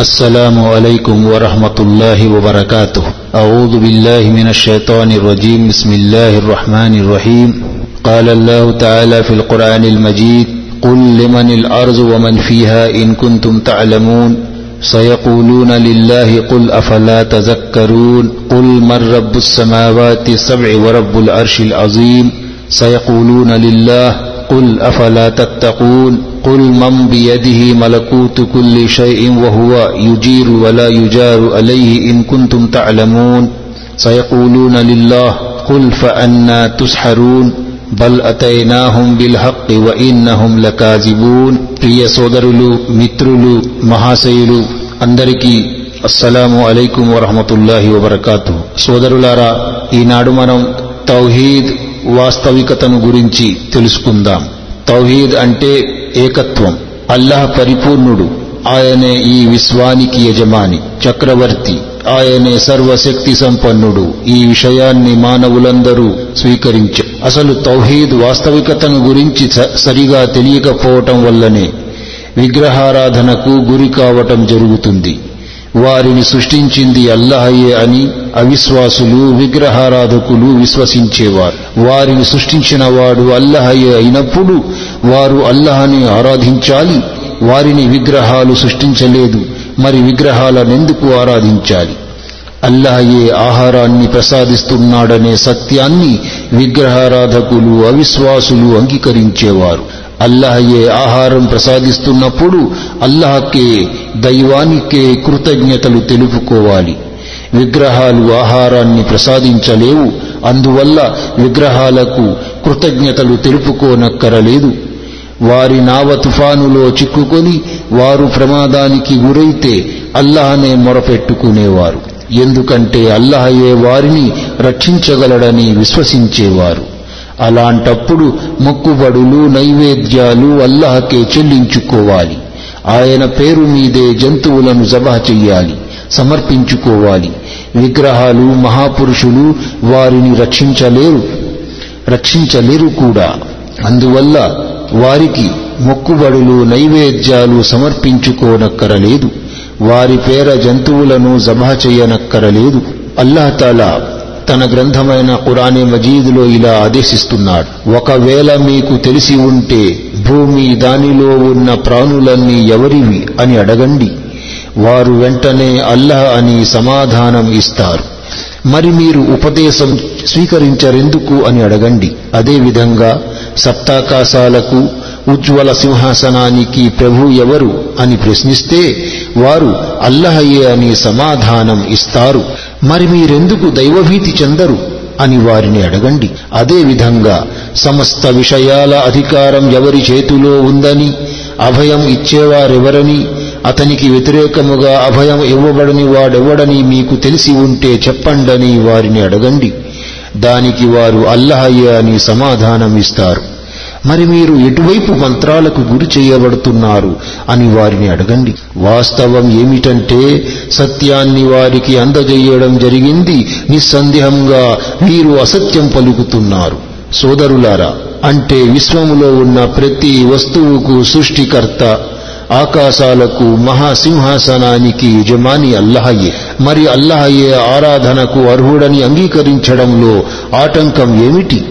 السلام عليكم ورحمة الله وبركاته. أعوذ بالله من الشيطان الرجيم. بسم الله الرحمن الرحيم. قال الله تعالى في القرآن المجيد قل لمن الأرض ومن فيها إن كنتم تعلمون. سيقولون لله قل أفلا تذكرون. قل من رب السماوات السبع ورب العرش العظيم. سيقولون لله قل أفلا تتقون قل من بيده ملكوت كل شيء وهو يجير ولا يجار عليه إن كنتم تعلمون سيقولون لله قل فأنا تسحرون బల్ అతైనాహుం bill Haq వ ఇన్నహుం లకాజిబూన్ ప్రియ సోదరులు మిత్రులు మహాశయులు అందరికీ అస్సలాము అలైకుం వరహమతుల్లాహి వబర్కాతు సోదరులారా ఈనాడు మనం తౌహీద్ వాస్తవికతను గురించి తెలుసుకుందాం. తౌహీద్ అంటే ఏకత్వం. అల్లాహ్ పరిపూర్ణుడు. ఆయనే ఈ విశ్వానికి యజమాని చక్రవర్తి. ఆయనే సర్వశక్తి సంపన్నుడు. ఈ విషయాన్ని మానవులందరూ స్వీకరించు అసలు తౌహీద్ వాస్తవికతను గురించి సరిగా తెలియకపోవటం వల్లనే విగ్రహారాధనకు గురి కావటం జరుగుతుంది. వారిని సృష్టించింది అల్లహయే అని అవిశ్వాసులు విగ్రహారాధకులు విశ్వసించేవారు. వారిని సృష్టించిన వాడు అల్లహయే అయినప్పుడు వారు అల్లహని ఆరాధించాలి వారిని విగ్రహాలు సృష్టించలేదు మరి విగ్రహాలనెందుకు ఆరాధించాలి? అల్లహయే ఆహారాన్ని ప్రసాదిస్తున్నాడనే సత్యాన్ని విగ్రహారాధకులు అవిశ్వాసులు అంగీకరించేవారు. అల్లహయే ఆహారం ప్రసాదిస్తున్నప్పుడు అల్లహకే దైవానికే కృతజ్ఞతలు తెలుపుకోవాలి. విగ్రహాలు ఆహారాన్ని ప్రసాదించలేవు అందువల్ల విగ్రహాలకు కృతజ్ఞతలు తెలుపుకోనక్కరలేదు. వారి నావ తుఫానులో చిక్కుకొని వారు ప్రమాదానికి గురైతే అల్లహనే మొరపెట్టుకునేవారు. ఎందుకంటే అల్లహయే వారిని రక్షించగలడని విశ్వసించేవారు. అలాంటప్పుడు మొక్కుబడులు నైవేద్యాలు అల్లహకే చెల్లించుకోవాలి. ఆయన పేరు మీదే జంతువులను జబా చెయ్యాలి సమర్పించుకోవాలి. విగ్రహాలు మహాపురుషులు వారిని రక్షించలేరు రక్షించలేరు కూడా. అందువల్ల వారికి మొక్కుబడులు నైవేద్యాలు సమర్పించుకోనక్కరలేదు. వారి పేర జంతువులను జబా చేయనక్కరలేదు అల్లాహతాలా తన గ్రంథమైన కురానే మజీదులో ఇలా ఆదేశిస్తున్నాడు. ఒకవేళ మీకు తెలిసి ఉంటే భూమి దానిలో ఉన్న ప్రాణులన్నీ ఎవరివి? అని అడగండి. వారు వెంటనే అల్లహ అని సమాధానం ఇస్తారు. మరి మీరు ఉపదేశం స్వీకరించరెందుకు? అని అడగండి. అదేవిధంగా సప్తాకాశాలకు ఉజ్వల సింహాసనానికి ప్రభు ఎవరు? అని ప్రశ్నిస్తే వారు అల్లహయ్యే అని సమాధానం ఇస్తారు. మరి మీరెందుకు దైవభీతి చెందరు? అని వారిని అడగండి. అదేవిధంగా సమస్త విషయాల అధికారం ఎవరి చేతిలో ఉందని అభయం ఇచ్చేవారెవరని అతనికి వ్యతిరేకముగా అభయం ఇవ్వబడని వాడెవడని మీకు తెలిసి ఉంటే చెప్పండని వారిని అడగండి. దానికి వారు అల్లహయ్య అని సమాధానం ఇస్తారు. మరి మీరు ఎటువైపు మంత్రాలకు గురి చేయబడుతున్నారు అని వారిని అడగండి. వాస్తవం ఏమిటంటే సత్యాన్ని వారికి అందజేయడం జరిగింది. నిస్సందేహంగా మీరు అసత్యం పలుకుతున్నారు. సోదరులారా అంటే విశ్వములో ఉన్న ప్రతి వస్తువుకు సృష్టికర్త ఆకాశాలకు మహాసింహాసనానికి యజమాని అల్లహయ్యే. మరి అల్లహయ్యే ఆరాధనకు అర్హుడని అంగీకరించడంలో ఆటంకం ఏమిటి?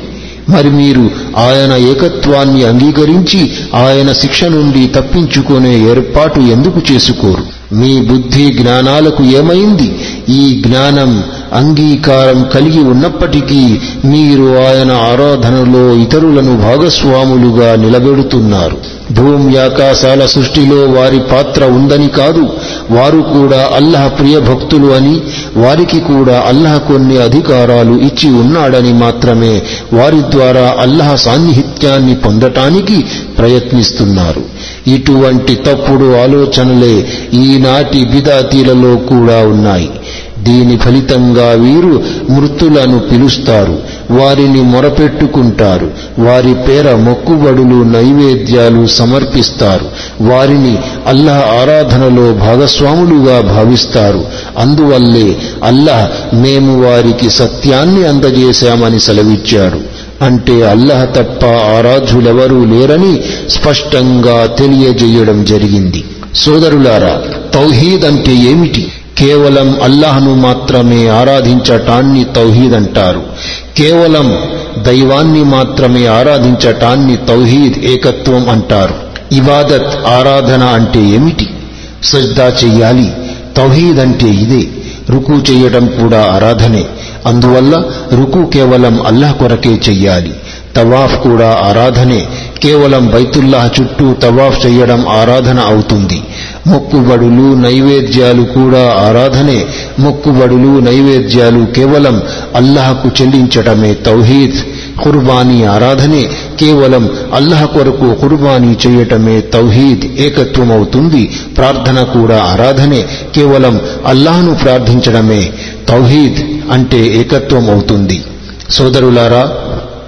మరి మీరు ఆయన ఏకత్వాన్ని అంగీకరించి ఆయన శిక్ష నుండి తప్పించుకునే ఏర్పాటు ఎందుకు చేసుకోరు? మీ బుద్ధి జ్ఞానాలకు ఏమైంది? ఈ జ్ఞానం అంగీకారం కలిగి ఉన్నప్పటికీ మీరు ఆయన ఆరాధనలో ఇతరులను భాగస్వాములుగా నిలబెడుతున్నారు. భూమ్యాకాశాల సృష్టిలో వారి పాత్ర ఉందని కాదు వారు కూడా అల్లహ ప్రియ భక్తులు అని వారికి కూడా అల్లహ కొన్ని అధికారాలు ఇచ్చి ఉన్నాడని మాత్రమే వారి ద్వారా అల్లహ సాన్నిహిత్యాన్ని పొందటానికి ప్రయత్నిస్తున్నారు. ఇటువంటి తప్పుడు ఆలోచనలే ఈనాటి బిదాతీలలో కూడా ఉన్నాయి. దీని ఫలితంగా వీరు మృతులను పిలుస్తారు. వారిని మొరపెట్టుకుంటారు. వారి పేర మొక్కుబడులు నైవేద్యాలు సమర్పిస్తారు. వారిని అల్లాహ్ ఆరాధనలో భాగస్వాములుగా భావిస్తారు. అందువల్లే అల్లాహ్ మేము వారికి సత్యాన్ని అందజేశామని సెలవిచ్చాడు అంటే అల్లహ తప్ప ఆరాధ్యులెవరూ లేరని స్పష్టంగా తెలియజేయడం జరిగింది. సోదరులారా తౌహీద్ అంటే ఏమిటి? కేవలం అల్లాహ్ను మాత్రమే ఆరాధించటాన్ని తౌహీద్ అంటారు. కేవలం దైవాన్ని మాత్రమే ఆరాధించటాన్ని తౌహీద్ ఏకత్వం అంటారు. ఇబాదత్ ఆరాధన అంటే ఏమిటి? సజ్దా చెయ్యాలి. తౌహీద్ అంటే ఇదే. రుకు చేయడం కూడా ఆరాధనే. అందువల్ల రుకు కేవలం అల్లాహ్ కొరకే చెయ్యాలి. తవాఫ్ కూడా ఆరాధనే. కేవలం బైతుల్లాహ్ చుట్టూ తవాఫ్ చేయడం ఆరాధన అవుతుంది. మొక్కుబడులు నైవేద్యాలు కూడా ఆరాధనే. మొక్కుబడులు నైవేద్యాలు కేవలం అల్లాహకు చెల్లించటమే తౌహీద్ కుర్బానీ ఆరాధనే. కేవలం అల్లాహ్ కొరకు కుర్బానీ చేయటమే తౌహీద్ ఏకత్వమవుతుంది. ప్రార్థన కూడా ఆరాధనే. కేవలం అల్లాహ్ను ప్రార్థించడమే తౌహీద్ అంటే ఏకత్వం అవుతుంది సోదరులారా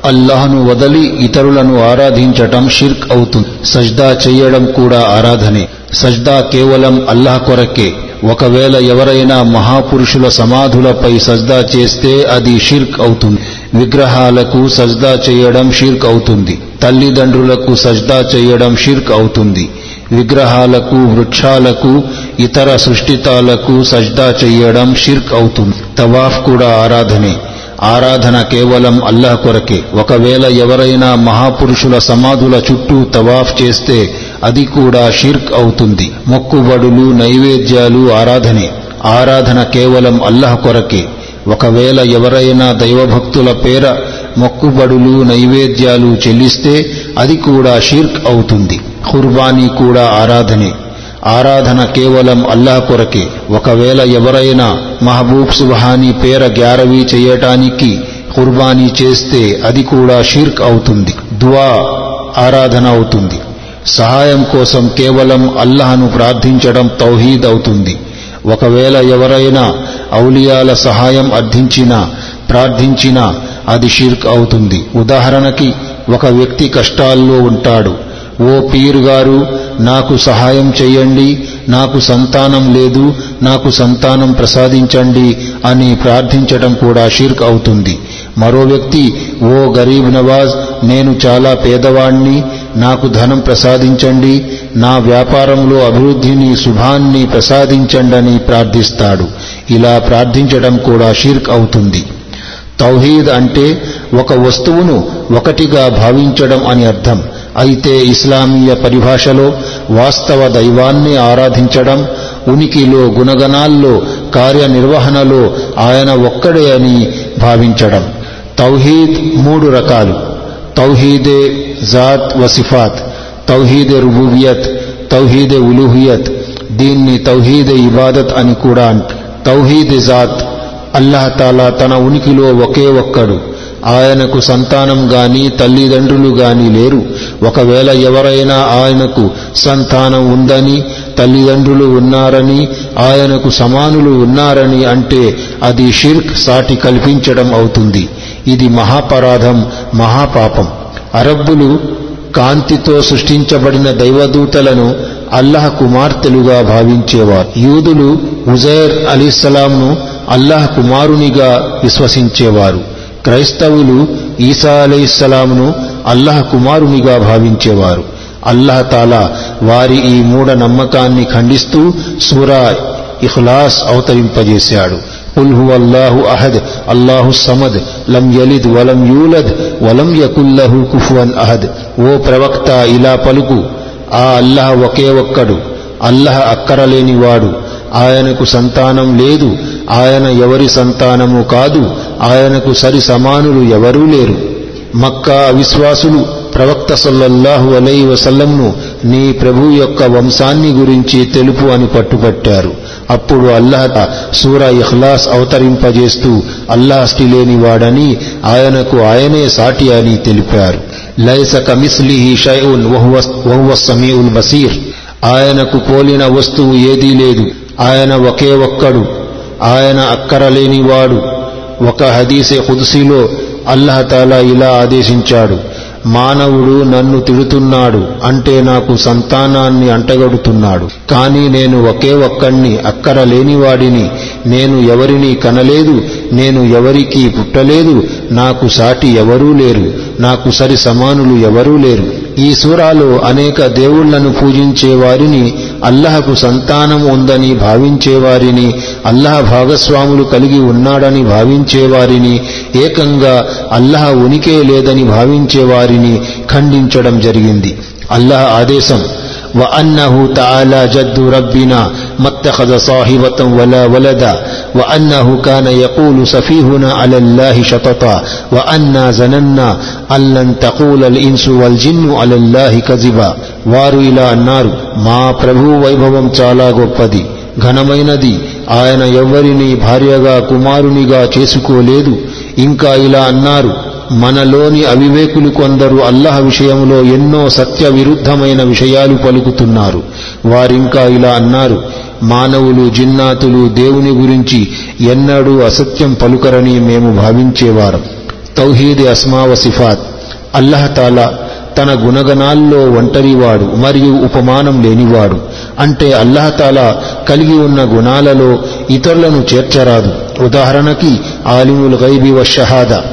అల్లాహ్ను వదలి ఇతరులను ఆరాధించటం షిర్క్ అవుతుంది. సజ్దా చేయడం కూడా ఆరాధనే. సజ్దా కేవలం అల్లాహ్ కొరకే. ఒకవేళ ఎవరైనా మహాపురుషుల సమాధులపై సజ్దా చేస్తే అది షిర్క్ అవుతుంది. విగ్రహాలకు సజ్దా చేయడం షిర్క్ అవుతుంది. తల్లిదండ్రులకు సజ్దా చేయడం షిర్క్ అవుతుంది. విగ్రహాలకు వృక్షాలకు ఇతర సృష్టితాలకు సజ్దా చేయడం షిర్క్ అవుతుంది. తవాఫ్ కూడా ఆరాధనే. ఆరాధన కేవలం అల్లాహ్ కొరకే. ఒకవేళ ఎవరైనా మహాపురుషుల సమాధుల చుట్టూ తవాఫ్ చేస్తే అది కూడా షిర్క్ అవుతుంది. మొక్కుబడులు నైవేద్యాలు ఆరాధనే. ఆరాధన కేవలం అల్లాహ్ కొరకే. ఒకవేళ ఎవరైనా దైవభక్తుల పేర మొక్కుబడులు నైవేద్యాలు చెల్లిస్తే అది కూడా షిర్క్ అవుతుంది. ఖుర్బానీ కూడా ఆరాధనే. ఆరాధన కేవలం అల్లాహ్ కొరకే. ఒకవేళ ఎవరైనా మహబూబ్ సుబహానీ పేర గ్యారవీ చేయటానికి కుర్బానీ చేస్తే అది కూడా షీర్క్ అవుతుంది. దువా ఆరాధన అవుతుంది. సహాయం కోసం కేవలం అల్లహను ప్రార్థించడం తౌహీద్ అవుతుంది. ఒకవేళ ఎవరైనా ఔలియాల సహాయం అర్థించినా ప్రార్థించినా అది షిర్క్ అవుతుంది. ఉదాహరణకి ఒక వ్యక్తి కష్టాల్లో ఉంటాడు. ఓ పీరు గారు నాకు సహాయం చెయ్యండి నాకు సంతానం లేదు నాకు సంతానం ప్రసాదించండి అని ప్రార్థించడం కూడా షిర్క్ అవుతుంది. మరో వ్యక్తి ఓ గరీబ్ నవాజ్ నేను చాలా పేదవాణ్ణి నాకు ధనం ప్రసాదించండి నా వ్యాపారంలో అభివృద్ధిని శుభాన్ని ప్రసాదించండని ప్రార్థిస్తాడు. ఇలా ప్రార్థించడం కూడా షిర్క్ అవుతుంది. తౌహీద్ అంటే ఒక వస్తువును ఒకటిగా భావించడం అని అర్థం. అయితే ఇస్లామీయ పరిభాషలో వాస్తవ దైవాన్ని ఆరాధించడం ఉనికిలో గుణగణాల్లో కార్యనిర్వహణలో ఆయన ఒక్కడే అని భావించడం. తౌహీద్ మూడు రకాలు. తౌహీదే జాత్ వసిఫాత్ తౌహీదే రుబూబియత్ తౌహీదే ఉలుహియత్. దీన్ని తౌహీదే ఇబాదత్ అని కూడా తౌహీద్ జాత్. అల్లాహ్ తాలా తన ఉనికిలో ఒకే ఒక్కడు. ఆయనకు సంతానం గాని తల్లిదండ్రులు గాని లేరు. ఒకవేళ ఎవరైనా ఆయనకు సంతానం ఉందని తల్లిదండ్రులు ఉన్నారని ఆయనకు సమానులు ఉన్నారని అంటే అది షిర్క్ సాటి కల్పించడం అవుతుంది. ఇది మహాపరాధం మహాపాపం. అరబ్బులు కాంతితో సృష్టించబడిన దైవదూతలను అల్లహ కుమార్తెలుగా భావించేవారు. యూదులు ఉజైర్ అలీస్లాంను అల్లాహ్ కుమారునిగా విశ్వసించేవారు. క్రైస్తవులు ఈసా అలీస్లాంను అల్లహ కుమారునిగా భావించేవారు. అల్లహతాలా వారి ఈ మూఢ నమ్మకాన్ని ఖండిస్తూ సూరా ఇఖ్లాస్ అవతరింపజేశాడు. ఉల్హువల్లాహు అహద్ అల్లాహు సమద్ లం యలిద్ వలం యూలద్ వలం యకుల్లహు కుఫ్వన్ అహద్. ఓ ప్రవక్త ఇలా పలుకు ఆ అల్లహ ఒకే ఒక్కడు అల్లహ అక్కరలేనివాడు ఆయనకు సంతానం లేదు ఆయన ఎవరి సంతానము కాదు ఆయనకు సరి సమానులు ఎవరూ లేరు. మక్కా అవిశ్వాసులు ప్రవక్త సల్లల్లాహు అలై వసల్లంను నీ ప్రభు యొక్క వంశాన్ని గురించి తెలుపు అని పట్టుపట్టారు. అప్పుడు అల్లాహ సూర ఇహ్లాస్ అవతరింపజేస్తూ అల్లాహ్స్టి లేనివాడని ఆయనకు ఆయనే సాటి అని తెలిపారు. లైస కమిస్లిహి షైఉన్ వహువ సమీఉల్ బసీర్. ఆయనకు పోలిన వస్తువు ఏదీ లేదు. ఆయన ఒకే ఒక్కడు. ఆయన అక్కరలేనివాడు. ఒక హదీసే హుదుసిలో అల్లహతాలా ఇలా ఆదేశించాడు మానవుడు నన్ను తిడుతున్నాడు అంటే నాకు సంతానాన్ని అంటగడుతున్నాడు. కానీ నేను ఒకే ఒక్కణ్ణి అక్కర లేనివాడిని నేను ఎవరిని కనలేదు నేను ఎవరికీ పుట్టలేదు. నాకు సాటి ఎవరూ లేరు నాకు సరి సమానులు ఎవరూ లేరు. ఈ సూరాలో అనేక దేవుళ్ళను పూజించేవారిని అల్లహకు సంతానం ఉందని భావించేవారిని అల్లహ భాగస్వాములు కలిగి ఉన్నాడని భావించేవారిని ఏకంగా అల్లహ ఉనికే లేదని భావించేవారిని ఖండించడం జరిగింది అల్లహ ఆదేశం وأنه تعالى جد ربنا ما اتخذ صاحبة ولا ولدا وأنه كان يقول سفيهنا على الله شططا وأنا زننا أن لن تقول الإنس والجن على الله كذبا వారు ఇలా అన్నారు మా ప్రభు వైభవం చాలా గొప్పది ఘనమైనది ఆయన ఎవ్వరిని భార్యగా కుమారునిగా చేసుకోలేదు ఇంకా ఇలా అన్నారు. మనలోని అవివేకులు కొందరు అల్లహ విషయంలో ఎన్నో సత్య విరుద్ధమైన విషయాలు పలుకుతున్నారు. వారింకా ఇలా అన్నారు. మానవులు జిన్నాతులు దేవుని గురించి ఎన్నడూ అసత్యం పలుకరని మేము భావించేవారం. తౌహీది అస్మావ సిఫాత్. అల్లహతాలా తన గుణగణాల్లో ఒంటరివాడు మరియు ఉపమానం లేనివాడు. అంటే అల్లహతాలా కలిగి ఉన్న గుణాలలో ఇతరులను చేర్చరాదు. ఉదాహరణకి ఆలిముల్ గైబి వ షహాదా.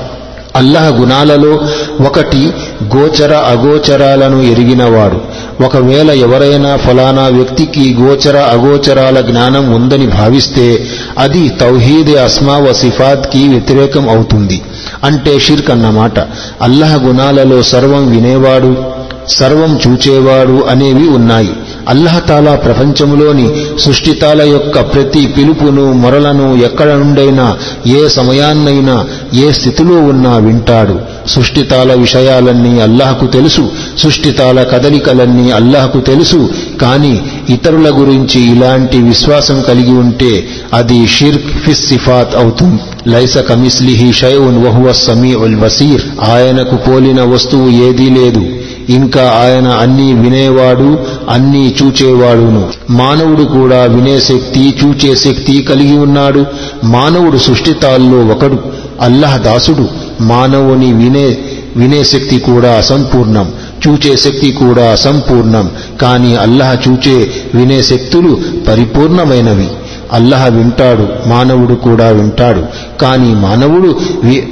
అల్లహ గుణాలలో ఒకటి గోచర అగోచరాలను ఎరిగినవాడు. ఒకవేళ ఎవరైనా ఫలానా వ్యక్తికి గోచర అగోచరాల జ్ఞానం ఉందని భావిస్తే అది తౌహీద్ అస్మా వ సిఫాత్కి వ్యతిరేకం అవుతుంది. అంటే షిర్క్ అన్నమాట. అల్లహ గుణాలలో సర్వం వినేవాడు. సర్వం చూచేవాడు అనేవి ఉన్నాయి. అల్లహతాలా ప్రపంచంలోని సృష్టితాల యొక్క ప్రతి పిలుపును మొరలను ఎక్కడ నుండైనా ఏ సమయాన్నైనా ఏ స్థితిలో ఉన్నా వింటాడు. సృష్టితాల విషయాలన్నీ అల్లాహకు తెలుసు. సృష్టితాల కదలికలన్నీ అల్లాహకు తెలుసు. కాని ఇతరుల గురించి ఇలాంటి విశ్వాసం కలిగి ఉంటే అది షిర్క్ ఫిస్ సిఫాత్ అవుతుంది. లైస కమిస్లిహి షైఉన్ వహువ సమీఉల్ బసీర్. ఆయనకు పోలిన వస్తువు ఏదీ లేదు. ఇంకా ఆయన అన్నీ వినేవాడు అన్నీ చూచేవాడును. మానవుడు కూడా వినే శక్తి చూచే శక్తి కలిగి ఉన్నాడు. మానవుడు సృష్టితాల్లో ఒకడు అల్లహ దాసుడు. మానవుని వినే వినే శక్తి కూడా అసంపూర్ణం చూచే శక్తి కూడా అసంపూర్ణం కానీ అల్లహ చూచే వినే శక్తులు పరిపూర్ణమైనవి. అల్లహ వింటాడు మానవుడు కూడా వింటాడు. కానీ మానవుడు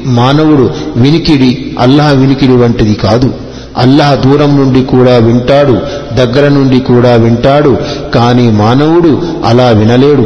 మానవుడు వినికిడి అల్లహ వినికిడి వంటిది కాదు. అల్లాహ్ దూరం నుండి కూడా వింటాడు దగ్గర నుండి కూడా వింటాడు కానీ మానవుడు అలా వినలేడు.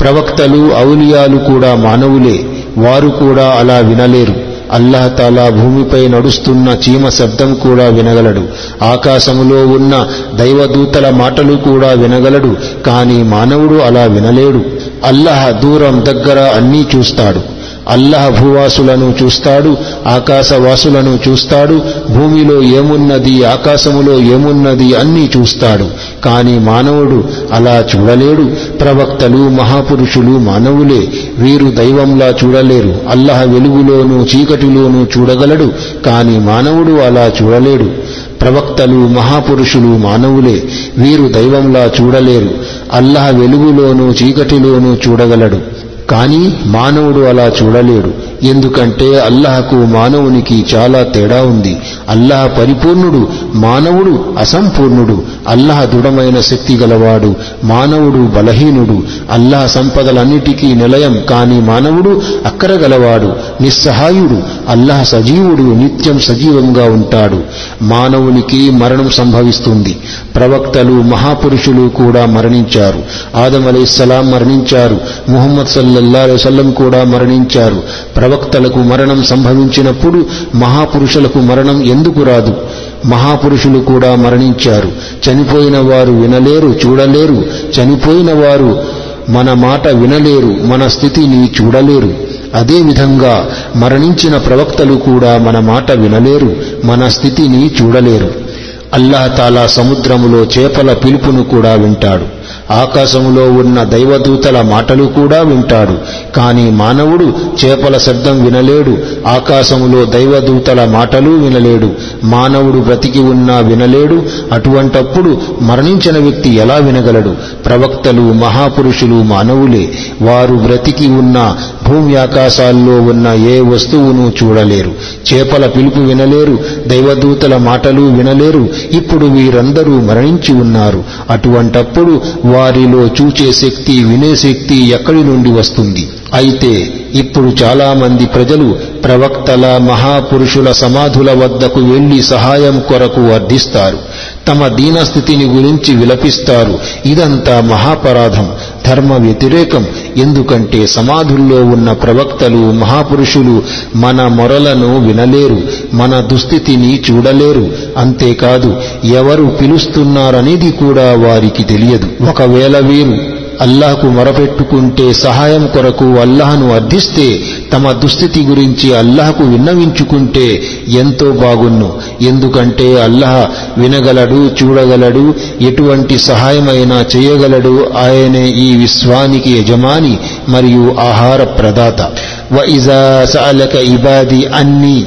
ప్రవక్తలు ఔలియాలు కూడా మానవులే వారు కూడా అలా వినలేరు. అల్లాహ్ తాలా భూమిపై నడుస్తున్న చీమ శబ్దం కూడా వినగలడు. ఆకాశములో ఉన్న దైవదూతల మాటలు కూడా వినగలడు కానీ మానవుడు అలా వినలేడు. అల్లాహ్ దూరం దగ్గర అన్నీ చూస్తాడు. అల్లహ భూవాసులను చూస్తాడు ఆకాశవాసులను చూస్తాడు భూమిలో ఏమున్నది ఆకాశములో ఏమున్నది అన్నీ చూస్తాడు. కాని మానవుడు అలా చూడలేడు. ప్రవక్తలు మహాపురుషులు మానవులే. వీరు దైవంలా చూడలేరు. అల్లహ వెలుగులోనూ చీకటిలోనూ చూడగలడు. కాని మానవుడు అలా చూడలేడు. ప్రవక్తలు మహాపురుషులు మానవులే. వీరు దైవంలా చూడలేరు. అల్లహ వెలుగులోనూ చీకటిలోనూ చూడగలడు. కానీ మానవుడు అలా చూడలేడు. ఎందుకంటే అల్లాహకు మానవునికి చాలా తేడా ఉంది. అల్లాహ్ పరిపూర్ణుడు మానవుడు అసంపూర్ణుడు. అల్లహ దృఢమైన శక్తి గలవాడు మానవుడు బలహీనుడు. అల్లాహ్ సంపదలన్నిటికీ నిలయం కాని మానవుడు అక్కరగలవాడు నిస్సహాయుడు. అల్లాహ సజీవుడు నిత్యం సజీవంగా ఉంటాడు. మానవునికి మరణం సంభవిస్తుంది. ప్రవక్తలు మహాపురుషులు కూడా మరణించారు. ఆదం అలీస్లాం మరణించారు. ముహమ్మద్ సల్లల్లా వసల్లం కూడా మరణించారు. ప్రవక్తలకు మరణం సంభవించినప్పుడు మహాపురుషులకు మరణం ఎందుకు రాదు? మహాపురుషులు కూడా మరణించారు. చనిపోయిన వారు వినలేరు చూడలేరు. చనిపోయిన వారు మన మాట వినలేరు మన స్థితిని చూడలేరు. అదేవిధంగా మరణించిన ప్రవక్తలు కూడా మన మాట వినలేరు మన స్థితిని చూడలేరు. అల్లాహ్ తాలా సముద్రములో చేపల పిలుపును కూడా వింటాడు. ఆకాశములో ఉన్న దైవదూతల మాటలు కూడా వింటాడు. కాని మానవుడు చేపల శబ్దం వినలేడు. ఆకాశములో దైవదూతల మాటలు వినలేడు. మానవుడు బ్రతికి ఉన్నా వినలేడు. అటువంటప్పుడు మరణించిన వ్యక్తి ఎలా వినగలడు? ప్రవక్తలు మహాపురుషులు మానవులే వారు బ్రతికి ఉన్న భూమి ఆకాశాల్లో ఉన్న ఏ వస్తువును చూడలేరు. చేపల పిలుపు వినలేరు. దైవదూతల మాటలు వినలేరు. ఇప్పుడు వీరందరూ మరణించి ఉన్నారు. అటువంటప్పుడు వారిలో చూచే శక్తి వినే శక్తి ఎక్కడి నుండి వస్తుంది? అయితే ఇప్పుడు చాలా మంది ప్రజలు ప్రవక్తల మహాపురుషుల సమాధుల వద్దకు వెళ్ళి సహాయం కొరకు వర్ధిస్తారు తమ దీనస్థితిని గురించి విలపిస్తారు. ఇదంతా మహాపరాధం. ధర్మ వ్యతిరేకం. ఎందుకంటే సమాధుల్లో ఉన్న ప్రవక్తలు మహాపురుషులు మన మొరలను వినలేరు మన దుస్థితిని చూడలేరు. అంతేకాదు ఎవరు పిలుస్తున్నారనేది కూడా వారికి తెలియదు. ఒకవేళ వీరు అల్లాహకు మొరపెట్టుకుంటే సహాయం కొరకు అల్లాహను అర్థిస్తే తమ దుస్థితి గురించి అల్లాహకు విన్నవించుకుంటే ఎంతో బాగున్ను. ఎందుకంటే అల్లాహ్ వినగలడు చూడగలడు ఎటువంటి సహాయమైనా చేయగలడు. ఆయనే ఈ విశ్వానికి యజమాని మరియు ఆహార ప్రదాత వఇజా సఅలక ఇబాది అన్నీ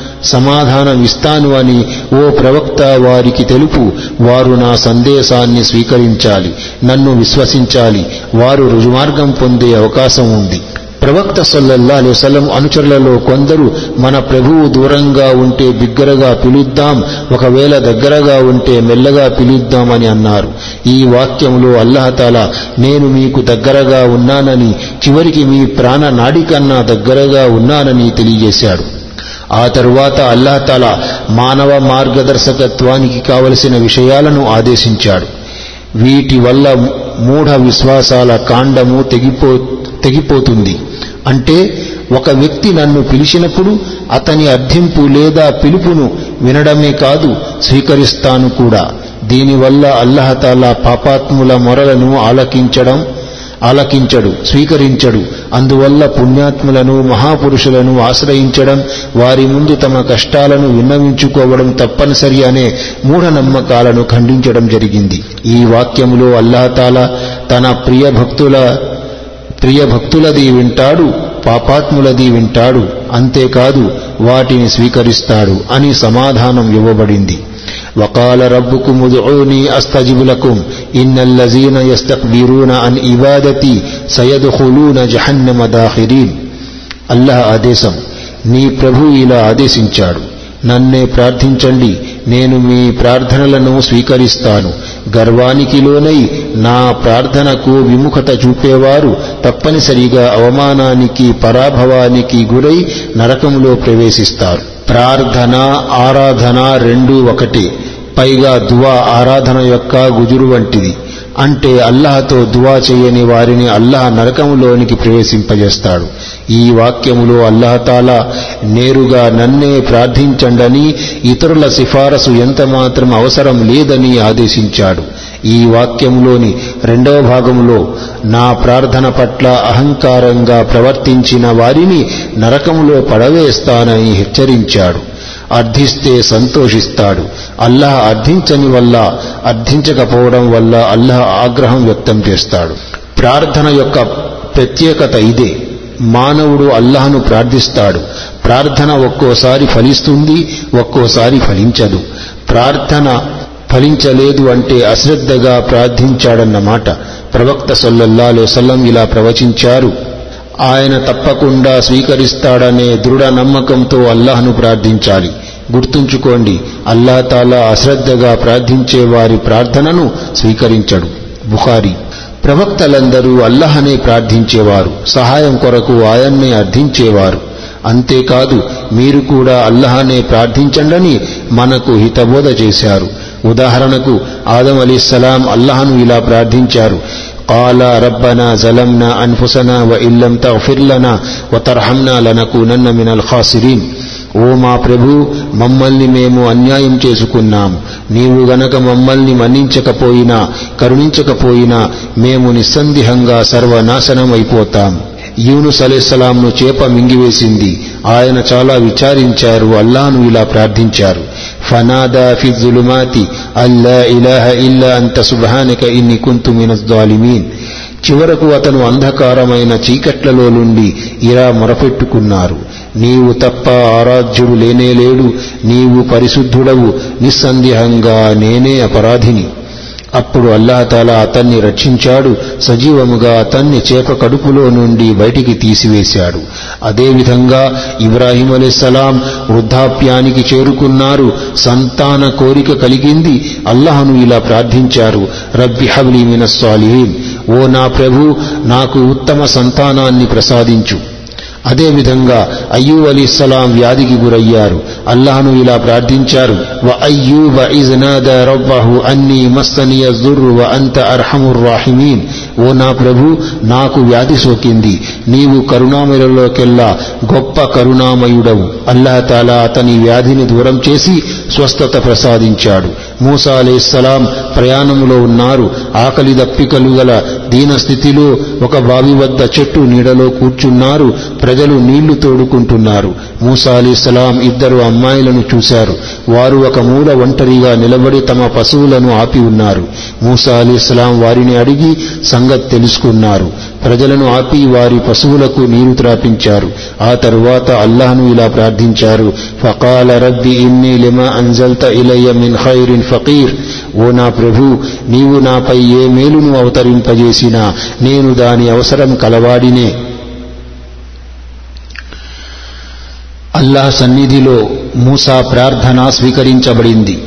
సమాధానం ఇస్తాను అని ఓ ప్రవక్త వారికి తెలుపు. వారు నా సందేశాన్ని స్వీకరించాలి. నన్ను విశ్వసించాలి. వారు రుజుమార్గం పొందే అవకాశం ఉంది. ప్రవక్త సల్లల్లా అలైవలం అనుచరులలో కొందరు మన ప్రభువు దూరంగా ఉంటే బిగ్గరగా పిలుద్దాం ఒకవేళ దగ్గరగా ఉంటే మెల్లగా పిలుద్దామని అన్నారు. ఈ వాక్యంలో అల్లహతాల నేను మీకు దగ్గరగా ఉన్నానని చివరికి మీ ప్రాణ నాడికన్నా దగ్గరగా ఉన్నానని తెలియజేశాడు. ఆ తరువాత అల్లాహతాల మానవ మార్గదర్శకత్వానికి కావలసిన విషయాలను ఆదేశించాడు. వీటి వల్ల మూఢ విశ్వాసాల కాండము తెగిపో తెగిపోతుంది. అంటే ఒక వ్యక్తి నన్ను పిలిచినప్పుడు అతని అర్థింపు లేదా పిలుపును వినడమే కాదు స్వీకరిస్తాను కూడా. దీనివల్ల అల్లహతాలా పాపాత్ముల మొరలను ఆలకించడం ఆలకించడు స్వీకరించడు. అందువల్ల పుణ్యాత్ములను మహాపురుషులను ఆశ్రయించడం వారి ముందు తమ కష్టాలను విన్నవించుకోవడం తప్పనిసరి అనే మూఢనమ్మకాలను ఖండించడం జరిగింది. ఈ వాక్యములో అల్లాహతాల తన ప్రియ భక్తుల ప్రియ భక్తులది వింటాడు పాపాత్ములది వింటాడు. అంతేకాదు వాటిని స్వీకరిస్తాడు అని సమాధానం ఇవ్వబడింది. وقال ربكم ادعوني استجب لكم ان الذين يستكبرون عن عبادتي سيدخلون جهنم داخرين అల్లాహ్ ఆదేశం నీ ప్రభు ఇలా ఆదేశించాడు నన్నే ప్రార్థించండి నేను మీ ప్రార్థనలను స్వీకరిస్తాను గర్వానికి లోనై నా ప్రార్థనకు విముఖత చూపేవారు తప్పనిసరిగా అవమానానికి పరాభవానికి గురై నరకములో ప్రవేశిస్తారు ప్రార్థన ఆరాధన రెండూ ఒకటే. పైగా దువా ఆరాధన యొక్క గుజురు వంటిది. అంటే అల్లాహతో దువా చేయని వారిని అల్లాహ్ నరకములోనికి ప్రవేశింపజేస్తాడు. ఈ వాక్యములో అల్లహతాల నేరుగా నన్నే ప్రార్థించండని ఇతరుల సిఫారసు ఎంత మాత్రం అవసరం లేదని ఆదేశించాడు. ఈ వాక్యంలోని రెండవ భాగంలో నా ప్రార్థన పట్ల అహంకారంగా ప్రవర్తించిన వారిని నరకములో పడవేస్తానని హెచ్చరించాడు. అర్థిస్తే సంతోషిస్తాడు. అల్లాహ్ అర్థించని వల్ల అర్థించకపోవడం వల్ల అల్లాహ్ ఆగ్రహం వ్యక్తం చేస్తాడు. ప్రార్థన యొక్క ప్రత్యేకత ఇదే. మానవుడు అల్లాహను ప్రార్థిస్తాడు. ప్రార్థన ఒక్కోసారి ఫలిస్తుంది ఒక్కోసారి ఫలించదు. ప్రార్థన ఫలించలేదు అంటే అశ్రద్ధగా ప్రార్థించాడన్నమాట. ప్రవక్త సొల్లల్లాలో సల్లం ఇలా ప్రవచించారు. ఆయన తప్పకుండా స్వీకరిస్తాడనే దృఢ నమ్మకంతో అల్లాహ్ను ప్రార్థించాలి. గుర్తుంచుకోండి అల్లాతాలా అశ్రద్ధగా ప్రార్థించే వారి ప్రార్థనను స్వీకరించడు. బుఖారి. ప్రవక్తలందరూ అల్లహనే ప్రార్థించేవారు. సహాయం కొరకు ఆయన్నే అర్థించేవారు. అంతేకాదు మీరు కూడా అల్లహనే ప్రార్థించండని మనకు హితబోధ చేశారు. ఉదాహరణకు ఆదం అలీస్సలాం అల్లహను ఇలా ప్రార్థించారు قال ربنا ظلمنا أنفسنا وإن لم تغفر لنا وترحمنا لنكونن من الخاسرين ఓ మా ప్రభు మమ్మల్ని మేము అన్యాయం చేసుకున్నాము నీవు గనక మమ్మల్ని మన్నించకపోయినా కరుణించకపోయినా మేము నిస్సందేహంగా సర్వనాశనం అయిపోతాం యూనుస్ అలైసలాంను చేప మింగివేసింది ఆయన చాలా విచారించారు అల్లాను ఇలా ప్రార్థించారు ఫనాదా أن لا إله ఇలాహ ఇల్లా అంత إني ఇన్ని కుంతు الظالمين. చివరకు అతను అంధకారమైన చీకట్లలో నుండి ఇలా మొరపెట్టుకున్నారు. నీవు తప్ప ఆరాధ్యుడు లేనేలేడు నీవు పరిశుద్ధుడవు. నిస్సందేహంగా నేనే అపరాధిని. అప్పుడు అల్లాహతాలా అతన్ని రక్షించాడు. సజీవముగా అతన్ని చేప కడుపులో నుండి బయటికి తీసివేశాడు. అదేవిధంగా ఇబ్రాహీం అలెస్సలాం వృద్ధాప్యానికి చేరుకున్నారు. సంతాన కోరిక కలిగింది. అల్లాహను ఇలా ప్రార్థించారు. రబ్బి హబ్లి మినస్సాలిహీన్ ఓ నా ప్రభు నాకు ఉత్తమ సంతానాన్ని ప్రసాదించు. అదేవిధంగా అయ్యూబ్ అలీస్సలాం వ్యాధికి గురయ్యారు. అల్లాహను ఇలా ప్రార్థించారు. వ అయ్యూబ ఇజ్ రబ్బహు అన్నీ మస్తనియ జుర్రు వ అంత అర్హముర్ రాహిమీన్. ఓ నా ప్రభు నాకు వ్యాధి సోకింది. నీవు కరుణామయులలోకెల్లా గొప్ప కరుణామయుడవు. అల్లాహతాలా అతని వ్యాధిని దూరం చేసి స్వస్థత ప్రసాదించాడు. మూసా అలీస్లాం ప్రయాణంలో ఉన్నారు. ఆకలి దప్పికలు గల దీన స్థితిలో ఒక బావి వద్ద చెట్టు నీడలో కూర్చున్నారు. ప్రజలు నీళ్ళు తోడుకుంటున్నారు. మూసా అలీస్లాం ఇద్దరు అమ్మాయిలను చూశారు. వారు ఒక మూల ఒంటరిగా నిలబడి తమ పశువులను ఆపి ఉన్నారు. మూసా అలీస్లాం వారిని అడిగి సంగతి తెలుసుకున్నారు. ప్రజలను ఆపి వారి పశువులకు నీరు త్రాపించారు. ఆ తరువాత అల్లాహను ఇలా ప్రార్థించారు. ఫకాల రబ్బి ఇన్ని లిమా అంజల్త ఇలయ్య మిన్ ఖైరిన్ ఫకీర్. ఓ నా ప్రభు నీవు నాపై ఏ మేలును అవతరింపజేసినా నేను దాని అవసరం కలవాడినే. అల్లాహ్ సన్నిధిలో మూసా ప్రార్థన స్వీకరించబడింది.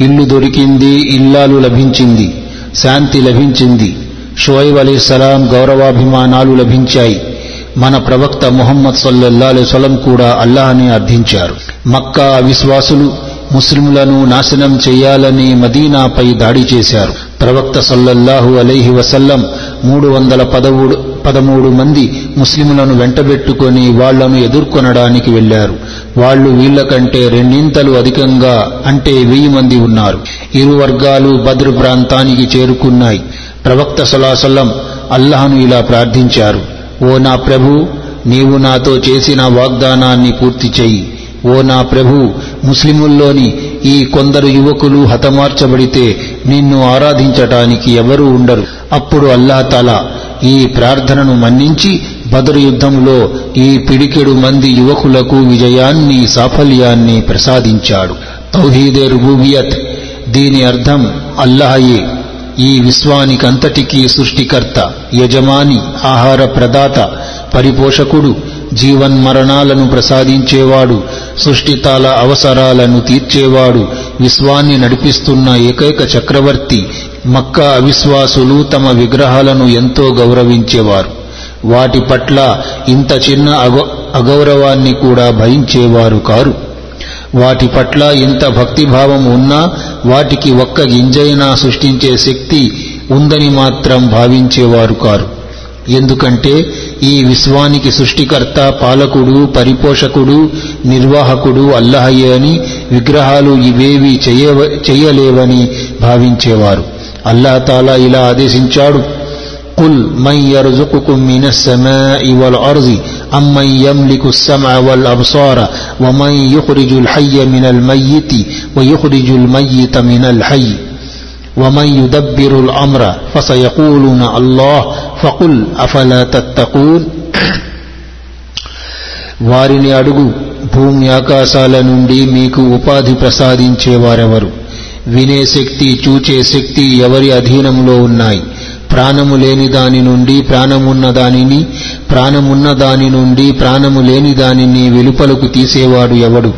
ఇల్లు దొరికింది ఇల్లాలు లభించింది శాంతి లభించింది. షోయబ్ అలీసలాం గౌరవాభిమానాలు లభించాయి. మన ప్రవక్త ముహమ్మద్ సల్లల్లాహు సలం కూడా అల్లాహనే అర్థించారు. మక్కా అవిశ్వాసులు ముస్లింలను నాశనం చేయాలని మదీనాపై దాడి చేశారు. ప్రవక్త సల్లల్లాహు అలైహి వసల్లం మూడు వందల పదమూడు పదమూడు మంది ముస్లిములను వెంటబెట్టుకొని వాళ్ళను ఎదుర్కొనడానికి వెళ్ళారు వాళ్ళు వీళ్ళకంటే రెండింతలు అధికంగా అంటే వెయ్యి మంది ఉన్నారు. ఇరు వర్గాలు బద్రు ప్రాంతానికి చేరుకున్నాయి. ప్రవక్త సలాసలం అల్లహను ఇలా ప్రార్థించారు. ఓ నా ప్రభు నీవు నాతో చేసిన వాగ్దానాన్ని పూర్తి చెయ్యి. ఓ నా ప్రభు ముస్లిముల్లోని ఈ కొందరు యువకులు హతమార్చబడితే నిన్ను ఆరాధించటానికి ఎవరూ ఉండరు. అప్పుడు అల్లాహతాలా ఈ ప్రార్థనను మన్నించి బదరు యుద్ధంలో ఈ పిడికెడు మంది యువకులకు విజయాన్ని సాఫల్యాన్ని ప్రసాదించాడు. తౌహీదే రుబూబియత్. దీని అర్థం అల్లాహయే ఈ విశ్వానికంతటికీ సృష్టికర్త యజమాని ఆహార ప్రదాత పరిపోషకుడు జీవన్మరణాలను ప్రసాదించేవాడు సృష్టితాల అవసరాలను తీర్చేవాడు విశ్వాన్ని నడిపిస్తున్న ఏకైక చక్రవర్తి మక్కా అవిశ్వాసులు తమ విగ్రహాలను ఎంతో గౌరవించేవారు. వాటి పట్ల ఇంత చిన్న అగౌరవాన్ని కూడా భయించేవారు కారు. వాటి పట్ల ఇంత భక్తిభావం ఉన్నా వాటికి ఒక్క గింజైనా సృష్టించే శక్తి ఉందని మాత్రం భావించేవారు కారు. ఎందుకంటే ఈ విశ్వానికి సృష్టికర్త పాలకుడు పరిపోషకుడు నిర్వాహకుడు అల్లహయ్యే అని విగ్రహాలు ఇవేవి చెయ్యలేవని భావించేవారు అల్లాహతాలా ఇలా ఆదేశించాడు قل من يرزقكم من السماء والأرض أمن يملك السمع والأبصار ومن يخرج الحي من الميت ويخرج الميت من الحي ومن يدبر الأمر فسيقولون الله ఫకుల్ అఫల తత్తకూల్ వారిని అడుగు భూమి ఆకాశాల నుండి మీకు ఉపాధి ప్రసాదించేవారెవరు? వినే శక్తి చూచే శక్తి ఎవరి అధీనంలో ఉన్నాయి? ప్రాణము లేని దాని నుండి ప్రాణమున్న దానిని ప్రాణమున్న దాని నుండి ప్రాణము లేని దానిని వెలుపలకు తీసేవాడు ఎవడు?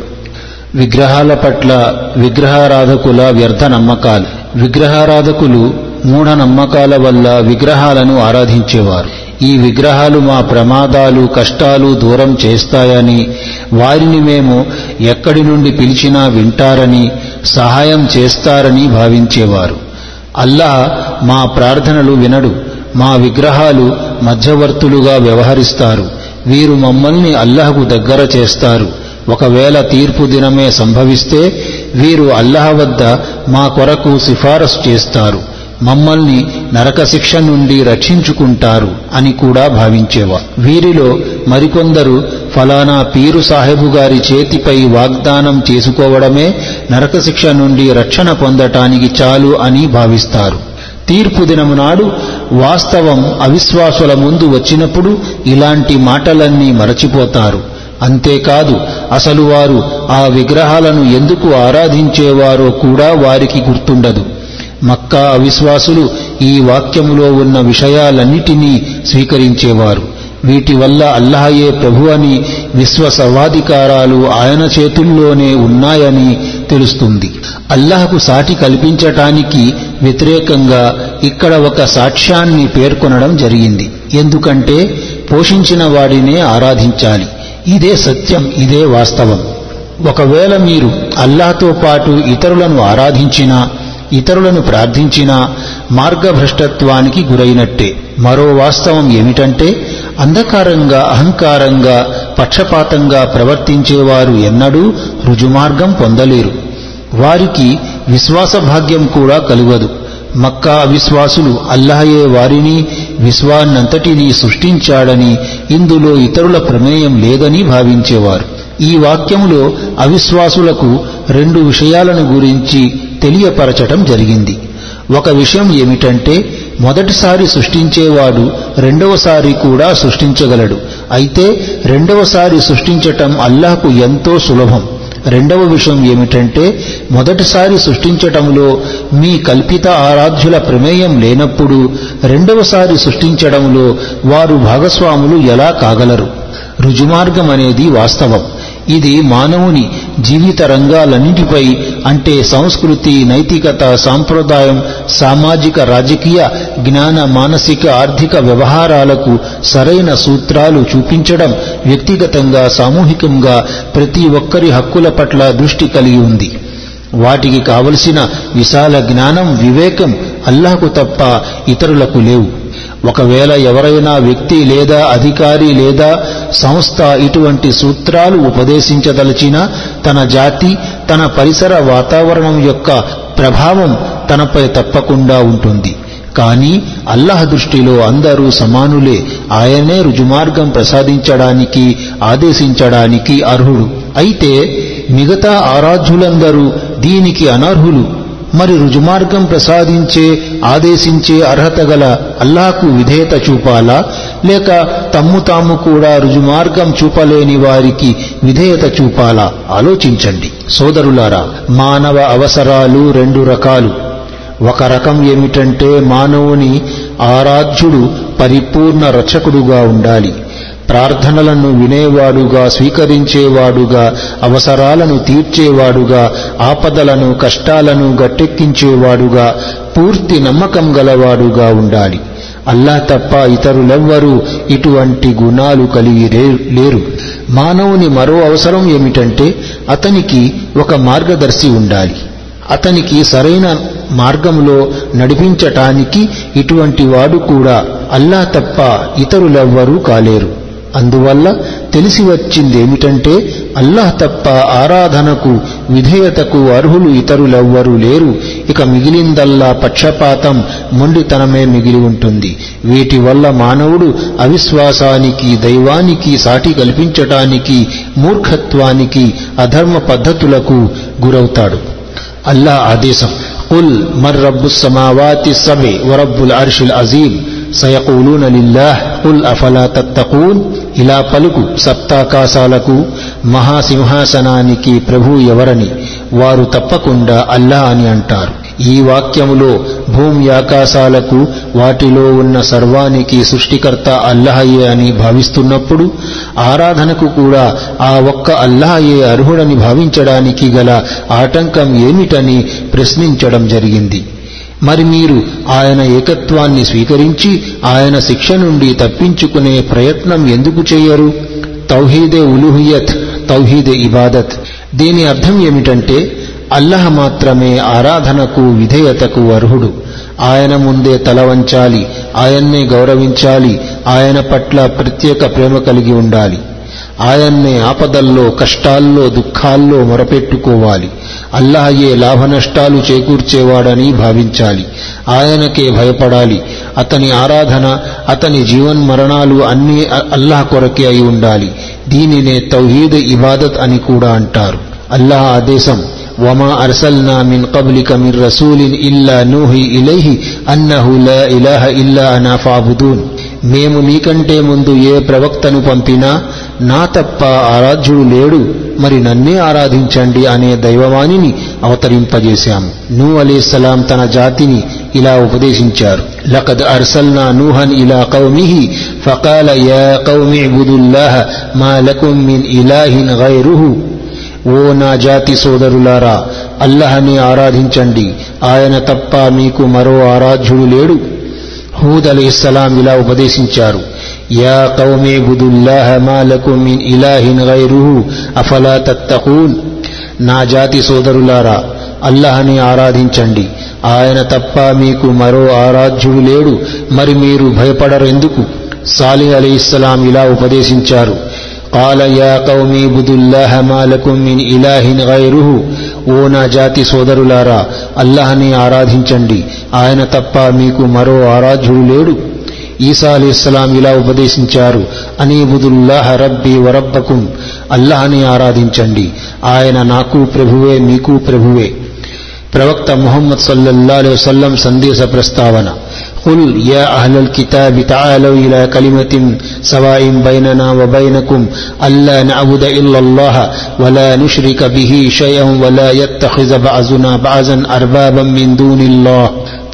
విగ్రహాల పట్ల విగ్రహారాధకుల వ్యర్థ నమ్మకాలు. విగ్రహారాధకులు మూఢ నమ్మకాల వల్ల విగ్రహాలను ఆరాధించేవారు. ఈ విగ్రహాలు మా ప్రమాదాలు కష్టాలు దూరం చేస్తాయని వారిని మేము ఎక్కడి నుండి పిలిచినా వింటారని సహాయం చేస్తారని భావించేవారు. అల్లాహ్ మా ప్రార్థనలు వినడు. మా విగ్రహాలు మధ్యవర్తులుగా వ్యవహరిస్తారు. వీరు మమ్మల్ని అల్లహకు దగ్గర చేస్తారు. ఒకవేళ తీర్పు దినమే సంభవిస్తే వీరు అల్లహ వద్ద మా కొరకు సిఫారసు చేస్తారు. మమ్మల్ని నరక శిక్ష నుండి రక్షించుకుంటారు అని కూడా భావించేవా వీరిలో మరికొందరు ఫలానా పీరు సాహెబు గారి చేతిపై వాగ్దానం చేసుకోవడమే నరక శిక్ష నుండి రక్షణ పొందటానికి చాలు అని భావిస్తారు. తీర్పు దినము నాడు వాస్తవం అవిశ్వాసుల ముందు వచ్చినప్పుడు ఇలాంటి మాటలన్నీ మరచిపోతారు. అంతేకాదు అసలు వారు ఆ విగ్రహాలను ఎందుకు ఆరాధించేవారో కూడా వారికి గుర్తుండదు. మక్కా అవిశ్వాసులు ఈ వాక్యములో ఉన్న విషయాలన్నిటినీ స్వీకరించేవారు. వీటి వల్ల అల్లాహయే ప్రభు అని విశ్వ సర్వాధికారాలు ఆయన చేతుల్లోనే ఉన్నాయని తెలుస్తుంది. అల్లాహకు సాటి కల్పించటానికి వ్యతిరేకంగా ఇక్కడ ఒక సాక్ష్యాన్ని పేర్కొనడం జరిగింది. ఎందుకంటే పోషించిన వాడినే ఆరాధించాలి. ఇదే సత్యం ఇదే వాస్తవం. ఒకవేళ మీరు అల్లాతో పాటు ఇతరులను ఆరాధించినా ఇతరులను ప్రార్థించినా మార్గభ్రష్టత్వానికి గురైనట్టే. మరో వాస్తవం ఏమిటంటే అంధకారంగా అహంకారంగా పక్షపాతంగా ప్రవర్తించేవారు ఎన్నడూ రుజుమార్గం పొందలేరు. వారికి విశ్వాస భాగ్యం కూడా కలుగదు. మక్కా అవిశ్వాసులు అల్లహయే వారిని విశ్వాన్నంతటినీ సృష్టించాడని ఇందులో ఇతరుల ప్రమేయం లేదని భావించేవారు. ఈ వాక్యంలో అవిశ్వాసులకు రెండు విషయాలను గురించి తెలియపరచటం జరిగింది. ఒక విషయం ఏమిటంటే మొదటిసారి సృష్టించేవాడు రెండవసారి కూడా సృష్టించగలడు. అయితే రెండవసారి సృష్టించటం అల్లాహకు ఎంతో సులభం. రెండవ విషయం ఏమిటంటే మొదటిసారి సృష్టించటంలో మీ కల్పిత ఆరాధ్యుల ప్రమేయం లేనప్పుడు రెండవసారి సృష్టించడంలో వారు భాగస్వాములు ఎలా కాగలరు? రుజుమార్గం అనేది వాస్తవం. ఇది మానవుని జీవిత రంగాలన్నింటిపై అంటే సంస్కృతి నైతికత సాంప్రదాయం సామాజిక రాజకీయ జ్ఞాన మానసిక ఆర్థిక వ్యవహారాలకు సరైన సూత్రాలు చూపించడం వ్యక్తిగతంగా సామూహికంగా ప్రతి ఒక్కరి హక్కుల పట్ల దృష్టి కలిగి ఉంది. వాటికి కావలసిన విశాల జ్ఞానం వివేకం అల్లాహకు తప్ప ఇతరులకు లేవు. ఒకవేళ ఎవరైనా వ్యక్తి లేదా అధికారి లేదా సంస్థ ఇటువంటి సూత్రాలు ఉపదేశించదలచిన తన జాతి తన పరిసర వాతావరణం యొక్క ప్రభావం తనపై తప్పకుండా ఉంటుంది. కానీ అల్లాహ్ దృష్టిలో అందరూ సమానులే. ఆయనే రుజుమార్గం ప్రసాదించడానికి ఆదేశించడానికి అర్హుడు. అయితే మిగతా ఆరాధ్యులందరూ దీనికి అనర్హులు. మరి రుజుమార్గం ప్రసాదించే ఆదేశించే అర్హత గల అల్లాకు విధేయత చూపాలా? లేక తమ్ము తాము కూడా రుజుమార్గం చూపలేని వారికి విధేయత చూపాలా? ఆలోచించండి. సోదరులారా మానవ అవసరాలు రెండు రకాలు. ఒక రకం ఏమిటంటే మానవుని ఆరాధ్యుడు పరిపూర్ణ రక్షకుడుగా ఉండాలి. ప్రార్థనలను వినేవాడుగా స్వీకరించేవాడుగా అవసరాలను తీర్చేవాడుగా ఆపదలను కష్టాలను గట్టెక్కించేవాడుగా పూర్తి నమ్మకం గలవాడుగా ఉండాలి. అల్లా తప్ప ఇతరులెవ్వరూ ఇటువంటి గుణాలు కలిగి లేరు. మానవుని మరో అవసరం ఏమిటంటే అతనికి ఒక మార్గదర్శి ఉండాలి. అతనికి సరైన మార్గంలో నడిపించటానికి ఇటువంటి వాడు కూడా అల్లా తప్ప ఇతరులెవ్వరూ కాలేరు. అందువల్ల తెలిసి వచ్చిందేమిటంటే అల్లాహ్ తప్ప ఆరాధనకు విధేయతకు అర్హులు ఇతరులెవ్వరూ లేరు ఇక మిగిలిందల్లా పక్షపాతం మొండితనమే మిగిలి ఉంటుంది వీటి వల్ల మానవుడు అవిశ్వాసానికి దైవానికి సాటి కల్పించటానికి మూర్ఖత్వానికి అధర్మ పద్ధతులకు గురవుతాడు అల్లా ఆదేశం قل من رب السماوات السبع ورب العرش العظيم సయకూలూన లిల్లాహ్ కుల్ అఫలా తత్తకూన్ ఇలా పలుకు సప్తాకాశాలకు మహాసింహాసనానికి ప్రభు ఎవరని వారు తప్పకుండా అల్లా అని అంటారు. ఈ వాక్యములో భూమి ఆకాశాలకు వాటిలో ఉన్న సర్వానికి సృష్టికర్త అల్లహయే అని భావిస్తున్నప్పుడు ఆరాధనకు కూడా ఆ ఒక్క అల్లహయే అర్హుడని భావించడానికి గల ఆటంకం ఏమిటని ప్రశ్నించడం జరిగింది. మరి మీరు ఆయన ఏకత్వాన్ని స్వీకరించి ఆయన శిక్ష నుండి తప్పించుకునే ప్రయత్నం ఎందుకు చేయరు? తౌహీదే ఉలుహియత్ తౌహీదే ఇబాదత్. దీని అర్థం ఏమిటంటే అల్లహ మాత్రమే ఆరాధనకు విధేయతకు అర్హుడు. ఆయన ముందే తల వంచాలి ఆయన్నే గౌరవించాలి ఆయన పట్ల ప్రత్యేక ప్రేమ కలిగి ఉండాలి. ఆయన్నే ఆపదల్లో కష్టాల్లో దుఃఖాల్లో మొరపెట్టుకోవాలి అల్లాహయే లాభనష్టాలు చేకూర్చేవాడని భావించాలి ఆయనకే భయపడాలి అతని ఆరాధన అతని జీవన్మరణాలు అన్నీ అల్లాహ్ కొరకే అయి ఉండాలి దీనినే తౌహీద్ ఇబాదత్ అని కూడా అంటారు అల్లాహ్ ఆదేశం وما أرسلنا من قبلك من رسول إلا نوحي إليه أنه لا إله إلا أنا فاعبدون మేము నీకంటే ముందు ఏ ప్రవక్తను పంపినా నా తప్ప ఆరాధ్యుడు లేడు మరి నన్నే ఆరాధించండి అనే దైవవాణిని అవతరింపజేశాము నూ అలీస్లాం తన జాతిని ఇలా ఉపదేశించారు. లقد అర్సల్నా నూహన్ ఇలా కౌమిహి ఫకాల యా కౌమి ఇబుదుల్లాహ మా లకుం మిన్ ఇలాహిన్ గైరుహు. ఓ నా జాతి సోదరులారా అల్లహని ఆరాధించండి. ఆయన తప్ప మీకు మరో ఆరాధ్యుడు లేడు. హూద్ అలీ ఇలా ఉపదేశించారు. యా కౌమి బుదుల్లాహ మా లకుం మిన్ ఇలాహిన్ గైరుహు అఫలా తత్తఖూన్ నా జాతి సోదరులారా అల్లహని ఆరాధించండి ఆయన తప్ప మీకు మరో ఆరాధ్యుడు లేడు మరి మీరు భయపడరెందుకు సాలి అలీస్లాం ఇలా ఉపదేశించారు قال يا قوم اعبدوا الله ما لكم من إله غيره ఓ నా జాతి సోదరులారా అల్లహని ఆరాధించండి ఆయన తప్ప మీకు మరో ఆరాధ్యుడు లేడు ఈసా అలీస్లాం ఇలా ఉపదేశించారు అనీబుదుల్లాహ రబ్బీ వరబ్బకుం అల్లహని ఆరాధించండి ఆయన నాకు ప్రభువే మీకు ప్రభువే ప్రవక్త ముహమ్మద్ సల్లల్లా అలైహి వసల్లం సందేశ ప్రస్తావన قل يا أهل الكتاب تعالوا إلى كلمة سواء بيننا وبينكم ألا نعبد إلا الله ولا نشرك به شيئا ولا يتخذ بعضنا بعضا أربابا من دون الله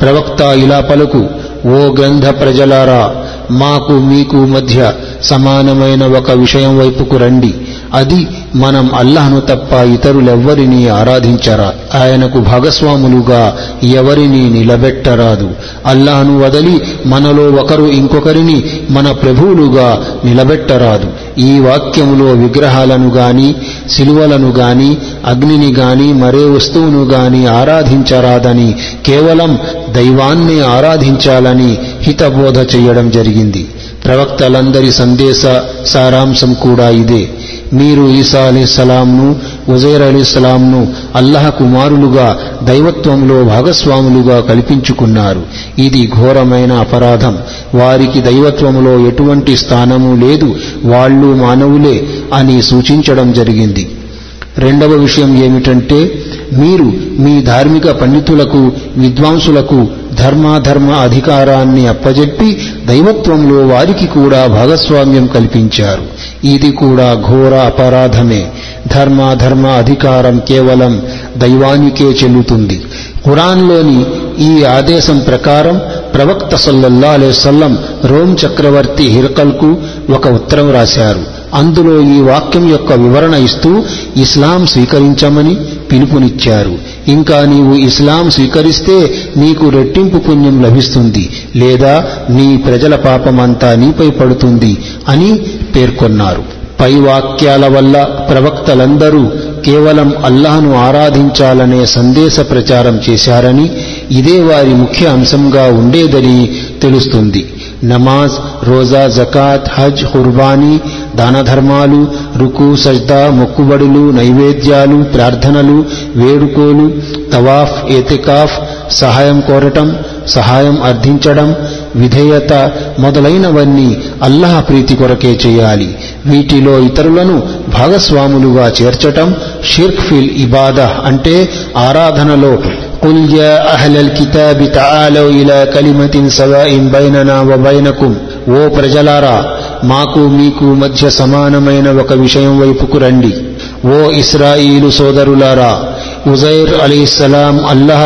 ప్రవక్త ఇలా పలుకు ఓ గంధ ప్రజలారా మాకు మీకు మధ్య సమానమైన ఒక విషయం వైపుకు రండి. అది మనం అల్లాహ్ను తప్ప ఇతరులెవ్వరినీ ఆరాధించరా? ఆయనకు భాగస్వాములుగా ఎవరిని నిలబెట్టరాదు. అల్లాహను వదలి మనలో ఒకరు ఇంకొకరిని మన ప్రభువులుగా నిలబెట్టరాదు. ఈ వాక్యములో విగ్రహాలను గాని శిలువలను గాని అగ్నిని గాని మరే వస్తువును గాని ఆరాధించరాదని కేవలం దైవాన్నే ఆరాధించాలని హితబోధ చేయడం జరిగింది. ప్రవక్తలందరి సందేశ సారాంశం కూడా ఇదే. మీరు ఈసా అలీస్లాంను ఉజైర్ అలీస్లాంను అల్లహ కుమారులుగా దైవత్వంలో భాగస్వాములుగా కల్పించుకున్నారు. ఇది ఘోరమైన అపరాధం. వారికి దైవత్వంలో ఎటువంటి స్థానము లేదు. వాళ్ళు మానవులే అని సూచించడం జరిగింది. రెండవ విషయం ఏమిటంటే మీరు మీ ధార్మిక పండితులకు విద్వాంసులకు ధర్మాధర్మ అధికారాన్ని అప్పజెప్పి దైవత్వంలో వారికి కూడా భాగస్వామ్యం కల్పించారు. ఇది కూడా ఘోర అపరాధమే. ధర్మాధర్మ అధికారం కేవలం దైవానికే చెల్లుతుంది. ఖురాన్లోని ఈ ఆదేశం ప్రకారం ప్రవక్త సల్లల్లా అలైవల్లం రోమ్ చక్రవర్తి హిర్కల్కు ఒక ఉత్తరం రాశారు. అందులో ఈ వాక్యం యొక్క వివరణ ఇస్తూ ఇస్లాం స్వీకరించమని పిలుపునిచ్చారు. ఇంకా నీవు ఇస్లాం స్వీకరిస్తే నీకు రెట్టింపు పుణ్యం లభిస్తుంది లేదా నీ ప్రజల పాపమంతా నీపై పడుతుంది అని పేర్కొన్నారు. పై వాక్యాల వల్ల ప్రవక్తలందరూ కేవలం అల్లాహ్ను ఆరాధించాలనే సందేశ ప్రచారం చేశారని ఇదే వారి ముఖ్య అంశంగా ఉండేదని తెలుస్తుంది. నమాజ్ రోజా జకాత్ హజ్ కుర్బానీ దాన ధర్మాలు రుకు సజ్దా మొక్కుబడులు నైవేద్యాలు ప్రార్థనలు వేడుకోలు తవాఫ్ ఏతికాఫ్ సహాయం కోరటం సహాయం అర్థించడం విధేయత మొదలైనవన్నీ అల్లాహ్ ప్రీతి కొరకే చేయాలి వీటిలో ఇతరులను భాగస్వాములుగా చేర్చటం షిర్క్ ఫిల్ ఇబాదా అంటే ఆరాధనలో قل يا أهل الكتاب تعالوا إلى كلمة سواء بيننا وبينكم ఓ ప్రజలారా మాకు మీకు మధ్య సమానమైన ఒక విషయం వైపుకు రండి ఓ ఇస్రాయిలు సోదరులారా ఉజైర్ అలీసలాం అల్లహ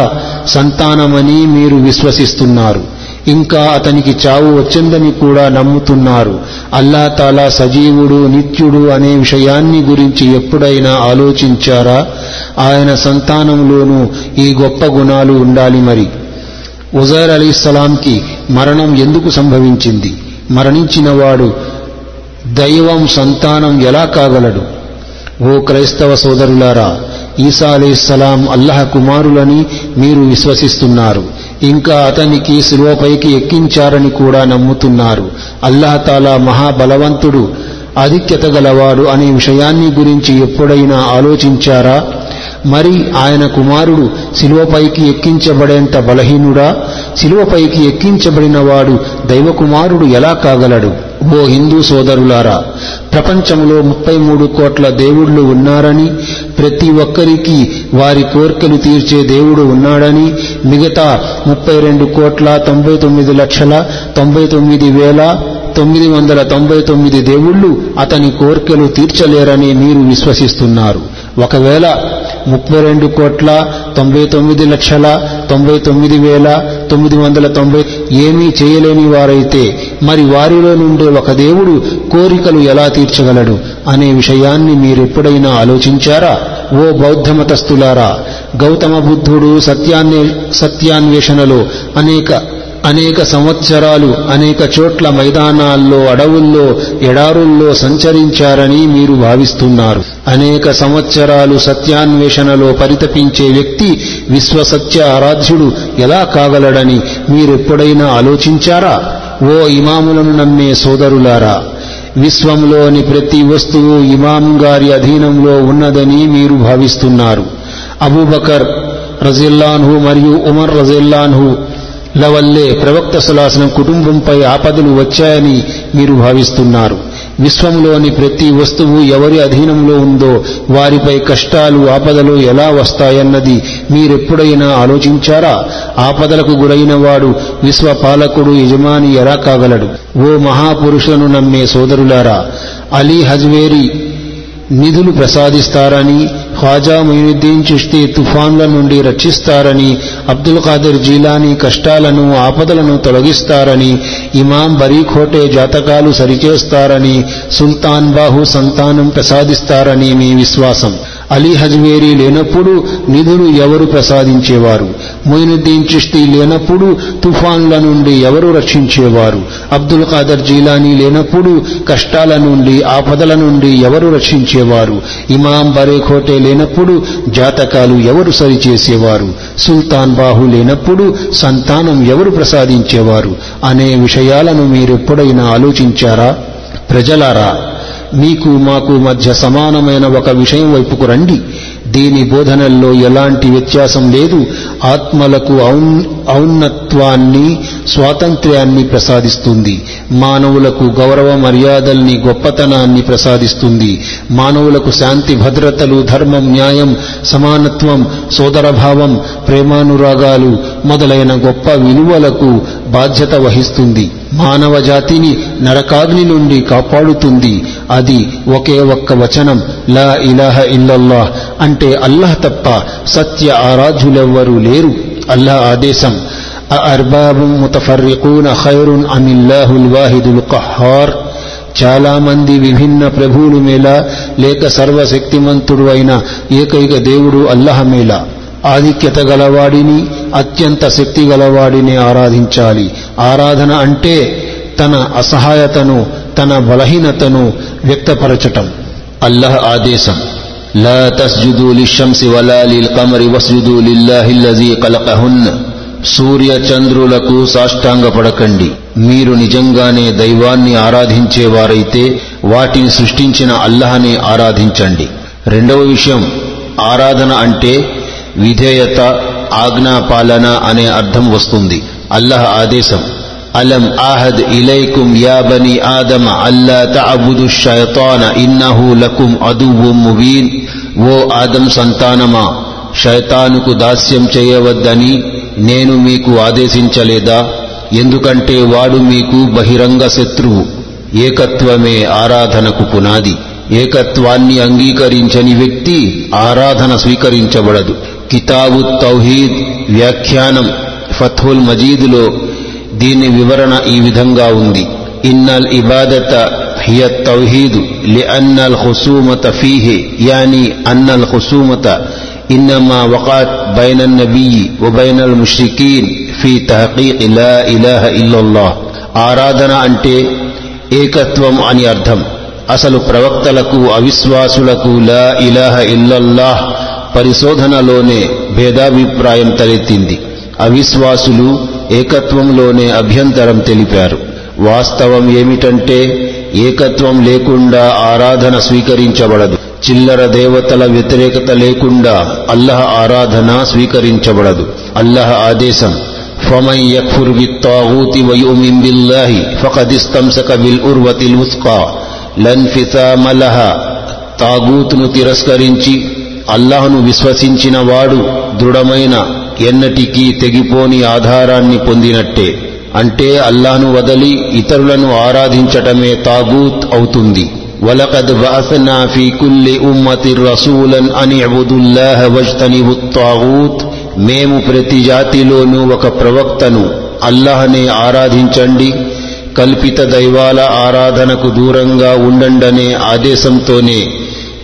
సంతానమని మీరు విశ్వసిస్తున్నారు ఇంకా అతనికి చావు వచ్చిందని కూడా నమ్ముతున్నారు. అల్లా తాలా సజీవుడు నిత్యుడు అనే విషయాన్ని గురించి ఎప్పుడైనా ఆలోచించారా? ఆయన సంతానంలోనూ ఈ గొప్ప గుణాలు ఉండాలి మరి. ఉజైర్ అలీస్లాంకి మరణం ఎందుకు సంభవించింది? మరణించినవాడు దైవం సంతానం ఎలా కాగలడు? ఓ క్రైస్తవ సోదరులారా ఈసా అలీస్లాం అల్లహ కుమారులని మీరు విశ్వసిస్తున్నారు. ఇంకా అతనికి శిలువపైకి ఎక్కించారని కూడా నమ్ముతున్నారు. అల్లహతాలా మహాబలవంతుడు ఆధిక్యత గలవాడు అనే విషయాన్ని గురించి ఎప్పుడైనా ఆలోచించారా? మరి ఆయన కుమారుడు శిలువపైకి ఎక్కించబడేంత బలహీనుడా? శిలువపైకి ఎక్కించబడినవాడు దైవకుమారుడు ఎలా కాగలడు? ఓ హిందూ సోదరులారా ప్రపంచంలో ముప్పై మూడు కోట్ల దేవుళ్ళు ఉన్నారని ప్రతి ఒక్కరికి వారి కోర్కెలు తీర్చే దేవుడు ఉన్నాడని మిగతా ముప్పై రెండు కోట్ల తొంభై తొమ్మిది లక్షల తొంభై తొమ్మిది వేల తొమ్మిది వందల తొంభై తొమ్మిది దేవుళ్ళు అతని కోర్కెలు తీర్చలేరని మీరు విశ్వసిస్తున్నారు. ఒకవేళ ముప్పై రెండు కోట్ల తొంభై తొమ్మిది లక్షల తొంభై తొమ్మిది వేల తొమ్మిది వందల తొంభై ఏమీ చేయలేని వారైతే మరి వారిలో నుండే ఒక దేవుడు కోరికలు ఎలా తీర్చగలడు అనే విషయాన్ని మీరెప్పుడైనా ఆలోచించారా? ఓ బౌద్ధమతస్థులారా గౌతమ బుద్ధుడు సత్యాన్వే సత్యాన్వేషణలో అనేక అనేక సంవత్సరాలు అనేక చోట్ల మైదానాల్లో అడవుల్లో ఎడారుల్లో సంచరించారని మీరు భావిస్తున్నారు. అనేక సంవత్సరాలు సత్యాన్వేషణలో పరితపించే వ్యక్తి విశ్వసత్య ఆరాధ్యుడు ఎలా కాగలడని మీరెప్పుడైనా ఆలోచించారా? ఓ ఇమాములను నమ్మే సోదరులారా విశ్వంలోని ప్రతి వస్తువు ఇమాం గారి అధీనంలో ఉన్నదని మీరు భావిస్తున్నారు. అబూబకర్ రజిల్లాన్హు మరియు ఉమర్ రజిల్లాన్హు లవల్లే ప్రవక్త సులాసనం కుటుంబంపై ఆపదలు వచ్చాయని మీరు భావిస్తున్నారు. విశ్వంలోని ప్రతి వస్తువు ఎవరి అధీనంలో ఉందో వారిపై కష్టాలు ఆపదలు ఎలా వస్తాయన్నది మీరెప్పుడైనా ఆలోచించారా? ఆపదలకు గురైన వాడు విశ్వపాలకుడు యజమాని ఎలా కాగలడు? ఓ మహాపురుషులను నమ్మే సోదరులారా అలీ హజ్వేరి నిధులు ప్రసాదిస్తారని ఖ్వాజా మొయినుద్దీన్ చిష్తి తుఫాన్ల నుండి రక్షిస్తారని అబ్దుల్ ఖాదిర్ జీలానీ కష్టాలను ఆపదలను తొలగిస్తారని ఇమాం బరీఖోటే జాతకాలు సరిచేస్తారని సుల్తాన్ బాహు సంతానం ప్రసాదిస్తారని మీ విశ్వాసం. అలీ హజ్వేరీ లేనప్పుడు నిధులు ఎవరు ప్రసాదించేవారు? మొయినుద్దీన్ చిష్తి లేనప్పుడు తుఫాన్ల నుండి ఎవరు రక్షించేవారు? అబ్దుల్ ఖాదర్ జీలానీ లేనప్పుడు కష్టాల నుండి ఆపదల నుండి ఎవరు రక్షించేవారు? ఇమాం బరేఖోటే లేనప్పుడు జాతకాలు ఎవరు సరిచేసేవారు? సుల్తాన్ బాహు లేనప్పుడు సంతానం ఎవరు ప్రసాదించేవారు? అనే విషయాలను మీరెప్పుడైనా ఆలోచించారా? ప్రజలారా మీకు మాకు మధ్య సమానమైన ఒక విషయం వైపుకు రండి. దీని బోధనల్లో ఎలాంటి వ్యత్యాసం లేదు. ఆత్మలకు ఔన్నత్వాన్ని స్వాతంత్ర్యాన్ని ప్రసాదిస్తుంది. మానవులకు గౌరవ మర్యాదల్ని గొప్పతనాన్ని ప్రసాదిస్తుంది. మానవులకు శాంతి భద్రతలు ధర్మం న్యాయం సమానత్వం సోదరభావం ప్రేమానురాగాలు మొదలైన గొప్ప విలువలకు బాధ్యత వహిస్తుంది. మానవ జాతిని నరకాగ్ని నుండి కాపాడుతుంది. అది ఒకే ఒక్క వచనం. లా ఇలాహ ఇల్లల్లాహ్ అంటే అల్లాహ్ తప్ప సత్య ఆరాధ్యులెవ్వరూ లేరు. అల్లాహ్ ఆదేశం అర్బాబు ముతఫర్రికూన ఖైరున్ అమిల్లాహుల్ వాహిదుల్ కహార్ చాలా మంది విభిన్న ప్రభువులు మేలా లేక సర్వశక్తిమంతుడు అయిన ఏకైక దేవుడు అల్లహ మేలా ఆధిక్యత గలవాడిని అత్యంత శక్తి గలవాడిని ఆరాధించాలి. ఆరాధన అంటే తన అసహాయతను తన బలహీనతను వ్యక్తపరచటం. అల్లహ ఆదేశం. لا تسجدوا للشمس ولا للقمر واسجدوا لله الذي خلقهن సూర్య చంద్రులకు సాష్టాంగపడకండి మీరు నిజంగానే దైవాన్ని ఆరాధించేవారైతే వాటిని సృష్టించిన అల్లహని ఆరాధించండి రెండవ విషయం ఆరాధన అంటే విధేయత ఆజ్ఞాపాలన అనే అర్థం వస్తుంది అల్లహ ఆదేశం అలం ఆహద్ ఇలైకుం యాబని ఆదమ అల్లా తఅబుదు షైతాన ఇన్నహు లకుం అదువ్వుం ముబీన్ ఓ ఆదం సంతానమా? శైతానుకు దాస్యం చేయవద్దని నేను మీకు ఆదేశించలేదా? ఎందుకంటే వాడు మీకు బహిరంగ శత్రువు. ఏకత్వమే ఆరాధనకు పునాది. ఏకత్వాన్ని అంగీకరించని వ్యక్తి ఆరాధన స్వీకరించబడదు. కితాబు తౌహీద్ వ్యాఖ్యానం ఫథుల్ మజీద్లో దీని వివరణ ఈ విధంగా ఉంది ఇన్నల్ ఇబాదత هي التوحيد لأن الخصومة فيه يعني أن الخصومة إنما وقعت بين النبي وبين المشركين في تحقيق لا إله إلا الله ఆరాధన అంటే ఏకత్వం అని అర్థం అసలు ప్రవక్తలకు అవిశ్వాసులకు లా ఇలాహ ఇల్లల్లాహ్ పరిశోధనలోనే భేదాభిప్రాయం తలెత్తింది అవిశ్వాసులు ఏకత్వంలోనే అభ్యంతరం తెలిపారు వాస్తవం ఏమిటంటే ఏకత్వం లేకుండా ఆరాధన స్వీకరించబడదు చిల్లర దేవతల వ్యతిరేకత లేకుండా అల్లహ ఆరాధన స్వీకరించబడదు అల్లహ ఆదేశం فمن يكفر بالطاغوت ويؤمن بالله فقد استمسك بالأروة الوثقى لا انفثام لها తాగూతును తిరస్కరించి అల్లాహను విశ్వసించిన వాడు దృఢమైన ఎన్నటికీ తెగిపోని ఆధారాన్ని పొందినట్టే అంటే అల్లాహను వదలి ఇతరులను ఆరాధించటమే తాగూత్ అవుతుంది ولقد بعثنا في كل أمة رسولا أن اعبدوا الله واجتنبوا الطاغوت మేము ప్రతి జాతిలోనూ ఒక ప్రవక్తను అల్లహనే ఆరాధించండి కల్పిత దైవాల ఆరాధనకు దూరంగా ఉండండనే ఆదేశంతోనే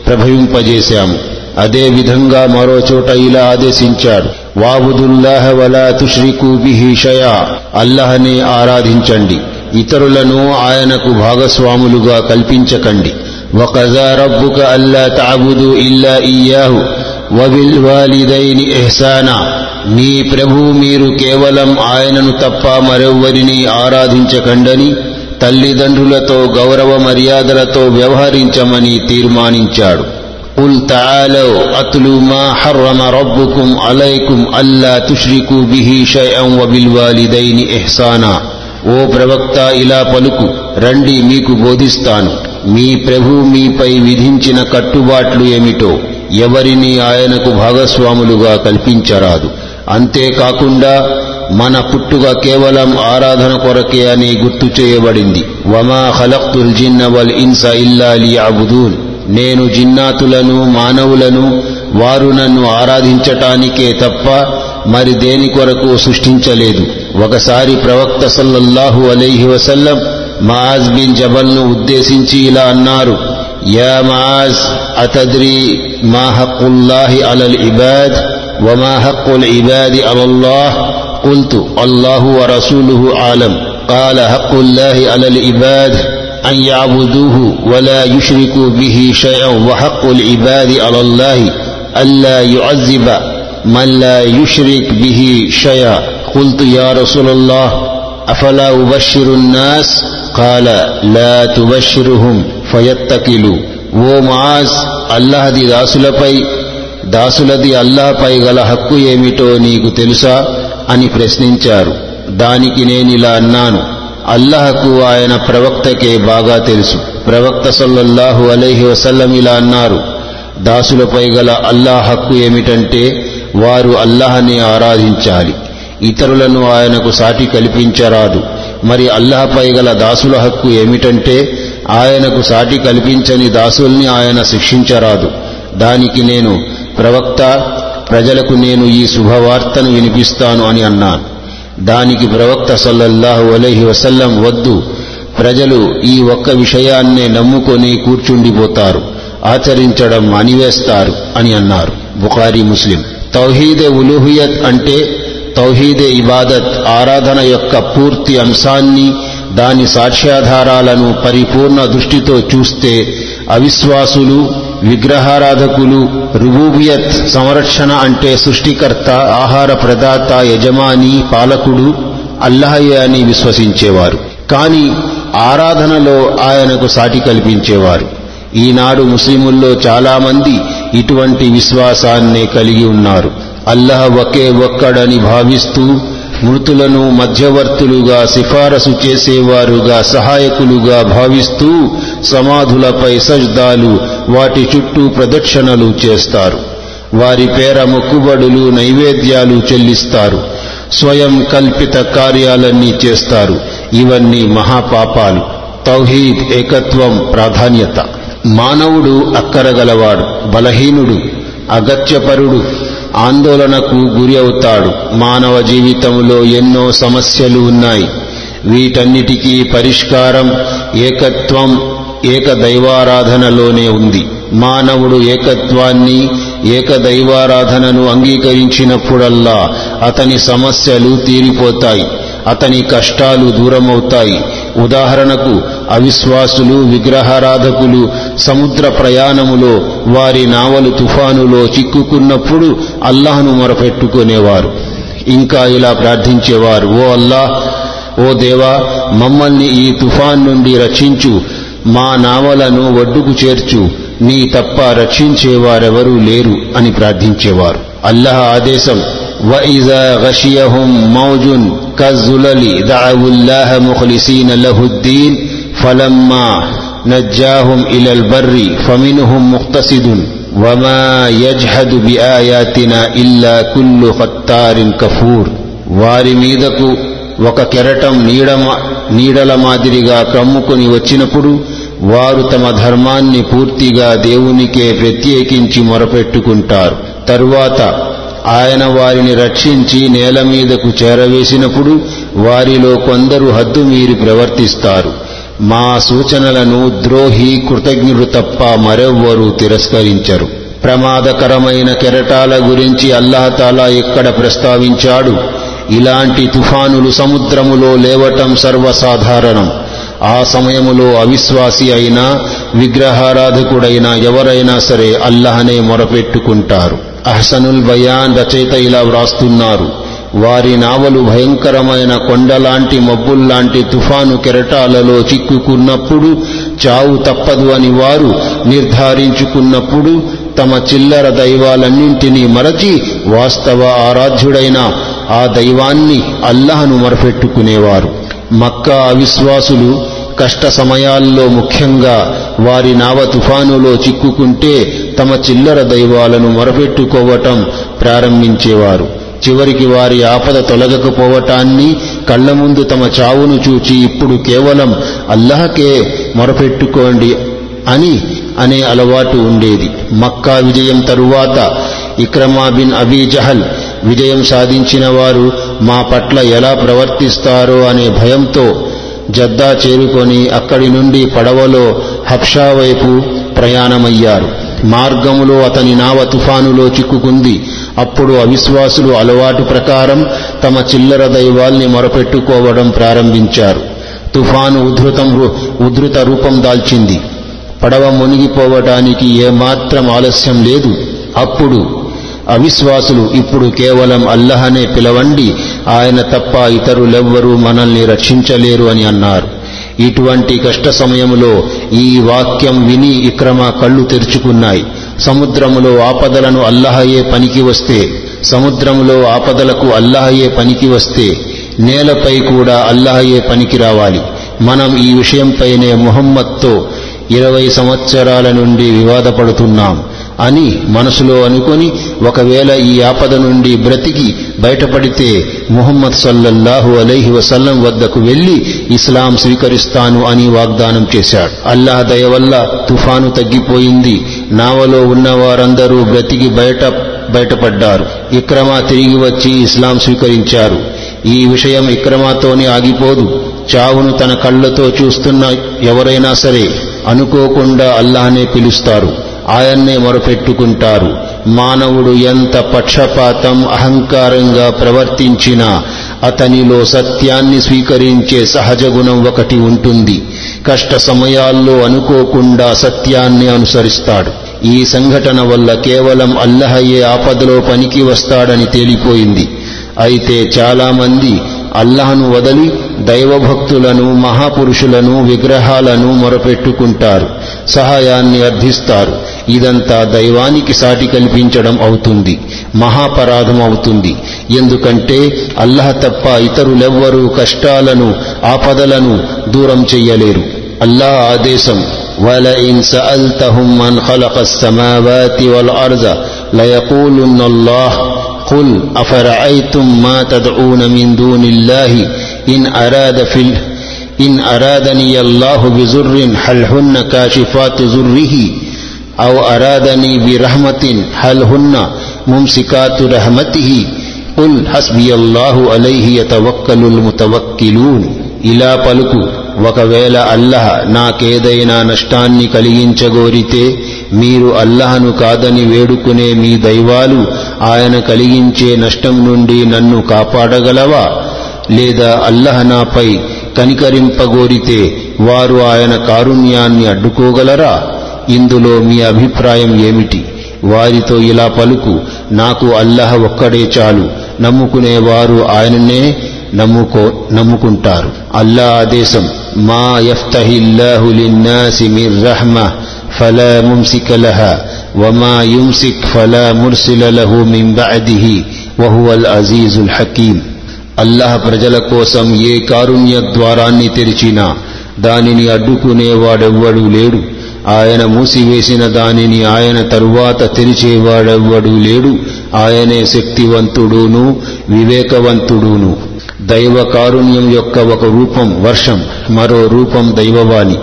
ప్రభవింపజేశాము అదే విధంగా మరో చోట ఇలా ఆదేశించాడు వాబుదుల్లాహ వలా తుష్రికు బిహి షయా అల్లహనే ఆరాధించండి ఇతరులను ఆయనకు భాగస్వాములుగా కల్పించకండి وقضى ربك ألا تعبدوا إلا إياه وبالوالدين إحسانا మీ ప్రభు మీరు కేవలం ఆయనను తప్ప మరెవ్వరిని ఆరాధించకండని తల్లిదండ్రులతో గౌరవ మర్యాదలతో వ్యవహరించమని తీర్మానించాడు قل تعالوا أتلوا ما حرم ربكم عليكم ألا تشركوا به شيئا وبالوالدين إحسانا ఓ ప్రవక్త ఇలా పలుకు రండి మీకు బోధిస్తాను మీ ప్రభు మీపై విధించిన కట్టుబాట్లు ఏమిటో ఎవరిని ఆయనకు భాగస్వాములుగా కల్పించరాదు అంతేకాకుండా మన పుట్టుక కేవలం ఆరాధన కొరకే అని గుర్తు చేయబడింది వమా ఖలక్తుల్ జిన్న వల్ ఇన్స ఇల్లా లియాబుదూన్ నేను జిన్నాతులను మానవులను వారు నన్ను ఆరాధించటానికే తప్ప మరి దేని కొరకు సృష్టించలేదు ఒకసారి ప్రవక్త సల్లల్లాహు అలైహి వసల్లం మాజ్ బిన్ జబల్ను ఉద్దేశించి ఇలా అన్నారు యా మాజ్ అతద్రి మా హక్కుల్లాహి అలల్ ఇబాద్ وما حق العباد على الله قلت الله ورسوله عالم قال حق الله على العباد أن يعبدوه ولا يشركوا به شيئا وحق العباد على الله ألا يعذب من لا يشرك به شيئا قلت يا رسول الله أفلا أبشر الناس قال لا تبشرهم فيتكلوا ومعاذ الله دي దాసులపై దాసులది అల్లాహపై గల హక్కు ఏమిటో నీకు తెలుసా అని ప్రశ్నించారు దానికి నేనిలా అన్నాను అల్లహకు ఆయన ప్రవక్తకే బాగా తెలుసు. ప్రవక్త సల్లల్లాహు అలైహి వసల్లం ఇలా అన్నారు దాసులపై గల అల్లాహ్ హక్కు ఏమిటంటే వారు అల్లాహని ఆరాధించాలి. ఇతరులను ఆయనకు సాటి కల్పించరాదు. మరి అల్లాహపై గల దాసుల హక్కు ఏమిటంటే ఆయనకు సాటి కల్పించని దాసుల్ని ఆయన శిక్షించరాదు. దానికి నేను ప్రవక్త ప్రజలకు నేను ఈ శుభవార్తను వినిపిస్తాను అని అన్నాను. దానికి ప్రవక్త సల్లల్లాహు అలహి వసల్లం వద్దు. ప్రజలు ఈ ఒక్క విషయాన్నే నమ్ముకొని కూర్చుండిపోతారు. ఆచరించడం అనివేస్తారు అని అన్నారు. బుఖారీ ముస్లిం. తౌహీదే ఉలుహియత్ అంటే తౌహీదే ఇబాదత్ ఆరాధన యొక్క పూర్తి అంశాన్ని దాని సాక్ష్యాధారాలను పరిపూర్ణ దృష్టితో చూస్తే అవిశ్వాసులు విగ్రహారాధకులు రుబూబియత్ సంరక్షణ అంటే సృష్టికర్త ఆహార ప్రదాత యజమాని పాలకుడు అల్లహయ్య అని విశ్వసించేవారు. కానీ ఆరాధనలో ఆయనకు సాటి కల్పించేవారు. ఈనాడు ముస్లిముల్లో చాలామంది ఇటువంటి విశ్వాసాన్నే కలిగి ఉన్నారు. అల్లహ ఒకే ఒక్కడని భావిస్తూ మృతులను మధ్యవర్తులుగా సిఫారసు చేసేవారుగా సహాయకులుగా భావిస్తూ సమాధులపై సజ్దాలు వాటి చుట్టూ ప్రదక్షిణలు చేస్తారు. వారి పేర మొక్కుబడులు నైవేద్యాలు చెల్లిస్తారు. స్వయం కల్పిత కార్యాలన్నీ చేస్తారు. ఇవన్నీ మహాపాపాలు. తౌహీద్ ఏకత్వం ప్రాధాన్యత. మానవుడు అక్కరగలవాడు బలహీనుడు అగత్యపరుడు ఆందోళనకు గురి అవుతాడు. మానవ జీవితంలో ఎన్నో సమస్యలు ఉన్నాయి. వీటన్నిటికీ పరిష్కారం ఏకత్వం ఏకదైవారాధనలోనే ఉంది. మానవుడు ఏకత్వాన్ని ఏకదైవారాధనను అంగీకరించినప్పుడల్లా అతని సమస్యలు తీరిపోతాయి అతని కష్టాలు దూరమవుతాయి. ఉదాహరణకు అవిశ్వాసులు విగ్రహారాధకులు సముద్ర ప్రయాణములో వారి నావలు తుఫానులో చిక్కుకున్నప్పుడు అల్లాహను మొరపెట్టుకునేవారు. ఇంకా ఇలా ప్రార్థించేవారు ఓ అల్లాహ్ ఓ దేవా మమ్మల్ని ఈ తుఫాన్ నుండి రక్షించు మా నావలను ఒడ్డుకు చేర్చు నీ తప్ప రక్షించేవారెవరూ లేరు అని ప్రార్థించేవారు అల్లహ ఆదేశం وإذا غشيهم موج كالظلل دعوا الله مخلصين له الدين فلما نجاهم إلى البر فمنهم مقتصد وما يجحد بآياتنا إلا كل ختار كفور వారి మీదకు ఒక కెరటం నీడమ నీడల మాదిరిగా క్రమ్ముకొని వచ్చినప్పుడు వారు తమ ధర్మాన్ని పూర్తిగా దేవునికే ప్రత్యేకించి మొరపెట్టుకుంటారు. తరువాత ఆయన వారిని రక్షించి నేల మీదకు చేరవేసినప్పుడు వారిలో కొందరు హద్దు మీరి ప్రవర్తిస్తారు. మా సూచనలను ద్రోహి కృతజ్ఞుడు తప్ప మరెవ్వరూ తిరస్కరించరు. ప్రమాదకరమైన కెరటాల గురించి అల్లహతాలా ఎక్కడ ప్రస్తావించాడు? ఇలాంటి తుఫానులు సముద్రములో లేవటం సర్వసాధారణం. ఆ సమయములో అవిశ్వాసి అయినా విగ్రహారాధకుడైనా ఎవరైనా సరే అల్లహనే మొరపెట్టుకుంటారు. అహ్సనుల్ బయాన్ రచయిత ఇలా వ్రాస్తున్నారు. వారి నావలు భయంకరమైన కొండలాంటి మబ్బుల్లాంటి తుఫాను కెరటాలలో చిక్కుకున్నప్పుడు చావు తప్పదు అని వారు నిర్ధారించుకున్నప్పుడు తమ చిల్లర దైవాలన్నింటినీ మరచి వాస్తవ ఆరాధ్యుడైన ఆ దైవాన్ని అల్లహను మొరపెట్టుకునేవారు. మక్కా అవిశ్వాసులు కష్ట సమయాల్లో ముఖ్యంగా వారి నావ తుఫానులో చిక్కుకుంటే తమ చిల్లర దైవాలను మొరపెట్టుకోవటం ప్రారంభించేవారు. చివరికి వారి ఆపద తొలగకపోవటాన్ని కళ్ళ ముందు తమ చావును చూచి ఇప్పుడు కేవలం అల్లహకే మొరపెట్టుకోండి అని అనే అలవాటు ఉండేది. మక్కా విజయం తరువాత ఇక్రమా బిన్ అబీ జహల్ విజయం సాధించిన వారు మా పట్ల ఎలా ప్రవర్తిస్తారో అనే భయంతో జద్దా చేరుకొని అక్కడి నుండి పడవలో హబ్షా వైపు ప్రయాణమయ్యారు. మార్గములో అతని నావ తుఫానులో చిక్కుకుంది. అప్పుడు అవిశ్వాసులు అలవాటు ప్రకారం తమ చిల్లర దైవాల్ని మొరపెట్టుకోవడం ప్రారంభించారు. తుఫాను ఉధృతం ఉధృత రూపం దాల్చింది. పడవ మునిగిపోవటానికి ఏమాత్రం ఆలస్యం లేదు. అప్పుడు అవిశ్వాసులు ఇప్పుడు కేవలం అల్లహనే పిలవండి ఆయన తప్ప ఇతరులెవ్వరూ మనల్ని రక్షించలేరు అని అన్నారు. ఇటువంటి కష్ట సమయంలో ఈ వాక్యం విని ఇక్రమ కళ్ళు తెరుచుకున్నాయి. సముద్రములో ఆపదలను అల్లహయే పనికి వస్తే సముద్రములో ఆపదలకు అల్లహయే పనికి వస్తే నేలపై కూడా అల్లహయే పనికి రావాలి. మనం ఈ విషయంపైనే మొహమ్మద్తో ఇరవై సంవత్సరాల నుండి వివాదపడుతున్నాం. అని మనసులో అనుకొని ఒకవేళ ఈ ఆపద నుండి బ్రతికి బయటపడితే ముహమ్మద్ సల్లల్లాహు అలైహి వసల్లం వద్దకు వెళ్ళి ఇస్లాం స్వీకరిస్తాను అని వాగ్దానం చేశాడు. అల్లాహ్ దయ వల్ల తుఫాను తగ్గిపోయింది. నావలో ఉన్న వారందరూ బ్రతికి బయట బయటపడ్డారు. ఇక్రమా తిరిగి వచ్చి ఇస్లాం స్వీకరించారు. ఈ విషయం ఇక్రమాతోనే ఆగిపోదు. చావును తన కళ్ళతో చూస్తున్న ఎవరైనా సరే అనుకోకుండా అల్లాహనే పిలుస్తారు. ఆయన్నే మొరపెట్టుకుంటారు. మానవుడు ఎంత పక్షపాతం అహంకారంగా ప్రవర్తించినా అతనిలో సత్యాన్ని స్వీకరించే సహజ గుణం ఒకటి ఉంటుంది. కష్ట సమయాల్లో అనుకోకుండా సత్యాన్ని అనుసరిస్తాడు. ఈ సంఘటన వల్ల కేవలం అల్లహయ్యే ఆపదలో పనికి వస్తాడని తేలిపోయింది. అయితే చాలామంది అల్లహను వదలి దైవభక్తులను మహాపురుషులను విగ్రహాలను మొరపెట్టుకుంటారు. సహాయాన్ని అర్థిస్తారు. ఇదంతా దైవానికి సాటి కల్పించడం అవుతుంది మహాపరాధం అవుతుంది ఎందుకంటే అల్లహ తప్ప ఇతరులెవ్వరూ కష్టాలను ఆపదలను దూరం చెయ్యలేరు అల్లాహ్ ఆదేశం ولئن سألتهم من خلق السماوات والأرض ليقولن الله قل أفرأيتم ما تدعون من دون الله إن أراد في ال... إن أرادني الله بزر هل هن كاشفات زره أو أرادني برحمة هل هن ممسكات رحمته قل حسبي الله عليه يتوكل المتوكلون ఇలా పలుకు ఒకవేళ అల్లహ నాకేదైనా నష్టాన్ని కలిగించగోరితే మీరు అల్లహను కాదని వేడుకునే మీ దైవాలు ఆయన కలిగించే నష్టం నుండి నన్ను కాపాడగలవా లేదా అల్లహ నాపై కనికరింపగోరితే వారు ఆయన కారుణ్యాన్ని అడ్డుకోగలరా ఇందులో మీ అభిప్రాయం ఏమిటి? వారితో ఇలా పలుకు నాకు అల్లహ ఒక్కడే చాలు నమ్ముకునేవారు ఆయననే నమ్ముకో నమ్ముకుంటారు. అల్లా ఆదేశం మా యఫ్తహిల్లాహు లిన్నాసి మిర్ రహ్మ ఫలా ముంసిక లహా వమా యుమ్సిక్ ఫలా ముర్సిల లహు మిన్ బఅదిహి వహువల్ అజీజుల్ హకీం అల్లాహ్ ప్రజల కోసం ఏ కారుణ్య ద్వారాన్ని తెరిచినా దానిని అడ్డుకునేవాడెవ్వడూ లేడు. ఆయన మూసివేసిన దానిని ఆయన తరువాత తెరిచేవాడెవ్వడూ లేడు. ఆయనే శక్తివంతుడును వివేకవంతుడును. దైవ కారుణ్యం యొక్క ఒక రూపం వర్షం మరో రూపం దైవవాణి.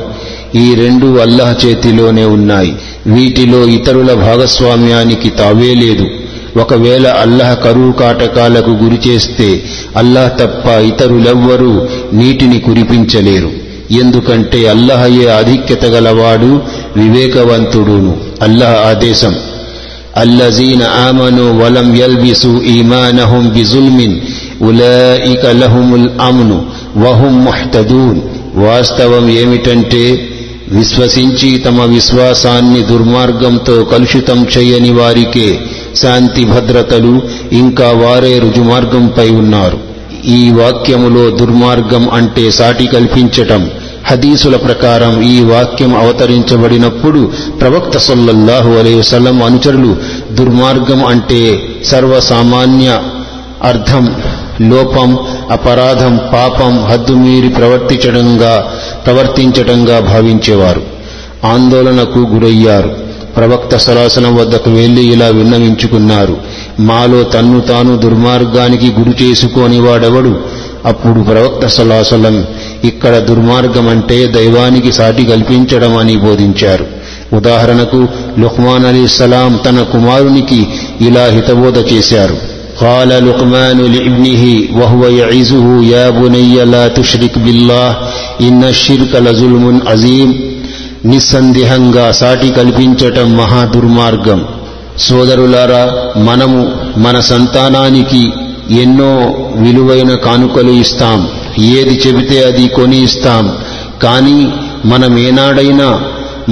ఈ రెండు అల్లాహ్ చేతిలోనే ఉన్నాయి. వీటిలో ఇతరుల భాగస్వామ్యానికి తావే లేదు. ఒకవేళ అల్లాహ్ కరువు కాటకాలకు గురి చేస్తే అల్లాహ్ తప్ప ఇతరులెవ్వరూ నీటిని కురిపించలేరు. ఎందుకంటే అల్లహయే ఆధిక్యత గలవాడు వివేకవంతుడును. అల్లహ ఆదేశం. అల్లజీన ఆమను వలం యల్బిసు ఈమానహుం బిజుల్మిన్ ఉలయిక లహుముల్ అమ్ను వహుం మహ్తదూన్. వాస్తవం ఏమిటంటే విశ్వసించి తమ విశ్వాసాన్ని దుర్మార్గంతో కలుషితం చేయని వారికే శాంతి భద్రతలు ఇంకా వారే రుజుమార్గంపై ఉన్నారు. ఈ వాక్యములో దుర్మార్గం అంటే సాటి కల్పించటం. హదీసుల ప్రకారం ఈ వాక్యం అవతరించబడినప్పుడు ప్రవక్త సొల్లహు అలై వసల్లం అనుచరులు దుర్మార్గం అంటే సర్వసామాన్య అర్థం లోపం అపరాధం పాపం హద్దుమీరి ప్రవర్తించడంగా ప్రవర్తించడంగా భావించేవారు. ఆందోళనకు గురయ్యారు. ప్రవక్త సలాసనం వద్దకు వెళ్ళి ఇలా విన్నవించుకున్నారు. మాలో తన్ను తాను దుర్మార్గానికి గురి చేసుకోని వాడెవడు? అప్పుడు ప్రవక్త సలాసలం ఇక్కడ దుర్మార్గం అంటే దైవానికి సాటి కల్పించడం అని బోధించారు ఉదాహరణకు లుక్మాన్ అలీ సలాం తన కుమారునికి ఇలా హితబోధ చేశారు قال لقمان لابنه وهو يعزه يا بني لا تشرك بالله إن الشرك لظلم عظيم నిస్సందేహంగా సాటి కల్పించటం మహా దుర్మార్గం సోదరులారా మనము మన సంతానానికి ఎన్నో విలువైన కానుకలు ఇస్తాం ఏది చెబితే అది కొని ఇస్తాం కానీ మనమేనాడైనా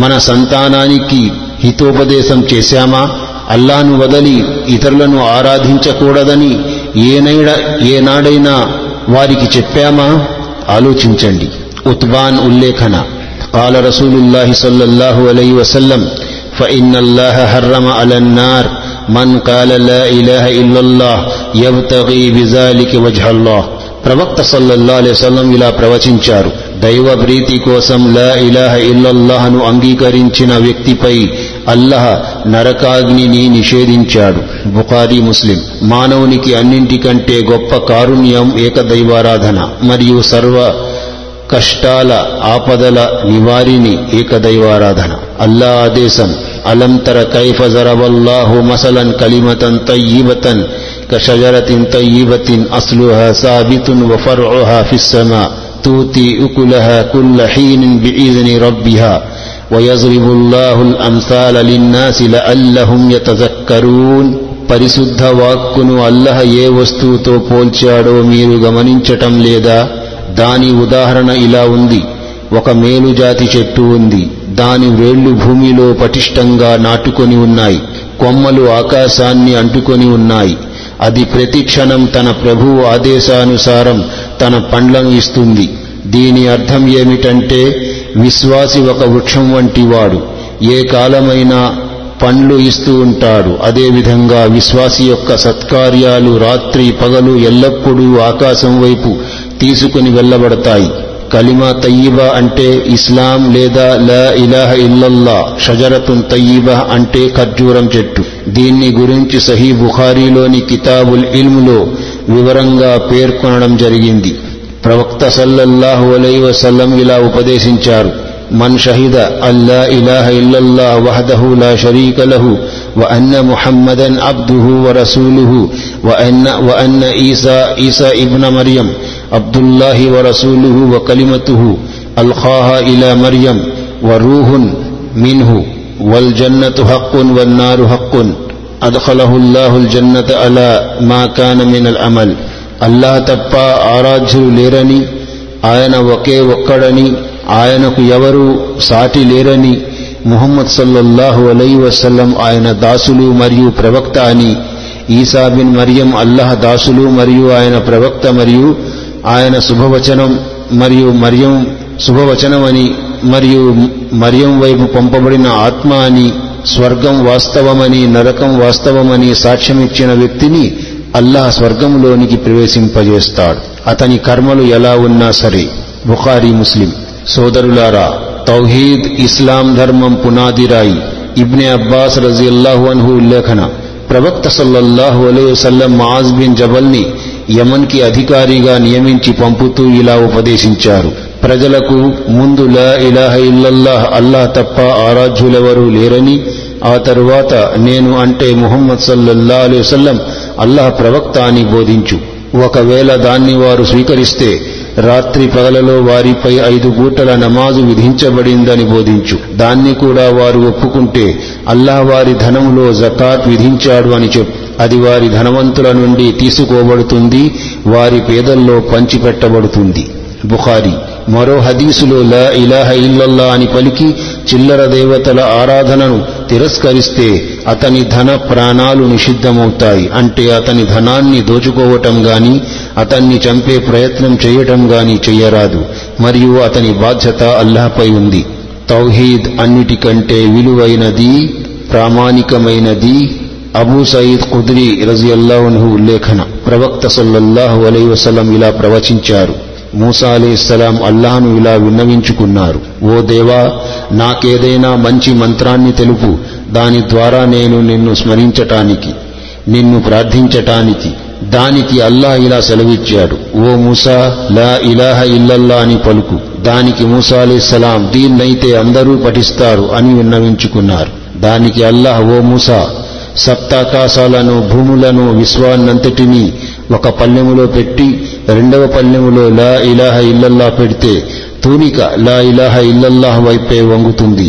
మన సంతానానికి హితోపదేశం చేశామా అల్లాను వదలి ఇతరులను ఆరాధించకూడదని ఏనైడ ఏనాడైనా వారికి చెప్పామా ఆలోచించండి ఉత్బాన్ ఉల్లేఖన قال رسول الله صلى الله عليه وسلم فإن الله حرم على النار من قال لا إله إلا الله يبتغي بذلك وجه الله ప్రవక్త సల్లల్లా అలెసల్లం ఇలా ప్రవచించారు దైవ ప్రీతి కోసం లా ఇలాహ ఇల్లల్లాహను అంగీకరించిన వ్యక్తిపై అల్లహ నరకాగ్నిని నిషేధించాడు. బుఖారీ ముస్లిం. మానవునికి అన్నింటికంటే గొప్ప కారుణ్యం ఏకదైవారాధన మరియు సర్వ కష్టాల ఆపదల నివారిని ఏకదైవారాధన. అల్లా ఆదేశం అలంతర కైఫ జరవల్లాహు మసలన్ కలిమతన్ తయ్యిబతన్ كشجرة طيبة أصلها ثابت وفرعها في السماء تؤتي أكلها كل حين بإذن ربها ويضرب الله الأمثال للناس لعلهم يتذكرون పరిశుద్ధ వాక్కును అల్లహ ఏ వస్తువుతో పోల్చాడో మీరు గమనించటం లేదా దాని ఉదాహరణ ఇలా ఉంది ఒక మేలుజాతి చెట్టు ఉంది దాని వేళ్లు భూమిలో పటిష్టంగా నాటుకొని ఉన్నాయి కొమ్మలు ఆకాశాన్ని అంటుకొని ఉన్నాయి అది ప్రతి క్షణం తన ప్రభువు ఆదేశానుసారం తన పండ్లను ఇస్తుంది. దీని అర్థం ఏమిటంటే విశ్వాసి ఒక వృక్షం వంటి వాడు ఏ కాలమైనా పండ్లు ఇస్తూ ఉంటాడు. అదేవిధంగా విశ్వాసి యొక్క సత్కార్యాలు రాత్రి పగలు ఎల్లప్పుడూ ఆకాశం వైపు తీసుకుని వెళ్ళబడతాయి. కలిమా తయ్యిబా అంటే ఇస్లాం లేదా లా ఇలాహ ఇల్లల్లా షజరతున్ తయ్యిబా అంటే ఖర్జూరం చెట్టు. దీన్ని గురించి సహీ బుఖారీలోని కితాబుల్ ఇల్ములో వివరంగా పేర్కొనడం జరిగింది. ప్రవక్త సల్లల్లాహు అలై వసల్లం ఇలా ఉపదేశించారు. మన్ షహిద అల్లా ఇలాహ ఇల్లల్లా వహదహు లా షరీక లహు وأن محمدا عبده ورسوله وأن, وأن عيسى عيسى ابن مريم عبد الله ورسوله وكلمته ألقاها إلى مريم وروح منه والجنة حق والنار حق أدخله الله الجنة على ما كان من العمل الله تبا ఆరాధ్యులు లేరని ఆయన ఒకే ఒక్కడని ఆయనకు ఎవరు సాటి లేరని ముహమ్మద్ సల్లల్లాహు అలై వసల్లం ఆయన దాసులు మరియు ప్రవక్త అని ఈసా బిన్ మరియం అల్లహ దాసులు మరియు ఆయన ప్రవక్త మరియు ఆయన శుభవచనం మరియు మరియం శుభవచనం అని మరియు మరియం వైపు పంపబడిన ఆత్మ అని స్వర్గం వాస్తవమని నరకం వాస్తవమని సాక్ష్యమిచ్చిన వ్యక్తిని అల్లాహ్ స్వర్గంలోనికి ప్రవేశింపజేస్తాడు. అతని కర్మలు ఎలా ఉన్నా సరే బుఖారీ ముస్లిం సోదరులారా తౌహీద్ ఇస్లాం ధర్మం పునాదిరాయి. ఇబ్నె అబ్బాస్ రజీల్లాహు అన్హు ఉల్లేఖన. ప్రవక్త సల్లల్లాహు అలైవసల్లం మాజ్ బిన్ జబల్ని యమన్కి అధికారిగా నియమించి పంపుతూ ఇలా ఉపదేశించారు. ప్రజలకు ముందు లా ఇలాహ ఇల్లల్లాహ్ అల్లాహ్ తప్ప ఆరాధ్యులెవరూ లేరని ఆ తరువాత నేను అంటే ముహమ్మద్ సల్లల్లా అలైవసల్లం అల్లాహ్ ప్రవక్త అని బోధించు. ఒకవేళ దాన్ని వారు స్వీకరిస్తే రాత్రి పగలలో వారిపై ఐదు గూటల నమాజు విధించబడిందని బోధించు. దాన్ని కూడా వారు ఒప్పుకుంటే అల్లా వారి ధనంలో జకాత్ విధించాడు అని చెప్పు. అది వారి ధనవంతుల నుండి తీసుకోబడుతుంది వారి పేదల్లో పంచిపెట్టబడుతుంది. బుఖారి. మరో హదీసులో లా ఇలాహ ఇల్లల్లా అని పలికి చిల్లర దేవతల ఆరాధనను తిరస్కరిస్తే అతని ధన ప్రాణాలు నిషిద్ధమవుతాయి. అంటే అతని ధనాన్ని దోచుకోవటం గాని అతన్ని చంపే ప్రయత్నం చేయటం గాని చెయ్యరాదు. మరియు అతని బాధ్యత అల్లాహపై ఉంది. తౌహీద్ అన్నిటికంటే విలువైనది ప్రామాణికమైనది అబూ సయీద్ కుద్రి రజియల్లాహు ఉల్లేఖన. ప్రవక్త సల్లల్లాహు అలై వసలం ఇలా ప్రవచించారు. మూసా అలీస్లాం అల్లాను ఇలా విన్నవించుకున్నారు. ఓ దేవా నాకేదైనా మంచి మంత్రాన్ని తెలుపు. దాని ద్వారా నేను నిన్ను స్మరించటానికి నిన్ను ప్రార్థించటానికి దానికి అల్లాహ్ ఇలా సెలవిచ్చాడు. ఓ మూసా లా ఇలాహ ఇల్లల్లా అని పలుకు. దానికి మూసా అలీస్లాం దీన్నైతే అందరూ పఠిస్తారు అని విన్నవించుకున్నారు. దానికి అల్లాహ్ ఓ మూసా సప్తాకాశాలను భూములను విశ్వాన్నంతటినీ ఒక పల్లెములో పెట్టి రెండవ పల్లెములో లా ఇలాహ ఇల్లల్లా పెడితే తూనిక లా ఇలాహ ఇల్లల్లాహ్ వైపే వంగుతుంది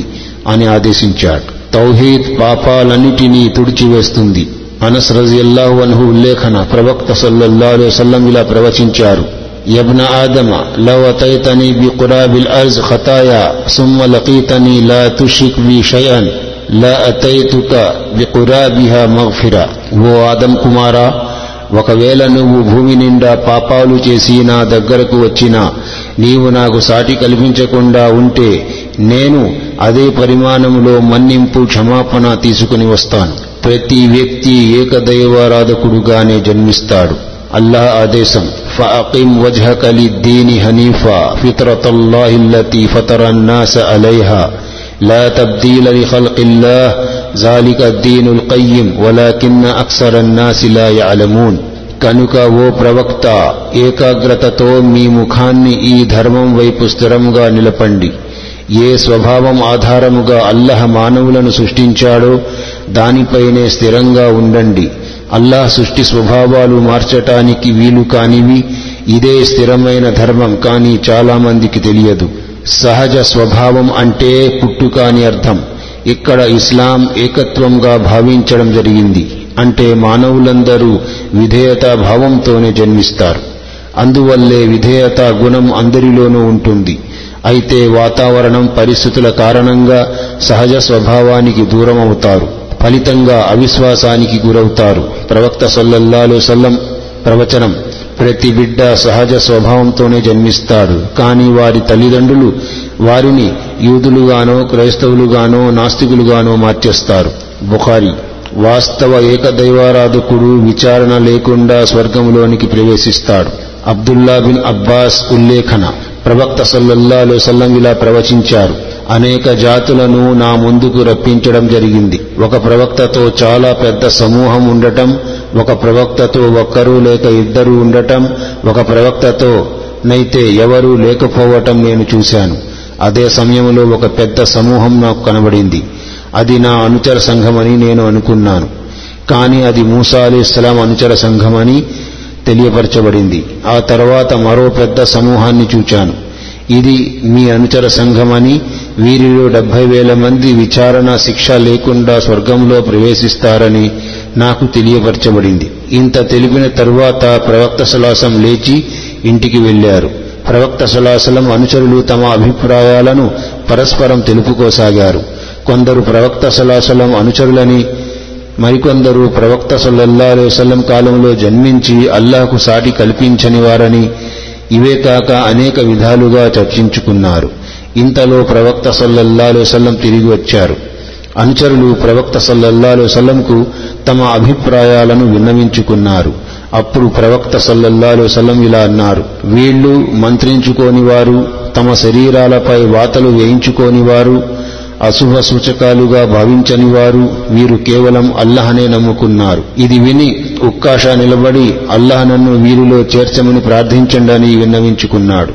అని ఆదేశించాడు. తౌహీద్ పాపాలన్నిటినీ తుడిచివేస్తుంది. అనస్ రజియల్లాహు అన్హు ఉల్లేఖన ప్రవక్త సల్లల్లాహు సల్లం ఇలా ప్రవచించారు. యబ్న ఆదమ లవ్ అతైతని బి కురాబిల్ అర్జ్ ఖతాయా సుమ్మ లకీతని లా తుషిక్ బి షయన్ లా అతైతుక బి కురాబిహా మగ్ఫిరా ఓ ఆదం కుమారా ఒకవేళ నువ్వు భూమి నిండా పాపాలు చేసి నా దగ్గరకు వచ్చినా నీవు నాకు సాటి కల్పించకుండా ఉంటే నేను అదే పరిమాణంలో మన్నింపు క్షమాపణ తీసుకుని వస్తాను ప్రతి వ్యక్తి ఏకదైవారాధకుడుగానే జన్మిస్తాడు అల్లాహ్ ఆదేశం فأقم وجهك للدين حنيفا فطرة الله التي فطر الناس عليها لا تبديل لخلق الله జాలిక దీనుల్ కయ్యం వలాకిన్న الناس لا يعلمون. కనుక ఓ ప్రవక్త ఏకాగ్రతతో మీ ముఖాన్ని ఈ ధర్మం వైపు స్థిరంగా నిలపండి. ఏ స్వభావం ఆధారముగా అల్లహ మానవులను సృష్టించాడో దానిపైనే స్థిరంగా ఉండండి. అల్లాహ్ సృష్టి స్వభావాలు మార్చటానికి వీలు కానివి ఇదే స్థిరమైన ధర్మం కానీ చాలామందికి తెలియదు. సహజ స్వభావం అంటే పుట్టుకాని అర్థం. ఇక్కడ ఇస్లాం ఏకత్వంగా భావించడం జరిగింది. అంటే మానవులందరూ విధేయతా భావంతోనే జన్మిస్తారు. అందువల్లే విధేయత గుణం అందరిలోనూ ఉంటుంది. అయితే వాతావరణం పరిస్థితుల కారణంగా సహజ స్వభావానికి దూరం అవుతారు ఫలితంగా అవిశ్వాసానికి గురవుతారు. ప్రవక్త సల్లల్లాలు సల్లం ప్రవచనం ప్రతి బిడ్డ సహజ స్వభావంతోనే జన్మిస్తాడు. కానీ వారి తల్లిదండ్రులు వారిని యూదులుగానో క్రైస్తవులుగానో నాస్తికులుగానో మార్చేస్తారు బుఖారి. వాస్తవ ఏకదైవారాధకుడు విచారణ లేకుండా స్వర్గంలోనికి ప్రవేశిస్తాడు. అబ్దుల్లా బిన్ అబ్బాస్ ఉల్లేఖన. ప్రవక్త సల్లల్లాలో సల్లం ఇలా ప్రవచించారు. అనేక జాతులను నా ముందుకు రప్పించడం జరిగింది. ఒక ప్రవక్తతో చాలా పెద్ద సమూహం ఉండటం ఒక ప్రవక్తతో ఒక్కరూ లేక ఇద్దరు ఉండటం ఒక ప్రవక్తతో నైతే ఎవరూ లేకపోవటం నేను చూశాను. అదే సమయంలో ఒక పెద్ద సమూహం నాకు కనబడింది. అది నా అనుచర సంఘమని నేను అనుకున్నాను. కానీ అది మూసా అలీస్లాం అనుచర సంఘమని తెలియపరచబడింది. ఆ తర్వాత మరో పెద్ద సమూహాన్ని చూచాను. ఇది మీ అనుచర సంఘమని వీరిలో డెబ్బై వేల మంది విచారణ శిక్ష లేకుండా స్వర్గంలో ప్రవేశిస్తారని నాకు తెలియపరచబడింది. ఇంత తెలిపిన తరువాత ప్రవక్త సలాసం లేచి ఇంటికి వెళ్ళారు ప్రవక్త సలాసలం అనుచరులు తమ అభిప్రాయాలను పరస్పరం తెలుపుకోసాగారు. కొందరు ప్రవక్త సలాసలం అనుచరులని మరికొందరు ప్రవక్త సల్లల్లా కాలంలో జన్మించి అల్లాహకు సాటి కల్పించని వారని ఇవే కాక అనేక విధాలుగా చర్చించుకున్నారు. ఇంతలో ప్రవక్త సల్లల్లా తిరిగి వచ్చారు. అనుచరులు ప్రవక్త సల్లల్లాసల్లంకు తమ అభిప్రాయాలను విన్నవించుకున్నారు. అప్పుడు ప్రవక్త సల్లల్లాలు వసల్లం ఇలా అన్నారు. వీళ్ళు మంత్రించుకోని వారు తమ శరీరాలపై వాతలు వేయించుకోని వారు అశుభ సూచకాలుగా భావించని వారు వీరు కేవలం అల్లహనే నమ్ముకున్నారు. ఇది విని ఉక్కాష నిలబడి అల్లహ నన్ను వీరిలో చేర్చమని ప్రార్థించండి అని విన్నవించుకున్నాడు.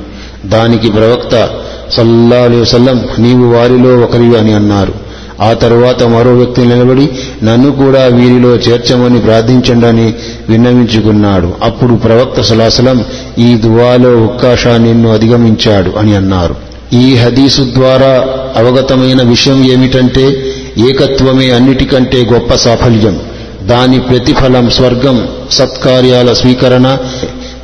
దానికి ప్రవక్త సల్లాహు సల్లం నీవు వారిలో ఒకరివి అని అన్నారు. ఆ తరువాత మరో వ్యక్తి నిలబడి నన్ను కూడా వీరిలో చేర్చమని ప్రార్థించండి విన్నవించుకున్నాడు. అప్పుడు ప్రవక్త సలాసలం ఈ దువాలో ఉక్కాషా నిన్ను అధిగమించాడు అని అన్నారు. ఈ హదీసు ద్వారా అవగతమైన విషయం ఏమిటంటే ఏకత్వమే అన్నిటికంటే గొప్ప సాఫల్యం. దాని ప్రతిఫలం స్వర్గం సత్కార్యాల స్వీకరణ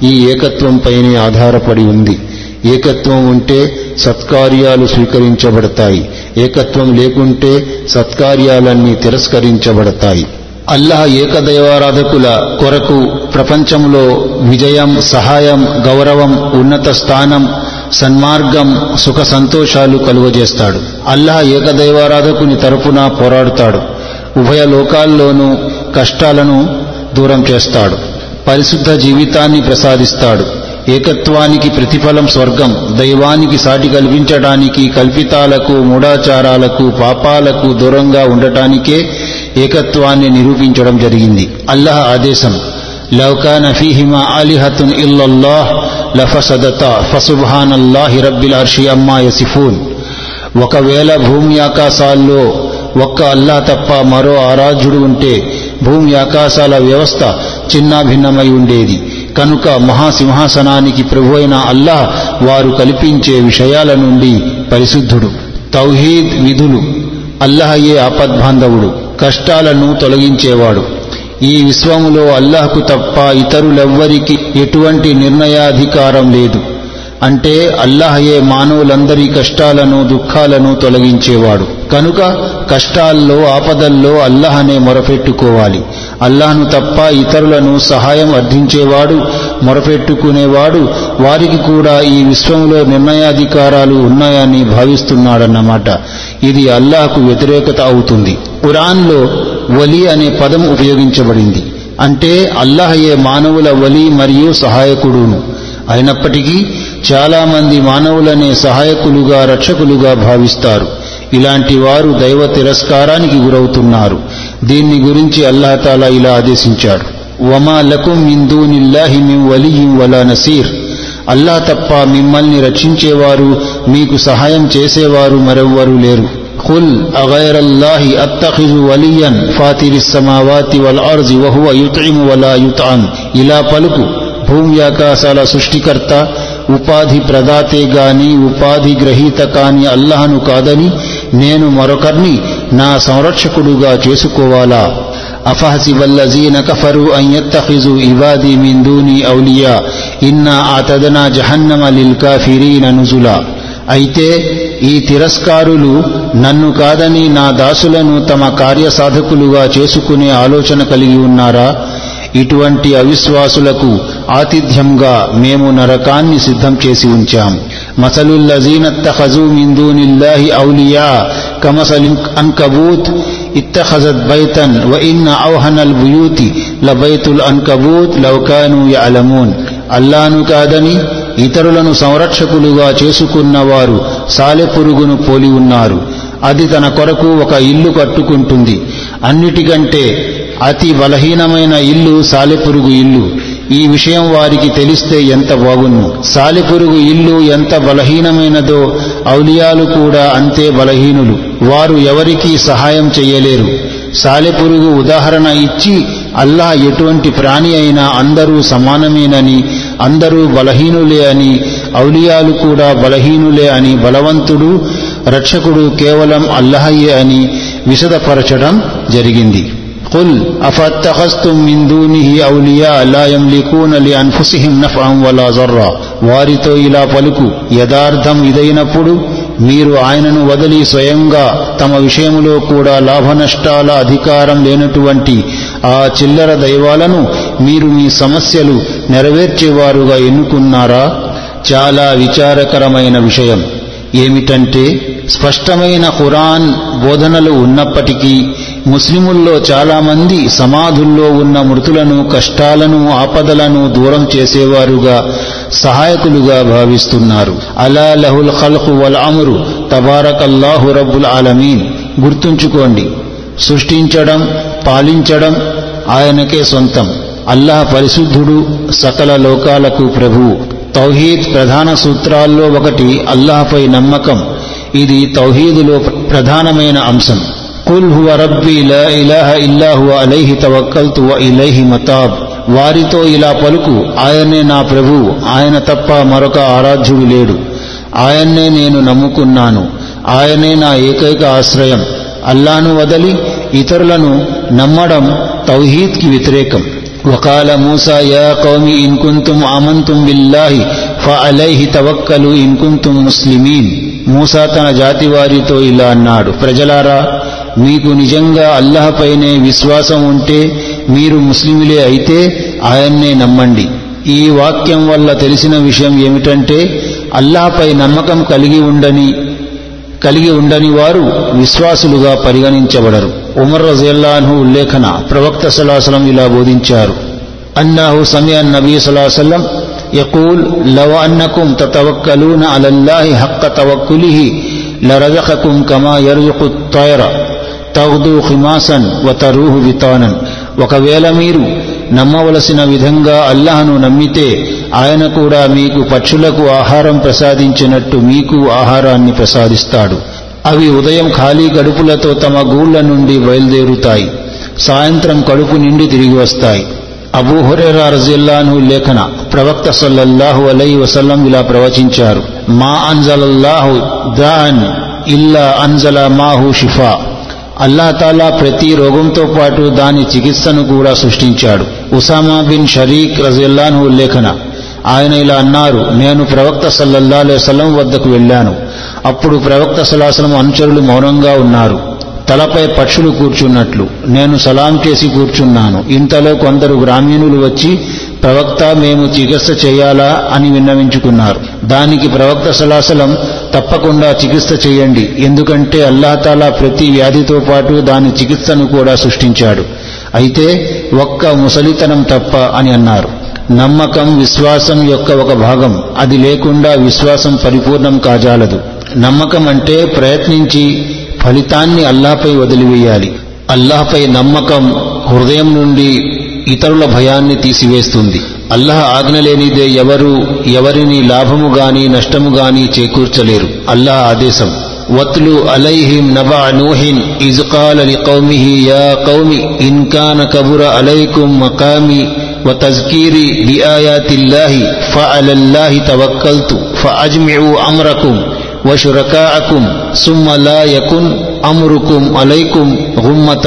ఈ ఏకత్వంపైనే ఆధారపడి ఉంది. ఏకత్వం ఉంటే సత్కార్యాలు స్వీకరించబడతాయి. ఏకత్వం లేకుంటే సత్కార్యాలన్నీ తిరస్కరించబడతాయి. అల్లాహ్ ఏకదైవారాధకుల కొరకు ప్రపంచంలో విజయం సహాయం గౌరవం ఉన్నత స్థానం సన్మార్గం సుఖ సంతోషాలు కలుగజేస్తాడు. అల్లాహ్ ఏకదైవారాధకుని తరపున పోరాడుతాడు. ఉభయ లోకాల్లోనూ కష్టాలను దూరం చేస్తాడు. పరిశుద్ధ జీవితాన్ని ప్రసాదిస్తాడు. ఏకత్వానికి ప్రతిఫలం స్వర్గం దైవానికి సాటి కల్పించడానికి కల్పితాలకు మూఢాచారాలకు పాపాలకు దూరంగా ఉండటానికే ఏకత్వాన్ని నిరూపించడం జరిగింది. అల్లాహ్ ఆదేశం. లౌకాన ఫీహిమా ఆలిహతున్ ఇల్లల్లాహ్ లఫసదత ఫసుబ్హానల్లాహి రబ్బిల్ అర్షి అమ్మా యసిఫూన్. ఒకవేళ భూమి ఆకాశాల్లో ఒక్క అల్లా తప్ప మరో ఆరాధ్యుడు ఉంటే భూమి ఆకాశాల వ్యవస్థ చిన్నాభిన్నమై ఉండేది. కనుక మహాసింహాసనానికి ప్రభు అయిన అల్లాహ్ వారు కల్పించే విషయాల నుండి పరిశుద్ధుడు తౌహీద్ విధులు అల్లహయే ఆపద్బాంధవుడు కష్టాలను తొలగించేవాడు. ఈ విశ్వములో అల్లాహకు తప్ప ఇతరులెవ్వరికి ఎటువంటి నిర్ణయాధికారం లేదు. అంటే అల్లాహయే మానవులందరి కష్టాలను దుఃఖాలను తొలగించేవాడు. కనుక కష్టాల్లో ఆపదల్లో అల్లహనే మొరపెట్టుకోవాలి. అల్లాను తప్ప ఇతరులను సహాయం అర్థించేవాడు మొరపెట్టుకునేవాడు వారికి కూడా ఈ విశ్వంలో నిర్ణయాధికారాలు ఉన్నాయని భావిస్తున్నాడన్నమాట. ఇది అల్లాహకు వ్యతిరేకత అవుతుంది. ఖురాన్లో వలి అనే పదం ఉపయోగించబడింది. అంటే అల్లాహయే మానవుల వలి మరియు సహాయకుడును. అయినప్పటికీ చాలామంది మానవులనే సహాయకులుగా రక్షకులుగా భావిస్తారు. ఇలాంటి వారు దైవ తిరస్కారానికి గురవుతున్నారు. దీన్ని గురించి అల్లాహతాలా ఇలా ఆదేశించాడు. వమా లకుం ఇందూనిల్లాహి మిం నసీర్. అల్లా తప్ప మిమ్మల్ని రక్షించేవారు మీకు సహాయం చేసేవారు మరెవ్వరూ లేరు. ఖుల్ అగైరల్లాహి అత్తఖిజు వలియన్ ఫాతిరి సమావాతి వల్ అర్జి వహువ యుత్ఇము వలా యుత్అన్ ఇలా పలుకు భూమి ఆకాశాల సృష్టికర్త ఉపాధి ప్రదాతే గాని ఉపాధి గ్రహీత కాని అల్లహను కాదని నేను మరొకర్ని నా సంరక్షకుడుగా చేసుకోవాలా? అఫహసిబల్లజీన కఫరు అన్ ఇవాది ఇబాది మిన్ దూని ఔలియా. ఇన్నా ఆతదనా జహన్నమ లిల్ కాఫిరీన నుజులా. అయితే ఈ తిరస్కారులు నన్ను కాదని నా దాసులను తమ కార్యసాధకులుగా చేసుకునే ఆలోచన కలిగి ఉన్నారా? ఇటువంటి అవిశ్వాసులకు ఆతిథ్యంగా మేము నరకాన్ని సిద్ధం చేసి ఉంచాం. మసలుల్లజీనత్తఖజూ మిన్ దూనిల్లాహి ఔలియా. كمثل అన్కబూత్ اتخذت బైతన్ وإن أوهن البيوت لبيت العنكبوت అన్కబూత్ లౌకాను يعلمون. అల్లాను కాదని ఇతరులను సంరక్షకులుగా చేసుకున్నవారు సాలెపురుగును పోలి ఉన్నారు. అది తన కొరకు ఒక ఇల్లు కట్టుకుంటుంది. అన్నిటికంటే అతి బలహీనమైన ఇల్లు సాలెపురుగు ఇల్లు. ఈ విషయం వారికి తెలిస్తే ఎంత బాగున్ను సాలెపురుగు ఇల్లు ఎంత బలహీనమైనదో ఔలియాలు కూడా అంతే బలహీనులు వారు ఎవరికీ సహాయం చెయ్యలేరు సాలెపురుగు ఉదాహరణ ఇచ్చి అల్లాహ్ ఎటువంటి ప్రాణి అయినా అందరూ సమానమేనని అందరూ బలహీనులే అని ఔలియాలు కూడా బలహీనులే అని బలవంతుడు రక్షకుడు కేవలం అల్లహయ్యే అని విశదపరచడం జరిగింది قل أفاتخذتم من دونه أولياء لا يملكون لأنفسهم نفعا ولا ضرا వారితో ఇలా పలుకు. యథార్థం ఇదైనప్పుడు మీరు ఆయనను వదిలి స్వయంగా తమ విషయములో కూడా లాభనష్టాల అధికారం లేనటువంటి ఆ చిల్లర దైవాలను మీరు మీ సమస్యలు నెరవేర్చేవారుగా ఎన్నుకున్నారా? చాలా విచారకరమైన విషయం. ఏమిటంటే స్పష్టమైన ఖురాన్ బోధనలు ఉన్నప్పటికీ ముస్లిముల్లో చాలామంది సమాధుల్లో ఉన్న మృతులను కష్టాలను ఆపదలను దూరం చేసేవారుగా సహాయకులుగా భావిస్తున్నారు. అలా లహుల్ ఖల్ఖు వల్ అమరు తబారకల్లాహు రబ్బుల్ ఆలమీన్. గుర్తుంచుకోండి సృష్టించడం పాలించడం ఆయనకే సొంతం. అల్లాహ్ పరిశుద్ధుడు సకల లోకాలకు ప్రభువు తౌహీద్ ప్రధాన సూత్రాల్లో ఒకటి అల్లాహపై నమ్మకం. ఇది తౌహీదులో ప్రధానమైన అంశం. కుల్ హువ రబ్బీ లా ఇలాహ ఇల్లాహు అలైహి తవక్కల్తు వ ఇలైహి మతాబ్. వారితో ఇలా పలుకు ఆయనే నా ప్రభు ఆయన తప్ప మరొక ఆరాధ్యుడు లేడు ఆయన్నే నేను నమ్ముకున్నాను ఆయనే నా ఏకైక ఆశ్రయం అల్లాను వదలి ఇతరులను నమ్మడం తౌహీద్కి వ్యతిరేకం وقال موسى يا قوم إن كنتم آمنتم بالله فعليه توكلوا إن كنتم مسلمين మూసా తన జాతి వారితో ఇలా అన్నాడు ప్రజలారా మీకు నిజంగా అల్లహపైనే విశ్వాసం ఉంటే మీరు ముస్లింలే అయితే ఆయన్నే నమ్మండి. ఈ వాక్యం వల్ల తెలిసిన విషయం ఏమిటంటే అల్లాపై నమ్మకం కలిగి ఉండని కలిగి ఉండని వారు విశ్వాసులుగా పరిగణించబడరు. ఉమర్ రజల్లాన్హు ఉల్లేఖన ప్రవక్త సలాసలం ఇలా బోధించారు. అన్నాహు సమయ నబీ సలాసలం యకూల్ లవ అన్నకుం తవక్కలూన అలల్లాహి హక్క తవక్కులిహి లరజకకుం కమా యరుజుకు తైర తగ్దు హిమాసన్ వతరూహు వితానన్. ఒకవేళ మీరు నమ్మవలసిన విధంగా అల్లాహను నమ్మితే ఆయన కూడా మీకు పక్షులకు ఆహారం ప్రసాదించినట్టు మీకు ఆహారాన్ని ప్రసాదిస్తాడు. అవి ఉదయం ఖాళీ కడుపులతో తమ గూళ్ళ నుండి బయలుదేరుతాయి. సాయంత్రం కడుపు నిండి తిరిగి వస్తాయి. అబూహురేరా రజిల్లాను లేఖన ప్రవక్త సల్లల్లాహు అలై వసల్లం ఇలా ప్రవచించారు. మా అన్జలల్లాహు దాన్ ఇల్లా అన్జల మాహు షిఫా అల్లాతాలా ప్రతి రోగంతో పాటు దాని చికిత్సను కూడా సృష్టించాడు. ఉసామా బిన్ షరీక్ రజిల్లాను ఉల్లేఖన ఆయన ఇలా అన్నారు నేను ప్రవక్త సల్లల్లా వద్దకు వెళ్ళాను. అప్పుడు ప్రవక్త సలాసలం అనుచరులు మౌనంగా ఉన్నారు. తలపై పక్షులు కూర్చున్నట్లు. నేను సలాం చేసి కూర్చున్నాను. ఇంతలో కొందరు గ్రామీణులు వచ్చి ప్రవక్త మేము చికిత్స చేయాలా? అని విన్నవించుకున్నారు. దానికి ప్రవక్త సలాసలం తప్పకుండా చికిత్స చేయండి. ఎందుకంటే అల్లాతాలా ప్రతి వ్యాధితో పాటు దాని చికిత్సను కూడా సృష్టించాడు. అయితే ఒక్క ముసలితనం తప్ప అని అన్నారు. నమ్మకం విశ్వాసం యొక్క ఒక భాగం. అది లేకుండా విశ్వాసం పరిపూర్ణం కాజాలదు. నమ్మకం అంటే ప్రయత్నించి ఫలితాన్ని అల్లాపై వదిలివేయాలి. అల్లాహపై నమ్మకం హృదయం నుండి ఇతరుల భయాన్ని తీసివేస్తుంది. అల్లాహ్ ఆజ్ఞ లేనిదే ఎవరు ఎవరిని లాభము గాని నష్టము గాని చేకూర్చలేరు అల్లాహ్ ఆదేశం వత్లు అలైహిం నబా నూహిన్ ఇజ్ قال لقومه يا قوم إن كان كبر عليكم مقامي وتذكيري بآيات الله فعلى الله توكلت فأجمعوا أمركم وشركاءكم ثم لا يكن أمركم عليكم غمة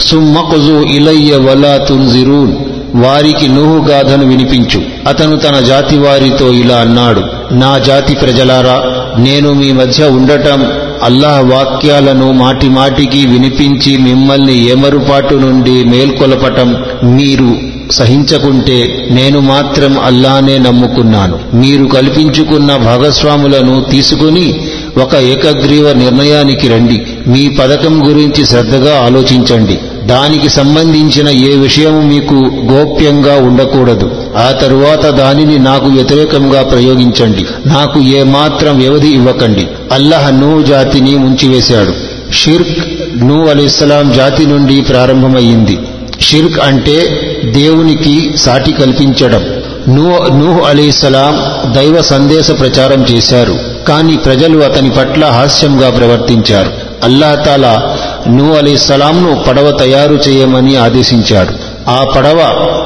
ثم قضوا إلي ولا تنذرون వారికి నూహు గాథను వినిపించు. అతను తన జాతి వారితో ఇలా అన్నాడు నా జాతి ప్రజలారా నేను మీ మధ్య ఉండటం అల్లాహ్ వాక్యాలను మాటి మాటికి వినిపించి మిమ్మల్ని ఏమరుపాటు నుండి మేల్కొలపటం మీరు సహించకుంటే నేను మాత్రం అల్లానే నమ్ముకున్నాను. మీరు కల్పించుకున్న భాగస్వాములను తీసుకుని ఒక ఏకగ్రీవ నిర్ణయానికి రండి. మీ పథకం గురించి శ్రద్ధగా ఆలోచించండి. దానికి సంబంధించిన ఏ విషయం మీకు గోప్యంగా ఉండకూడదు. ఆ తరువాత దానిని నాకు వ్యతిరేకంగా ప్రయోగించండి. నాకు ఏ మాత్రం వ్యవధి ఇవ్వకండి. అల్లహ నూ జాతిని ముంచివేశాడు. షిర్క్ నూ అలీస్లాం జాతి నుండి ప్రారంభమయ్యింది షిర్క్ అంటే దేవునికి సాటి కల్పించడం. నూ నూహ్ అలీస్లాం దైవ సందేశ ప్రచారం చేశారు. కానీ ప్రజలు అతని పట్ల హాస్యంగా ప్రవర్తించారు. అల్లాహతాలా నూ అలీస్లాంను పడవ తయారు చేయమని ఆదేశించాడు. ఆ పడవ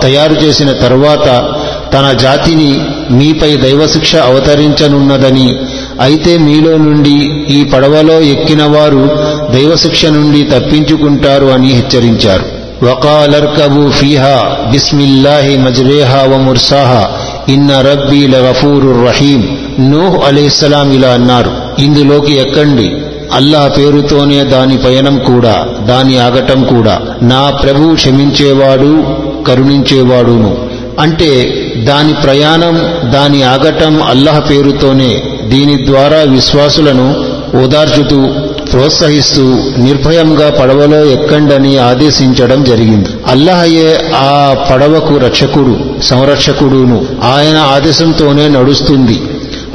తయారు చేసిన తర్వాత తన జాతిని మీపై దైవశిక్ష అవతరించనున్నదని అయితే మీలో నుండి ఈ పడవలో ఎక్కిన వారు దైవశిక్ష నుండి తప్పించుకుంటారు అని హెచ్చరించారు. వకాలర్కబు ఫీహా బిస్మిల్లాహి మజ్రేహా వ ముర్సాహా ఇన్న రబ్బీ లగఫూరు రహీం. నూహ్ అలీస్లాం ఇలా అన్నారు. ఇందులోకి ఎక్కండి. అల్లాహ్ పేరుతోనే దాని పయనం కూడా దాని ఆగటం కూడా. నా ప్రభు క్షమించేవాడు కరుణించేవాడును. అంటే దాని ప్రయాణం దాని ఆగటం అల్లాహ్ పేరుతోనే. దీని ద్వారా విశ్వాసులను ఓదార్చుతూ ప్రోత్సహిస్తూ నిర్భయంగా పడవలో ఎక్కండని ఆదేశించడం జరిగింది. అల్లహయే ఆ పడవకు రక్షకుడు సంరక్షకుడును. ఆయన ఆదేశంతోనే నడుస్తుంది.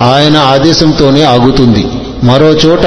ఆయన ఆదేశంతోనే ఆగుతుంది. మరో చోట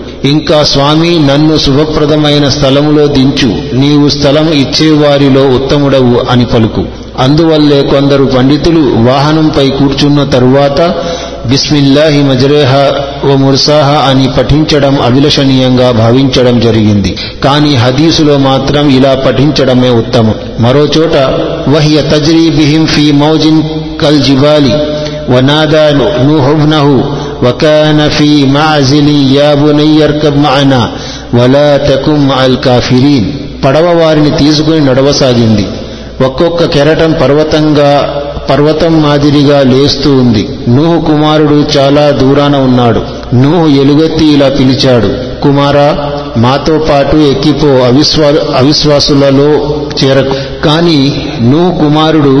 ఇంకా స్వామి నన్ను శుభప్రదమైన స్థలములో దించు. నీవు స్థలము ఇచ్చేవారిలో ఉత్తముడవు అని పలుకు. అందువల్లే కొందరు పండితులు వాహనంపై కూర్చున్న తరువాత బిస్మిల్లాహి మజరేహ ఓ ముర్సాహ అని పఠించడం అభిలషణీయంగా భావించడం జరిగింది. కానీ హదీసులో మాత్రం ఇలా పఠించడమే ఉత్తమం. మరోచోట వహ్య తజ్రీ బిహిం ఫీ మౌజిన్ కల్ జివాలి వనాదా నూహుబ్నహు وكان في معزل يا بني اركب معنا ولا تكن مع الكافرين పడవ వారిని తీసుకుని నడవసాగింది ఒక్కొక్క కెరటం పర్వతంగా పర్వతం మాదిరిగా లేస్తూ ఉంది నూహు కుమారుడు చాలా దూరాన ఉన్నాడు నూహు ఎలుగెత్తి ఇలా పిలిచాడు కుమారా మాతో పాటు ఎక్కిపో అవిశ్వా అవిశ్వాసులలో చేరకు కాని నూహు కుమారుడు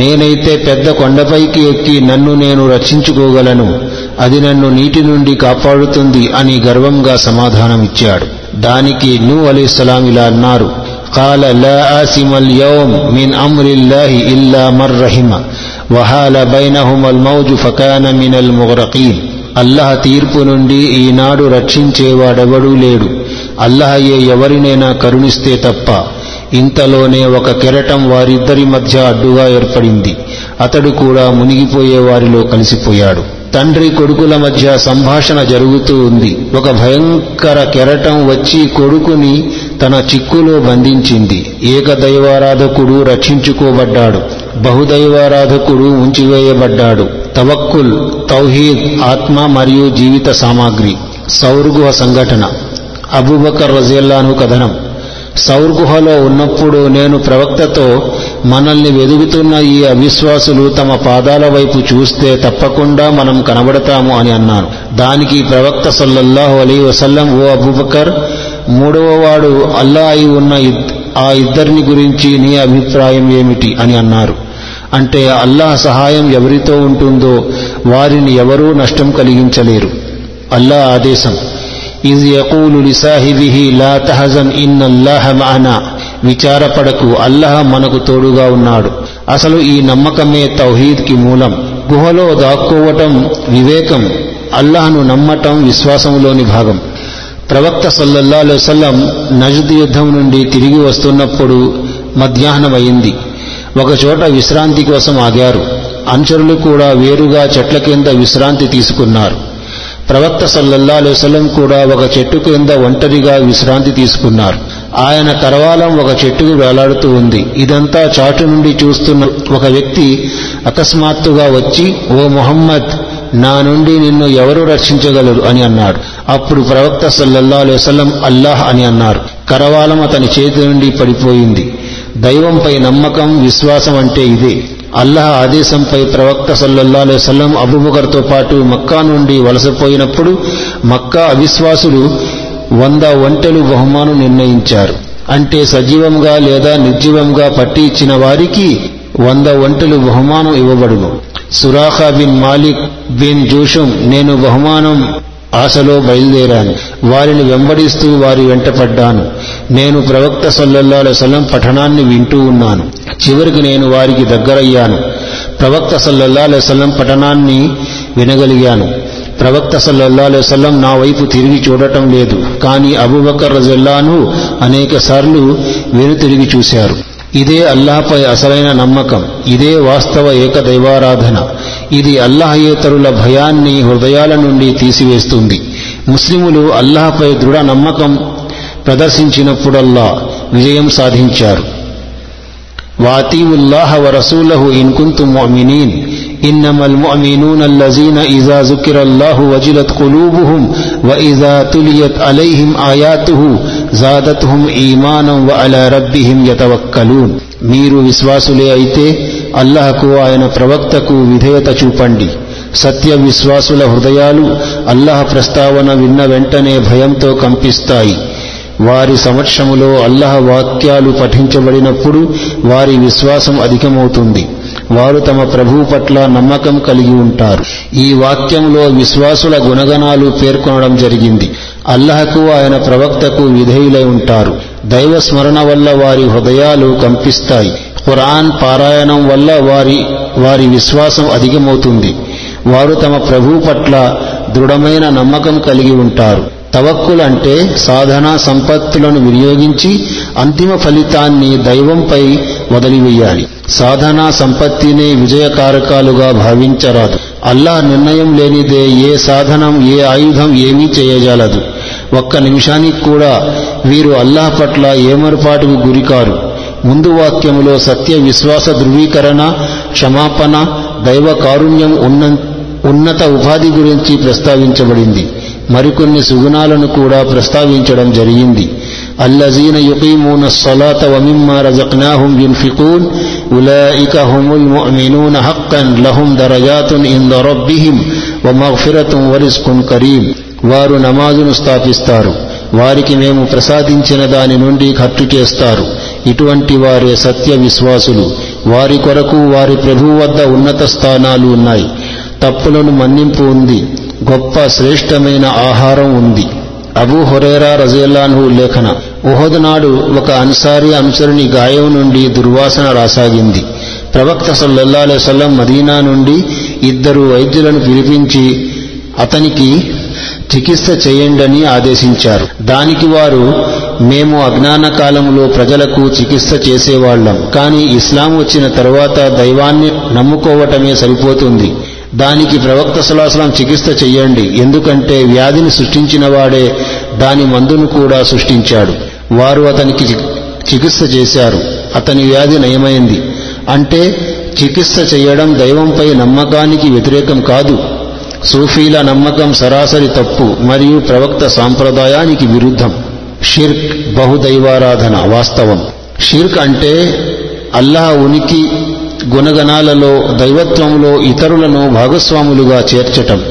నేనైతే పెద్ద కొండపైకి ఎక్కి నన్ను నేను రక్షించుకోగలను అది నన్ను నీటి నుండి కాపాడుతుంది అని గర్వంగా సమాధానమిచ్చాడు దానికి నూ అలీస్లాం ఇలా అన్నారు قال لا آسم اليوم من أمر الله إلا من رحم وحال بينهما الموج فكان من المغرقين అల్లహ తీర్పు నుండి ఈనాడు రక్షించేవాడెవడూ లేడు అల్లహయే ఎవరినైనా కరుణిస్తే తప్ప ఇంతలోనే ఒక కెరటం వారిద్దరి మధ్య అడ్డుగా ఏర్పడింది అతడు కూడా మునిగిపోయే వారిలో కలిసిపోయాడు తండ్రి కొడుకుల మధ్య సంభాషణ జరుగుతూ ఉంది. ఒక భయంకర కెరటం వచ్చి కొడుకుని తన చిక్కులో బంధించింది. ఏకదైవారాధకుడు రక్షించుకోబడ్డాడు. బహుదైవారాధకుడు ఉంచివేయబడ్డాడు. తవక్కుల్ తౌహీద్ ఆత్మ మరియు జీవిత సామాగ్రి. సౌర్గుహ సంఘటన. అబూబకర్ రజేల్లాను కథనం. సౌర్గుహలో ఉన్నప్పుడు నేను ప్రవక్తతో మనల్ని వెదుగుతున్న ఈ అవిశ్వాసులు తమ పాదాల వైపు చూస్తే తప్పకుండా మనం కనబడతాము అని అన్నారు. దానికి ప్రవక్త సల్లల్లాహు అలీ వసల్లం ఓ అబూబకర్ మూడవ వాడు అల్లా అయి ఉన్న ఆ ఇద్దరిని గురించి నీ అభిప్రాయం ఏమిటి? అని అన్నారు. అంటే అల్లాహ్ సహాయం ఎవరితో ఉంటుందో వారిని ఎవరూ నష్టం కలిగించలేరు. అల్లా ఆదేశం ఇజ్ యకూలు లిసాహిబిహి లా తహజన్ ఇన్నల్లాహ మానా. విచారపడకు. అల్లహ మనకు తోడుగా ఉన్నాడు. అసలు ఈ నమ్మకమే తౌహీద్కి మూలం. గుహలో దాక్కోవటం వివేకం. అల్లాహను నమ్మటం విశ్వాసంలోని భాగం. ప్రవక్త సల్లల్లా వసల్లం నజద్ యుద్ధం నుండి తిరిగి వస్తున్నప్పుడు మధ్యాహ్నమైంది. ఒకచోట విశ్రాంతి కోసం ఆగారు. అనుచరులు కూడా వేరుగా చెట్ల కింద విశ్రాంతి తీసుకున్నారు. ప్రవక్త సల్లల్లా అలైవలం కూడా ఒక చెట్టు కింద ఒంటరిగా విశ్రాంతి తీసుకున్నారు. ఆయన కరవాలం ఒక చెట్టుకు వేలాడుతూ ఉంది. ఇదంతా చాటు నుండి చూస్తున్న ఒక వ్యక్తి అకస్మాత్తుగా వచ్చి ఓ మొహమ్మద్ నా నుండి నిన్ను ఎవరు రక్షించగలరు? అని అన్నాడు. అప్పుడు ప్రవక్త సల్లల్లా అలైవలం అల్లాహ్ అని అన్నారు. కరవాలం అతని చేతి నుండి పడిపోయింది. దైవంపై నమ్మకం విశ్వాసం అంటే ఇదే. అల్లహ ఆదేశంపై ప్రవక్త సల్లల్లా అలైవల్లం అబుబకర్తో పాటు మక్కా నుండి వలసపోయినప్పుడు మక్కా అవిశ్వాసులు వంద ఒంటెలు బహుమానం నిర్ణయించారు. అంటే సజీవంగా లేదా నిర్జీవంగా పట్టి ఇచ్చిన వారికి వంద ఒంటెలు బహుమానం ఇవ్వబడును. సురాఖా బిన్ మాలిక్ బిన్ జూషుం నేను బహుమానం ఆశలో బయలుదేరాను. వారిని వెంబడిస్తూ వారి వెంటపడ్డాను నేను ప్రవక్త సల్లల్లా అలైవలం పఠనాన్ని వింటూ ఉన్నాను. చివరికి నేను వారికి దగ్గరయ్యాను. ప్రవక్త సల్లల్లా అలైవలం పఠనాన్ని వినగలిగాను. ప్రవక్త సల్లల్లా అలైవలం నా వైపు తిరిగి చూడటం లేదు. కానీ అబూబకర్ రజల్లాను అనేక సార్లు వెనుతిరిగి చూశారు. ఇదే అల్లాహపై అసలైన నమ్మకం. ఇదే వాస్తవ ఏకదైవారాధన. ఇది అల్లాహయేతరుల భయాన్ని హృదయాల నుండి తీసివేస్తుంది. ముస్లిములు అల్లాహపై దృఢ నమ్మకం ప్రదర్శించినప్పుడల్లా విజయం సాధించారు. వాతీవుల్లాహ వరసూలహు ఇన్ మోమినీన్ إنما المؤمنون الذين إذا ذكر الله وجلت قلوبهم وإذا تليت عليهم آياته زادتهم إيمانا وعلى ربهم يتوكلون మీరు విశ్వాసులే అయితే అల్లహకు ఆయన ప్రవక్తకు విధేయత చూపండి సత్య విశ్వాసుల హృదయాలు అల్లహ ప్రస్తావన విన్న వెంటనే భయంతో కంపిస్తాయి వారి సమక్షములో అల్లహ వాక్యాలు పఠించబడినప్పుడు వారి విశ్వాసం అధికమవుతుంది వారు తమ ప్రభువు పట్ల నమ్మకం కలిగి ఉంటారు. ఈ వాక్యంలో విశ్వాసుల గుణగణాలు పేర్కొనడం జరిగింది. అల్లహకు ఆయన ప్రవక్తకు విధేయులై ఉంటారు. దైవ స్మరణ వల్ల వారి హృదయాలు కంపిస్తాయి. ఖురాన్ పారాయణం వల్ల వారి వారి విశ్వాసం అధికమవుతుంది. వారు తమ ప్రభువు పట్ల దృఢమైన నమ్మకం కలిగి ఉంటారు. తవక్కులు అంటే సాధన సంపత్తులను వినియోగించి అంతిమ ఫలితాన్ని దైవంపై వదిలివేయాలి. సాధన సంపత్తినే విజయకారకాలుగా భావించరాదు. అల్లాహ్ నిర్ణయం లేనిదే ఏ సాధనం ఏ ఆయుధం ఏమీ చేయజాలదు. ఒక్క నిమిషానికి కూడా వీరు అల్లాహ్ పట్ల ఏమరపాటుకు గురికారు. ముందు వాక్యములో సత్య విశ్వాస ధృవీకరణ క్షమాపణ దైవ కారుణ్యం ఉన్న ఉన్నత ఉపాధి గురించి ప్రస్తావించబడింది. మరికొన్ని సుగుణాలను కూడా ప్రస్తావించడం జరిగింది. అల్లజీన యుకీమూన సొలాత వమిమ్మ రజక్నాహుం యున్ఫికూన్ ఉలయిక హుముల్ ముమినూన హక్కన్ లహుం దరజాతున్ ఇంద రబ్బిహిం వమగ్ఫిరతుం వరిస్కున్ కరీం. వారు నమాజును స్థాపిస్తారు. వారికి మేము ప్రసాదించిన దాని నుండి ఖర్చు చేస్తారు. ఇటువంటి వారే సత్య విశ్వాసులు. వారి కొరకు వారి ప్రభు వద్ద ఉన్నత స్థానాలు ఉన్నాయి. తప్పులను మన్నింపు ఉంది. గొప్ప శ్రేష్టమైన ఆహారం ఉంది. అబూ హురేరా రజేలాన్హు లేఖన ఉహద్ నాడు ఒక అన్సారి అనుసరుని గాయం నుండి దుర్వాసన రాసాగింది. ప్రవక్త సల్లల్లా అలైవల్లం మదీనా నుండి ఇద్దరు వైద్యులను పిలిపించి అతనికి చికిత్స చేయండని ఆదేశించారు. దానికి వారు మేము అజ్ఞాన కాలంలో ప్రజలకు చికిత్స చేసేవాళ్ళం కానీ ఇస్లాం వచ్చిన తర్వాత దైవాన్ని నమ్ముకోవటమే సరిపోతుంది. దానికి ప్రవక్త సలాసలం చికిత్స చెయ్యండి. ఎందుకంటే వ్యాధిని సృష్టించిన వాడే దాని మందును కూడా సృష్టించాడు. వారు అతనికి చికిత్స చేశారు. అతని వ్యాధి నయమైంది. అంటే చికిత్స చేయడం దైవంపై నమ్మకానికి వ్యతిరేకం కాదు. సూఫీల నమ్మకం సరాసరి తప్పు మరియు ప్రవక్త సాంప్రదాయానికి విరుద్ధం. షిర్క్ బహుదైవారాధన వాస్తవం. షిర్క్ అంటే అల్లాహ్ ఉనికి గుణగణాలలో దైవత్వంలో ఇతరులను భాగస్వాములుగా చేర్చటం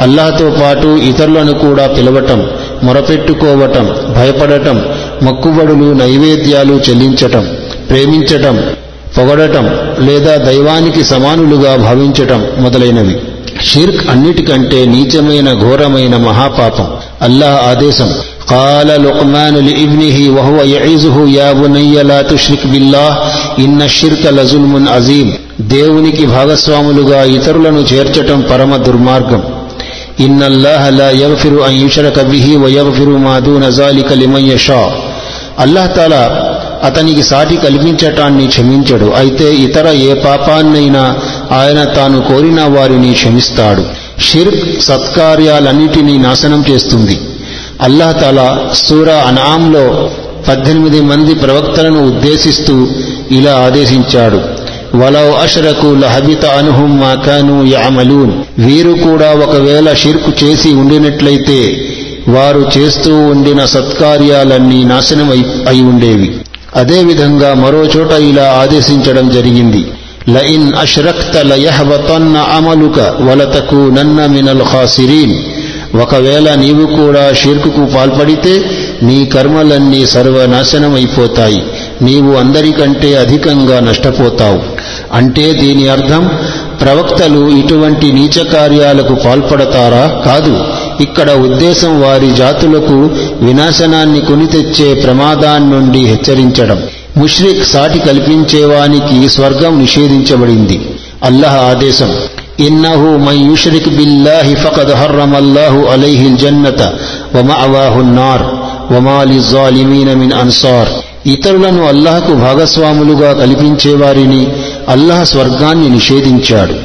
అల్లాహతో పాటు ఇతరులను కూడా పిలవటం మొరపెట్టుకోవటం భయపడటం మక్కుబడులు నైవేద్యాలు చెల్లించటం ప్రేమించటం పొగడటం లేదా దైవానికి సమానులుగా భావించటం మొదలైనవి. షిర్క్ అన్నిటికంటే నీచమైన ఘోరమైన మహాపాపం అల్లాహ్ ఆదేశం. قال لقمان لابنه وهو يعظه يا بني لا تشرك بالله إن الشرك لظلم عظيم దేవునికి భాగస్వాములుగా ఇతరులను చేర్చటం పరమ దుర్మార్గం ఇన్న అల్లాహ లా యగ్ఫిరు అన్ యుషరక బిహి వ యగ్ఫిరు మా దూన జాలిక లిమన్ యషా అల్లాహ్ తాలా అతనికి సాటి కల్పించటాన్ని క్షమించడు అయితే ఇతర ఏ పాపాన్నైనా ఆయన తాను కోరిన వారిని క్షమిస్తాడు షిర్క్ సత్కార్యాలన్నిటినీ నాశనం చేస్తుంది అల్లాహ్ తాలా సూరా అనాంలో పద్దెనిమిది మంది ప్రవక్తలను ఉద్దేశిస్తూ ఇలా ఆదేశించాడు. వలౌ అషరకు లహబిత అనుహుం మాకాను యామలూన్ వీరు కూడా ఒకవేళ షిర్కు చేసి ఉండినట్లయితే వారు చేస్తూ ఉండిన సత్కార్యాలన్నీ నాశనం అయి ఉండేవి. అదేవిధంగా మరో చోట ఇలా ఆదేశించడం జరిగింది. లయిన్ అష్రక్త లయహబతన్న అమలుక వలతకు నన్న మినల్ ఖాసిరీన్. ఒకవేళ నీవు కూడా షిర్కుకు పాల్పడితే నీ కర్మలన్నీ సర్వనాశనమైపోతాయి. నీవు అందరికంటే అధికంగా నష్టపోతావు. అంటే దీని అర్థం ప్రవక్తలు ఇటువంటి నీచ కార్యాలకు పాల్పడతారా? కాదు. ఇక్కడ ఉద్దేశం వారి జాతులకు వినాశనాన్ని కొని తెచ్చే ప్రమాదాన్నుండి హెచ్చరించడం. ముష్రిక్ సాటి కల్పించేవానికి స్వర్గం నిషేధించబడింది. అల్లహ ఆదేశం. إنه من يشرك بالله فقد حرم الله عليه الجنة ومأواه النار وما للظالمين من أنصار ఇతరులను అల్లాహకు భాగస్వాములుగా కల్పించేవారిని అల్లాహ్ స్వర్గాన్ని నిషేధించాడు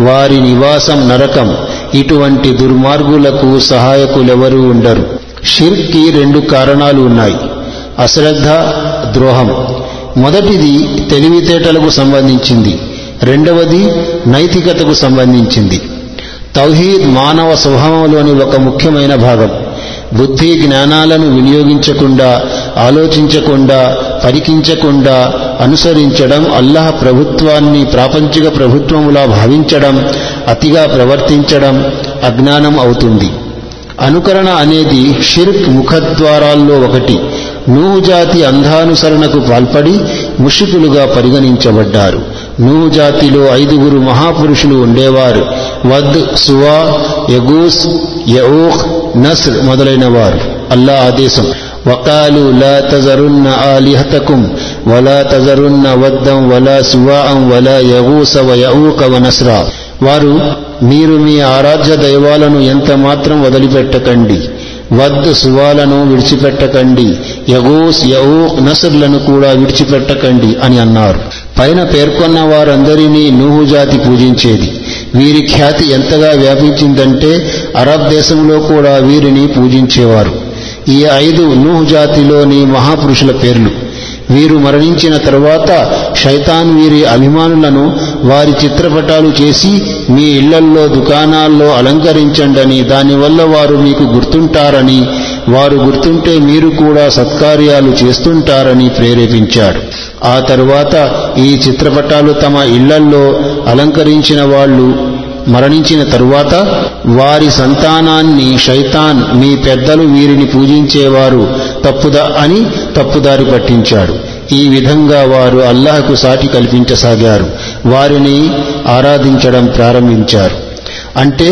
వారి నివాసం నరకం ఇటువంటి దుర్మార్గులకు సహాయకులెవరూ ఉండరు షిర్కి రెండు కారణాలు ఉన్నాయి అశ్రద్ధ ద్రోహం మొదటిది తెలివితేటలకు సంబంధించింది రెండవది నైతికతకు సంబంధించింది. తౌహీద్ మానవ స్వభావంలోని ఒక ముఖ్యమైన భాగం. బుద్ధి జ్ఞానాలను వినియోగించకుండా ఆలోచించకుండా పరికించకుండా అనుసరించడం అల్లాహ్ ప్రభుత్వాన్ని ప్రాపంచిక ప్రభుత్వములా భావించడం అతిగా ప్రవర్తించడం అజ్ఞానం అవుతుంది. అనుకరణ అనేది షిర్క్ ముఖద్వారాల్లో ఒకటి. నూహు జాతి అంధానుసరణకు పాల్పడి ముషికులుగా పరిగణించబడ్డారు. నూహు జాతిలో ఐదుగురు మహాపురుషులు ఉండేవారు. వద్ సువా యగూస్ యూహ్ నస్ర్ మొదలైన వారు అల్లా ఆదేశం. వకాలు లా తజరున్న ఆలిహతకుం వలా తజరున్న వద్దం వలా సువాం వలా యగూస వయూక వనస్రా వారు మీరు మీ ఆరాధ్య దైవాలను ఎంత మాత్రం వదిలిపెట్టకండి. వద్ సువాలను విడిచిపెట్టకండి. యగూస్ యౌక్ నసర్లను కూడా విడిచిపెట్టకండి అని అన్నారు. పైన పేర్కొన్న వారందరినీ నూహు జాతి పూజించేది. వీరి ఖ్యాతి ఎంతగా వ్యాపించిందంటే అరబ్ దేశంలో కూడా వీరిని పూజించేవారు. ఈ ఐదు నూహు జాతిలోని మహాపురుషుల పేర్లు. వీరు మరణించిన తరువాత శైతాన్ వీరి అభిమానులను వారి చిత్రపటాలు చేసి మీ ఇళ్ళల్లో దుకాణాల్లో అలంకరించండని దానివల్ల వారు మీకు గుర్తుంటారని వారు గుర్తుంటే మీరు కూడా సత్కార్యాలు చేస్తుంటారని ప్రేరేపించాడు. ఆ తరువాత ఈ చిత్రపటాలు తమ ఇళ్ళల్లో అలంకరించిన వాళ్ళు మరణించిన తరువాత వారి సంతానాన్ని శైతాన్ మీ పెద్దలు వీరిని పూజించేవారు తప్పుదా అని తప్పుదారి పట్టించాడు. ఈ విధంగా వారు అల్లాహకు సాటి కల్పించసాగారు. వారిని ఆరాధించడం ప్రారంభించారు. అంటే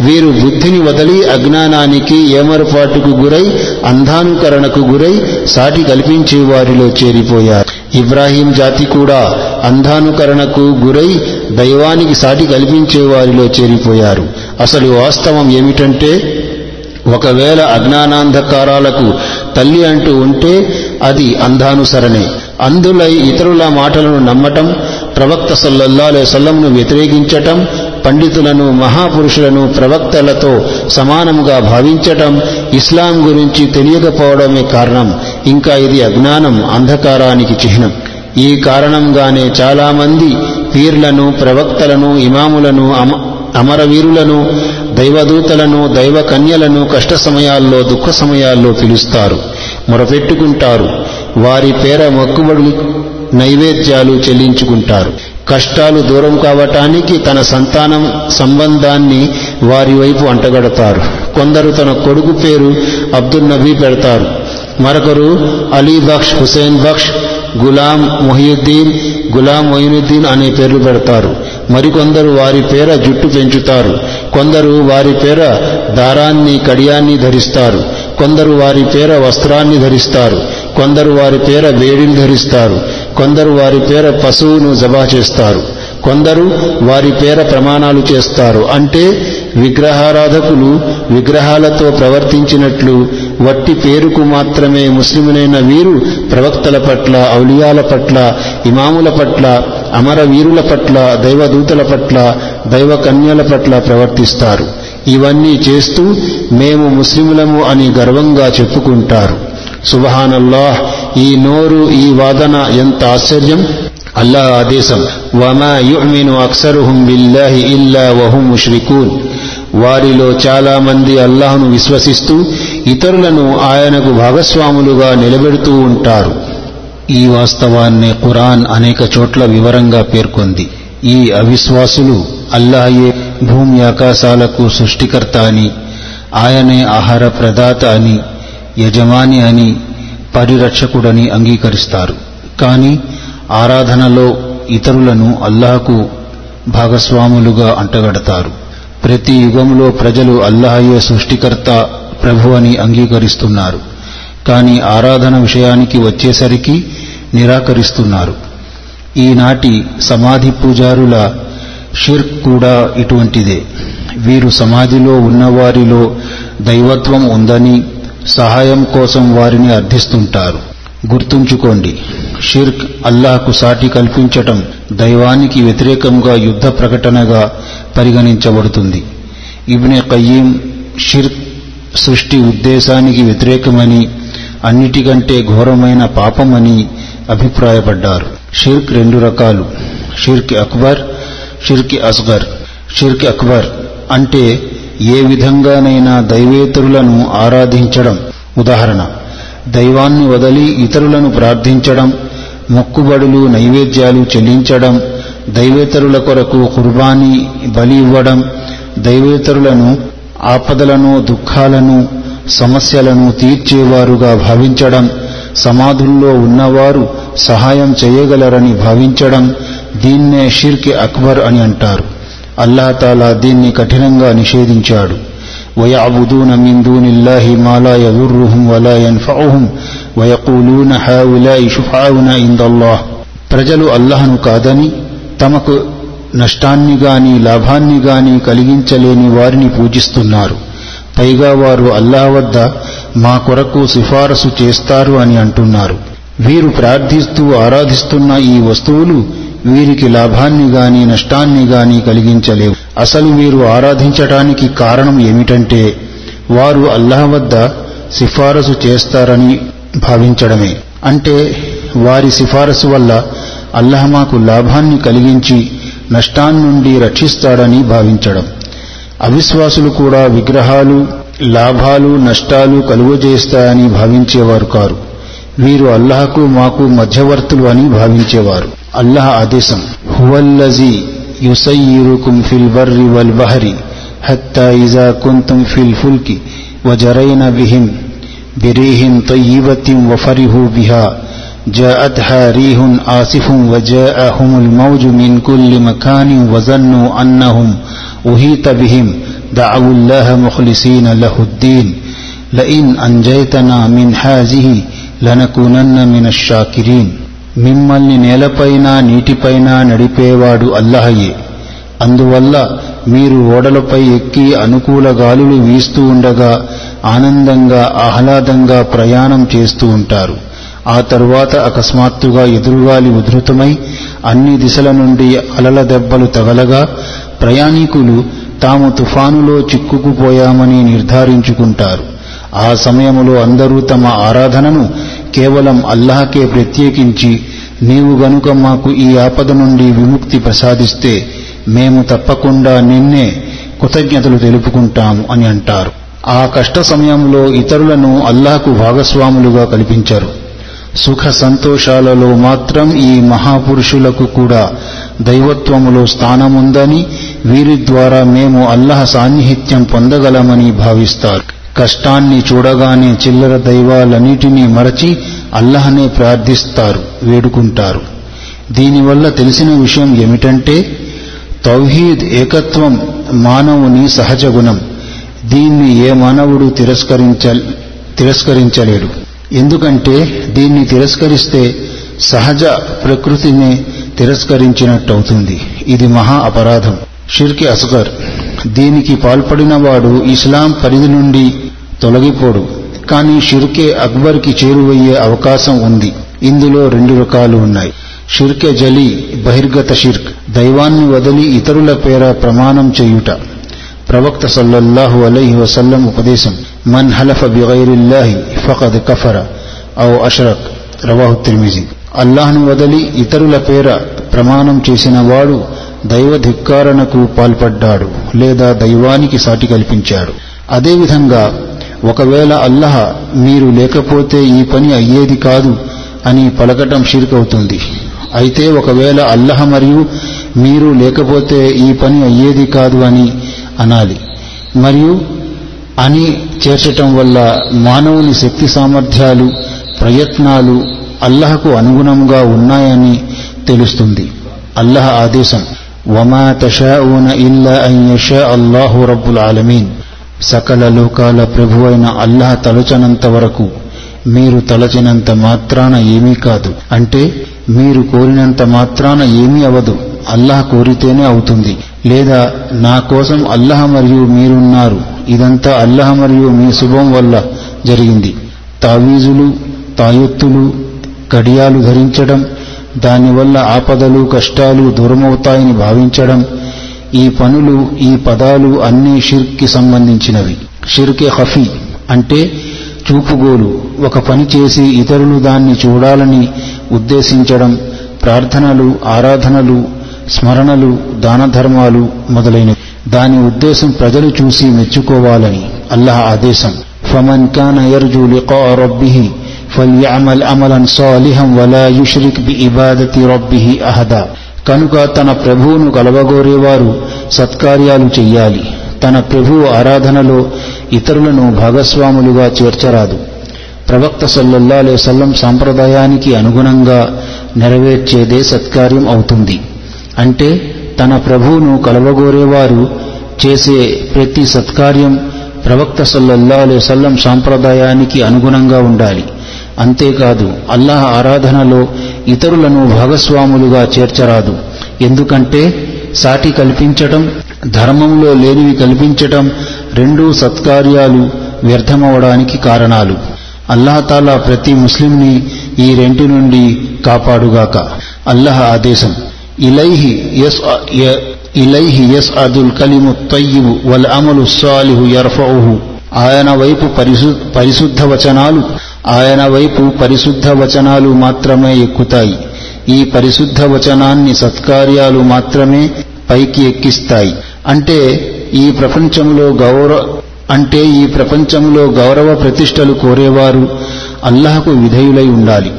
వీరు బుద్ధిని వదిలి అజ్ఞానానికి ఏమరపాటుకు గురై అంధానుకరణకు గురై సాటి కల్పించే వారిలో చేరిపోయారు. ఇబ్రాహీం జాతి కూడా అంధానుకరణకు గురై దైవానికి సాటి కల్పించే వారిలో చేరిపోయారు. అసలు వాస్తవం ఏమిటంటే ఒకవేళ అజ్ఞానాంధకారాలకు తల్లి అంటూ ఉంటే అది అంధానుసరణే. అందులై ఇతరుల మాటలను నమ్మటం ప్రవక్త సల్లల్లాలే సల్లంను వ్యతిరేకించటం పండితులను మహాపురుషులను ప్రవక్తలతో సమానముగా భావించటం ఇస్లాం గురించి తెలియకపోవడమే కారణం. ఇంకా ఇది అజ్ఞానం అంధకారానికి చిహ్నం. ఈ కారణంగానే చాలామంది పీర్లను ప్రవక్తలను ఇమాములను అమ అమరవీరులను దైవదూతలను దైవ కన్యలను కష్ట సమయాల్లో దుఃఖ సమయాల్లో పిలుస్తారు. మొరపెట్టుకుంటారు. వారి పేర మొక్కుబడులు నైవేద్యాలు చెల్లించుకుంటారు. కష్టాలు దూరం కావటానికి తన సంతానం సంబంధాన్ని వారి వైపు అంటగడతారు. కొందరు తన కొడుకు పేరు అబ్దుల్ నబీ పెడతారు. మరొకరు అలీ బక్ష్ హుసేన్ బక్ష్ గులాం మొహియుద్దీన్ గులాం మొయినుద్దీన్ అనే పేర్లు పెడతారు. మరికొందరు వారి పేర జుట్టు పెంచుతారు. కొందరు వారి పేర దారాన్ని కడియాన్ని ధరిస్తారు. కొందరు వారి పేర వస్త్రాన్ని ధరిస్తారు. కొందరు వారి పేర వేడిని ధరిస్తారు. కొందరు వారి పేర పశువును జబా చేస్తారు. కొందరు వారి పేర ప్రమాణాలు చేస్తారు. అంటే విగ్రహారాధకులు విగ్రహాలతో ప్రవర్తించినట్లు వట్టి పేరుకు మాత్రమే ముస్లిములైన వీరు ప్రవక్తల పట్ల ఔలియాల పట్ల ఇమాముల పట్ల అమరవీరుల పట్ల దైవదూతల పట్ల దైవ కన్యల పట్ల ప్రవర్తిస్తారు. ఇవన్నీ చేస్తూ మేము ముస్లిములము అని గర్వంగా చెప్పుకుంటారు. సుబహానల్లాహ్ ఈ నోరు ఈ వాదన ఎంత ఆశ్చర్యం? అల్లాహ్ ఆదేశం వమా యుమిను అక్సరుహుం బిల్లాహి ఇల్లా వహుం ముష్రికూన్. వారిలో చాలా మంది అల్లాహ్ను విశ్వసిస్తూ ఇతరులను ఆయనకు భాగస్వాములుగా నిలబెడుతూ ఉంటారు. ఈ వాస్తవాన్ని ఖురాన్ అనేక చోట్ల వివరంగా పేర్కొంది. ఈ అవిశ్వాసులు అల్లాహయే భూమి ఆకాశాలకు సృష్టికర్త అని ఆయనే ఆహార ప్రదాత అని యజమాని అని పరిరక్షకుడని అంగీకరిస్తారు. కానీ ఆరాధనలో ఇతరులను అల్లాహకు భాగస్వాములుగా అంటగడతారు. ప్రతి యుగంలో ప్రజలు అల్లాహయే సృష్టికర్త ప్రభు అని అంగీకరిస్తున్నారు. కానీ ఆరాధన విషయానికి వచ్చేసరికి నిరాకరిస్తున్నారు. ఈనాటి సమాధి పూజారుల షిర్క్ కూడా ఇటువంటిదే. వీరు సమాధిలో ఉన్నవారిలో దైవత్వం ఉందని సహాయం కోసం వారిని అర్థిస్తుంటారు. గుర్తుంచుకోండి షిర్క్ అల్లాహకు సాటి కల్పించటం దైవానికి వ్యతిరేకంగా యుద్ధ ప్రకటనగా పరిగణించబడుతుంది. ఇబ్నే కయ్యీం షిర్క్ సృష్టి ఉద్దేశానికి వ్యతిరేకమని అన్నిటికంటే ఘోరమైన పాపమని అభిప్రాయపడ్డారు. షిర్క్ రెండు రకాలు. షిర్క్ అక్బర్ షిర్క్ అస్గర్. షిర్క్ అక్బర్ అంటే ఏ విధంగానైనా దైవేతరులను ఆరాధించడం. ఉదాహరణ దైవాన్ని వదిలి ఇతరులను ప్రార్థించడం మొక్కుబడులు నైవేద్యాలు చెల్లించడం దైవేతరుల కొరకు కుర్బానీ బలి ఇవ్వడం దైవేతరులను ఆపదలను దుఃఖాలను సమస్యలను తీర్చేవారుగా భావించడం సమాధుల్లో ఉన్నవారు సహాయం చేయగలరని భావించడం దీన్నే షిర్కి అక్బర్ అని అంటారు. అల్లాహతాలా దీన్ని కఠినంగా నిషేధించాడు ويعبدون من دون الله ما لا يضرهم ولا ينفعهم ويقولون هؤلاء شفعاؤنا عند الله ప్రజలు అల్లాహను కాదని తమకు నష్టాన్ని గాని లాభాన్ని గాని కలిగించలేని వారిని పూజిస్తున్నారు పైగా వారు అల్లాహ్ వద్ద మా కొరకు సిఫారసు చేస్తారు అని అంటున్నారు వీరు ప్రార్థిస్తూ ఆరాధిస్తున్న ఈ వస్తువులు వీరికి లాభాన్ని గాని నష్టాన్ని గాని కలిగించలేవు. అసలు వీరు ఆరాధించటానికి కారణం ఏమిటంటే వారు అల్లాహ్ వద్ద సిఫారసు చేస్తారని భావించడమే. అంటే వారి సిఫారసు వల్ల అల్లాహ్ మాకు లాభాన్ని కలిగించి నష్టాన్నుండి రక్షిస్తాడని భావించడం. అవిశ్వాసులు కూడా విగ్రహాలు లాభాలు నష్టాలు కలుగజేస్తాయని భావించేవారు కారు. వీరు అల్లాహకు మాకు మధ్యవర్తులు అని భావించేవారు. అల్లాహ్ ఆదేశం హువల్లజీ యుసయ్యిరుకుం ఫిల్ బర్రి వల్ బహరి హత్తా ఇజా కుంతుం ఫిల్ ఫుల్కి వజరైన బిహిం బిరీహిం తయ్యిబతిం వఫరిహు బిహా جاءتها ريح آسف وجاءهم الموج من كل مكان وظنوا أنهم أهيت بهم دعوا الله مخلصين له الدين لئن أنجيتنا من هذه లనకునన్న మిన షాకిరీన్ మిమ్మల్ని నేలపైన నీటిపైన నడిపేవాడు అల్లహయే అందువల్ల మీరు ఓడలపై ఎక్కి అనుకూల గాలులు వీస్తూ ఉండగా ఆనందంగా ఆహ్లాదంగా ప్రయాణం చేస్తూ ఉంటారు. ఆ తరువాత అకస్మాత్తుగా ఎదురుగాలి ఉధృతమై అన్ని దిశల నుండి అలల దెబ్బలు తగలగా ప్రయాణికులు తాము తుఫానులో చిక్కుకుపోయామని నిర్ధారించుకుంటారు. ఆ సమయములో అందరూ తమ ఆరాధనను కేవలం అల్లాహకే ప్రత్యేకించి నీవు గనుక మాకు ఈ ఆపద నుండి విముక్తి ప్రసాదిస్తే మేము తప్పకుండా నిన్నే కృతజ్ఞతలు తెలుపుకుంటాము అని అంటారు. ఆ కష్ట సమయంలో ఇతరులను అల్లాహకు భాగస్వాములుగా కల్పించరు. సుఖ సంతోషాలలో మాత్రం ఈ మహాపురుషులకు కూడా దైవత్వములో స్థానముందని వీరి ద్వారా మేము అల్లహ సాన్నిహిత్యం పొందగలమని భావిస్తారు. కష్టాన్ని చూడగానే చిల్లర దైవాలన్నిటినీ మరచి అల్లహనే ప్రార్థిస్తారు వేడుకుంటారు. దీనివల్ల తెలిసిన విషయం ఏమిటంటే తౌహీద్ ఏకత్వం మానవుని సహజ గుణం. దీన్ని ఏ మానవుడు తిరస్కరించ తిరస్కరించలేడు. ఎందుకంటే దీన్ని తిరస్కరిస్తే సహజ ప్రకృతిని తిరస్కరించినట్టవుతుంది. ఇది మహా అపరాధం. షిర్కి అస్గర్ దీనికి పాల్పడినవాడు ఇస్లాం పరిధి నుండి తొలగిపోడు. కానీ షిర్కే అక్బర్కి చేరువయ్యే అవకాశం ఉంది. ఇందులో రెండు రకాలు ఉన్నాయి. షిర్కె జలి బహిర్గత షిర్క్ దైవాన్ని వదిలి ఇతరుల పేర ప్రమాణం చేయుట. ప్రవక్త సల్లల్లాహు అలైహి వసల్లం ఉపదేశం మన్ హలఫ బిగైరిల్లాహి ఫకద్ కఫర ఔ అషరక్ రవాహు త్రిమిజి. అల్లాహ్ను వదిలి ఇతరుల పేర ప్రమాణం చేసిన వాడు దైవ ధిక్కారణకు పాల్పడ్డాడు లేదా దైవానికి సాటి కల్పించాడు. అదేవిధంగా ఒకవేళ అల్లహ మీరు లేకపోతే ఈ పని అయ్యేది కాదు అని పలకటం షిర్కవుతుంది. అయితే ఒకవేళ అల్లహ మరియు మీరు లేకపోతే ఈ పని అయ్యేది కాదు అని అనాలి. మరియు అని చేర్చటం వల్ల మానవుని శక్తి సామర్థ్యాలు ప్రయత్నాలు అల్లహకు అనుగుణంగా ఉన్నాయని తెలుస్తుంది. అల్లహ ఆదేశం వమా తషాఊన ఇల్లా అన్ యషా అల్లాహు రబ్బుల్ ఆలమీన్. సకల లోకాల ప్రభువైన అల్లాహ తలచనంత వరకు మీరు తలచినంత మాత్రాన ఏమీ కాదు. అంటే మీరు కోరినంత మాత్రాన ఏమీ అవదు. అల్లాహ్ కోరితేనే అవుతుంది. లేదా నా కోసం అల్లహ మరియు మీరున్నారు. ఇదంతా అల్లహ మరియు మీ శుభం వల్ల జరిగింది. తావీజులు తాయొత్తులు కడియాలు ధరించడం దానివల్ల ఆపదలు కష్టాలు దూరమవుతాయని భావించడం ఈ పనులు ఈ పదాలు అన్నీ షిర్క్కి సంబంధించినవి. షిర్కే హఫీ అంటే చూపుగోలు ఒక పని చేసి ఇతరులు దాన్ని చూడాలని ఉద్దేశించడం ప్రార్థనలు ఆరాధనలు స్మరణలు దానధర్మాలు మొదలైనవి. దాని ఉద్దేశం ప్రజలు చూసి మెచ్చుకోవాలని అల్లాహ్ ఆదేశం. ఫమన్ కాన యర్జు లికా రబ్బిహి ఫల్యమల్ అమలన్ సాలిహం వలా యుష్రిక్ బి ఇబాదతి రబ్బిహి అహదా. కనుక తన ప్రభువును కలవగోరేవారు సత్కార్యాలు చెయ్యాలి. తన ప్రభువు ఆరాధనలో ఇతరులను భాగస్వాములుగా చేర్చరాదు. ప్రవక్త సల్లల్లా సల్లం సాంప్రదాయానికి అనుగుణంగా నెరవేర్చేదే సత్కార్యం అవుతుంది. అంటే తన ప్రభువును కలవగోరేవారు చేసే ప్రతి సత్కార్యం ప్రవక్త సల్లల్లా అలైవల్లం సాంప్రదాయానికి అనుగుణంగా ఉండాలి. అంతేకాదు అల్లాహ్ ఆరాధనలో ఇతరులను భాగస్వాములుగా చేర్చరాదు. ఎందుకంటే సాటి కల్పించటం ధర్మంలో లేనివి కల్పించటం రెండూ సత్కార్యాలు వ్యర్థమవడానికి కారణాలు. అల్లాహతాలా ప్రతి ముస్లింని ఈ రెంటి నుండి కాపాడుగాక. అల్లాహ్ ఆదేశం ఇలైహి ఎస్ ఇలైహి ఎస్ అదుల్ కలిము తయ్యిబు వల్ అమలు సాలిహు యర్ఫౌహు ఆయన వైపు పరిశు పరిశుద్ధ వచనాలు ఆయన వైపు పరిశుద్ధ వచనాలు మాత్రమే ఎక్కుతాయి. ఈ పరిశుద్ధ వచనాన్ని సత్కార్యాలు మాత్రమే పైకి ఎక్కిస్తాయి. అంటే ఈ ప్రపంచంలో గౌరవ అంటే ఈ ప్రపంచంలో గౌరవ ప్రతిష్టలు కోరేవారు అల్లాహకు విధేయులై ఉండాలి.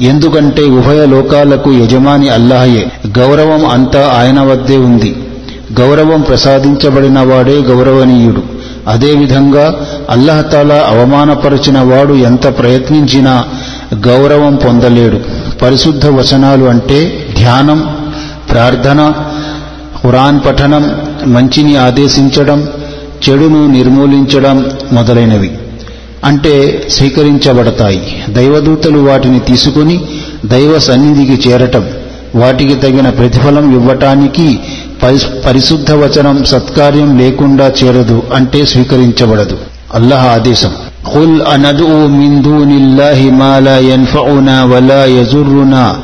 ఎందుకంటే ఉభయ లోకాలకు యజమాని అల్లాహయే. గౌరవం అంతా ఆయన వద్దే ఉంది. గౌరవం ప్రసాదించబడిన వాడే గౌరవనీయుడు. అదేవిధంగా అల్లహతాలా అవమానపరిచిన వాడు ఎంత ప్రయత్నించినా గౌరవం పొందలేడు. పరిశుద్ధ వచనాలు అంటే ధ్యానం ప్రార్థన ఖురాన్ పఠనం మంచిని ఆదేశించడం చెడును నిర్మూలించడం మొదలైనవి. అంటే స్వీకరించబడతాయి. దైవదూతలు వాటిని తీసుకుని దైవ సన్నిధికి చేరటం వాటికి తగిన ప్రతిఫలం ఇవ్వటానికి పరిశుద్ధ వచనం సత్కార్యం లేకుండా చేరదు అంటే స్వీకరించబడదు. الله حديثا قل أندعو من دون الله ما لا ينفعنا ولا يزرنا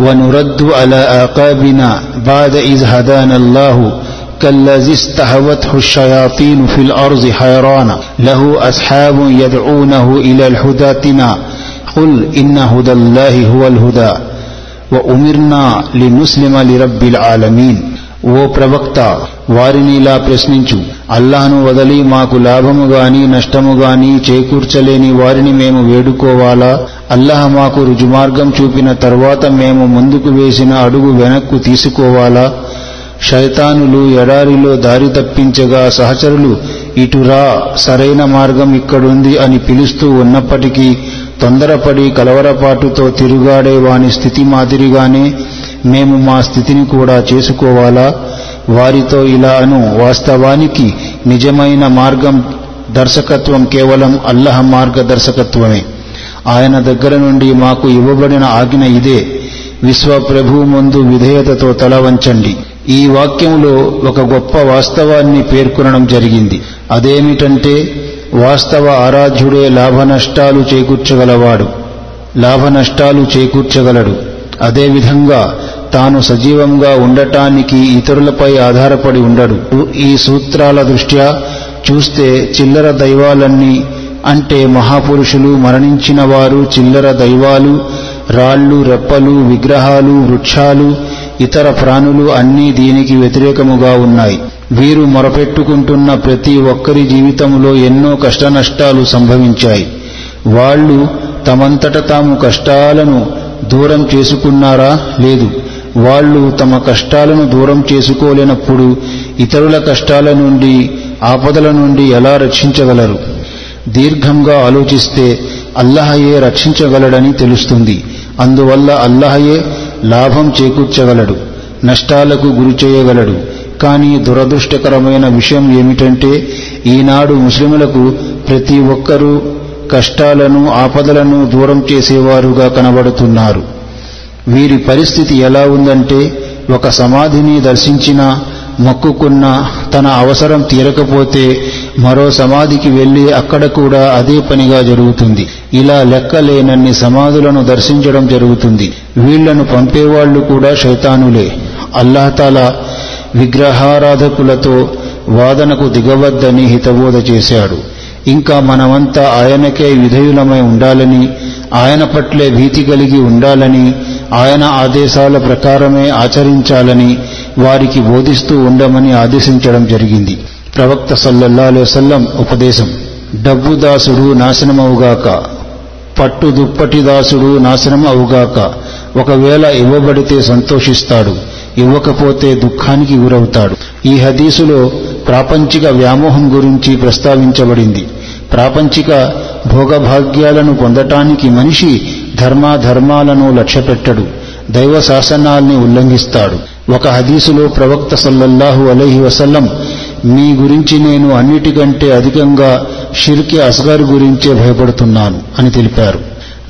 ونرد على آقابنا بعد إذ هدانا الله كالذي استهوته الشياطين في الأرض حيرانا له أصحاب يدعونه إلى الهداتنا قل إن هدى الله هو الهدى وأمرنا لنسلم لرب العالمين ఓ ప్రవక్త వారిని ఇలా ప్రశ్నించు. అల్లాను వదలి మాకు లాభము గాని నష్టము గాని చేకూర్చలేని వారిని మేము వేడుకోవాలా? అల్లాహ్ మాకు రుజుమార్గం చూపిన తర్వాత మేము ముందుకు వేసిన అడుగు వెనక్కు తీసుకోవాలా? శైతానులు ఎడారిలో దారి తప్పించగా సహచరులు ఇటురా సరైన మార్గం ఇక్కడుంది అని పిలుస్తూ ఉన్నప్పటికీ తొందరపడి కలవరపాటుతో తిరుగాడే వాని స్థితి మాదిరిగానే మేము మా స్థితిని కూడా చేసుకోవాలా? వారితో ఇలా అను. వాస్తవానికి నిజమైన మార్గం దర్శకత్వం కేవలం అల్లహ మార్గదర్శకత్వమే. ఆయన దగ్గర నుండి మాకు ఇవ్వబడిన ఆజ్ఞ ఇదే. విశ్వ ప్రభు ముందు విధేయతతో తల వంచండి. ఈ వాక్యంలో ఒక గొప్ప వాస్తవాన్ని పేర్కొనడం జరిగింది. అదేమిటంటే వాస్తవ ఆరాధ్యుడే లాభనష్టాలు చేకూర్చగలవాడు. లాభనష్టాలు చేకూర్చగలడు. అదేవిధంగా తాను సజీవంగా ఉండటానికి ఇతరులపై ఆధారపడి ఉండడు. ఈ సూత్రాల దృష్ట్యా చూస్తే చిల్లర దైవాలన్నీ అంటే మహాపురుషులు మరణించిన వారు చిల్లర దైవాలు రాళ్ళు రెప్పలు విగ్రహాలు వృక్షాలు ఇతర ప్రాణులు అన్నీ దీనికి వ్యతిరేకముగా ఉన్నాయి. వీరు మొరపెట్టుకుంటున్న ప్రతి ఒక్కరి జీవితంలో ఎన్నో కష్టనష్టాలు సంభవించాయి. వాళ్ళు తమంతట తాము కష్టాలను దూరం చేసుకున్నారా? లేదు. వాళ్ళు తమ కష్టాలను దూరం చేసుకోలేనప్పుడు ఇతరుల కష్టాల నుండి ఆపదల నుండి ఎలా రక్షించగలరు? దీర్ఘంగా ఆలోచిస్తే అల్లహయే రక్షించగలడని తెలుస్తుంది. అందువల్ల అల్లహయే లాభం చేకూర్చగలడు నష్టాలకు గురి చేయగలడు. కానీ దురదృష్టకరమైన విషయం ఏమిటంటే ఈనాడు ముస్లిములకు ప్రతి ఒక్కరూ కష్టాలను ఆపదలను దూరం చేసేవారుగా కనబడుతున్నారు. వీరి పరిస్థితి ఎలా ఉందంటే ఒక సమాధిని దర్శించినా మొక్కుకున్న తన అవసరం తీరకపోతే మరో సమాధికి వెళ్ళి అక్కడ కూడా అదే పనిగా జరుగుతుంది. ఇలా లెక్కలేనన్ని సమాధులను దర్శించడం జరుగుతుంది. వీళ్ళను పంపేవాళ్ళు కూడా శైతానులే. అల్లాహతాల విగ్రహారాధకులతో వాదనకు దిగవద్దని హితబోధ చేశాడు. ఇంకా మనమంతా ఆయనకే విధేయులమై ఉండాలని ఆయన పట్లే భీతి కలిగి ఉండాలని ఆయన ఆదేశాల ప్రకారమే ఆచరించాలని వారికి బోధిస్తూ ఉండమని ఆదేశించడం జరిగింది. ప్రవక్త సల్లల్లా సల్లం ఉపదేశం. డబ్బు దాసుడు నాశనమవుగాక. పట్టు దుప్పటి దాసుడు నాశనం అవుగాక ఒకవేళ ఇవ్వబడితే సంతోషిస్తాడు. ఇవ్వకపోతే దుఃఖానికి గురవుతాడు. ఈ హదీసులో ప్రాపంచిక వ్యామోహం గురించి ప్రస్తావించబడింది. ప్రాపంచిక భోగభాగ్యాలను పొందటానికి మనిషి ధర్మాధర్మాలను లక్ష్యపెట్టడు దైవ శాసనాల్ని ఉల్లంఘిస్తాడు. ఒక హదీసులో ప్రవక్త సల్లల్లాహు అలైహి వసల్లం మీ గురించి నేను అన్నిటికంటే అధికంగా షిర్కి అస్గర్ గురించే భయపడుతున్నాను అని తెలిపారు.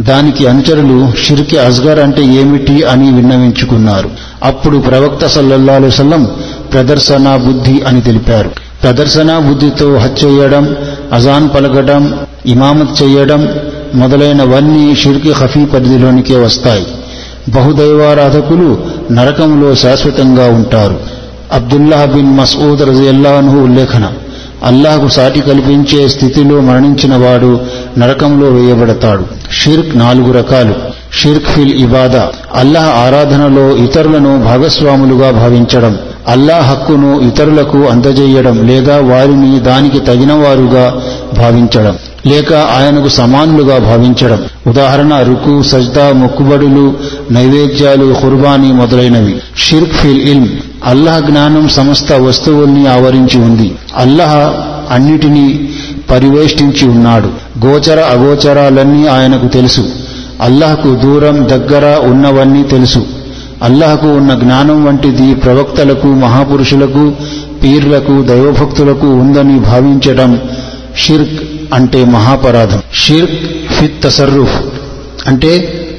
దానికి అనుచరులు షిర్కి అస్గర్ అంటే ఏమిటి? అని విన్నవించుకున్నారు. అప్పుడు ప్రవక్త సల్లల్లాహు సల్లం ప్రదర్శనా బుద్ధి అని తెలిపారు. ప్రదర్శనా బుద్ధితో హజ్ చేయడం అజాన్ పలకడం ఇమామత్ చేయడం మొదలైనవన్నీ షిర్కి ఖఫీ పరిధిలోనికే వస్తాయి. బహుదైవారాధకులు నరకంలో శాశ్వతంగా ఉంటారు. అబ్దుల్లాహ్ బిన్ మసూద్ రజియల్లాహు ఉల్లేఖన అల్లాహకు సాటి కల్పించే స్థితిలో మరణించిన వాడు నరకంలో వేయబడతాడు. షిర్క్ నాలుగు రకాలు. షిర్క్ ఫిల్ ఇబాదా అల్లాహ్ ఆరాధనలో ఇతరులను భాగస్వాములుగా భావించడం. అల్లాహ్ హక్కును ఇతరులకు అందజేయడం లేదా వారిని దానికి తగినవారుగా భావించడం లేక ఆయనకు సమానులుగా భావించడం. ఉదాహరణ రుకు సజ్దా మొక్కుబడులు నైవేద్యాలు ఖుర్బానీ మొదలైనవి. షిర్క్ ఫిల్ ఇల్మ్. అల్లాహ్ జ్ఞానం సమస్త వస్తువుల్ని ఆవరించి ఉంది. అల్లాహ్ అన్నిటినీ పరివేష్టించి ఉన్నాడు. గోచర అగోచరాలన్నీ ఆయనకు తెలుసు. అల్లాహ్కు దూరం దగ్గర ఉన్నవన్నీ తెలుసు. అల్లాహకు ఉన్న జ్ఞానం వంటిది ప్రవక్తలకు మహాపురుషులకు పీర్లకు దైవభక్తులకు ఉందని భావించడం షిర్క్ అంటే మహాపరాధం. షిర్క్ ఫిత్ తసర్రుఫ్ అంటే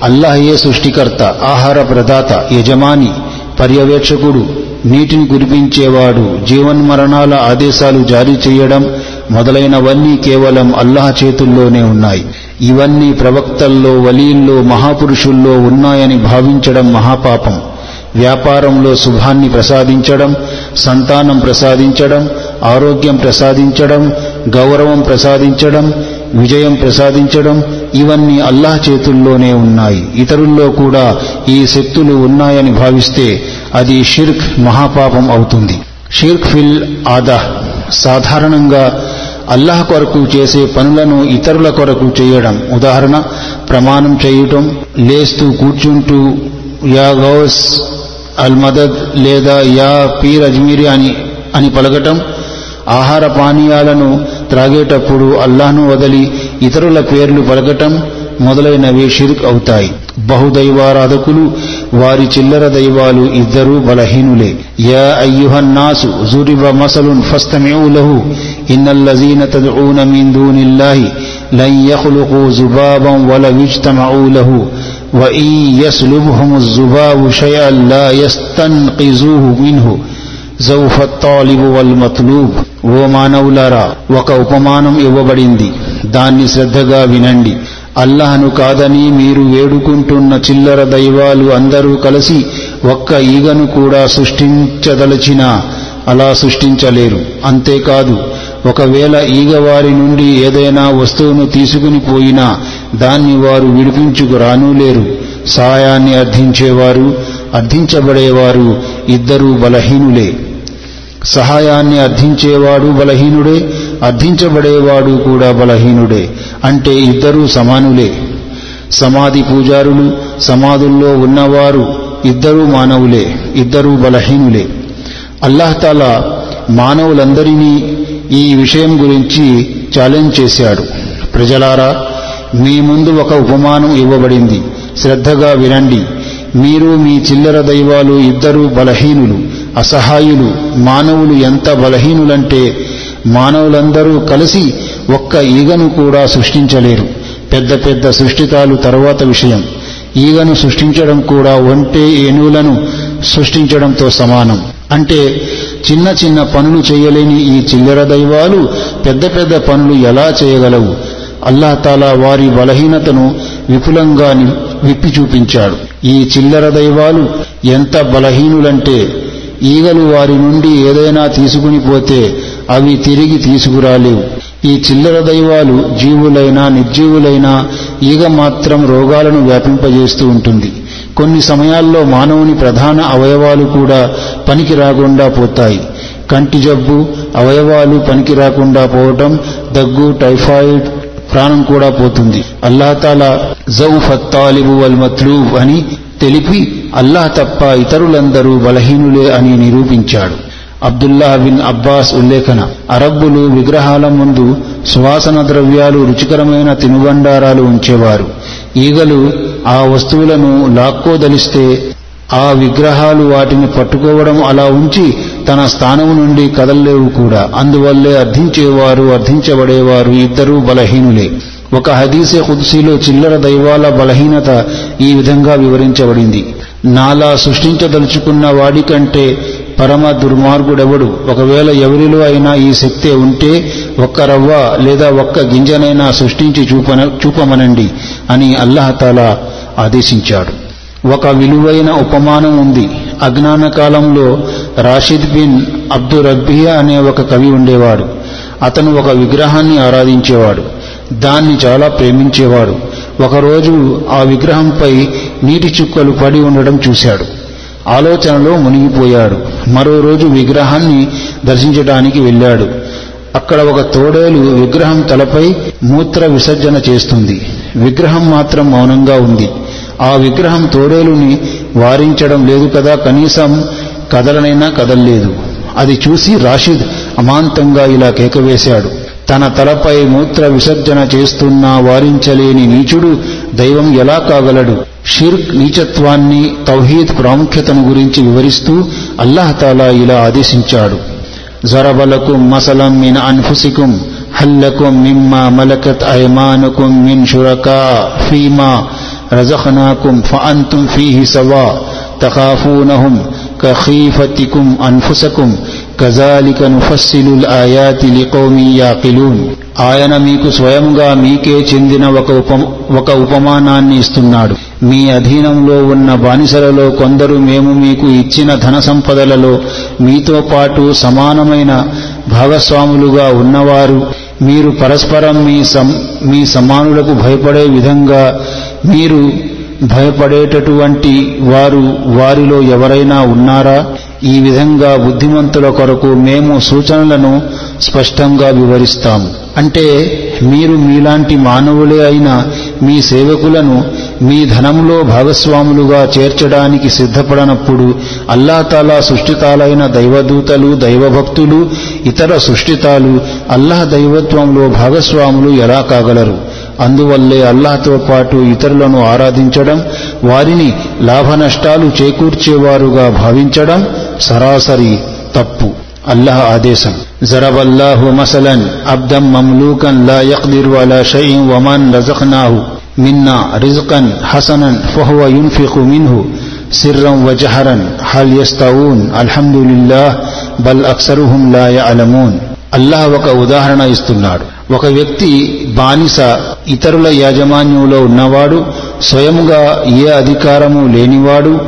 అల్లాహయే సృష్టికర్త ఆహార ప్రదాత యజమాని పర్యవేక్షకుడు నీటిని కురిపించేవాడు జీవన్మరణాల ఆదేశాలు జారీ చేయడం మొదలైనవన్నీ కేవలం అల్లాహ్ చేతుల్లోనే ఉన్నాయి. ఇవన్నీ ప్రవక్తల్లో వలీల్లో మహాపురుషుల్లో ఉన్నాయని భావించడం మహాపాపం. వ్యాపారంలో శుభాన్ని ప్రసాదించడం సంతానం ప్రసాదించడం ఆరోగ్యం ప్రసాదించడం గౌరవం ప్రసాదించడం విజయం ప్రసాదించడం ఇవన్నీ అల్లాహ్ చేతుల్లోనే ఉన్నాయి. ఇతరుల్లో కూడా ఈ శక్తులు ఉన్నాయని భావిస్తే అది షిర్క్ మహాపాపం అవుతుంది. షిర్క్ ఫిల్ ఆదా. సాధారణంగా అల్లాహ్ కొరకు చేసే పనులను ఇతరుల కొరకు చేయడం. ఉదాహరణ ప్రమాణం చేయటం లేస్తూ కూర్చుంటూ యా గౌస్ అల్ మదద్ లేదా యా పీర్ అజ్మీరి అని అని పలకటం ఆహార పానీయాలను త్రాగేటప్పుడు అల్లాహ్ను వదిలి ఇతరుల పేర్లు పలకటం మొదలైనవి షిర్క్ అవుతాయి. బహుదైవారాధకులు వారి చిల్లర దైవాలు ఇద్దరూ బలహీనులే. యా అయ్యుహన్నాసు జురిబ మసలున్ ఫస్తమిఊ లహు ఇన్నల్లజీన తద్ఊన మిన్ దూనిల్లాహి లన్ యఖ్లుqu జుబాబం వల ఇజ్తమఊ లహు وإن يسلبهم الذباب شيئا لا يستنقذوه منه జౌఫ తాలిబు వల్ మత్లూబ్ ఓ మానవులారా ఒక ఉపమానం ఇవ్వబడింది దాన్ని శ్రద్ధగా వినండి అల్లాహను కాదని మీరు వేడుకుంటున్న చిల్లర దైవాలు అందరూ కలిసి ఒక్క ఈగను కూడా సృష్టించదలచినా అలా సృష్టించలేరు అంతేకాదు ఒకవేళ ఈగ వారి నుండి ఏదైనా వస్తువును తీసుకుని పోయినా దాన్ని వారు విడిపించుకు రానూలేరు సాయాన్ని అర్థించేవారు అర్థించబడేవారు ఇద్దరూ బలహీనులే. సహాయాన్ని అర్థించేవాడు బలహీనుడే అర్థించబడేవాడు కూడా బలహీనుడే అంటే ఇద్దరూ సమానులే. సమాధి పూజారులు సమాధుల్లో ఉన్నవారు ఇద్దరూ మానవులే ఇద్దరూ బలహీనులే. అల్లాహతాలా మానవులందరినీ ఈ విషయం గురించి ఛాలెంజ్ చేశాడు. ప్రజలారా మీ ముందు ఒక ఉపమానం ఇవ్వబడింది. శ్రద్ధగా వినండి. మీరు మీ చిల్లర దైవాలు ఇద్దరు బలహీనులు అసహాయులు మానవులు ఎంత బలహీనులంటే మానవులందరూ కలిసి ఒక్క ఈగను కూడా సృష్టించలేరు. పెద్ద పెద్ద సృష్టితాలు తరువాత విషయం. ఈగను సృష్టించడం కూడా ఒంటే ఏనుగులను సృష్టించడంతో సమానం. అంటే చిన్న చిన్న పనులు చేయలేని ఈ చిల్లర దైవాలు పెద్ద పెద్ద పనులు ఎలా చేయగలవు? అల్లాహతాలా వారి బలహీనతను విపులంగా విప్పి చూపించాడు. ఈ చిల్లర దైవాలు ఎంత బలహీనులంటే ఈగలు వారి నుండి ఏదైనా తీసుకుని పోతే అవి తిరిగి తీసుకురాలేవు. ఈ చిల్లర దైవాలు జీవులైనా నిర్జీవులైనా ఈగ మాత్రం రోగాలను వ్యాపింపజేస్తూ ఉంటుంది. కొన్ని సమయాల్లో మానవుని ప్రధాన అవయవాలు కూడా పనికి రాకుండా పోతాయి. కంటి జబ్బు అవయవాలు పనికి రాకుండా పోవటం దగ్గు టైఫాయిడ్ ప్రాణం కూడా పోతుంది. అల్లాహతాల జౌఫత్ తాలిబు వల్ మత్లూబ్ అని తెలిపి అల్లాహ్ తప్ప ఇతరులందరూ బలహీనులే అని నిరూపించాడు. అబ్దుల్లా బిన్ అబ్బాస్ ఉల్లేఖన అరబ్బులు విగ్రహాల ముందు సువాసన ద్రవ్యాలు రుచికరమైన తినుబండారాలు ఉంచేవారు. ఈగలు ఆ వస్తువులను లాక్కోదలిస్తే ఆ విగ్రహాలు వాటిని పట్టుకోవడం అలా ఉంచి తన స్థానం నుండి కదల్లేవు కూడా. అందువల్లే అర్థించేవారు అర్థించబడేవారు ఇద్దరూ బలహీనులే. ఒక హదీసే కుదుసీలో చిల్లర దైవాల బలహీనత ఈ విధంగా వివరించబడింది. నాలా సృష్టించదలుచుకున్న వాడికంటే పరమ దుర్మార్గుడెవడు? ఒకవేళ ఎవరిలో అయినా ఈ శక్తే ఉంటే ఒక్క రవ్వ లేదా ఒక్క గింజనైనా సృష్టించి చూపన చూపమనండి అని అల్లహతాలా ఆదేశించాడు. ఒక విలువైన ఉపమానం ఉంది. అజ్ఞాన కాలంలో రాషిద్ బిన్ అబ్దురబ్బియా అనే ఒక కవి ఉండేవాడు. అతను ఒక విగ్రహాన్ని ఆరాధించేవాడు. దాన్ని చాలా ప్రేమించేవాడు. ఒకరోజు ఆ విగ్రహంపై నీటి చుక్కలు పడి ఉండడం చూశాడు. ఆలోచనలో మునిగిపోయాడు. మరో రోజు విగ్రహాన్ని దర్శించడానికి వెళ్ళాడు. అక్కడ ఒక తోడేలు విగ్రహం తలపై మూత్ర విసర్జన చేస్తుంది. విగ్రహం మాత్రం మౌనంగా ఉంది. ఆ విగ్రహం తోడేలుని వారించడం లేదు కదా కనీసం కదలనైనా కదల్లేదు. అది చూసి రాషిద్ అమాంతంగా ఇలా కేకవేశాడు. తన తలపై మూత్ర విసర్జన చేస్తున్నా వారించలేని నీచుడు దైవం ఎలా కాగలడు? షిర్క్ నీచత్వాన్ని తౌహీద్ ప్రాముఖ్యతను గురించి వివరిస్తూ అల్లాహతాలా ఇలా ఆదేశించాడు. జరబలకుం మసలం మిన్ అన్ఫుసికుం హల్లకుం మిమ్మా మలకత్ ఐమానుకుం మిన్ షురకా ఫీమా رزقناكم فأنتم فيه سواء تخافونهم كخيفتكم అన్ఫుసకుం కజాలిక నుఫస్సిలుల్ ఆయాతి లికౌమి యాకిలూన్ ఆయన మీకు స్వయంగా మీకే చెందిన ఒక ఉప ఒక ఉపమానాన్ని ఇస్తున్నాడు. మీ అధీనంలో ఉన్న బానిసలలో కొందరు మేము మీకు ఇచ్చిన ధన సంపదలలో మీతో పాటు సమానమైన భాగస్వాములుగా ఉన్నవారు మీరు పరస్పరం మీ మీ సమానులకు భయపడే విధంగా మీరు భయపడేటటువంటి వారు వారిలో ఎవరైనా ఉన్నారా? ఈ విధంగా బుద్ధిమంతుల కొరకు మేము సూచనలను స్పష్టంగా వివరిస్తాము. అంటే మీరు మీలాంటి మానవులే అయిన మీ సేవకులను మీ ధనంలో భాగస్వాములుగా చేర్చడానికి సిద్ధపడనప్పుడు అల్లాతాలా సృష్టితాలైన దైవదూతలు దైవభక్తులు ఇతర సృష్టితాలు అల్లాహ్ దైవత్వంలో భాగస్వాములు ఎలా కాగలరు? అందువల్లే అల్లాహ్తో పాటు ఇతరులను ఆరాధించడం వారిని లాభనష్టాలు చేకూర్చేవారుగా భావించడం సరాసరి తప్పు. అల్లాహ్ ఆదేశం. జరబల్లాహు మసలన్ అబ్దం మమ్లూకన్ లా యక్దిరు అలా షైన్ వమన్ రజఖనాహు మిన్నా రిజ్కన్ హసనన్ ఫహువ యున్ఫిఖు మిన్హు. సిర్రం వజహరన్ హల్ యస్తవూన్ అల్హమ్దులిల్లాహ్ బల్ అక్సరుహుం లా యఅలమూన్ అల్లాహ్ ఒక ఉదాహరణ ఇస్తున్నాడు. ఒక వ్యక్తి బానిస ఇతరుల యాజమాన్యంలో ఉన్నవాడు స్వయముగా ఏ అధికారము లేనివాడు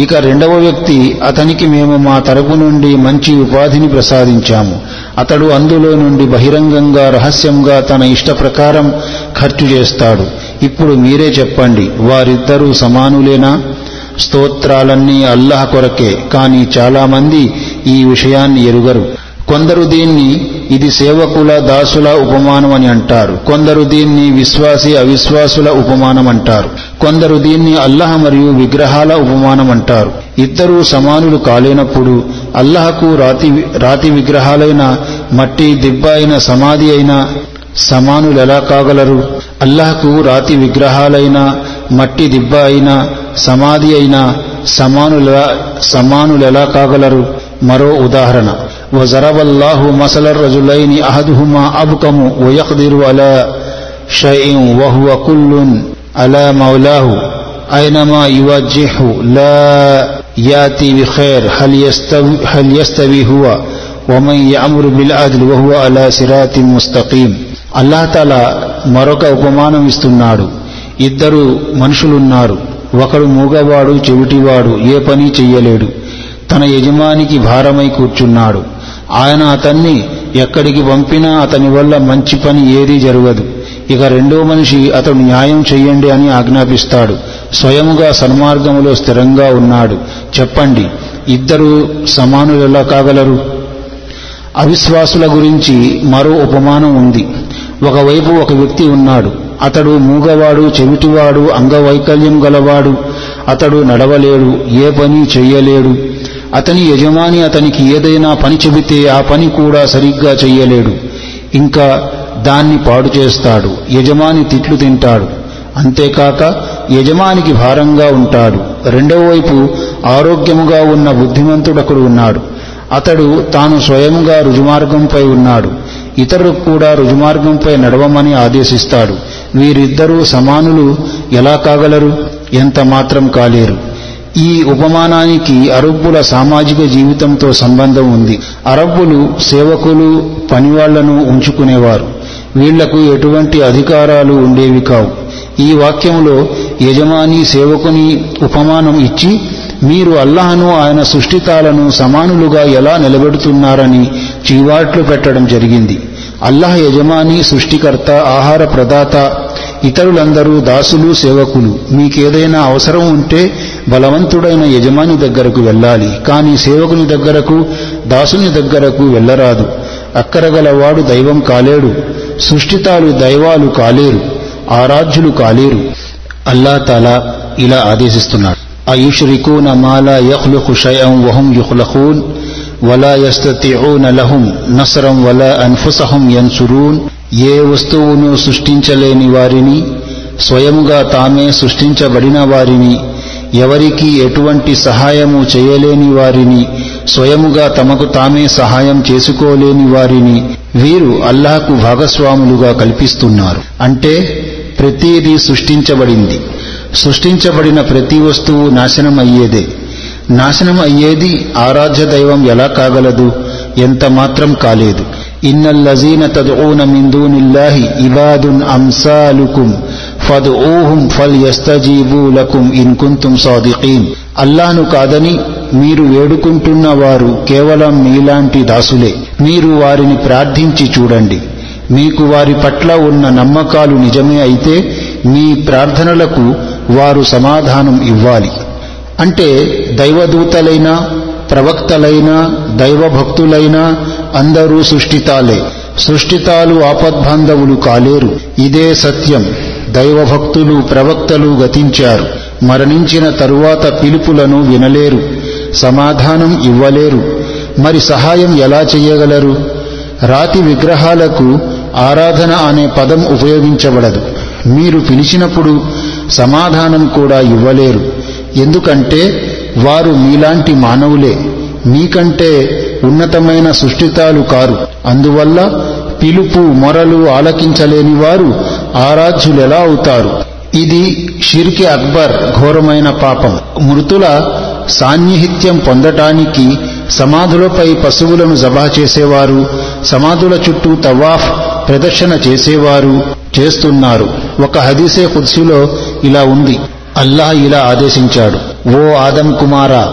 ఇక రెండవ వ్యక్తి అతనికి మేము మా తరపు నుండి మంచి ఉపాధిని ప్రసాదించాము. అతడు అందులో నుండి బహిరంగంగా రహస్యంగా తన ఇష్ట ప్రకారం ఖర్చు చేస్తాడు. ఇప్పుడు మీరే చెప్పండి వారిద్దరూ సమానులేనా? స్తోత్రాలన్నీ అల్లాహ్ కొరకే కానీ చాలామంది ఈ విషయాన్ని ఎరుగరు. కొందరు దీన్ని ఇది సేవకుల దాసుల ఉపమానం అని అంటారు. కొందరు దీన్ని విశ్వాసి అవిశ్వాసుల ఉపమానం అంటారు కొందరు దీన్ని అల్లహ మరియు విగ్రహాల ఉపమానం అంటారు ఇద్దరూ సమానులు కాలేనప్పుడు అల్లహకు రాతి రాతి విగ్రహాలైన మట్టి దిబ్బ అయిన సమాధి అయిన సమానులెలా కాగలరు? అల్లహకు రాతి విగ్రహాలైన మట్టి దిబ్బ అయిన సమాధి అయిన సమానులెలా సమానులెలా కాగలరు? మరో ఉదాహరణ. وضرب الله مثل الرجلين أحدهما أبكم ويقدر على شيء وهو كل على مولاه أينما يوجهه لا يأتي بخير هل يستوي, هل يستوي هو ومن يأمر بالعدل وهو على صراط مستقيم అల్లాహ్ తాలా మరొక ఉపమానం ఇస్తున్నాడు ఇద్దరు మనుషులున్నారు ఒకడు మూగవాడు చెవిటివాడు ఏ పని చెయ్యలేడు తన యజమానికి భారమై కూర్చున్నాడు ఆయన అతన్ని ఎక్కడికి పంపినా అతని వల్ల మంచి పని ఏదీ జరగదు. ఇక రెండో మనిషి అతడు న్యాయం చెయ్యండి అని ఆజ్ఞాపిస్తాడు. స్వయముగా సన్మార్గములో స్థిరంగా ఉన్నాడు. చెప్పండి ఇద్దరు సమానులెలా కాగలరు? అవిశ్వాసుల గురించి మరో ఉపమానం ఉంది. ఒకవైపు ఒక వ్యక్తి ఉన్నాడు. అతడు మూగవాడు చెవిటివాడు అంగవైకల్యం గలవాడు. అతడు నడవలేడు ఏ పని చెయ్యలేడు. అతని యజమాని అతనికి ఏదైనా పని చెబితే ఆ పని కూడా సరిగ్గా చెయ్యలేడు. ఇంకా దాన్ని పాడు చేస్తాడు. యజమాని తిట్లు తింటాడు. అంతేకాక యజమానికి భారంగా ఉంటాడు. రెండవ వైపు ఆరోగ్యముగా ఉన్న బుద్ధిమంతుడొకడు ఉన్నాడు. అతడు తాను స్వయంగా రుజుమార్గంపై ఉన్నాడు. ఇతరులకు కూడా రుజుమార్గంపై నడవమని ఆదేశిస్తాడు. వీరిద్దరూ సమానులు ఎలా కాగలరు? ఎంత మాత్రం కాలేరు. ఈ ఉపమానానికి అరబ్బుల సామాజిక జీవితంతో సంబంధం ఉంది. అరబ్బులు సేవకులు పనివాళ్ళను ఉంచుకునేవారు. వీళ్ళకు ఎటువంటి అధికారాలు ఉండేవి కావు. ఈ వాక్యంలో యజమాని సేవకుని ఉపమానం ఇచ్చి మీరు అల్లాహను ఆయన సృష్టితాలను సమానులుగా ఎలా నిలబెడుతున్నారని చీవాట్లు పెట్టడం జరిగింది. అల్లాహ్ యజమాని సృష్టికర్త ఆహార ప్రదాత ఇతరులందరూ దాసులు సేవకులు. మీకేదైనా అవసరం ఉంటే బలవంతుడైన యజమాని దగ్గరకు వెళ్ళాలి. కానీ సేవకుని దగ్గరకు దాసుని దగ్గరకు వెళ్ళరాదు. అక్కరగలవాడు దైవం కాలేడు. సృష్టితాలు దైవాలు కాలేరు. ఆరాధ్యులు కాలేరు. అల్లా తాలా ఇలా ఆదేశిస్తున్నాడు. అయుష్రికూన మాలా యఖ్లుఖు షైఅం వహం యుఖ్లఖూన్ వలా యస్తతిఊన లహుం నసరం వలా అన్ఫుసహం యన్సురూన్. ఏ వస్తువును సృష్టించలేని వారిని స్వయముగా తామే సృష్టించబడిన వారిని ఎవరికి ఎటువంటి సహాయము చేయలేని వారిని స్వయముగా తమకు తామే సహాయం చేసుకోలేని వారిని వీరు అల్లాహకు భాగస్వాములుగా కల్పిస్తున్నారు. అంటే ప్రతిదీ సృష్టించబడింది. సృష్టించబడిన ప్రతి వస్తువు నాశనం అయ్యేదే. నాశనం అయ్యేది ఆరాధ్య దైవం ఎలా కాగలదు? ఎంత మాత్రం కాలేదు. ఇన్నల్లజీన తదూన మిందూనిల్లాహి ఇబాదున్ అంసాలుకుం ఫద్ఊహుం ఫల్ లకుం ఇన్ కుంతుం సాదికీన్. అల్లాను కాదని మీరు వేడుకుంటున్న వారు కేవలం మీలాంటి దాసులే. మీరు వారిని ప్రార్థించి చూడండి. మీకు వారి పట్ల ఉన్న నమ్మకాలు నిజమే అయితే మీ ప్రార్థనలకు వారు సమాధానం ఇవ్వాలి. అంటే దైవదూతలైనా ప్రవక్తలైనా దైవభక్తులైనా అందరూ సృష్టితాలే. సృష్టితాలు ఆపద్బాంధవులు కాలేరు. ఇదే సత్యం. దైవభక్తులు ప్రవక్తలు గతించారు. మరణించిన తరువాత పిలుపులను వినలేరు. సమాధానం ఇవ్వలేరు. మరి సహాయం ఎలా చెయ్యగలరు రాతి విగ్రహాలకు ఆరాధన అనే పదం ఉపయోగించబడదు. మీరు పిలిచినప్పుడు సమాధానం కూడా ఇవ్వలేరు. ఎందుకంటే వారు మీలాంటి మానవులే. మీకంటే ఉన్నతమైన సృష్టితాలు కారు. అందువల్ల పిలుపు మొరలు ఆలకించలేని వారు ఆరాధ్యులెలా అవుతారు ఇది షిర్కి అక్బర్ ఘోరమైన పాపం. మృతుల సాన్నిహిత్యం పొందటానికి సమాధులపై పశువులను జబా చేసేవారు సమాధుల చుట్టూ తవాఫ్ ప్రదర్శన చేసేవారు చేస్తున్నారు. ఒక హదీసే కుర్సీలో ఇలా ఉంది. అల్లాహ్ ఇలా ఆదేశించాడు ఓ ఆదం కుమారా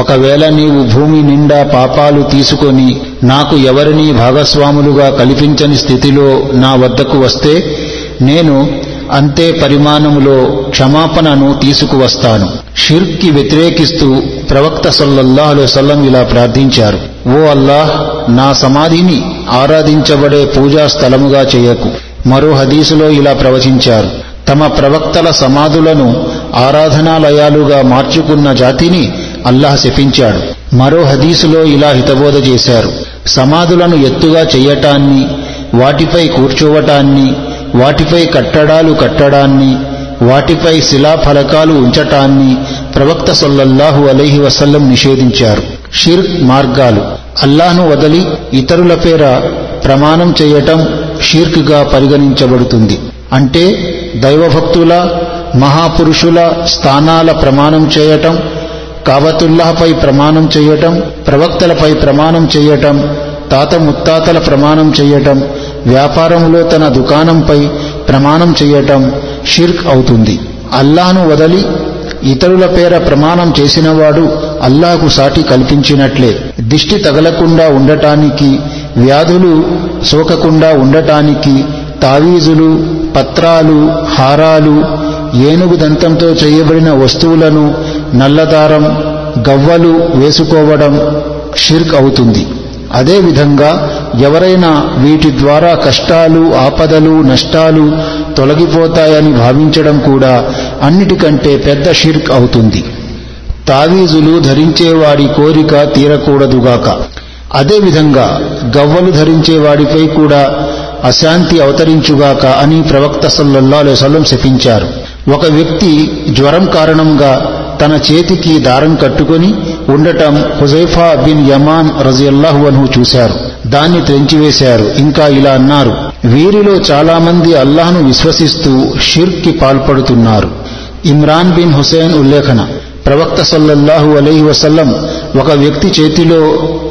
ఒకవేళ నీవు భూమి నిండా పాపాలు తీసుకొని నాకు ఎవరినీ భాగస్వాములుగా కల్పించని స్థితిలో నా వద్దకు వస్తే నేను అంతే పరిమాణములో క్షమాపణను తీసుకువస్తాను. షిర్క్కి వ్యతిరేకిస్తూ ప్రవక్త సల్లల్లాహు సల్లం ఇలా ప్రార్థించారు. ఓ అల్లాహ్ నా సమాధిని ఆరాధించబడే పూజా స్థలముగా చేయకు. మరో హదీసులో ఇలా ప్రవచించారు. తమ ప్రవక్తల సమాధులను ఆరాధనాలయాలుగా మార్చుకున్న జాతిని అల్లాహ్ శపించాడు. మరో హదీసులో ఇలా హితబోధ చేశారు. సమాధులను ఎత్తుగా చెయ్యటాన్ని వాటిపై కూర్చోవటాన్ని వాటిపై కట్టడాలు కట్టడాన్ని వాటిపై శిలాఫలకాలు ఉంచటాన్ని ప్రవక్త సొల్లల్లాహు అలైహి వసల్లం నిషేధించారు. షిర్క్ మార్గాలు. అల్లాహ్ను వదలి ఇతరుల పేర ప్రమాణం చేయటం షిర్క్గా పరిగణించబడుతుంది. అంటే దైవభక్తుల మహాపురుషుల స్థానాల ప్రమాణం చేయటం కావతుల్లాహపై ప్రమాణం చేయటం ప్రవక్తలపై ప్రమాణం చేయటం తాత ముత్తాతల ప్రమాణం చేయటం వ్యాపారంలో తన దుకాణంపై ప్రమాణం చేయటం షిర్క్ అవుతుంది. అల్లాను వదలి ఇతరుల పేర ప్రమాణం చేసినవాడు అల్లాకు సాటి కల్పించినట్లే. దిష్టి తగలకుండా ఉండటానికి వ్యాధులు సోకకుండా ఉండటానికి తావీజులు పత్రాలు హారాలు ఏనుగు దంతంతో చేయబడిన వస్తువులను నల్లదారం గవ్వలు వేసుకోవడం షిర్క్ అవుతుంది. అదేవిధంగా ఎవరైనా వీటి ద్వారా కష్టాలు ఆపదలు నష్టాలు తొలగిపోతాయని భావించడం కూడా అన్నిటికంటే పెద్ద షిర్క్ అవుతుంది. తావీజులు ధరించేవాడి కోరిక తీరకూడదుగాక అదేవిధంగా గవ్వలు ధరించేవాడిపై కూడా అశాంతి అవతరించుగాక అని ప్రవక్త సల్లల్లా అలైవలం శపించారు. ఒక వ్యక్తి జ్వరం కారణంగా తన చేతికి దారం కట్టుకొని ఉండటం హుజైఫా బిన్ యమాన్ రజియల్లాహు అన్హు చూశారు. దాన్ని త్రెంచివేశారు. ఇంకా ఇలా అన్నారు. వీరిలో చాలామంది అల్లాహ్ను విశ్వసిస్తూ షిర్క్కి పాల్పడుతున్నారు. ఇమ్రాన్ బిన్ హుసేన్ ఉల్లేఖన. ప్రవక్త సల్లల్లాహు అలైహి వసల్లం ఒక వ్యక్తి చేతిలో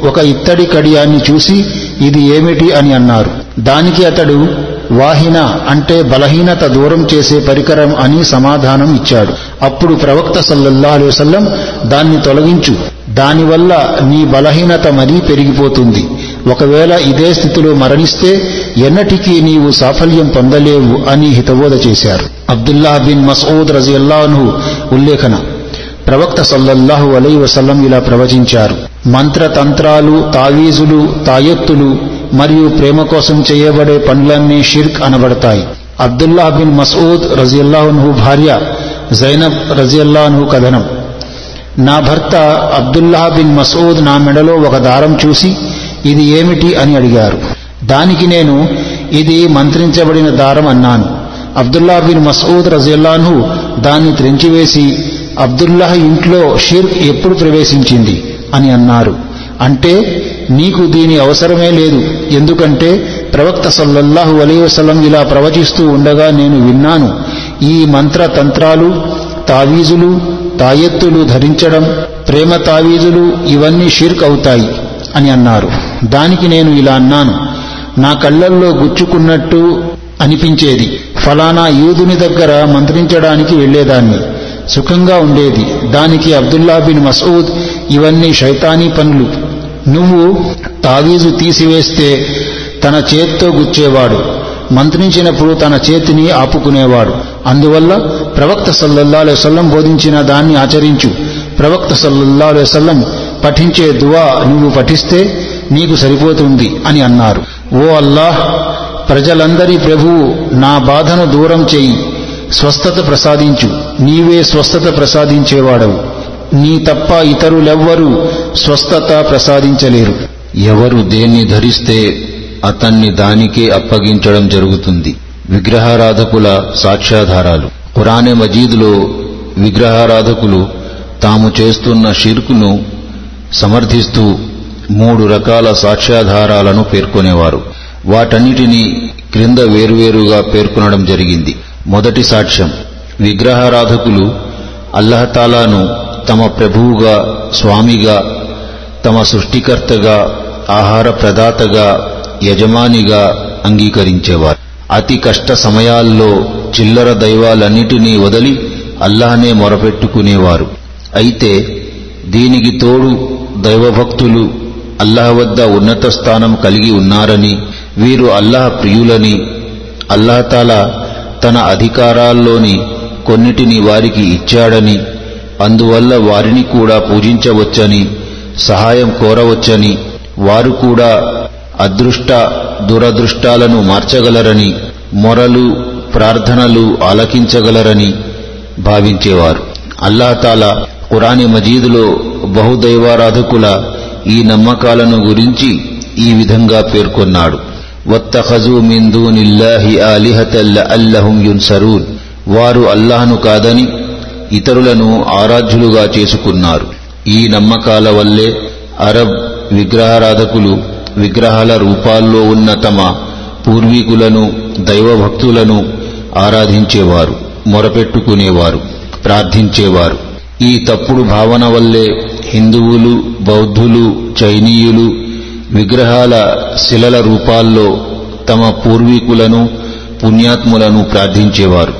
ఒక ఇత్తడి కడియాన్ని చూసి ఇది ఏమిటి అని అన్నారు. దానికి అతడు వాహిన అంటే బలహీనత దూరం చేసే పరికరం అని సమాధానం ఇచ్చాడు. అప్పుడు ప్రవక్త సల్లల్లాహు అలైహి వసల్లం దాన్ని తొలగించు. దానివల్ల నీ బలహీనత మరీ పెరిగిపోతుంది. ఒకవేళ ఇదే స్థితిలో మరణిస్తే ఎన్నటికీ నీవు సాఫల్యం పొందలేవు అని హితబోధ చేశారు. అబ్దుల్లా బిన్ మసూద్ రజియల్లాహు ఉల్లేఖన. ప్రవక్త సల్లల్లాహు అలై వసల్లం ఇలా ప్రవచించారు. మంత్రతంత్రాలు తావీజులు తాయెత్తులు మరియు ప్రేమ కోసం చేయబడే పనులన్నీ షిర్క్ అనబడతాయి. అబ్దుల్లాహ్ బిన్ మసూద్ రజియల్లాహున్హు భార్య జైనబ్ రజియల్లాహు కథనం. నా భర్త అబ్దుల్లాహ్ బిన్ మసూద్ నా మెడలో ఒక దారం చూసి ఇది ఏమిటి అని అడిగారు. దానికి నేను ఇది మంత్రించబడిన దారం అన్నాను. అబ్దుల్లా బిన్ మసూద్ రజిల్లాను దాన్ని త్రెంచివేసి అబ్దుల్లాహ్ ఇంట్లో షిర్క్ ఎప్పుడు ప్రవేశించింది అని అన్నారు. అంటే నీకు దీని అవసరమే లేదు. ఎందుకంటే ప్రవక్త సల్లల్లాహు అలీ వసలం ఇలా ప్రవచిస్తూ ఉండగా నేను విన్నాను. ఈ మంత్ర తంత్రాలు తావీజులు తాయెత్తులు ధరించడం ప్రేమ తావీజులు ఇవన్నీ షిర్క్ అవుతాయి అని అన్నారు. దానికి నేను ఇలా అన్నాను. నా కళ్ళల్లో గుచ్చుకున్నట్టు అనిపించేది. ఫలానా యూదుని దగ్గర మంత్రించడానికి వెళ్ళేదాన్ని సుఖంగా ఉండేది. దానికి అబ్దుల్లా బిన్ మసూద్ ఇవన్నీ శైతానీ పనులు. నువ్వు తావీజు తీసివేస్తే తన చేత్తో గుచ్చేవాడు. మంత్రించినప్పుడు తన చేతిని ఆపుకునేవాడు. అందువల్ల ప్రవక్త సల్లల్లా వసల్లం బోధించిన దాన్ని ఆచరించు. ప్రవక్త సల్లల్లా వసల్లం పఠించే దువా నువ్వు పఠిస్తే నీకు సరిపోతుంది అని అన్నారు. ఓ అల్లాహ్ ప్రజలందరి ప్రభువు నా బాధను దూరం చేయి. స్వస్థత ప్రసాదించు. నీవే స్వస్థత ప్రసాదించేవాడవు. నీ తప్ప ఇతరులెవ్వరూ స్వస్థత ప్రసాదించలేరు. ఎవరు దేన్ని ధరిస్తే అతన్ని దానికే అప్పగించడం జరుగుతుంది? విగ్రహారాధకుల సాక్ష్యాధారాలు. ఖురానే మజీదులో విగ్రహారాధకులు తాము చేస్తున్న షిర్కును సమర్థిస్తూ మూడు రకాల సాక్ష్యాధారాలను పేర్కొనేవారు. వాటన్నిటినీ క్రింద వేరువేరుగా పేర్కొనడం జరిగింది. మొదటి సాక్ష్యం విగ్రహారాధకులు అల్లహతాలాను తమ ప్రభువుగా స్వామిగా తమ సృష్టికర్తగా ఆహార ప్రదాతగా యజమానిగా అంగీకరించేవారు. అతి కష్ట సమయాల్లో చిల్లర దైవాలన్నిటినీ వదిలి అల్లాహనే మొరపెట్టుకునేవారు. అయితే దీనికి తోడు దైవభక్తులు అల్లాహ్ వద్ద ఉన్నత స్థానం కలిగి ఉన్నారని వీరు అల్లాహ్ ప్రియులని అల్లాహతాల తన అధికారాల్లోని కొన్నిటిని వారికి ఇచ్చాడని అందువల్ల వారిని కూడా పూజించవచ్చని సహాయం కోరవచ్చని వారు కూడా అదృష్ట దురదృష్టాలను మార్చగలరని మొరలు ప్రార్థనలు ఆలకించగలరని భావించేవారు. అల్లాహతాల ఖురాని మజీదులో బహుదైవారాధకుల ఈ నమ్మకాలను గురించి ఈ విధంగా పేర్కొన్నాడు. వత్తఖజు మిన్ ఆలిహతల్ల అల్లహుం యున్సరూన్. వారు అల్లాహ్ను కాదని ఇతరులను ఆరాధ్యులుగా చేసుకున్నారు. ఈ నమ్మకాల వల్లే అరబ్ విగ్రహారాధకులు విగ్రహాల రూపాల్లో ఉన్న తమ పూర్వీకులను దైవభక్తులను ఆరాధించేవారు మొరపెట్టుకునేవారు ప్రార్థించేవారు. ఈ తప్పుడు భావన వల్లే హిందువులు బౌద్ధులు చైనీయులు విగ్రహాల శిలల రూపాల్లో తమ పూర్వీకులను పుణ్యాత్ములను ప్రార్థించేవారు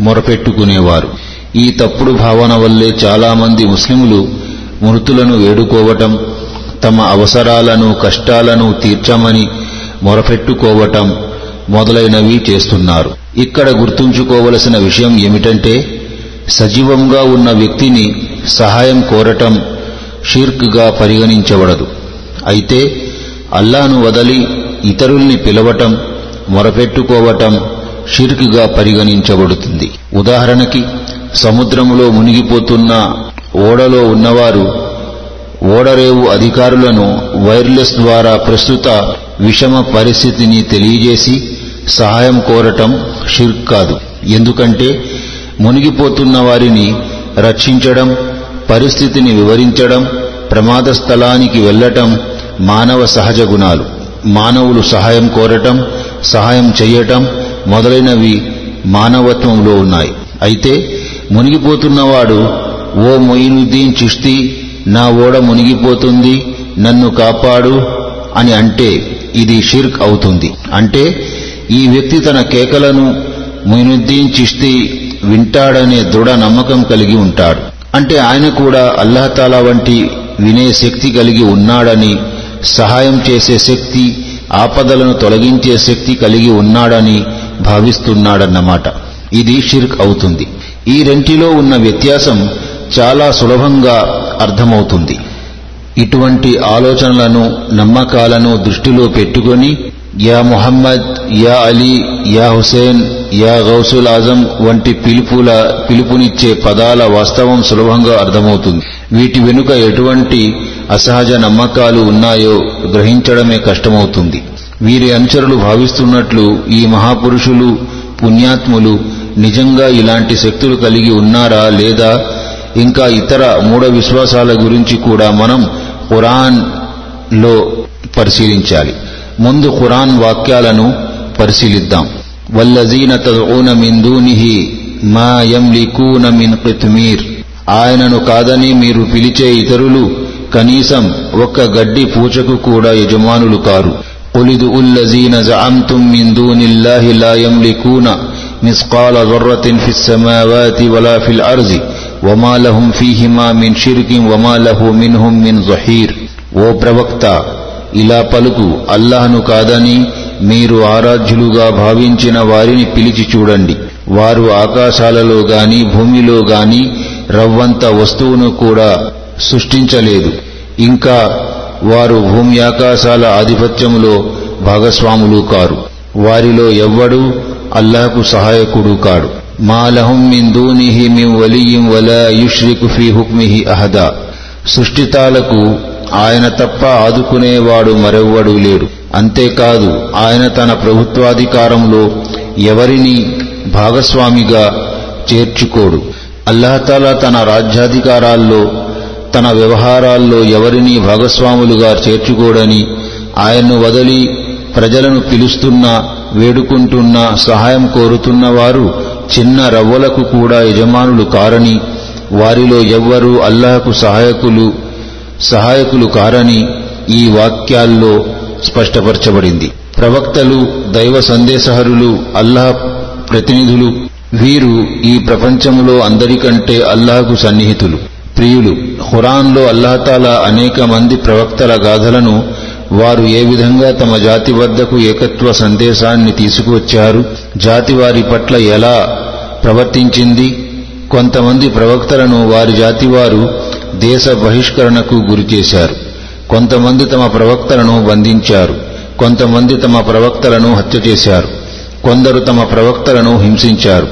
మొరపెట్టుకునేవారు. ఈ తప్పుడు భావన వల్లే చాలామంది ముస్లిములు మృతులను వేడుకోవటం తమ అవసరాలను కష్టాలను తీర్చమని మొరపెట్టుకోవటం మొదలైనవి చేస్తున్నారు. ఇక్కడ గుర్తుంచుకోవలసిన విషయం ఏమిటంటే సజీవంగా ఉన్న వ్యక్తిని సహాయం కోరటం షిర్క్గా పరిగణించబడదు. అయితే అల్లాను వదలి ఇతరుల్ని పిలవటం మొరపెట్టుకోవటం షిర్క్గా పరిగణించబడుతుంది. ఉదాహరణకి సముద్రములో మునిగిపోతున్న ఓడలో ఉన్నవారు ఓడరేవు అధికారులను వైర్లెస్ ద్వారా ప్రస్తుత విషమ పరిస్థితిని తెలియజేసి సహాయం కోరటం షిర్క్ కాదు. ఎందుకంటే మునిగిపోతున్న వారిని రక్షించడం పరిస్థితిని వివరించడం ప్రమాద స్థలానికి వెళ్ళటం మానవ సహజ గుణాలు. మానవులు సహాయం కోరటం సహాయం చెయ్యటం మొదలైనవి మానవత్వంలో ఉన్నాయి. అయితే మునిగిపోతున్నవాడు ఓ మొయినుద్దీన్ చిష్తి నా ఓడ మునిగిపోతుంది నన్ను కాపాడు అని అంటే ఇది షిర్క్ అవుతుంది. అంటే ఈ వ్యక్తి తన కేకలను మొయినుద్దీన్ చిష్తి వింటాడనే దృఢ నమ్మకం కలిగి ఉంటాడు. అంటే ఆయన కూడా అల్లహతాలా వంటి వినే శక్తి కలిగి ఉన్నాడని సహాయం చేసే శక్తి ఆపదలను తొలగించే శక్తి కలిగి ఉన్నాడని భావిస్తున్నాడన్నమాట. ఇది షిర్క్ అవుతుంది. ఈ రెంటిలో ఉన్న వ్యత్యాసం చాలా సులభంగా అర్థమవుతుంది. ఇటువంటి ఆలోచనలను నమ్మకాలను దృష్టిలో పెట్టుకొని యా ముహమ్మద్ యా అలీ యా హుసేన్ యా గౌసుల్ ఆజం వంటి పిలుపుల పిలుపునిచ్చే పదాల వాస్తవం సులభంగా అర్థమవుతుంది. వీటి వెనుక ఎటువంటి అసహజ నమ్మకాలు ఉన్నాయో గ్రహించడమే కష్టమవుతుంది. వీరి అనుచరులు భావిస్తున్నట్లు ఈ మహాపురుషులు పుణ్యాత్ములు నిజంగా ఇలాంటి శక్తులు కలిగి ఉన్నారా లేదా? ఇంకా ఇతర మూఢ విశ్వాసాల గురించి కూడా మనం ఖురాన్లో పరిశీలించాలి. ముందు ఖురాన్ వాక్యాలను పరిశీలిద్దాం వల్లజీన తదూన మిన్ దూనిహి మా యంలికూన మిన్ కిత్మీర్ ఆయనను కాదని మీరు పిలిచే ఇతరులు కనీసం ఒక్క గడ్డి పూచకు కూడా యజమానులు కారు قل ادعوا الذين زعمتم من دون الله لا يملكون مثقال ذرة في السماوات ولا في الأرض وما لهم فيهما من شرك وما له منهم من ظهير ఓ ప్రవక్త ఇలా పలుకు అల్లాహను కాదని మీరు ఆరాధ్యులుగా భావించిన వారిని పిలిచి చూడండి. వారు ఆకాశాలలో గాని భూమిలో గాని రవ్వంత వస్తువును కూడా సృష్టించలేదు. ఇంకా వారు భూమి ఆకాశాల ఆధిపత్యములో భాగస్వాములు కారు. వారిలో ఎవ్వడూ అల్లాహకు సహాయకుడు కాడు. మాలహం లహుం మిన్ వలియం వలా యుష్రికు ఫీ హుక్మిహి అహదా. సృష్టితాలకు ఆయన తప్ప ఆదుకునేవాడు మరెవ్వడూ లేడు. అంతేకాదు ఆయన తన ప్రభుత్వాధికారంలో ఎవరిని భాగస్వామిగా చేర్చుకోడు. అల్లాహతాలా తన రాజ్యాధికారాల్లో తన వ్యవహారాల్లో ఎవరినీ భాగస్వాములుగా చేర్చుకోడని ఆయన్ను వదిలి ప్రజలను పిలుస్తున్నా వేడుకుంటున్నా సహాయం కోరుతున్న వారు చిన్న రవ్వలకు కూడా యజమానులు కారని వారిలో ఎవ్వరూ అల్లాహకు సహాయకులు సహాయకులు కారని ఈ వాక్యాల్లో స్పష్టపరచబడింది. ప్రవక్తలు దైవ సందేశహరులు అల్లాహ్ ప్రతినిధులు వీరు ఈ ప్రపంచంలో అందరికంటే అల్లాహకు సన్నిహితులు. ప్రియులు ఖురాన్లో అల్లాహతాలా అనేక మంది ప్రవక్తల గాథలను వారు ఏ విధంగా తమ జాతి వద్దకు ఏకత్వ సందేశాన్ని తీసుకువచ్చారు జాతి వారి పట్ల ఎలా ప్రవర్తించింది కొంతమంది ప్రవక్తలను వారి జాతి వారు దేశ బహిష్కరణకు గురిచేశారు కొంతమంది తమ ప్రవక్తలను బంధించారు. కొంతమంది తమ ప్రవక్తలను హత్య చేశారు. కొందరు తమ ప్రవక్తలను హింసించారు.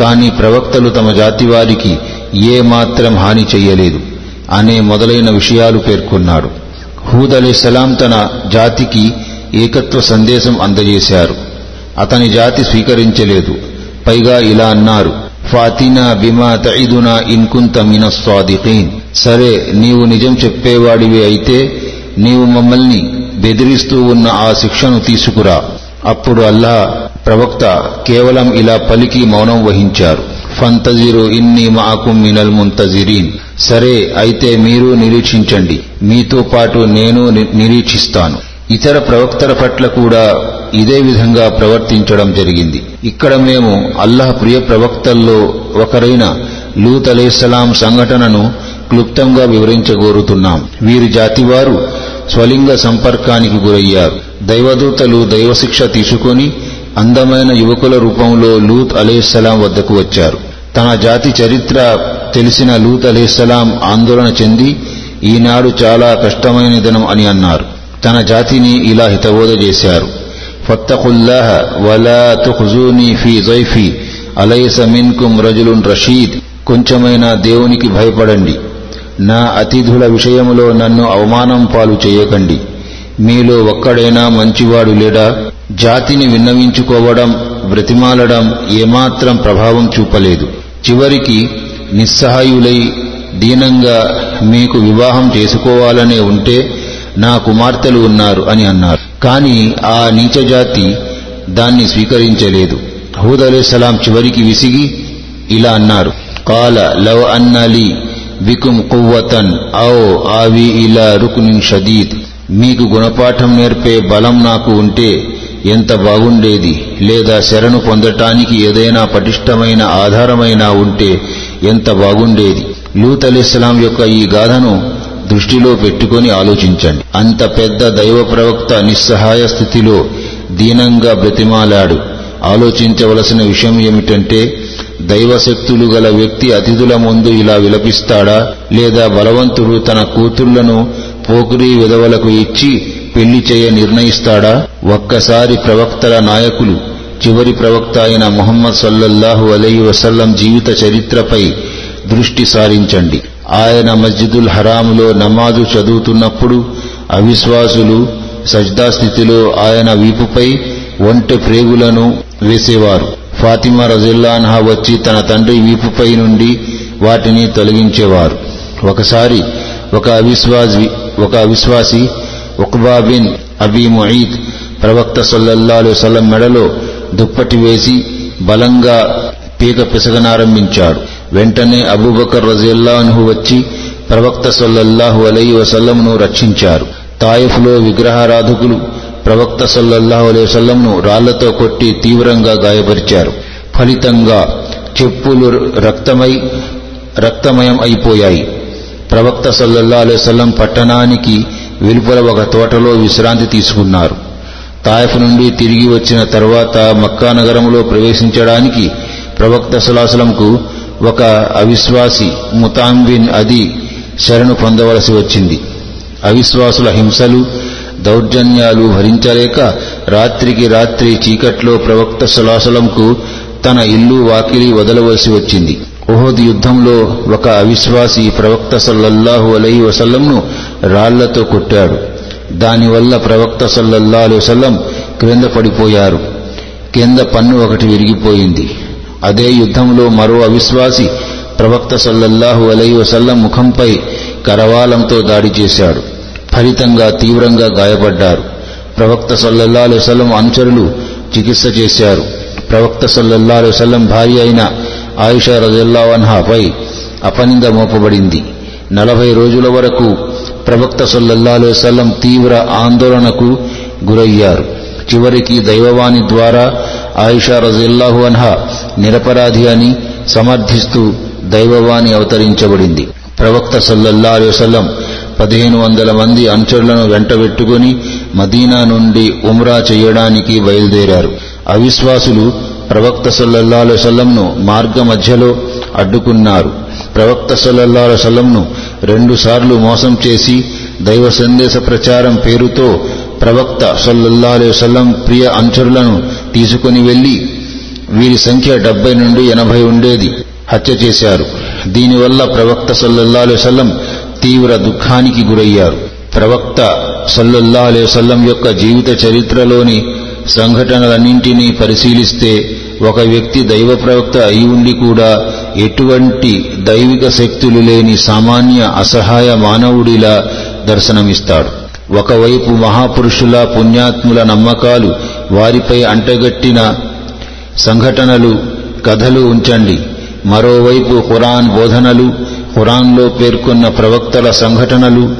కానీ ప్రవక్తలు తమ జాతి వారికి ఏ మాత్రం హాని చెయ్యలేదు. అనే మొదలైన విషయాలు పేర్కొన్నాడు. హూద్ సలాం తన జాతికి ఏకత్వ సందేశం అందజేశారు. అతని జాతి స్వీకరించలేదు. పైగా ఇలా అన్నారు. ఫాతినా బిమా తయిదునా ఇన్కుంత మిన స్వాదిఖీన్ సరే నీవు నిజం చెప్పేవాడివి అయితే నీవు మమ్మల్ని బెదిరిస్తూ ఉన్న ఆ శిక్షను తీసుకురా. అప్పుడు అల్లా ప్రవక్త కేవలం ఇలా పలికి మౌనం వహించారు. ఫంతజిరు ఇన్ని మాకుం మినల్ ముంతజిరీన్. సరే అయితే మీరు నిరీక్షించండి. మీతో పాటు నేను ని- నిరీక్షిస్తాను. ఇతర ప్రవక్తల పట్ల కూడా ఇదే విధంగా ప్రవర్తించడం జరిగింది. ఇక్కడ మేము అల్లాహ్ ప్రియ ప్రవక్తల్లో ఒకరైన లూత్ అలైహిస్సలాం సంఘటనను క్లుప్తంగా వివరించగోరుతున్నాం. వీరి జాతివారు స్వలింగ సంపర్కానికి గురయ్యారు. దైవదూతలు దైవశిక్ష తీసుకొని అందమైన యువకుల రూపంలో లూత్ అలీస్సలాం వద్దకు వచ్చారు. తన జాతి చరిత్ర తెలిసిన లూత్ అలీస్సలాం ఆందోళన చెంది ఈనాడు చాలా కష్టమైన దినం అని అన్నారు. తన జాతిని ఇలా హితబోధ చేశారు. ఫత్తకుల్లాహ వలా తుఖజూని ఫీ జైఫీ అలైస మిన్కుం రజులున్ రషీద్ కొంచెమైనా దేవునికి భయపడండి. నా అతిథుల విషయంలో నన్ను అవమానం పాలు చేయకండి. మీలో ఒక్కడైనా మంచివాడు లేడా? జాతిని విన్నవించుకోవడం బ్రతిమాలడం ఏమాత్రం ప్రభావం చూపలేదు. చివరికి నిస్సహాయులై దీనంగా మీకు వివాహం చేసుకోవాలనే ఉంటే నా కుమార్తెలు ఉన్నారు అని అన్నారు. కానీ ఆ నీచజాతి దాన్ని స్వీకరించలేదు. హూద్ సలాం చివరికి విసిగి ఇలా అన్నారు. కాల లవ్ అన్నాలి బికుం కువ్వతన్ ఔ ఆవి ఇలా రుకునిన్ షదీద్ మీకు గుణపాఠం నేర్పే బలం నాకు ఉంటే ఎంత బాగుండేది? లేదా శరణు పొందటానికి ఏదైనా పటిష్టమైన ఆధారమైనా ఉంటే ఎంత బాగుండేది? లూత్ అలీస్లాం యొక్క ఈ గాథను దృష్టిలో పెట్టుకొని ఆలోచించండి. అంత పెద్ద దైవ ప్రవక్త నిస్సహాయ స్థితిలో దీనంగా బ్రతిమాలాడు. ఆలోచించవలసిన విషయం ఏమిటంటే దైవశక్తులు గల వ్యక్తి అతిథుల ముందు ఇలా విలపిస్తాడా? లేదా బలవంతుడు తన కూతుళ్ళను పోకురీ విధవలకు ఇచ్చి పెళ్ళి చేయ నిర్ణయిస్తాడా? ఒక్కసారి ప్రవక్తల నాయకులు చివరి ప్రవక్త అయిన మొహమ్మద్ సల్లల్లాహు అలై వసల్లం జీవిత చరిత్రపై దృష్టి సారించండి. ఆయన మస్జిదుల్ హరాములో నమాజు చదువుతున్నప్పుడు అవిశ్వాసులు సజ్దా స్థితిలో ఆయన వీపుపై ఒంటె ప్రేగులను వేసేవారు. ఫాతిమా రజుల్లాన్హా వచ్చి తన తండ్రి వీపుపై నుండి వాటిని తొలగించేవారు. ఒకసారి ఒక అవిశ్వాసి ఒక అవిశ్వాసి ఉక్బా బిన్ అబీ ముయీద్ ప్రవక్త సొల్లల్లాలు సలం మెడలో దుప్పటి వేసి బలంగా పీక పిసగనారంభించాడు వెంటనే అబూబకర్ రజిల్లాన్హు వచ్చి ప్రవక్త సల్లల్లాహు అలై వసల్లంను రక్షించారు. తాయిఫ్లో విగ్రహారాధకులు ప్రవక్త సల్లల్లాహు అలై రాళ్ళతో కొట్టి తీవ్రంగా గాయపరిచారు. ఫలితంగా చెప్పులు రక్తమై రక్తమయం అయిపోయాయి. ప్రవక్త సల్లల్లా అలైవల్లం పట్టణానికి వెలుపల ఒక తోటలో విశ్రాంతి తీసుకున్నారు. తాయఫ్ నుండి తిరిగి వచ్చిన తర్వాత మక్కా నగరంలో ప్రవేశించడానికి ప్రవక్త సలాసలంకు ఒక అవిశ్వాసి ముతాంబిన్ అది శరణు పొందవలసి వచ్చింది. అవిశ్వాసుల హింసలు దౌర్జన్యాలు భరించలేక రాత్రికి రాత్రి చీకట్లో ప్రవక్త సలాసలంకు తన ఇల్లు వాకిలి వదలవలసి వచ్చింది. ఓహద్ యుద్ధంలో ఒక అవిశ్వాసి ప్రవక్త సల్లల్లాహు అలై వసల్లంను రాళ్ళతో కొట్టాడు. దానివల్ల ప్రవక్త సల్లల్లా వసల్లం క్రింద పడిపోయారు. కింద పన్ను ఒకటి విరిగిపోయింది. అదే యుద్ధంలో మరో అవిశ్వాసి ప్రవక్త సల్లల్లాహు అలై వసల్లం ముఖంపై కరవాలంతో దాడి చేశాడు. ఫలితంగా తీవ్రంగా గాయపడ్డారు. ప్రవక్త సల్లల్లా సలం అనుచరులు చికిత్స చేశారు. ప్రవక్త సల్లల్లా సలం భార్య అయిన ఆయిషా రజల్లావన్హాపై అపనింద మోపబడింది. నలభై రోజుల వరకు ప్రవక్త సల్లల్లా సలం తీవ్ర ఆందోళనకు గురయ్యారు. చివరికి దైవవాణి ద్వారా ఆయిషా రజిల్లాహు అన్హా నిరపరాధి అని సమర్థిస్తూ దైవవాణి అవతరించబడింది. ప్రవక్త సల్లల్లా అలై పదిహేను వందల మంది అనుచరులను వెంటబెట్టుకుని మదీనా నుండి ఉమ్రా చేయడానికి బయలుదేరారు. అవిశ్వాసులు ప్రవక్త సల్లల్లా సల్లంను మార్గ మధ్యలో అడ్డుకున్నారు. ప్రవక్త సల్లల్లా సల్లంను రెండుసార్లు మోసం చేసి దైవ సందేశ ప్రచారం పేరుతో ప్రవక్త సల్లల్లా సల్లం ప్రియ అనుచరులను తీసుకుని వెళ్ళి వీరి సంఖ్య డెబ్బై నుండి ఎనభై ఉండేది హత్య చేశారు. దీనివల్ల ప్రవక్త సల్లల్లా సల్లం తీవ్ర దుఃఖానికి గురయ్యారు. ప్రవక్త సల్లల్లా అలై యొక్క జీవిత చరిత్రలోని సంఘటనలన్నింటినీ పరిశీలిస్తే ఒక వ్యక్తి దైవ ప్రవక్త అయి ఉండి కూడా ఎటువంటి దైవిక శక్తులు లేని సామాన్య అసహాయ మానవుడిలా దర్శనమిస్తాడు. ఒకవైపు మహాపురుషుల పుణ్యాత్ముల నమ్మకాలు వారిపై అంటగట్టిన సంఘటనలు కథలు ఉంచండి. మరోవైపు ఖురాన్ బోధనలు ఖురాన్లో పేర్కొన్న ప్రవక్తల సంఘటనలు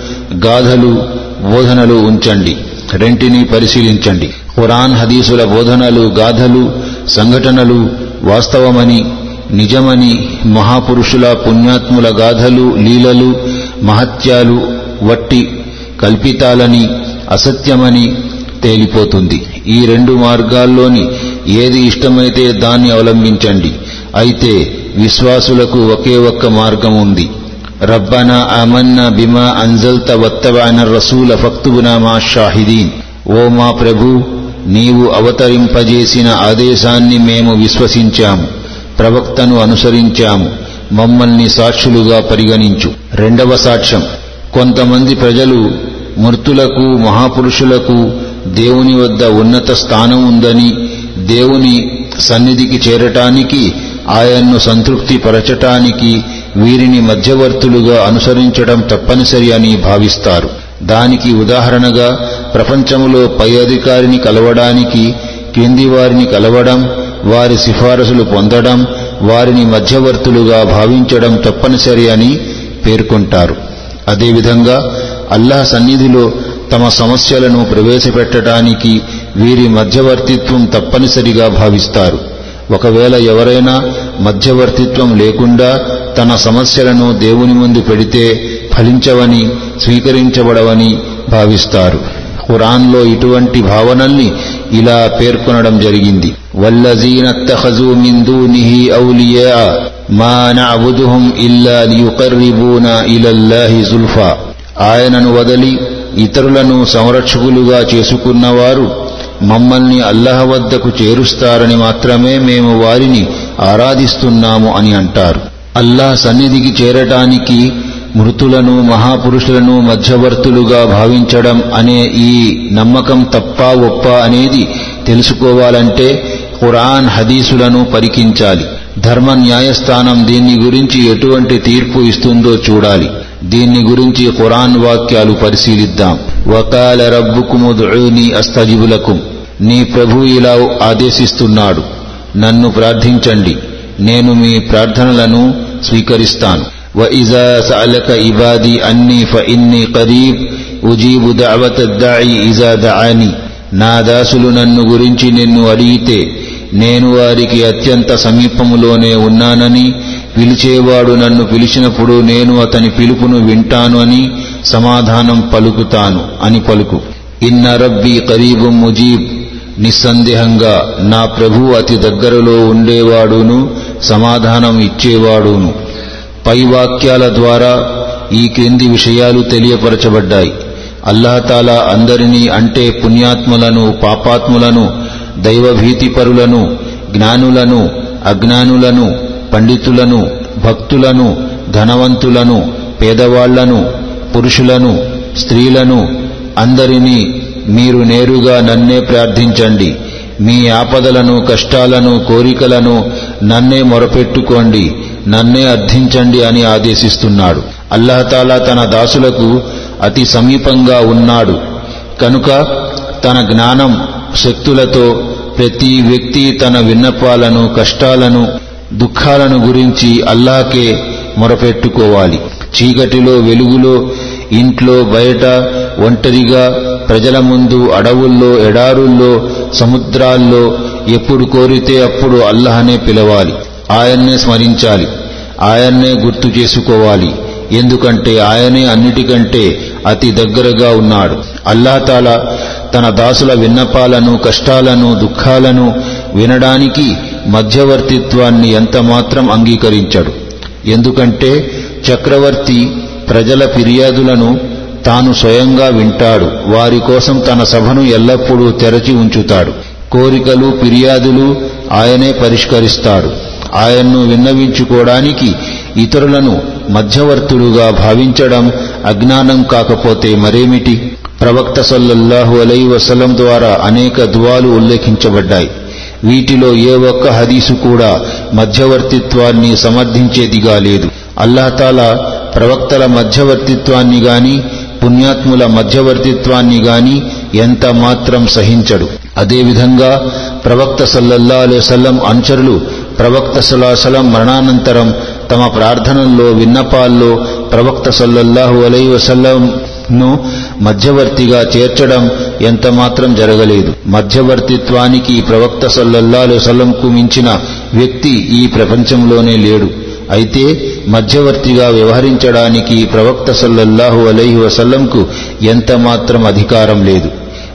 గాథలు బోధనలు ఉంచండి. రెంటిని పరిశీలించండి. ఖురాన్ హదీసుల బోధనలు గాథలు సంఘటనలు వాస్తవమని నిజమని మహాపురుషుల పుణ్యాత్ముల గాథలు లీలలు మహత్యాలు వట్టి కల్పితాలని అసత్యమని తేలిపోతుంది. ఈ రెండు మార్గాల్లోని ఏది ఇష్టమైతే దాన్ని అవలంబించండి. అయితే విశ్వాసులకు ఒకే ఒక్క మార్గం ఉంది రబ్బనా ఆమన్నా బిమా అంజల్త వత్తవాన రసూల ఫక్తుబునా మా షాహిదీన్. ఓ మా ప్రభు నీవు అవతరింపజేసిన ఆదేశాన్ని మేము విశ్వసించాము ప్రవక్తను అనుసరించాము మమ్మల్ని సాక్షులుగా పరిగణించు. రెండవ సాక్ష్యం కొంతమంది ప్రజలు మృతులకు మహాపురుషులకు దేవుని వద్ద ఉన్నత స్థానం ఉందని దేవుని సన్నిధికి చేరటానికి ఆయన్ను సంతృప్తి పరచటానికి వీరిని మధ్యవర్తులుగా అనుసరించడం తప్పనిసరి అని భావిస్తారు. దానికి ఉదాహరణగా ప్రపంచములో పై అధికారిని కలవడానికి క్రింది వారిని కలవడం వారి సిఫారసులు పొందడం వారిని మధ్యవర్తులుగా భావించడం తప్పనిసరి అని పేర్కొంటారు. అదేవిధంగా అల్లాహ్ సన్నిధిలో తమ సమస్యలను ప్రవేశపెట్టడానికి వీరి మధ్యవర్తిత్వం తప్పనిసరిగా భావిస్తారు. ఒకవేళ ఎవరైనా మధ్యవర్తిత్వం లేకుండా తన సమస్యలను దేవుని ముందు పెడితే ఫలించవని స్వీకరించబడవని భావిస్తారు. ఖురాన్లో ఇటువంటి భావనల్ని ఇలా పేర్కొనడం జరిగింది. వల్లజీన అత్తఖజూ మిందు నిహి ఔలియా మా నఅబుదుహుం ఇల్లా లియుకర్రిబూనా ఇలల్లాహి జుల్ఫా. ఆయనను వదలి ఇతరులను సంరక్షకులుగా చేసుకున్నవారు మమ్మల్ని అల్లహ వద్దకు చేరుస్తారని మాత్రమే మేము వారిని ఆరాధిస్తున్నాము అని అంటారు. అల్లాహ్ సన్నిధికి చేరటానికి మృతులను మహాపురుషులను మధ్యవర్తులుగా భావించడం అనే ఈ నమ్మకం తప్ప ఒప్ప అనేది తెలుసుకోవాలంటే ఖురాన్ హదీసులను పరికించాలి. ధర్మ న్యాయస్థానం దీన్ని గురించి ఎటువంటి తీర్పు ఇస్తుందో చూడాలి. దీన్ని గురించి ఖురాన్ వాక్యాలు పరిశీలిద్దాం. వకాల రబ్బుకుముదుని అస్తజిబులకుం నీ ప్రభు ఇలా ఆదేశిస్తున్నాడు నన్ను ప్రార్థించండి నేను మీ ప్రార్థనలను స్వీకరిస్తాను وإذا سألك عبادي أني فإني قريب أجيب دعوة الداعي إذا دعاني నా దాసులు నన్ను గురించి నిన్ను అడిగితే నేను వారికి అత్యంత సమీపములోనే ఉన్నానని పిలిచేవాడు నన్ను పిలిచినప్పుడు నేను అతని పిలుపును వింటాను అని సమాధానం పలుకుతాను అని పలుకు ఇన్న రబ్బీ కరీబు ముజీబ్ నిస్సందేహంగా నా ప్రభు అతి దగ్గరలో ఉండేవాడును సమాధానం ఇచ్చేవాడును. పై వాక్యాల ద్వారా ఈ క్రింది విషయాలు తెలియపరచబడ్డాయి. అల్లహతాలా అందరినీ అంటే పుణ్యాత్ములను పాపాత్ములను దైవభీతిపరులను జ్ఞానులను అజ్ఞానులను పండితులను భక్తులను ధనవంతులను పేదవాళ్ళను పురుషులను స్త్రీలను అందరినీ మీరు నేరుగా నన్నే ప్రార్థించండి. మీ ఆపదలను కష్టాలను కోరికలను నన్నే మొరపెట్టుకోండి. నన్నే అర్థించండి అని ఆదేశిస్తున్నాడు. అల్లహతాలా తన దాసులకు అతి సమీపంగా ఉన్నాడు. కనుక తన జ్ఞానం శక్తులతో ప్రతి వ్యక్తి తన విన్నపాలను కష్టాలను దుఃఖాలను గురించి అల్లాకే మొరపెట్టుకోవాలి. చీకటిలో వెలుగులో ఇంట్లో బయట ఒంటరిగా ప్రజల ముందు అడవుల్లో ఎడారుల్లో సముద్రాల్లో ఎప్పుడు కోరితే అప్పుడు అల్లహనే పిలవాలి ఆయన్నే స్మరించాలి ఆయన్నే గుర్తు చేసుకోవాలి. ఎందుకంటే ఆయనే అన్నిటికంటే అతి దగ్గరగా ఉన్నాడు. అల్లాతాల తన దాసుల విన్నపాలను కష్టాలను దుఃఖాలను వినడానికి మధ్యవర్తిత్వాన్ని ఎంతమాత్రం అంగీకరించడు. ఎందుకంటే చక్రవర్తి ప్రజల ఫిర్యాదులను తాను స్వయంగా వింటాడు. వారి కోసం తన సభను ఎల్లప్పుడూ తెరచి ఉంచుతాడు. కోరికలు ఫిర్యాదులు ఆయనే పరిష్కరిస్తాడు. ఆయన్ను విన్నవించుకోవడానికి ఇతరులను మధ్యవర్తులుగా భావించడం అజ్ఞానం కాకపోతే మరేమిటి? ప్రవక్త సల్లల్లాహు అలై వసలం ద్వారా అనేక దువాలు ఉల్లేఖించబడ్డాయి. వీటిలో ఏ ఒక్క హదీసు కూడా మధ్యవర్తిత్వాన్ని సమర్థించేదిగా లేదు. అల్లాహతాలా ప్రవక్తల మధ్యవర్తిత్వాన్ని గాని పుణ్యాత్ముల మధ్యవర్తిత్వాన్ని గాని ఎంత మాత్రం సహించడు. అదేవిధంగా ప్రవక్త సల్లల్లా అలైవల్లం అనుచరులు ప్రవక్త సలాసలం మరణానంతరం తమ ప్రార్థనల్లో విన్నపాల్లో ప్రవక్త సల్లల్లాహు అలై వసల్లంను మధ్యవర్తిగా చేర్చడం ఎంతమాత్రం జరగలేదు. మధ్యవర్తిత్వానికి ప్రవక్త సల్లల్లా అలైవల్లంకు మించిన వ్యక్తి ఈ ప్రపంచంలోనే లేడు. అయితే మధ్యవర్తిగా వ్యవహరించడానికి ప్రవక్త సల్లల్లాహు అలైహి వసల్లంకు ఎంత మాత్రం అధికారం లేదు.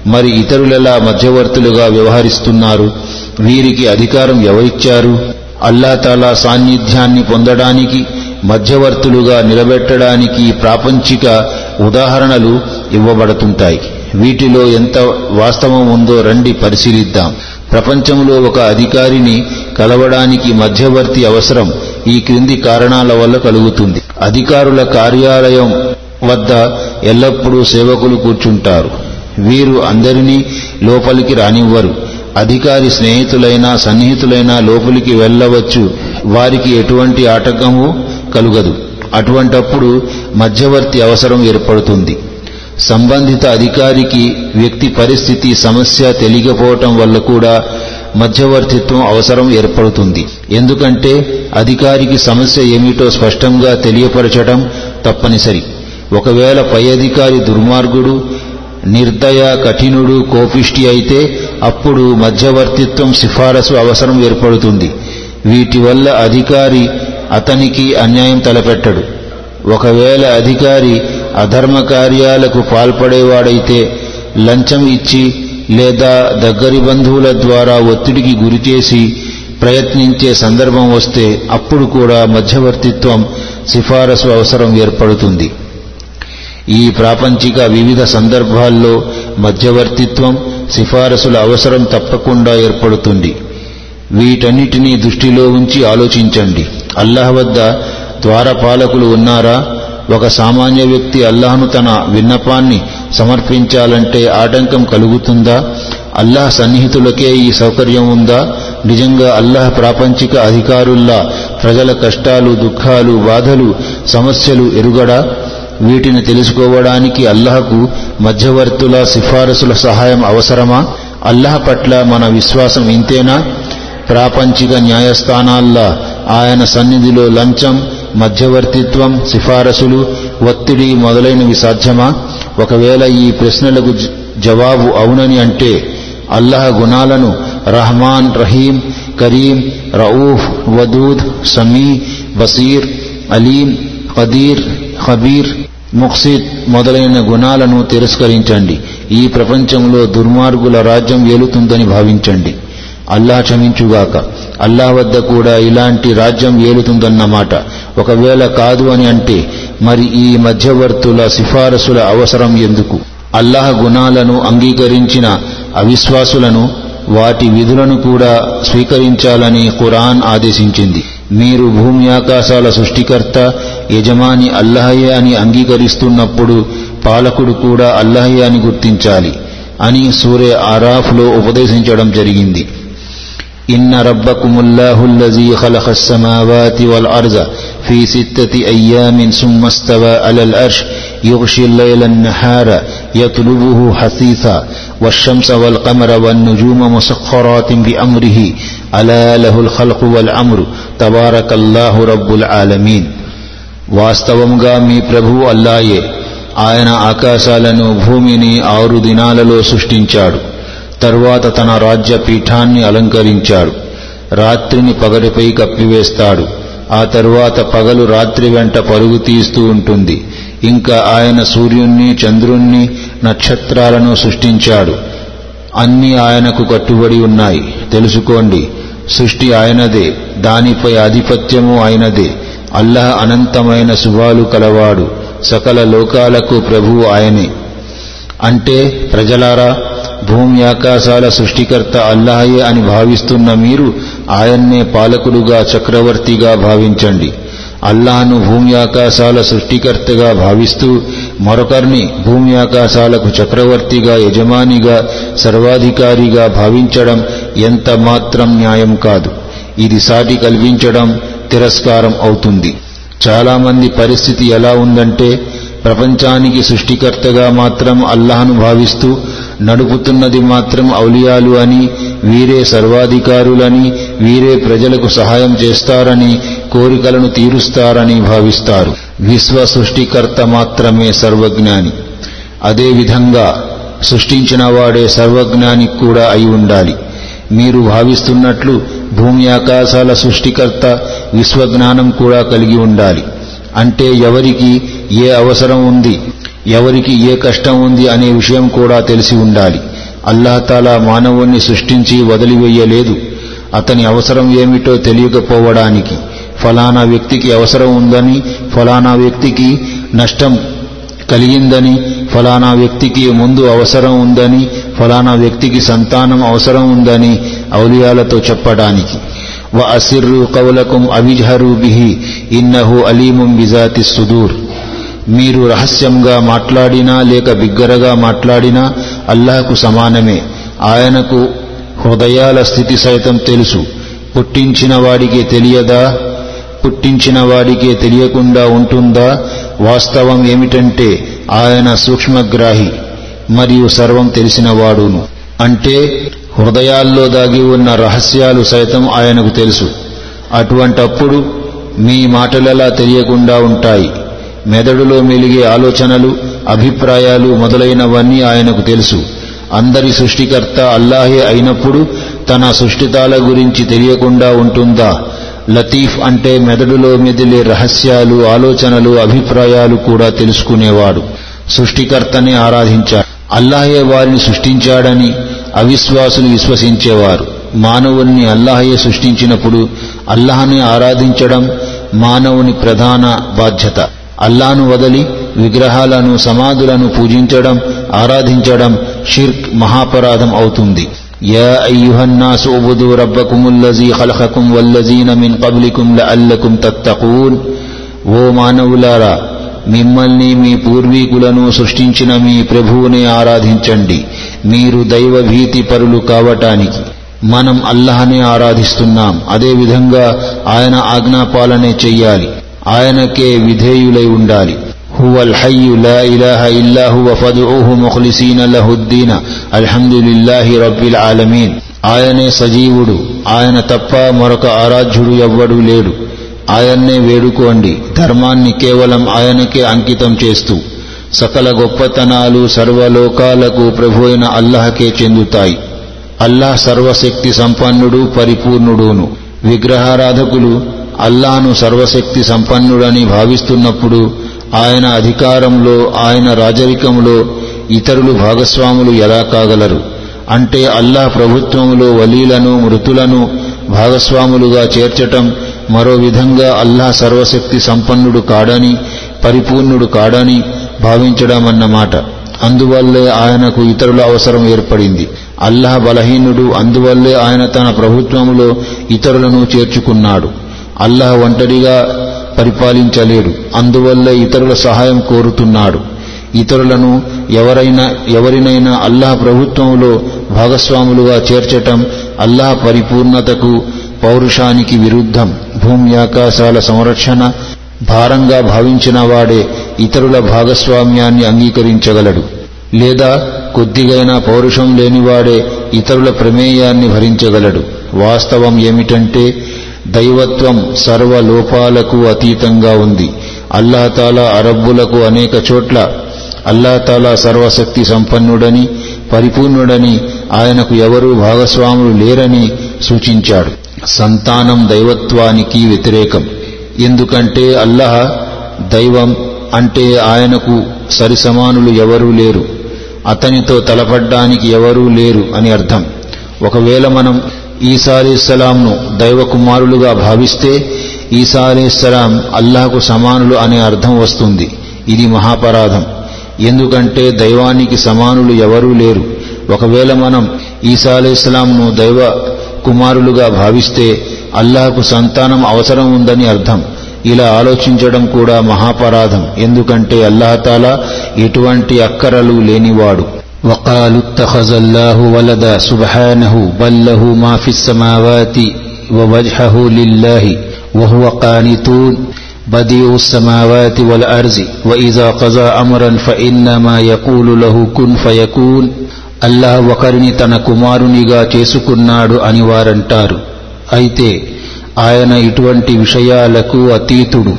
మరి ఇతరులెలా మధ్యవర్తులుగా వ్యవహరిస్తున్నారు? వీరికి అధికారం ఎవరిచ్చారు? అల్లాతాలా సాన్నిధ్యాన్ని పొందడానికి మధ్యవర్తులుగా నిలబెట్టడానికి ప్రాపంచిక ఉదాహరణలు ఇవ్వబడుతుంటాయి. వీటిలో ఎంత వాస్తవం ఉందో రండి పరిశీలిద్దాం. ప్రపంచంలో ఒక అధికారిని కలవడానికి మధ్యవర్తి అవసరం ఈ క్రింది కారణాల వల్ల కలుగుతుంది. అధికారుల కార్యాలయం వద్ద ఎల్లప్పుడూ సేవకులు కూర్చుంటారు. వీరు అందరినీ లోపలికి రానివ్వరు. అధికారి స్నేహితులైనా సన్నిహితులైనా లోపలికి వెళ్ళవచ్చు. వారికి ఎటువంటి ఆటంకము కలుగదు. అటువంటప్పుడు మధ్యవర్తి అవసరం ఏర్పడుతుంది. సంబంధిత అధికారికి వ్యక్తి పరిస్థితి సమస్య తెలియకపోవటం వల్ల కూడా మధ్యవర్తిత్వం అవసరం ఏర్పడుతుంది. ఎందుకంటే అధికారికి సమస్య ఏమిటో స్పష్టంగా తెలియపరచడం తప్పనిసరి. ఒకవేళ పై అధికారి దుర్మార్గుడు నిర్దయ కఠినుడు కోపిష్టి అయితే అప్పుడు మధ్యవర్తిత్వం సిఫారసు అవసరం ఏర్పడుతుంది. వీటి వల్ల అధికారి అతనికి అన్యాయం తలపెట్టడు. ఒకవేళ అధికారి అధర్మ కార్యాలకు పాల్పడేవాడైతే లంచం ఇచ్చి లేదా దగ్గరి బంధువుల ద్వారా ఒత్తిడికి గురిచేసి ప్రయత్నించే సందర్భం వస్తే అప్పుడు కూడా మధ్యవర్తిత్వం సిఫారసు అవసరం ఏర్పడుతుంది. ఈ ప్రాపంచిక వివిధ సందర్భాల్లో మధ్యవర్తిత్వం సిఫారసుల అవసరం తప్పకుండా ఏర్పడుతుంది. వీటన్నిటినీ దృష్టిలో ఉంచి ఆలోచించండి. అల్లాహ్ వద్ద ద్వారపాలకులు ఉన్నారా? ఒక సామాన్య వ్యక్తి అల్లాహ్ను తన విన్నపాన్ని సమర్పించాలంటే ఆటంకం కలుగుతుందా? అల్లాహ్ సన్నిహితులకే ఈ సౌకర్యం ఉందా? నిజంగా అల్లాహ్ ప్రాపంచిక అధికారుల్లా ప్రజల కష్టాలు దుఃఖాలు బాధలు సమస్యలు ఎరుగడా? వీటిని తెలుసుకోవడానికి అల్లాహకు మధ్యవర్తుల సిఫారసుల సహాయం అవసరమా? అల్లాహ్ పట్ల మన విశ్వాసం ఇంతేనా? ప్రాపంచిక న్యాయస్థానాల్లా ఆయన సన్నిధిలో లంచం మధ్యవర్తిత్వం సిఫారసులు ఒత్తిడి మొదలైనవి సాధ్యమా? ఒకవేళ ఈ ప్రశ్నలకు జవాబు అవునని అంటే అల్లహ గుణాలను రహమాన్ రహీం కరీం రౌఫ్ వదూద్ సమీ బసీర్ అలీం కదీర్ ఖబీర్ ముక్సిద్ మొదలైన గుణాలను తిరస్కరించండి. ఈ ప్రపంచంలో దుర్మార్గుల రాజ్యం ఏలుతుందని భావించండి. అల్లాహ్ క్షమించుగాక. అల్లాహ్ వద్ద కూడా ఇలాంటి రాజ్యం ఏలుతుందన్నమాట. ఒకవేళ కాదు అని అంటే మరి ఈ మధ్యవర్తుల సిఫారసుల అవసరం ఎందుకు? అల్లాహ గుణాలను అంగీకరించిన అవిశ్వాసులను వాటి విధులను కూడా స్వీకరించాలని ఖురాన్ ఆదేశించింది. మీరు భూమి ఆకాశాల సృష్టికర్త యజమాని అల్లహయ్య అని అంగీకరిస్తున్నప్పుడు పాలకుడు కూడా అల్లహయ్య అని గుర్తించాలి అని సూర్య ఆరాఫ్లో ఉపదేశించడం జరిగింది. ఇన్న రబ్బకుముల్లాహుల్లజీ ఖలఖస్సమావాతి వల్ అర్జ. في ستة أيام ثم استوى على الأرش يغشي الليل النهار يطلبه حثيثا والشمس والقمر والنجوم مسخرات بأمره ألا له الخلق والأمر تبارك الله رب العالمين వాస్తవంగా మీ ప్రభు అల్లాయే ఆయన ఆకాశాలను భూమిని ఆరు దినాలలో సృష్టించాడు తరువాత తన రాజ్య పీఠాన్ని అలంకరించాడు రాత్రిని పగటిపై కప్పివేస్తాడు ఆ తరువాత పగలు రాత్రి వెంట పరుగు తీస్తూ ఉంటుంది. ఇంకా ఆయన సూర్యుణ్ణి చంద్రుణ్ణి నక్షత్రాలను సృష్టించాడు. అన్నీ ఆయనకు కట్టుబడి ఉన్నాయి. తెలుసుకోండి సృష్టి ఆయనదే దానిపై ఆధిపత్యము ఆయనదే. అల్లాహ్ అనంతమైన శుభాలు కలవాడు. సకల లోకాలకు ప్రభువు ఆయనే. అంటే ప్రజలారా భూమి ఆకాశాల సృష్టికర్త అల్లాహయే అని భావిస్తున్న మీరు ఆయన్నే పాలకుడుగా చక్రవర్తిగా భావించండి. అల్లాహను భూమి ఆకాశాల సృష్టికర్తగా భావిస్తూ మరొకరిని భూమి ఆకాశాలకు చక్రవర్తిగా యజమానిగా సర్వాధికారిగా భావించడం ఎంత మాత్రం న్యాయం కాదు. ఇది సాటి కల్పించడం తిరస్కారం అవుతుంది. చాలామంది పరిస్థితి ఎలా ఉందంటే ప్రపంచానికి సృష్టికర్తగా మాత్రం అల్లాహను భావిస్తూ నడుపుతున్నది మాత్రం ఔలియాలు అని వీరే సర్వాధికారులని వీరే ప్రజలకు సహాయం చేస్తారని కోరికలను తీరుస్తారని భావిస్తారు. విశ్వ సృష్టికర్త మాత్రమే సర్వజ్ఞాని. అదేవిధంగా సృష్టించిన వాడే సర్వజ్ఞాని కూడా అయి ఉండాలి. మీరు భావిస్తున్నట్లు భూమి ఆకాశాల సృష్టికర్త విశ్వజ్ఞానం కూడా కలిగి ఉండాలి. అంటే ఎవరికి ఏ అవసరం ఉంది ఎవరికి ఏ కష్టం ఉంది అనే విషయం కూడా తెలిసి ఉండాలి. అల్లాహతాలా మానవుణ్ణి సృష్టించి వదిలివేయలేదు. అతని అవసరం ఏమిటో తెలియకపోవడానికి ఫలానా వ్యక్తికి అవసరం ఉందని ఫలానా వ్యక్తికి నష్టం కలిగిందని ఫలానా వ్యక్తికి ముందు అవసరం ఉందని ఫలానా వ్యక్తికి సంతానం అవసరం ఉందని ఔలియాలతో చెప్పడానికి. వ అసిర్రు కౌలకుం అవిజహరు బిహి ఇన్నహు అలీముం బిజాతి సుదూర్ మీరు రహస్యంగా మాట్లాడినా లేక బిగ్గరగా మాట్లాడినా అల్లాహకు సమానమే. ఆయనకు హృదయాల స్థితి సైతం తెలుసు. పుట్టించిన వాడికి తెలియదా? పుట్టించిన వాడికే తెలియకుండా ఉంటుందా? వాస్తవం ఏమిటంటే ఆయన సూక్ష్మగ్రాహి మరియు సర్వం తెలిసినవాడును అంటే హృదయాల్లో దాగి ఉన్న రహస్యాలు సైతం ఆయనకు తెలుసు. అటువంటప్పుడు మీ మాటలలా తెలియకుండా ఉంటాయి. మెదడులో మెలిగే ఆలోచనలు అభిప్రాయాలు మొదలైనవన్నీ ఆయనకు తెలుసు. అందరి సృష్టికర్త అల్లాహే అయినప్పుడు తన సృష్టితాల గురించి తెలియకుండా ఉంటుందా? లతీఫ్ అంటే మెదడులో మెదిలే రహస్యాలు ఆలోచనలు అభిప్రాయాలు కూడా తెలుసుకునేవాడు. సృష్టికర్తని ఆరాధించాడు. అల్లాహే వారిని సృష్టించాడని అవిశ్వాసులు విశ్వసించేవారు. మానవుణ్ణి అల్లాహయే సృష్టించినప్పుడు అల్లాహని ఆరాధించడం మానవుని ప్రధాన బాధ్యత. అల్లాను వదలి విగ్రహాలను సమాధులను పూజించడం ఆరాధించడం షిర్క్ మహాపరాధం అవుతుంది. ఓ మానవులారా మిమ్మల్ని మీ పూర్వీకులను సృష్టించిన మీ ప్రభువుని ఆరాధించండి. మీరు దైవ భీతి పరులు కావటానికి మనం అల్లహనే ఆరాధిస్తున్నాం అదేవిధంగా ఆయన ఆజ్ఞాపాలనే చెయ్యాలి ఆయనకే విధేయులై ఉండాలి هو الحي لا إله إلا هو فادعوه مخلصين له الدين الحمد لله رب العالمين ఆయనే సజీవుడు ఆయన తప్ప మరొక ఆరాధ్యుడు ఎవ్వడూ లేడు ఆయన్నే వేడుకోండి ధర్మాన్ని కేవలం ఆయనకే అంకితం చేస్తూ సకల గొప్పతనాలు సర్వలోకాలకు ప్రభు అయిన అల్లహకే చెందుతాయి. అల్లాహ్ సర్వశక్తి సంపన్నుడు పరిపూర్ణుడును. విగ్రహారాధకులు అల్లాను సర్వశక్తి సంపన్నుడని భావిస్తున్నప్పుడు ఆయన అధికారంలో ఆయన రాజరికంలో ఇతరులు భాగస్వాములు ఎలా కాగలరు? అంటే అల్లాహ్ ప్రభుత్వంలో వలీలను మృతులను భాగస్వాములుగా చేర్చటం మరో విధంగా అల్లాహ్ సర్వశక్తి సంపన్నుడు కాడని పరిపూర్ణుడు కాడని భావించడమన్నమాట. అందువల్లే ఆయనకు ఇతరుల అవసరం ఏర్పడింది. అల్లాహ్ బలహీనుడు అందువల్లే ఆయన తన ప్రభుత్వములో ఇతరులను చేర్చుకున్నాడు. అల్లాహ్ ఒంటరిగా పరిపాలించలేడు. అందువల్లే ఇతరుల సహాయం కోరుతున్నాడు. ఇతరులను ఎవరైనా ఎవరినైనా అల్లాహ్ ప్రభుత్వంలో భాగస్వాములుగా చేర్చటం అల్లాహ్ పరిపూర్ణతకు పౌరుషానికి విరుద్ధం. భూమి ఆకాశాల సంరక్షణ భారంగా భావించిన వాడే ఇతరుల భాగస్వామ్యాన్ని అంగీకరించగలడు. లేదా కొద్దిగైనా పౌరుషం లేనివాడే ఇతరుల ప్రమేయాన్ని భరించగలడు. వాస్తవం ఏమిటంటే దైవత్వం సర్వ లోపాలకు అతీతంగా ఉంది. అల్లాహతాలా అరబ్బులకు అనేక చోట్ల అల్లాహతాలా సర్వశక్తి సంపన్నుడని పరిపూర్ణుడని ఆయనకు ఎవరూ భాగస్వాములు లేరని సూచించాడు. సంతానం దైవత్వానికి వ్యతిరేకం. ఎందుకంటే అల్లహ దైవం అంటే ఆయనకు సరిసమానులు ఎవరూ లేరు. అతనితో తలపడ్డానికి ఎవరూ లేరు అని అర్థం. ఒకవేళ మనం ఈసా దైవకుమారులుగా దైవ కుమారులుగా భావిస్తే ఈసా అల్లాహకు సమానులు అనే అర్థం వస్తుంది. ఇది మహాపరాధం. ఎందుకంటే దైవానికి సమానులు ఎవరూ లేరు. ఒకవేళ మనం ఈసా దైవ కుమారులుగా భావిస్తే అల్లాహకు సంతానం అవసరం ఉందని అర్థం. ఇలా ఆలోచించడం కూడా మహాపరాధం ఎందుకంటే అల్లాహతాలా ఎటువంటి అక్కరలు లేనివాడు وقالوا اتخذ الله ولدا سبحانه بل له ما في السماوات ووجهه لله وهو قانتون بديع السماوات والأرض وإذا قضى أمرا فإنما يقول له كن فيكون అల్లాహ్ ఒకరిని తన కుమారునిగా చేసుకున్నాడు అని వారంటారు అయితే ఆయన ఇటువంటి విషయాలకు అతీతుడు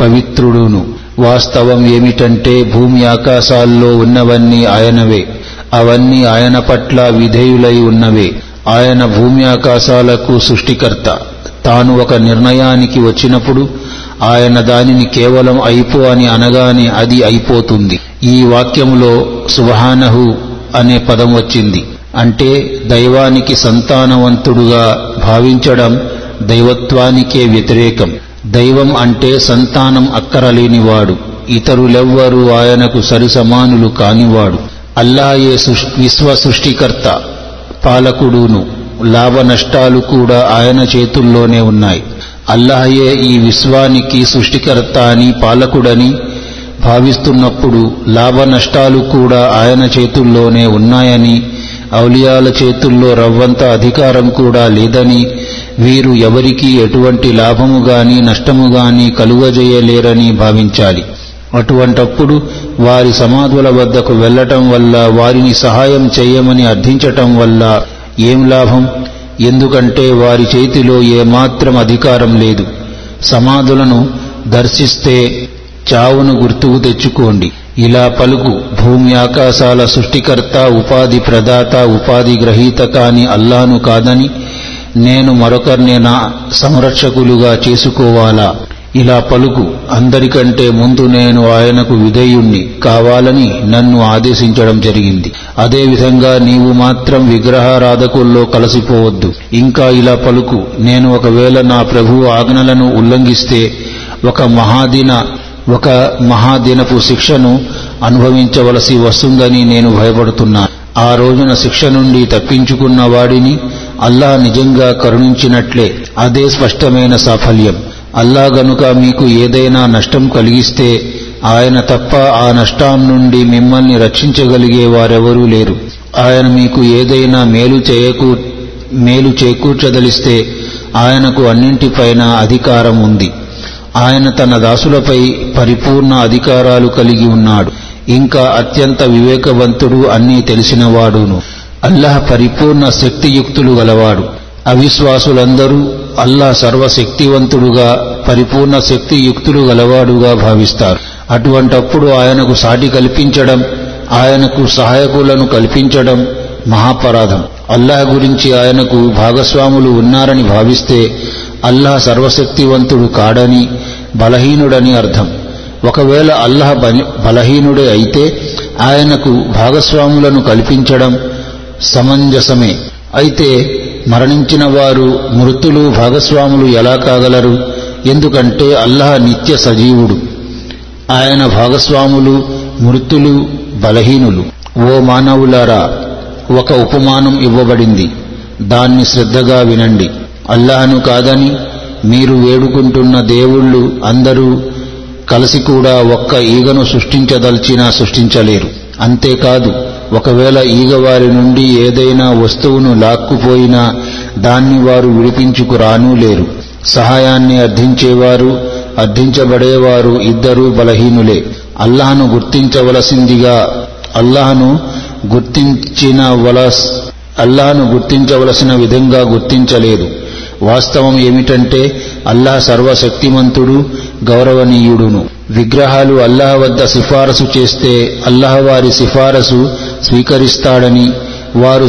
పవిత్రుడును. వాస్తవం ఏమిటంటే భూమి ఆకాశాల్లో ఉన్నవన్నీ ఆయనవే. అవన్నీ ఆయన పట్ల విధేయులై ఉన్నవే. ఆయన భూమి ఆకాశాలకు సృష్టికర్త. తాను ఒక నిర్ణయానికి వచ్చినప్పుడు ఆయన దానిని కేవలం అయిపో అని అనగానే అది అయిపోతుంది. ఈ వాక్యంలో సుబహానహు అనే పదం వచ్చింది. అంటే దైవానికి సంతానవంతుడుగా భావించడం దైవత్వానికే వ్యతిరేకం. దైవం అంటే సంతానం అక్కరలేనివాడు. ఇతరులెవ్వరూ ఆయనకు సరిసమానులు కానివాడు. అల్లాయే విశ్వ సృష్టికర్త. పాలకుడును. లాభ నష్టాలు కూడా ఆయన చేతుల్లోనే ఉన్నాయి. అల్లాహయే ఈ విశ్వానికి సృష్టికర్త అని పాలకుడని భావిస్తున్నప్పుడు లాభ నష్టాలు కూడా ఆయన చేతుల్లోనే ఉన్నాయని ఔలియాల చేతుల్లో రవ్వంత అధికారం కూడా లేదని వీరు ఎవరికీ ఎటువంటి లాభము గాని నష్టము గాని కలుగజేయలేరని భావించాలి. అటువంటప్పుడు వారి సమాధుల వద్దకు వెళ్ళటం వల్ల వారిని సహాయం చేయమని అర్థించటం వల్ల ఏం లాభం? ఎందుకంటే వారి చేతిలో ఏమాత్రం అధికారం లేదు. సమాధులను దర్శిస్తే చావును గుర్తుకు తెచ్చుకోండి. ఇలా పలుకు భూమి ఆకాశాల సృష్టికర్త ఉపాధి ప్రదాత ఉపాధి గ్రహీత కాని అల్లాను కాదని నేను మరొకరిని నా సంరక్షకులుగా చేసుకోవాలా? ఇలా పలుకు అందరికంటే ముందు నేను ఆయనకు విధేయుణ్ణి కావాలని నన్ను ఆదేశించడం జరిగింది. అదేవిధంగా నీవు మాత్రం విగ్రహారాధకుల్లో కలసిపోవద్దు. ఇంకా ఇలా పలుకు నేను ఒకవేళ నా ప్రభువు ఆజ్ఞలను ఉల్లంఘిస్తే ఒక మహాదిన ఒక మహాదినపు శిక్షను అనుభవించవలసి వస్తుందని నేను భయపడుతున్నా. ఆ రోజున శిక్ష నుండి తప్పించుకున్న వాడిని అల్లా నిజంగా కరుణించినట్లే. అదే స్పష్టమైన సాఫల్యం. అల్లా గనుక మీకు ఏదైనా నష్టం కలిగిస్తే ఆయన తప్ప ఆ నష్టం నుండి మిమ్మల్ని రక్షించగలిగే వారెవరూ లేరు. ఆయన మీకు ఏదైనా మేలు చేయకూ మేలు చేకూర్చదలిస్తే ఆయనకు అన్నింటిపైన అధికారం ఉంది. ఆయన తన దాసులపై పరిపూర్ణ అధికారాలు కలిగి ఉన్నాడు. ఇంకా అత్యంత వివేకవంతుడు అన్నీ తెలిసినవాడును. అల్లాహ్ పరిపూర్ణ శక్తియుక్తులు గలవాడు. అవిశ్వాసులందరూ అల్లాహ్ సర్వశక్తివంతుడుగా పరిపూర్ణ శక్తియుక్తులు గలవాడుగా భావిస్తారు. అటువంటప్పుడు ఆయనకు సాటి కల్పించడం ఆయనకు సహాయకులను కల్పించడం మహాపరాధం. అల్లాహ్ గురించి ఆయనకు భాగస్వాములు ఉన్నారని భావిస్తే అల్లాహ్ సర్వశక్తివంతుడు కాడని బలహీనుడని అర్థం. ఒకవేళ అల్లాహ్ బలహీనుడే అయితే ఆయనకు భాగస్వాములను కల్పించడం సమంజసమే. అయితే మరణించిన వారు మృతులు భాగస్వాములు ఎలా కాగలరు? ఎందుకంటే అల్లాహ్ నిత్య సజీవుడు. ఆయన భాగస్వాములు మృతులు బలహీనులు. ఓ మానవులారా ఒక ఉపమానం ఇవ్వబడింది. దాన్ని శ్రద్ధగా వినండి. అల్లాహను కాదని మీరు వేడుకుంటున్న దేవుళ్ళు అందరూ కలిసి కూడా ఒక్క ఈగను సృష్టించదల్చినా సృష్టించలేరు. అంతేకాదు ఒకవేళ ఈగ వారి నుండి ఏదైనా వస్తువును లాక్కుపోయినా దాన్ని వారు విడిపించుకురానూ లేరు. సహాయాన్ని అర్థించేవారు అర్థించబడేవారు ఇద్దరూ బలహీనులే. అల్లాహను గుర్తించవలసిందిగా అల్లాహను గుర్తించిన వలస్ అల్లాహను గుర్తించవలసిన విధంగా గుర్తించలేదు. వాస్తవం ఏమిటంటే అల్లాహ్ సర్వశక్తిమంతుడు గౌరవనీయుడును. విగ్రహాలు అల్లాహ్ వద్ద సిఫారసు చేస్తే అల్లాహ్ వారి సిఫారసు స్వీకరిస్తాడని వారు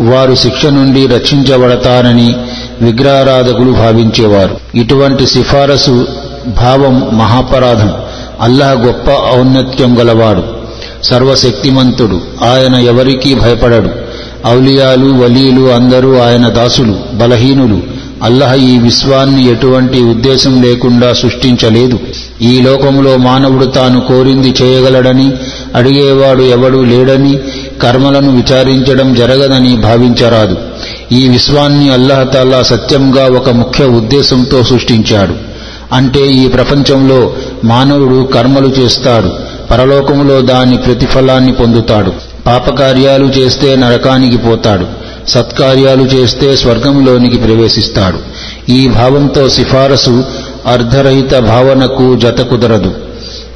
వారు శిక్ష నుండి రక్షించబడతారని విగ్రహారాధకులు భావించేవారు. ఇటువంటి సిఫారసు భావం మహాపరాధం అల్లాహ్ గొప్ప ఔన్నత్యం గలవాడు సర్వశక్తిమంతుడు ఆయన ఎవరికీ భయపడడు. ఔలియాలు వలీలు అందరూ ఆయన దాసులు బలహీనులు అల్లహ ఈ విశ్వాన్ని ఎటువంటి ఉద్దేశం లేకుండా సృష్టించలేదు. ఈ లోకంలో మానవుడు తాను కోరింది చేయగలడని అడిగేవాడు ఎవడూ లేడని కర్మలను విచారించడం జరగదని భావించరాదు. ఈ విశ్వాన్ని అల్లహతాల్లా సత్యంగా ఒక ముఖ్య ఉద్దేశంతో సృష్టించాడు. అంటే ఈ ప్రపంచంలో మానవుడు కర్మలు చేస్తాడు పరలోకములో దాని ప్రతిఫలాన్ని పొందుతాడు పాపకార్యాలు చేస్తే నరకానికి పోతాడు. సత్కార్యాలు చేస్తే స్వర్గంలోనికి ప్రవేశిస్తాడు. ఈ భావంతో సిఫారసు అర్ధరహిత భావనకు జత కుదరదు.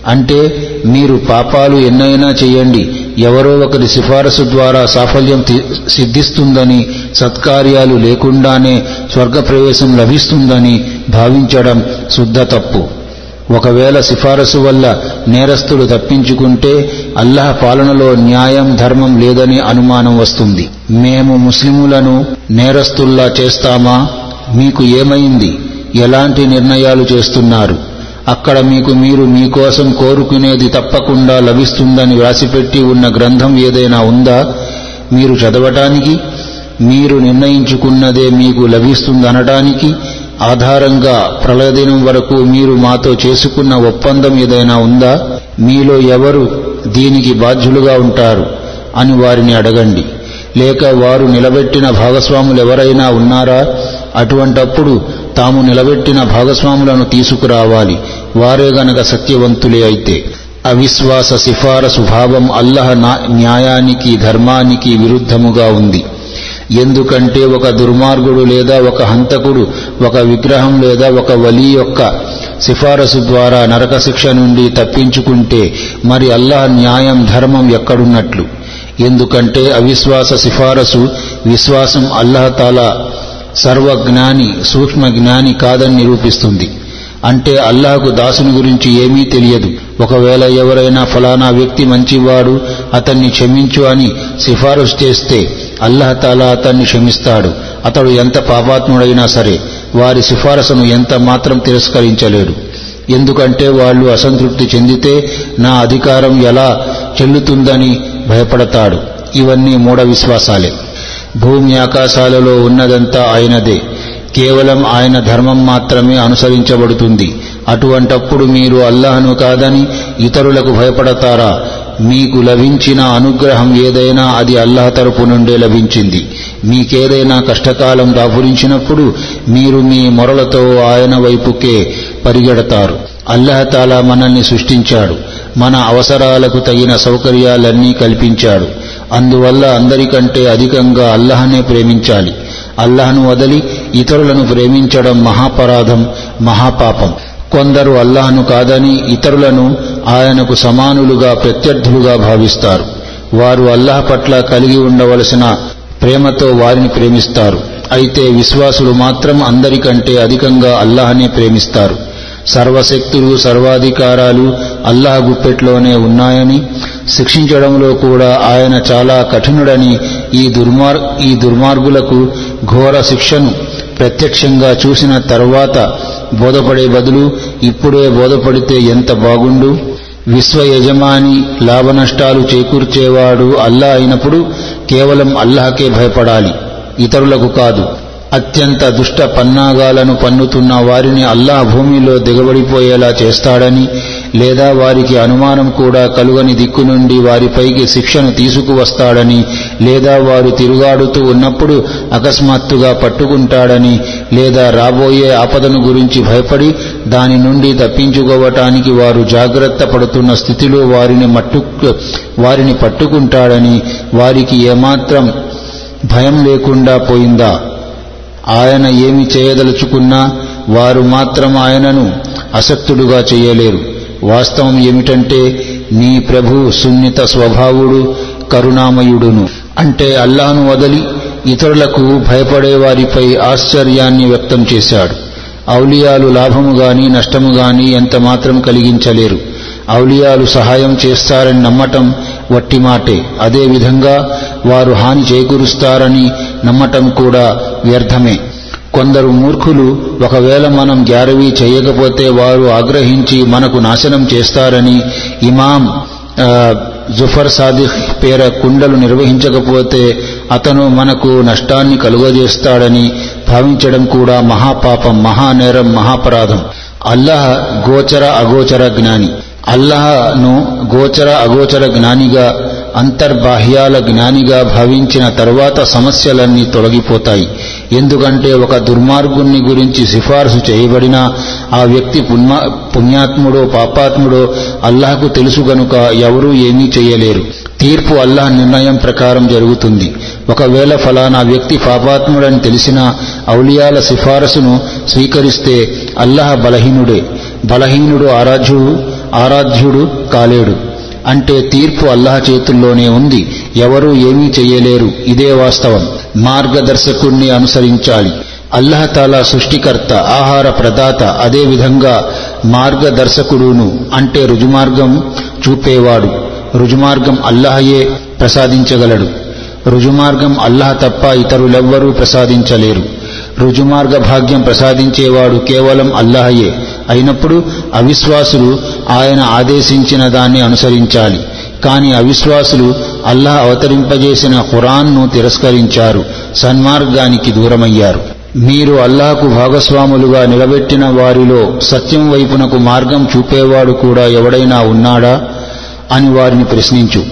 అంటే మీరు పాపాలు ఎన్నైనా చేయండి. ఎవరో ఒకరి సిఫారసు ద్వారా సాఫల్యం సిద్ధిస్తుందని సత్కార్యాలు లేకుండానే స్వర్గప్రవేశం లభిస్తుందని భావించడం శుద్ధ తప్పు. ఒకవేళ సిఫారసు వల్ల నేరస్తుడు తప్పించుకుంటే అల్లాహ్ పాలనలో న్యాయం ధర్మం లేదని అనుమానం వస్తుంది. మేము ముస్లిములను నేరస్తుల్లా చేస్తామా? మీకు ఏమైంది? ఎలాంటి నిర్ణయాలు చేస్తున్నారు? అక్కడ మీకు మీరు మీకోసం కోరుకునేది తప్పకుండా లభిస్తుందని వ్రాసిపెట్టి ఉన్న గ్రంథం ఏదైనా ఉందా? మీరు చదవటానికి మీరు నిర్ణయించుకున్నదే మీకు లభిస్తుందనడానికి ఆధారంగా ప్రళయదినం వరకు మీరు మాతో చేసుకున్న ఒప్పందం ఏదైనా ఉందా? మీలో ఎవరు దీనికి బాధ్యులుగా ఉంటారు? అని వారిని అడగండి. లేక వారు నిలబెట్టిన భాగస్వాములు ఎవరైనా ఉన్నారా? అటువంటప్పుడు తాము నిలబెట్టిన భాగస్వాములను తీసుకురావాలి. వారే గనక సత్యవంతులే అయితే. అవిశ్వాస సిఫారసు భావం అల్లహ న్యాయానికి ధర్మానికి విరుద్ధముగా ఉంది. ఎందుకంటే ఒక దుర్మార్గుడు లేదా ఒక హంతకుడు ఒక విగ్రహం లేదా ఒక వలి యొక్క సిఫారసు ద్వారా నరక శిక్ష నుండి తప్పించుకుంటే మరి అల్లాహ్ న్యాయం ధర్మం ఎక్కడున్నట్లు? ఎందుకంటే అవిశ్వాస సిఫారసు విశ్వాసం అల్లాహతాలా సర్వజ్ఞాని సూక్ష్మ జ్ఞాని కాదని నిరూపిస్తుంది. అంటే అల్లాహకు దాసుని గురించి ఏమీ తెలియదు. ఒకవేళ ఎవరైనా ఫలానా వ్యక్తి మంచివాడు అతన్ని క్షమించు అని సిఫారసు చేస్తే అల్లహతాలా అతన్ని క్షమిస్తాడు. అతడు ఎంత పాపాత్ముడైనా సరే వారి సిఫారసును ఎంత మాత్రం తిరస్కరించలేడు. ఎందుకంటే వాళ్ళు అసంతృప్తి చెందితే నా అధికారం ఎలా చెల్లుతుందని భయపడతాడు. ఇవన్నీ మూఢ విశ్వాసాలే. భూమి ఆకాశాలలో ఉన్నదంతా ఆయనదే. కేవలం ఆయన ధర్మం మాత్రమే అనుసరించబడుతుంది. అటువంటప్పుడు మీరు అల్లాహను కాదని ఇతరులకు భయపడతారా? మీకు లభించిన అనుగ్రహం ఏదైనా అది అల్లాహ్ తరపు నుండే లభించింది. మీకేదైనా కష్టకాలం దాపురించినప్పుడు మీరు మీ మొరలతో ఆయన వైపుకే పరిగెడతారు. అల్లహతాలా మనల్ని సృష్టించాడు. మన అవసరాలకు తగిన సౌకర్యాలన్నీ కల్పించాడు. అందువల్ల అందరికంటే అధికంగా అల్లహనే ప్రేమించాలి. అల్లహను వదిలి ఇతరులను ప్రేమించడం మహాపరాధం మహాపాపం. కొందరు అల్లాహను కాదని ఇతరులను ఆయనకు సమానులుగా ప్రత్యర్థులుగా భావిస్తారు. వారు అల్లాహ్ పట్ల కలిగి ఉండవలసిన ప్రేమతో వారిని ప్రేమిస్తారు. అయితే విశ్వాసులు మాత్రం అందరికంటే అధికంగా అల్లాహనే ప్రేమిస్తారు. సర్వశక్తులు సర్వాధికారాలు అల్లాహ్ గుప్పెట్లోనే ఉన్నాయని శిక్షించడంలో కూడా ఆయన చాలా కఠినుడని ఈ దుర్మార్ ఈ దుర్మార్గులకు ఘోర శిక్షను ప్రత్యక్షంగా చూసిన తర్వాత బోధపడే బదులు ఇప్పుడే బోధపడితే ఎంత బాగుండు? విశ్వ యజమాని లాభనష్టాలు చేకూర్చేవాడు అల్లా అయినప్పుడు కేవలం అల్లాహకే భయపడాలి. ఇతరులకు కాదు. అత్యంత దుష్ట పన్నాగాలను పన్నుతున్న వారిని అల్లాహ్ భూమిలో దిగబడిపోయేలా చేస్తాడని లేదా వారికి అనుమానం కూడా కలుగని దిక్కు నుండి వారిపైకి శిక్షను తీసుకువస్తాడని లేదా వారు తిరుగాడుతూ ఉన్నప్పుడు అకస్మాత్తుగా పట్టుకుంటాడని లేదా రాబోయే ఆపదను గురించి భయపడి దాని నుండి తప్పించుకోవటానికి వారు జాగ్రత్త పడుతున్న స్థితిలో వారిని మట్టు వారిని పట్టుకుంటాడని వారికి ఏమాత్రం భయం లేకుండా పోయిందా? ఆయన ఏమి చేయదలుచుకున్నా వారు మాత్రం ఆయనను అసక్తుడుగా చేయలేరు. వాస్తవం ఏమిటంటే నీ ప్రభు సున్నిత స్వభావుడు కరుణామయుడును. అంటే అల్లాను వదలి ఇతరులకు భయపడే వారిపై ఆశ్చర్యాన్ని వ్యక్తం చేశాడు. ఔలియాలు లాభము గాని నష్టము గాని ఎంత మాత్రం కలిగించలేరు. ఔలియాలు సహాయం చేస్తారని నమ్మటం వట్టి మాటే. అదేవిధంగా వారు హాని చేకూరుస్తారని నమ్మటం కూడా వ్యర్థమే. కొందరు మూర్ఖులు ఒకవేళ మనం గ్యారవీ చేయకపోతే వారు ఆగ్రహించి మనకు నాశనం చేస్తారని ఇమాం జుఫర్ సాదిక్ పేర కుండలు నిర్వహించకపోతే అతను మనకు నష్టాన్ని కలుగజేస్తాడని భావించడం కూడా మహాపాపం మహానేరం మహాపరాధం. అల్లాహ్ గోచర అగోచర జ్ఞాని. అల్లాహ్ను గోచర అగోచర జ్ఞానిగా అంతర్బాహ్యాల జ్ఞానిగా భావించిన తరువాత సమస్యలన్నీ తొలగిపోతాయి. ఎందుకంటే ఒక దుర్మార్గుణ్ణి గురించి సిఫార్సు చేయబడినా ఆ వ్యక్తి పుణ్య పుణ్యాత్ముడో పాపాత్ముడో అల్లాహకు తెలుసు గనుక ఎవరూ ఏమీ చేయలేరు. తీర్పు అల్లాహ్ నిర్ణయం ప్రకారం జరుగుతుంది. ఒకవేళ ఫలానా వ్యక్తి పాపాత్ముడని తెలిసినా ఔలియాల సిఫారసును స్వీకరిస్తే అల్లాహ్ బలహీనుడే. బలహీనుడు ఆరాధ్యుడు ఆరాధ్యుడు కాలేడు. అంటే తీర్పు అల్లాహ్ చేతుల్లోనే ఉంది. ఎవరూ ఏమీ చెయ్యలేరు ఇదే వాస్తవం. మార్గదర్శకుణ్ణి అనుసరించాలి. అల్లహతాలా సృష్టికర్త ఆహార ప్రదాత అదేవిధంగా మార్గదర్శకుడును అంటే రుజుమార్గం చూపేవాడు. రుజుమార్గం అల్లహయే ప్రసాదించగలడు. రుజుమార్గం అల్లహ తప్ప ఇతరులెవ్వరూ ప్రసాదించలేరు. రుజుమార్గ భాగ్యం ప్రసాదించేవాడు కేవలం అల్లహయే. అయినప్పుడు అవిశ్వాసులు ఆయన ఆదేశించిన దాన్ని అనుసరించాలి. కాని అవిశ్వాసులు అల్లాహ్ అవతరింపజేసిన ఖురాన్ను తిరస్కరించారు. సన్మార్గానికి దూరమయ్యారు. మీరు అల్లాహకు భాగస్వాములుగా నిలబెట్టిన వారిలో సత్యం వైపునకు మార్గం చూపేవాడు కూడా ఎవడైనా ఉన్నాడా? అని వారిని ప్రశ్నించు.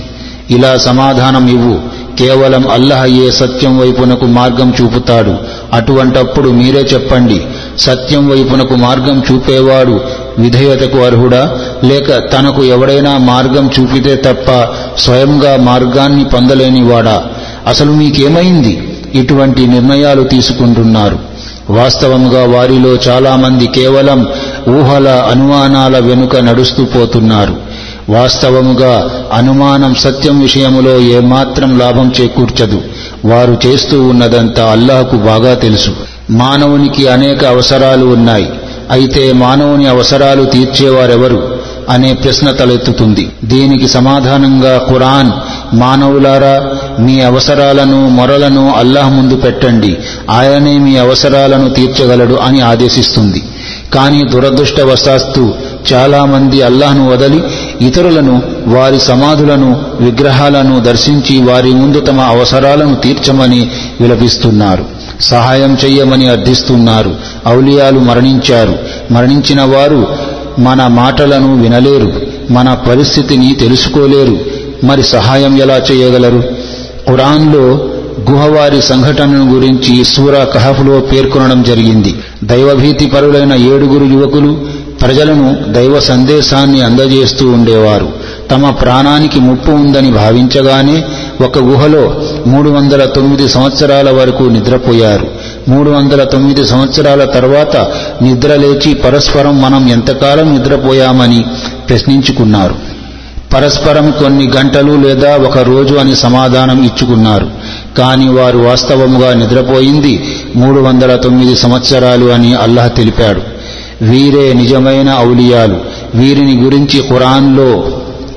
ఇలా సమాధానం ఇవ్వు. కేవలం అల్లహయ్యే సత్యం వైపునకు మార్గం చూపుతాడు. అటువంటప్పుడు మీరే చెప్పండి. సత్యం వైపునకు మార్గం చూపేవాడు విధేయతకు అర్హుడా? లేక తనకు ఎవడైనా మార్గం చూపితే తప్ప స్వయంగా మార్గాన్ని పొందలేనివాడా? అసలు మీకేమైంది? ఇటువంటి నిర్ణయాలు తీసుకుంటున్నారు. వాస్తవంగా వారిలో చాలామంది కేవలం ఊహల అనుమానాల వెనుక నడుస్తూ పోతున్నారు. వాస్తవముగా అనుమానం సత్యం విషయములో ఏమాత్రం లాభం చేకూర్చదు. వారు చేస్తూ ఉన్నదంతా అల్లాహకు బాగా తెలుసు. మానవునికి అనేక అవసరాలు ఉన్నాయి. అయితే మానవుని అవసరాలు తీర్చేవారెవరు? అనే ప్రశ్న తలెత్తుతుంది. దీనికి సమాధానంగా ఖురాన్ మానవులారా మీ అవసరాలను మొరలను అల్లాహ్ ముందు పెట్టండి. ఆయనే మీ అవసరాలను తీర్చగలడు అని ఆదేశిస్తుంది. కానీ దురదృష్టవశాత్తు చాలామంది అల్లాహ్ను వదలి ఇతరులను వారి సమాధులను విగ్రహాలను దర్శించి వారి ముందు తమ అవసరాలను తీర్చమని విలపిస్తున్నారు. సహాయం చెయ్యమని అర్థిస్తున్నారు. ఔలియాలు మరణించారు. మరణించిన వారు మన మాటలను వినలేరు. మన పరిస్థితిని తెలుసుకోలేరు. మరి సహాయం ఎలా చేయగలరు ఖురాన్లో గుహవారి సంఘటనను గురించి సూరా కహఫ్లో పేర్కొనడం జరిగింది. దైవభీతి పరులైన ఏడుగురు యువకులు ప్రజలను దైవ సందేశాన్ని అందజేస్తూ ఉండేవారు. తమ ప్రాణానికి ముప్పు ఉందని భావించగానే ఒక గుహలో మూడు వందల తొమ్మిది సంవత్సరాల వరకు నిద్రపోయారు. మూడు వందల తొమ్మిది సంవత్సరాల తర్వాత నిద్రలేచి పరస్పరం మనం ఎంతకాలం నిద్రపోయామని ప్రశ్నించుకున్నారు. పరస్పరం కొన్ని గంటలు లేదా ఒక రోజు అని సమాధానం ఇచ్చుకున్నారు. కాని వారు వాస్తవముగా నిద్రపోయింది మూడు వందల తొమ్మిది సంవత్సరాలు అని అల్లాహ్ తెలిపాడు. వీరే నిజమైన ఔలియాలు. వీరిని గురించి ఖురాన్లో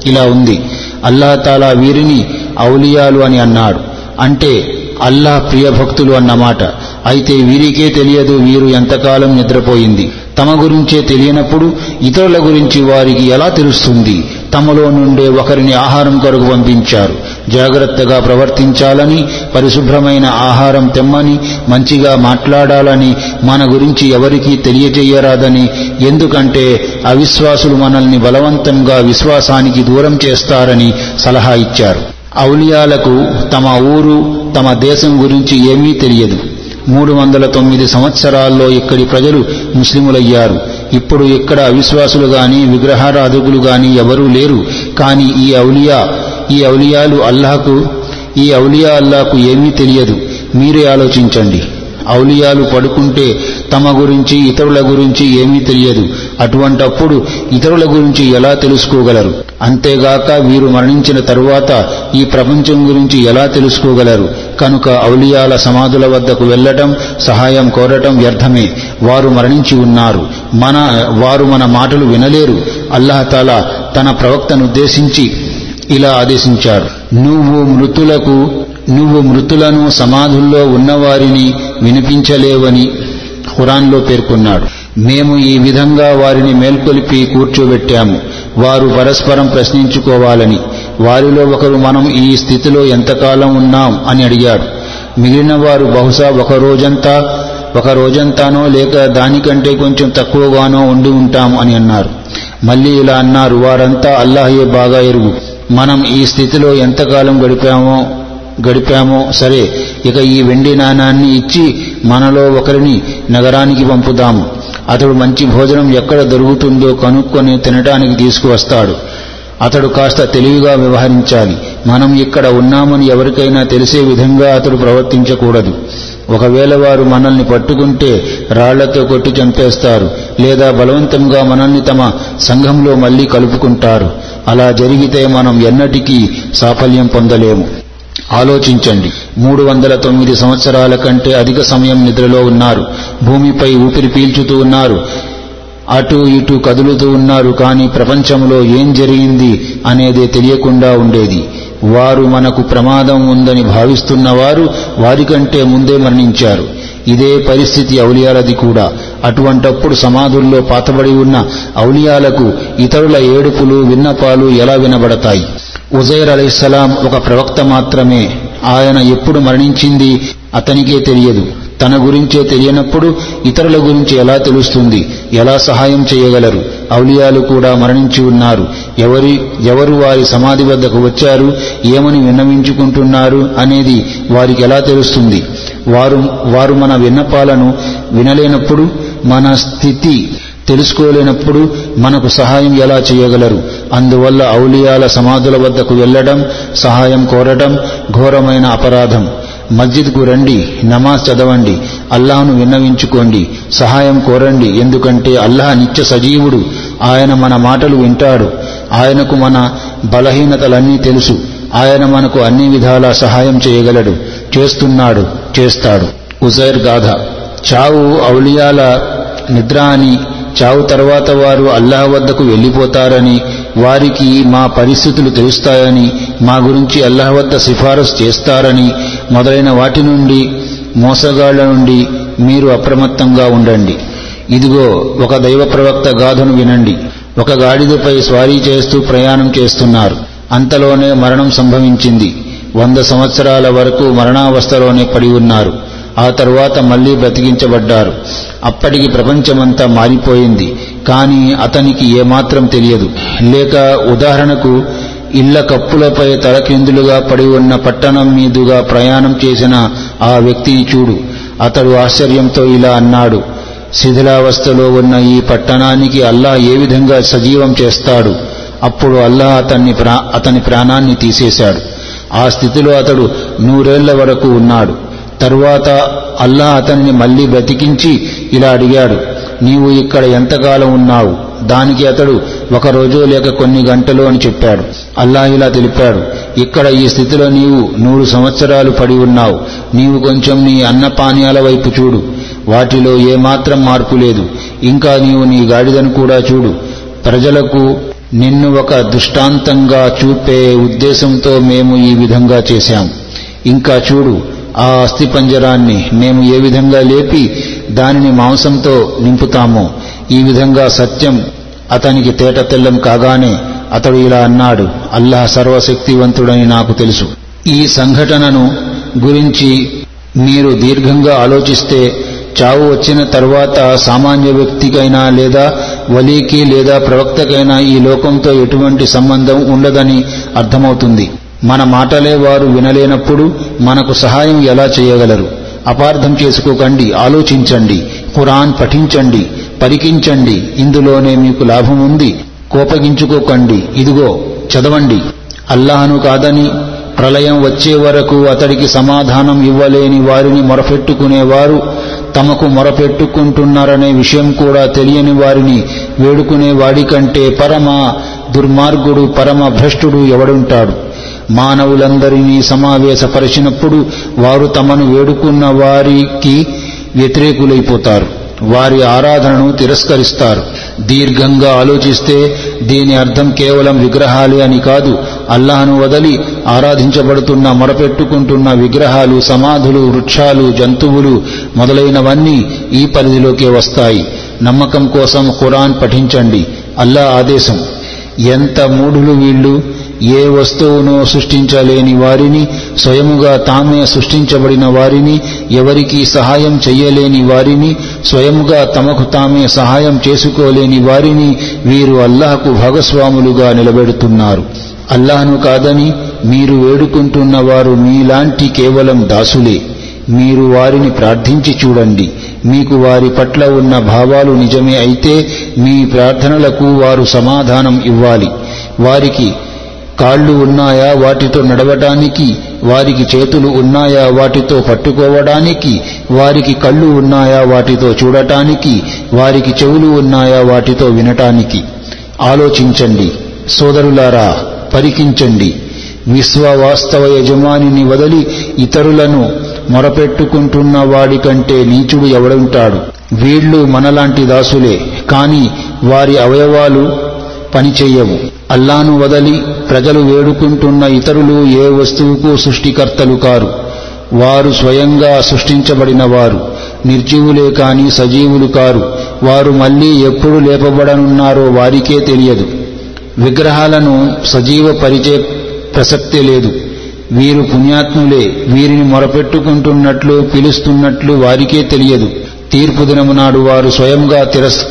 ఇలా ఉంది. అల్లాతాలా వీరిని ఔలియాలు అని అన్నాడు. అంటే అల్లా ప్రియభక్తులు అన్నమాట. అయితే వీరికే తెలియదు వీరు ఎంతకాలం నిద్రపోయింది. తమ గురించే తెలియనప్పుడు ఇతరుల గురించి వారికి ఎలా తెలుస్తుంది? తమలో నుండే ఒకరిని ఆహారం కొరకు పంపించారు. జాగ్రత్తగా ప్రవర్తించాలని పరిశుభ్రమైన ఆహారం తెమ్మని మంచిగా మాట్లాడాలని మన గురించి ఎవరికీ తెలియజేయరాదని ఎందుకంటే అవిశ్వాసులు మనల్ని బలవంతంగా విశ్వాసానికి దూరం చేస్తారని సలహా ఇచ్చారు. ఔలియాలకు తమ ఊరు తమ దేశం గురించి ఏమీ తెలియదు. మూడు వందల తొమ్మిది సంవత్సరాల్లో ఇక్కడి ప్రజలు ముస్లిములయ్యారు. ఇప్పుడు ఇక్కడ అవిశ్వాసులు గాని విగ్రహారాధకులు గాని ఎవరూ లేరు. కానీ ఈ ఔలియా ఈ ఔలియాలు అల్లాహకు ఈ ఔలియా అల్లాకు ఏమీ తెలియదు. మీరే ఆలోచించండి. ఔలియాలు పడుకుంటే తమ గురించి ఇతరుల గురించి ఏమీ తెలియదు. అటువంటప్పుడు ఇతరుల గురించి ఎలా తెలుసుకోగలరు? అంతేగాక వీరు మరణించిన తరువాత ఈ ప్రపంచం గురించి ఎలా తెలుసుకోగలరు? కనుక ఔలియాల సమాధుల వద్దకు వెళ్ళటం సహాయం కోరటం వ్యర్థమే. వారు మరణించి ఉన్నారు. మన వారు మన మాటలు వినలేరు. అల్లహతాల తన ప్రవక్తనుద్దేశించి ఇలా ఆదేశించాడు నువ్వు మృతులకు నువ్వు మృతులను సమాధుల్లో ఉన్నవారిని వినిపించలేవని ఖురాన్లో పేర్కొన్నాడు. మేము ఈ విధంగా వారిని మేల్కొలిపి కూర్చోబెట్టాము. వారు పరస్పరం ప్రశ్నించుకోవాలని. వారిలో ఒకరు మనం ఈ స్థితిలో ఎంతకాలం ఉన్నాం అని అడిగాడు. మిగిలిన వారు బహుశా ఒక రోజంతా ఒక రోజంతానో లేక దానికంటే కొంచెం తక్కువగానో ఉండి ఉంటాం అని అన్నారు. మళ్ళీ ఇలా అన్నారు. వారంతా అల్లాహయే బాగా ఎరుగు. మనం ఈ స్థితిలో ఎంతకాలం గడిపామో గడిపామో సరే ఇక ఈ వెండి నాణాన్ని ఇచ్చి మనలో ఒకరిని నగరానికి పంపుదాము అతడు మంచి భోజనం ఎక్కడ దొరుకుతుందో కనుక్కొని తినడానికి తీసుకువస్తాడు. అతడు కాస్త తెలివిగా వ్యవహరించాలి. మనం ఇక్కడ ఉన్నామని ఎవరికైనా తెలిసే విధంగా అతడు ప్రవర్తించకూడదు. ఒకవేళ వారు మనల్ని పట్టుకుంటే రాళ్ళతో కొట్టి చంపేస్తారు లేదా బలవంతంగా మనల్ని తమ సంఘంలో మళ్ళీ కలుపుకుంటారు. అలా జరిగితే మనం ఎన్నటికీ సాఫల్యం పొందలేము. ఆలోచించండి. మూడు వందల తొమ్మిది సంవత్సరాల కంటే అధిక సమయం నిద్రలో ఉన్నారు. భూమిపై ఊపిరి పీల్చుతూ ఉన్నారు. అటు ఇటు కదులుతూ ఉన్నారు. కానీ ప్రపంచంలో ఏం జరిగింది అనేది తెలియకుండా ఉండేది. వారు మనకు ప్రమాదం ఉందని భావిస్తున్న వారు వారికంటే ముందే మరణించారు. ఇదే పరిస్థితి ఔలియాలది కూడా. అటువంటప్పుడు సమాధుల్లో పాతబడి ఉన్న ఔలియాలకు ఇతరుల ఏడుపులు విన్నపాలు ఎలా వినబడతాయి? ఉజైర్ అలైహిస్సలాం ఒక ప్రవక్త మాత్రమే. ఆయన ఎప్పుడు మరణించింది? అతనికే తెలియదు. తన గురించే తెలియనప్పుడు ఇతరుల గురించి ఎలా తెలుస్తుంది? ఎలా సహాయం చేయగలరు? ఔలియాలు కూడా మరణించి ఉన్నారు. ఎవరి ఎవరు వారి సమాధి వద్దకు వచ్చారు ఏమని విన్నవించుకుంటున్నారు అనేది వారికి ఎలా తెలుస్తుంది? వారు వారు మన విన్నపాలను వినలేనప్పుడు మన స్థితి తెలుసుకోలేనప్పుడు మనకు సహాయం ఎలా చేయగలరు? అందువల్ల ఔలియాల సమాధుల వద్దకు వెళ్ళడం సహాయం కోరడం ఘోరమైన అపరాధం. మస్జిద్కు రండి నమాజ్ చదవండి అల్లాహ్ను విన్నవించుకోండి సహాయం కోరండి. ఎందుకంటే అల్లాహ్ నిత్య సజీవుడు ఆయన మన మాటలు వింటాడు. ఆయనకు మన బలహీనతలన్నీ తెలుసు. ఆయన మనకు అన్ని విధాలా సహాయం చేయగలడు. చేస్తున్నాడు చేస్తాడు. ఉజైర్ గాథ. చావు ఔలియాల నిద్ర అని చావు తర్వాత వారు అల్లాహ్ వద్దకు వెళ్ళిపోతారని వారికి మా పరిస్థితులు తెలుస్తాయని మా గురించి అల్లాహ్ వద్ద సిఫారసు చేస్తారని మొదలైన వాటి నుండి మోసగాళ్ళ నుండి మీరు అప్రమత్తంగా ఉండండి. ఇదిగో ఒక దైవ ప్రవక్త గాథను వినండి. ఒక గాడిదపై స్వారీ చేస్తూ ప్రయాణం చేస్తున్నారు. అంతలోనే మరణం సంభవించింది. వంద సంవత్సరాల వరకు మరణావస్థలోనే పడి ఉన్నారు. ఆ తరువాత మళ్ళీ బ్రతికించబడ్డారు. అప్పటికి ప్రపంచమంతా మారిపోయింది. కానీ అతనికి ఏమాత్రం తెలియదు. లేక ఉదాహరణకు ఇళ్ళ కప్పులపై తలకిందులుగా పడి ఉన్న పట్టణం మీదుగా ప్రయాణం చేసిన ఆ వ్యక్తిని చూడు. అతడు ఆశ్చర్యంతో ఇలా అన్నాడు. శిథిలావస్థలో ఉన్న ఈ పట్టణానికి అల్లా ఏ విధంగా సజీవం చేస్తాడు? అప్పుడు అల్లా అతన్ని ప్రా అతని ప్రాణాన్ని తీసేశాడు. ఆ స్థితిలో అతడు నూరేళ్ళ వరకు ఉన్నాడు. తరువాత అల్లా అతన్ని మళ్ళీ బ్రతికించి ఇలా అడిగాడు నీవు ఇక్కడ ఎంతకాలం ఉన్నావు? దానికి అతడు ఒక రోజు లేక కొన్ని గంటలు అని చెప్పాడు. అల్లా ఇలా తెలిపాడు ఇక్కడ ఈ స్థితిలో నీవు నూరు సంవత్సరాలు పడి ఉన్నావు. నీవు కొంచెం నీ అన్నపానీయాల వైపు చూడు. వాటిలో ఏమాత్రం మార్పు లేదు. ఇంకా నీవు నీ గాడిదను కూడా చూడు. ప్రజలకు నిన్ను ఒక దృష్టాంతంగా చూపే ఉద్దేశంతో మేము ఈ విధంగా చేశాం. ఇంకా చూడు ఆ అస్థిపంజరాన్ని మేము ఏ విధంగా లేపి దానిని మాంసంతో నింపుతామో. ఈ విధంగా సత్యం అతనికి తేట తెల్లం కాగానే అతడు ఇలా అన్నాడు. అల్లాహ్ సర్వశక్తివంతుడని నాకు తెలుసు. ఈ సంఘటనను గురించి మీరు దీర్ఘంగా ఆలోచిస్తే చావు వచ్చిన తర్వాత సామాన్య వ్యక్తికైనా లేదా వలీకి లేదా ప్రవక్తకైనా ఈ లోకంతో ఎటువంటి సంబంధం ఉండదని అర్థమవుతుంది. మన మాటలే వారు వినలేనప్పుడు మనకు సహాయం ఎలా చేయగలరు? అపార్థం చేసుకోకండి ఆలోచించండి ఖురాన్ పఠించండి పరికించండి ఇందులోనే మీకు లాభం ఉంది. కోపగించుకోకండి ఇదిగో చదవండి. అల్లాహను కాదని ప్రళయం వచ్చే వరకు అతడికి సమాధానం ఇవ్వలేని వారిని మొరపెట్టుకునేవారు తమకు మొరపెట్టుకుంటున్నారనే విషయం కూడా తెలియని వారిని వేడుకునే వాడికంటే పరమ దుర్మార్గుడు పరమ భ్రష్టుడు ఎవడుంటాడు? మానవులందరినీ సమావేశపరిచినప్పుడు వారు తమను వేడుకున్న వారికి వ్యతిరేకులైపోతారు. వారి ఆరాధనను తిరస్కరిస్తారు. దీర్ఘంగా ఆలోచిస్తే దీని అర్థం కేవలం విగ్రహాలే అని కాదు అల్లాహను వదలి ఆరాధించబడుతున్న మొరపెట్టుకుంటున్న విగ్రహాలు సమాధులు వృక్షాలు జంతువులు మొదలైనవన్నీ ఈ పరిధిలోకే వస్తాయి. నమ్మకం కోసం ఖురాన్ పఠించండి. అల్లా ఆదేశం. ఎంత మూఢులు వీళ్ళు! ఏ వస్తువును సృష్టించలేని వారిని స్వయముగా తామే సృష్టించబడిన వారిని ఎవరికీ సహాయం చెయ్యలేని వారిని స్వయముగా తమకు తామే సహాయం చేసుకోలేని వారిని వీరు అల్లాహకు భాగస్వాములుగా నిలబెడుతున్నారు. అల్లాను కాదని మీరు వేడుకుంటున్న వారు మీలాంటి కేవలం దాసులే. మీరు వారిని ప్రార్థించి చూడండి. మీకు వారి పట్ల ఉన్న భావాలు నిజమే అయితే మీ ప్రార్థనలకు వారు సమాధానం ఇవ్వాలి. వారికి కాళ్ళు ఉన్నాయా వాటితో నడవటానికి వారికి చేతులు ఉన్నాయా వాటితో పట్టుకోవడానికి? వారికి కళ్ళు ఉన్నాయా వాటితో చూడటానికి? వారికి చెవులు ఉన్నాయా వాటితో వినటానికి? ఆలోచించండి. సోదరులారా పరికించండి. విశ్వవాస్తవ యజమానిని వదిలి ఇతరులను మొరపెట్టుకుంటున్న వాడి కంటే నీచుడు ఎవడుంటాడు? వీళ్ళు మనలాంటి దాసులే కాని వారి అవయవాలు పనిచేయవు. అల్లాను వదలి ప్రజలు వేడుకుంటున్న ఇతరులు ఏ వస్తువుకు సృష్టికర్తలు కారు? వారు స్వయంగా సృష్టించబడిన వారు నిర్జీవులే కాని సజీవులు కారు. వారు మళ్ళీ ఎప్పుడు లేపబడనున్నారో వారికే తెలియదు. విగ్రహాలను సజీవ పరిచే ప్రసక్తే లేదు. వీరు పుణ్యాత్ములే. వీరిని మొరపెట్టుకుంటున్నట్లు పిలుస్తున్నట్లు వారికే తెలియదు. తీర్పు దినము నాడు వారు స్వయంగా తిరస్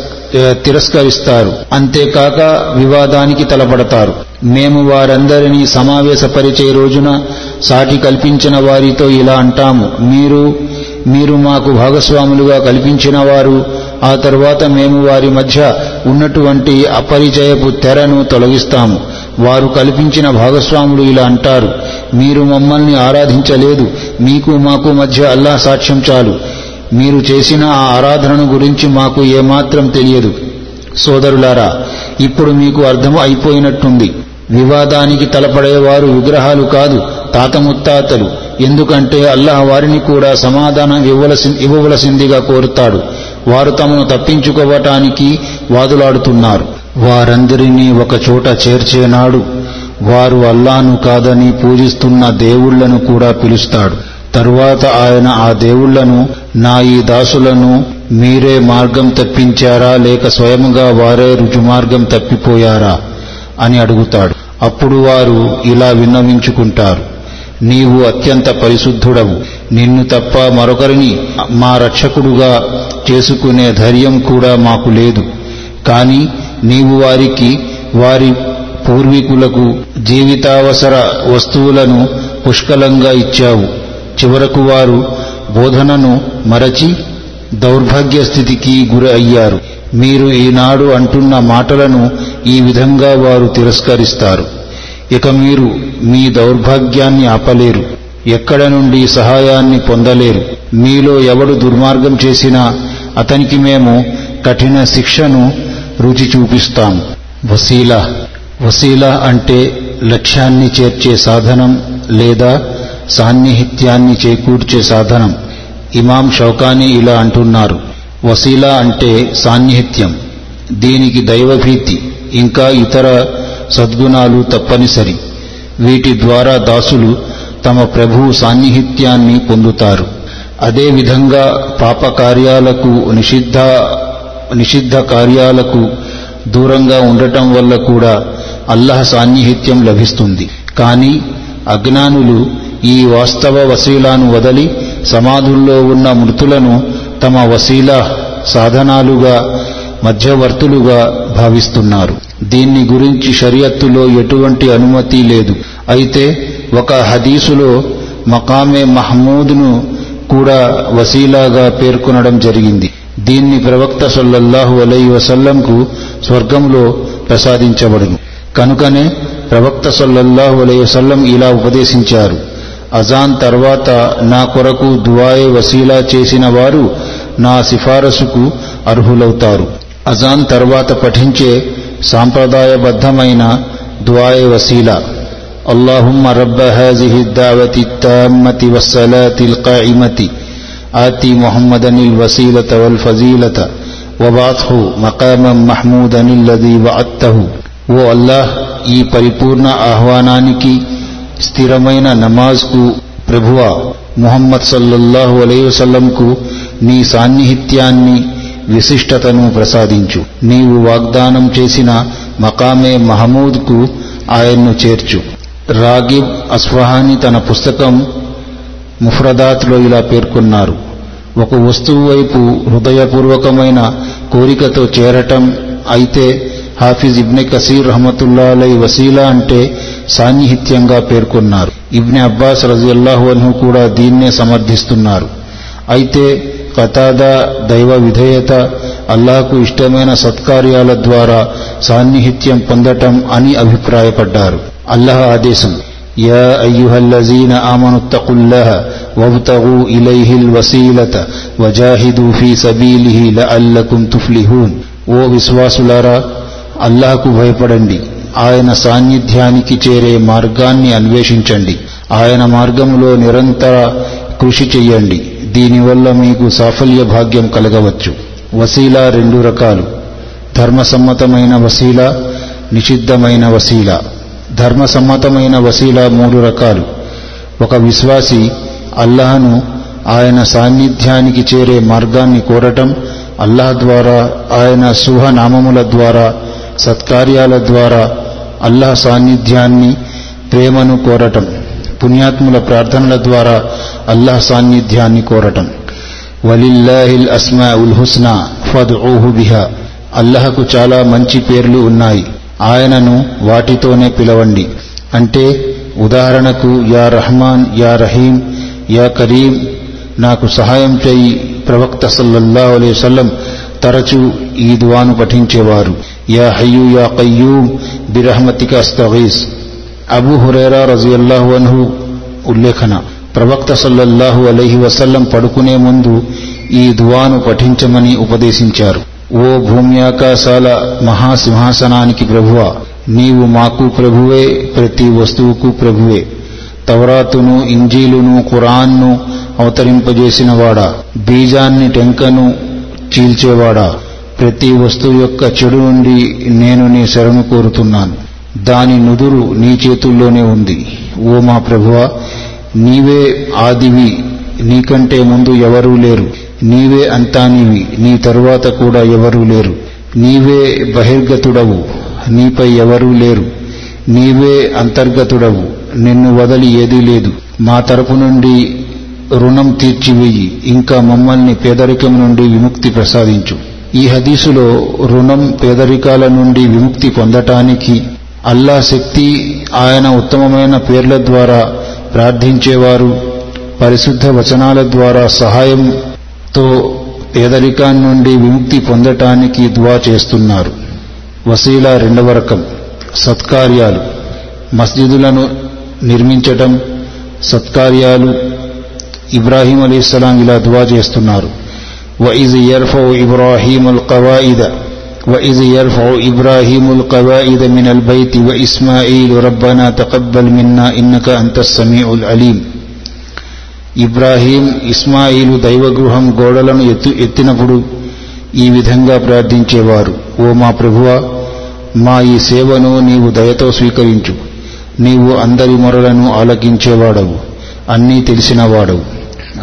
తిరస్కరిస్తారు. అంతేకాక వివాదానికి తలపడతారు. మేము వారందరినీ సమావేశపరిచే రోజున సాటి కల్పించిన వారితో ఇలా అంటాము. మీరు మీరు మాకు భాగస్వాములుగా కల్పించిన వారు ఆ తరువాత మేము వారి మధ్య ఉన్నటువంటి అపరిచయపు తెరను తొలగిస్తాము. వారు కల్పించిన భాగస్వాములు ఇలా అంటారు మీరు మమ్మల్ని ఆరాధించలేదు మీకు మాకు మధ్య అల్లాహ్ సాక్ష్యం చాలు. మీరు చేసిన ఆ ఆరాధనను గురించి మాకు ఏమాత్రం తెలియదు. సోదరులారా ఇప్పుడు మీకు అర్థం అయిపోయినట్టుంది. వివాదానికి తలపడేవారు విగ్రహాలు కాదు తాత ముత్తాతలు ఎందుకంటే అల్లాహ్ వారిని కూడా సమాధానం ఇవ్వవలసి ఇవ్వవలసిందిగా కోరుతాడు. వారు తమను తప్పించుకోవటానికి వాదులాడుతున్నారు. వారందరినీ ఒకచోట చేర్చేనాడు. వారు అల్లాను కాదని పూజిస్తున్న దేవుళ్ళను కూడా పిలుస్తాడు. తరువాత ఆయన ఆ దేవుళ్ళను నా ఈ దాసులను మీరే మార్గం తప్పించారా? లేక స్వయముగా వారే రుజుమార్గం తప్పిపోయారా? అని అడుగుతాడు. అప్పుడు వారు ఇలా విన్నవించుకుంటారు. నీవు అత్యంత పరిశుద్ధుడవు. నిన్ను తప్ప మరొకరిని మా రక్షకుడుగా చేసుకునే ధైర్యం కూడా మాకు లేదు. కాని నీవు వారికి వారి పూర్వీకులకు జీవితావసర వస్తువులను పుష్కలంగా ఇచ్చావు. చివరకు వారు బోధనను మరచి దౌర్భాగ్య స్థితికి గురి అయ్యారు. మీరు ఈనాడు అంటున్న మాటలను ఈ విధంగా వారు తిరస్కరిస్తారు. ఇక మీరు మీ దౌర్భాగ్యాన్ని ఆపలేరు. ఎక్కడ నుండి సహాయాన్ని పొందలేరు. మీలో ఎవడు దుర్మార్గం చేసినా అతనికి మేము కఠిన శిక్షను రుచి చూపిస్తాం. వసీలా. వసీలా అంటే లక్ష్యాన్ని చేర్చే సాధనం లేదా సాన్నిహిత్యాన్ని చేకూర్చే సాధనం. ఇమాం షౌకాని ఇలా అంటున్నారు. వసీలా అంటే సాన్నిహిత్యం. దీనికి దైవభీతి ఇంకా ఇతర సద్గుణాలు తప్పనిసరి. వీటి ద్వారా దాసులు తమ ప్రభువు సాన్నిహిత్యాన్ని పొందుతారు. అదేవిధంగా పాపకార్యాలకు నిషిద్ధ నిషిద్ధ కార్యాలకు దూరంగా ఉండటం వల్ల కూడా అల్లహ సాన్నిహిత్యం లభిస్తుంది. కానీ అజ్ఞానులు ఈ వాస్తవ వసీలాను వదలి సమాధుల్లో ఉన్న మృతులను తమ వసీలా సాధనాలుగా మధ్యవర్తులుగా భావిస్తున్నారు. దీన్ని గురించి షరియత్తులో ఎటువంటి అనుమతి లేదు. అయితే ఒక హదీసులో మకామే మహమూద్ను కూడా వసీలాగా పేర్కొనడం జరిగింది. దీన్ని ప్రవక్త సల్లల్లాహు అలై వసల్లంకు స్వర్గంలో ప్రసాదించబడును. కనుకనే ప్రవక్త సల్లల్లాహు అలై వసల్లం ఇలా ఉపదేశించారు. అజాన్ తర్వాత నా కొరకు దువాయే వసీలా చేసిన వారు నా సిఫారసుకు అర్హులవుతారు. అజాన్ తర్వాత పఠించే సాంప్రదాయబద్ధమైన దువాయే వసీలా اللهم رب هذه الدعوة التامة والصلاة القائمة آتي محمدا الوسيلة والفزيلة وبعثه مقاما محمودا الذي وعدته ఓ అల్లాహ్ ఈ పరిపూర్ణ ఆహ్వానానికి స్థిరమైన నమాజ్కు ప్రభువా ముహమ్మద్ సల్లల్లాహు అలై వసల్లంకు నీ సాన్నిహిత్యాన్ని విశిష్టతను ప్రసాదించు నీవు వాగ్దానం చేసిన మకామే మహమూద్కు ఆయన్ను చేర్చు రాగిబ్ అస్వహాని తన పుస్తకం ముఫ్రదాత్లో ఇలా పేర్కొన్నారు. ఒక వస్తువు వైపు హృదయపూర్వకమైన కోరికతో చేరటం అయితే హాఫిజ్ ఇబ్నె కసీర్ రహమతుల్లాలై వసీలా అంటే సాన్నిహిత్యంగా పేర్కొన్నారు. ఇబ్నె అబ్బాస్ రజియల్లాహు కూడా దీన్నే సమర్థిస్తున్నారు. అయితే కతాదా దైవ విధేయత అల్లాహకు ఇష్టమైన సత్కార్యాల ద్వారా సాన్నిహిత్యం పొందటం అని అభిప్రాయపడ్డారు. అల్లాహ్ ఆదేశం. Yeah అయ్యుహల్లజీన ఆమనుత్తకుల్లాహ వబ్తగు ఇలైహిల్ వసీలత వజాహిదు fee సబీలిహి లఅల్లకుం తుఫ్లిహూన్. ఓ విశ్వాసులారా అల్లాహకు భయపడండి. ఆయన సాన్నిధ్యానికి చేరే మార్గాన్ని అన్వేషించండి. ఆయన మార్గంలో నిరంతర కృషి చెయ్యండి. దీనివల్ల మీకు సాఫల్య భాగ్యం కలగవచ్చు. వసీలా రెండు రకాలు. ధర్మసమ్మతమైన వసీలా నిషిద్ధమైన వసీలా. ధర్మసమ్మతమైన వసీలా మూడు రకాలు. ఒక విశ్వాసి అల్లాహను ఆయన సాన్నిధ్యానికి చేరే మార్గాన్ని కోరటం అల్లాహ్ ద్వారా ఆయన శుభనామముల ద్వారా సత్కార్యాల ద్వారా అల్లాహ్ సాన్నిధ్యాన్ని ప్రేమను కోరటం పుణ్యాత్ముల ప్రార్థనల ద్వారా అల్లాహ్ సాన్నిధ్యాన్ని కోరటం. వలిల్లాహిల్ అస్మా ఉల్ హుస్నా ఫద్ ఓహు బిహా. అల్లహకు చాలా మంచి పేర్లు ఉన్నాయి. ఆయనను వాటితోనే పిలవండి. అంటే ఉదాహరణకు యా రహమాన్ యా రహీం యా కరీం నాకు సహాయం చేయి ప్రవక్త సల్లల్లా అలైహి తరచూ ఈ దువాను పఠించేవారు. యా హయ్యు యా కయ్యూమ్ బిరహమతిక అస్తగీస్ అబూ హురైరా రజియల్లాహు అన్హు ఉల్లేఖన. ప్రవక్త సల్లల్లాహు అలైహి వసల్లం పడుకునే ముందు ఈ దువాను పఠించమని ఉపదేశించారు. ఓ భూమ్యాకాశాల మహాసింహాసనానికి ప్రభువ నీవు మాకు ప్రభువే ప్రతి వస్తువుకు ప్రభువే. తవరాతును ఇంజీలును ఖురాన్ను అవతరింపజేసినవాడా బీజాన్ని టెంకను చీల్చేవాడా. ప్రతి వస్తువు యొక్క చెడు నుండి నేను నీ శరణు కోరుతున్నాను. దాని నుదురు నీ చేతుల్లోనే ఉంది. ఓ మా ప్రభువ నీవే ఆదివి నీకంటే ముందు ఎవరూ లేరు. నీవే అంతానివి నీ తరువాత కూడా ఎవరూ లేరు. నీవే బహిర్గతుడవు నీపై ఎవరూ లేరు. నీవే అంతర్గతుడవు నిన్ను వదలి ఏదీ లేదు. మా తరపు నుండి రుణం తీర్చివేయి ఇంకా మమ్మల్ని పేదరికం నుండి విముక్తి ప్రసాదించు. ఈ హదీసులో రుణం పేదరికాల నుండి విముక్తి పొందటానికి అల్లా శక్తి ఆయన ఉత్తమమైన పేర్ల ద్వారా ప్రార్థించేవారు పరిశుద్ధ వచనాల ద్వారా సహాయం సహాయంతో పేదరికాన్ని నుండి విముక్తి పొందటానికి దువా చేస్తున్నారు వసీలా రెండవ రకం సత్కార్యాలు మస్జిదులను నిర్మించటం సత్కార్యాలు ఇబ్రాహీం అలీస్లాం ఇలా దువా చేస్తున్నారు وإذ يرفع إبراهيم القواعد وإذ يرفع إبراهيم القواعد من البيت وإسماعيل ربنا تقبل منا إنك أنت السميع العليم ఇబ్రాహీం ఇస్మాయిలు దైవగృహం గోడలను ఎత్తు ఎత్తినప్పుడు ఈ విధంగా ప్రార్థించేవారు. ఓ మా ప్రభువా మా ఈ సేవను నీవు దయతో స్వీకరించు. నీవు అందరి మొరలను ఆలకించేవాడవు అన్నీ తెలిసినవాడవు.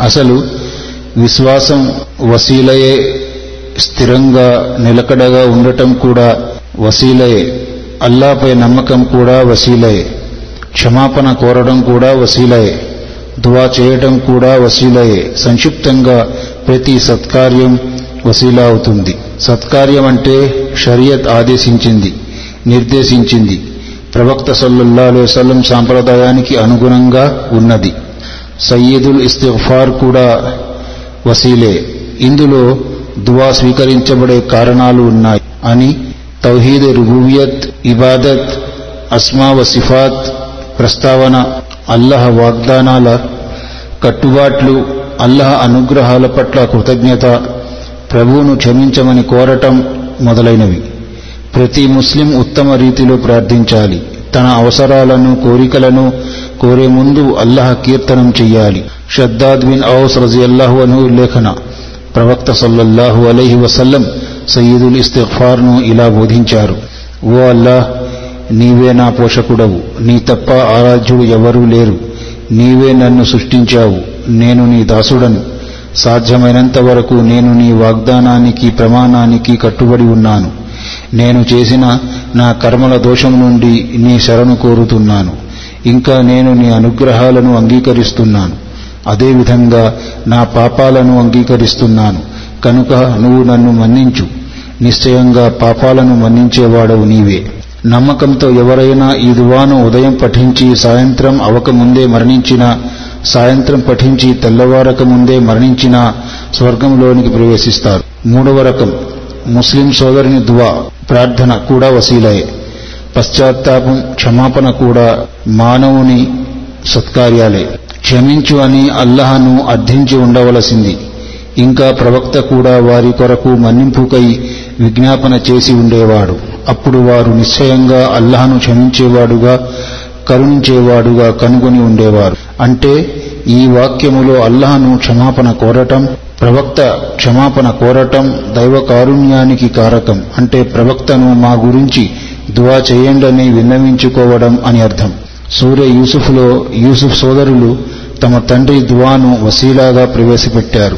అసలు విశ్వాసం వసీలయే స్థిరంగా నిలకడగా ఉండటం కూడా వసీలయే. అల్లాపై నమ్మకం కూడా వసీలయే. క్షమాపణ కోరడం కూడా వసీలయే. దువా చేయటం కూడా వసీలయే. సంక్షిప్తంగా ప్రతి సత్కార్యం వసీలా అవుతుంది సత్కార్యం అంటే షరియత్ ఆదేశించింది నిర్దేశించింది. ప్రవక్త సల్లల్లా అలైవలం సాంప్రదాయానికి అనుగుణంగా ఉన్నది. సయ్యదుల్ ఇస్తిఫార్ కూడా వసీలే. ఇందులో దువా స్వీకరించబడే కారణాలు ఉన్నాయి. అని తౌహీద్ రుబూవియత్ ఇబాదత్ అస్మా వసిఫాత్ ప్రస్తావన అల్లహ వాగ్దానాల కట్టుబాట్లు అల్లహ అనుగ్రహాల పట్ల కృతజ్ఞత ప్రభువును క్షమించమని కోరటం మొదలైనవి. ప్రతి ముస్లిం ఉత్తమ రీతిలో ప్రార్థించాలి. తన అవసరాలను కోరికలను కోరే ముందు అల్లహ కీర్తనం చెయ్యాలి. షద్దాద్ బిన్ ఔస్ రజియల్లాహు అను ఉల్లేఖన ప్రవక్త సల్లల్లాహు అలైహి వసల్లం సయ్యదుల్ ఇస్తిఫార్ను ఇలా బోధించారు. ఓ అల్లాహ్ నీవే నా పోషకుడవు. నీ తప్ప ఆరాధ్యుడు ఎవరూ లేరు. నీవే నన్ను సృష్టించావు. నేను నీ దాసుడను. సాధ్యమైనంత వరకు నేను నీ వాగ్దానానికి ప్రమాణానికి కట్టుబడి ఉన్నాను. నేను చేసిన నా కర్మల దోషం నుండి నీ శరణు కోరుతున్నాను. ఇంకా నేను నీ అనుగ్రహాలను అంగీకరిస్తున్నాను. అదేవిధంగా నా పాపాలను అంగీకరిస్తున్నాను. కనుక నువ్వు నన్ను మన్నించు. నిశ్చయంగా పాపాలను మన్నించేవాడవు నీవే. నమ్మకంతో ఎవరైనా ఈ దువాను ఉదయం పఠించి సాయంత్రం అవకముందే మరణించినా సాయంత్రం పఠించి తెల్లవారక ముందే మరణించినా స్వర్గంలోనికి ప్రవేశిస్తారు. మూడవ రకం ముస్లిం సోదరుని దువా ప్రార్థన కూడా వసీలయే పశ్చాత్తాపం క్షమాపణ కూడా మానవుని సత్కార్యాలే. క్షమించు అని అల్లహను అర్థించి ఉండవలసింది. ఇంకా ప్రవక్త కూడా వారి కొరకు మన్నింపుకై విజ్ఞాపన చేసి ఉండేవాడు. అప్పుడు వారు నిశ్చయంగా అల్లాహను క్షమించేవాడుగా కరుణించేవాడుగా కనుగొని ఉండేవారు. అంటే ఈ వాక్యములో అల్లాహను క్షమాపణ కోరటం ప్రవక్త క్షమాపణ కోరటం దైవ కారుణ్యానికి కారకం. అంటే ప్రవక్తను మా గురించి దువా చేయండని విన్నవించుకోవడం అని అర్థం. సూర్య యూసుఫ్లో యూసుఫ్ సోదరులు తమ తండ్రి దువాను వసీలాగా ప్రవేశపెట్టారు.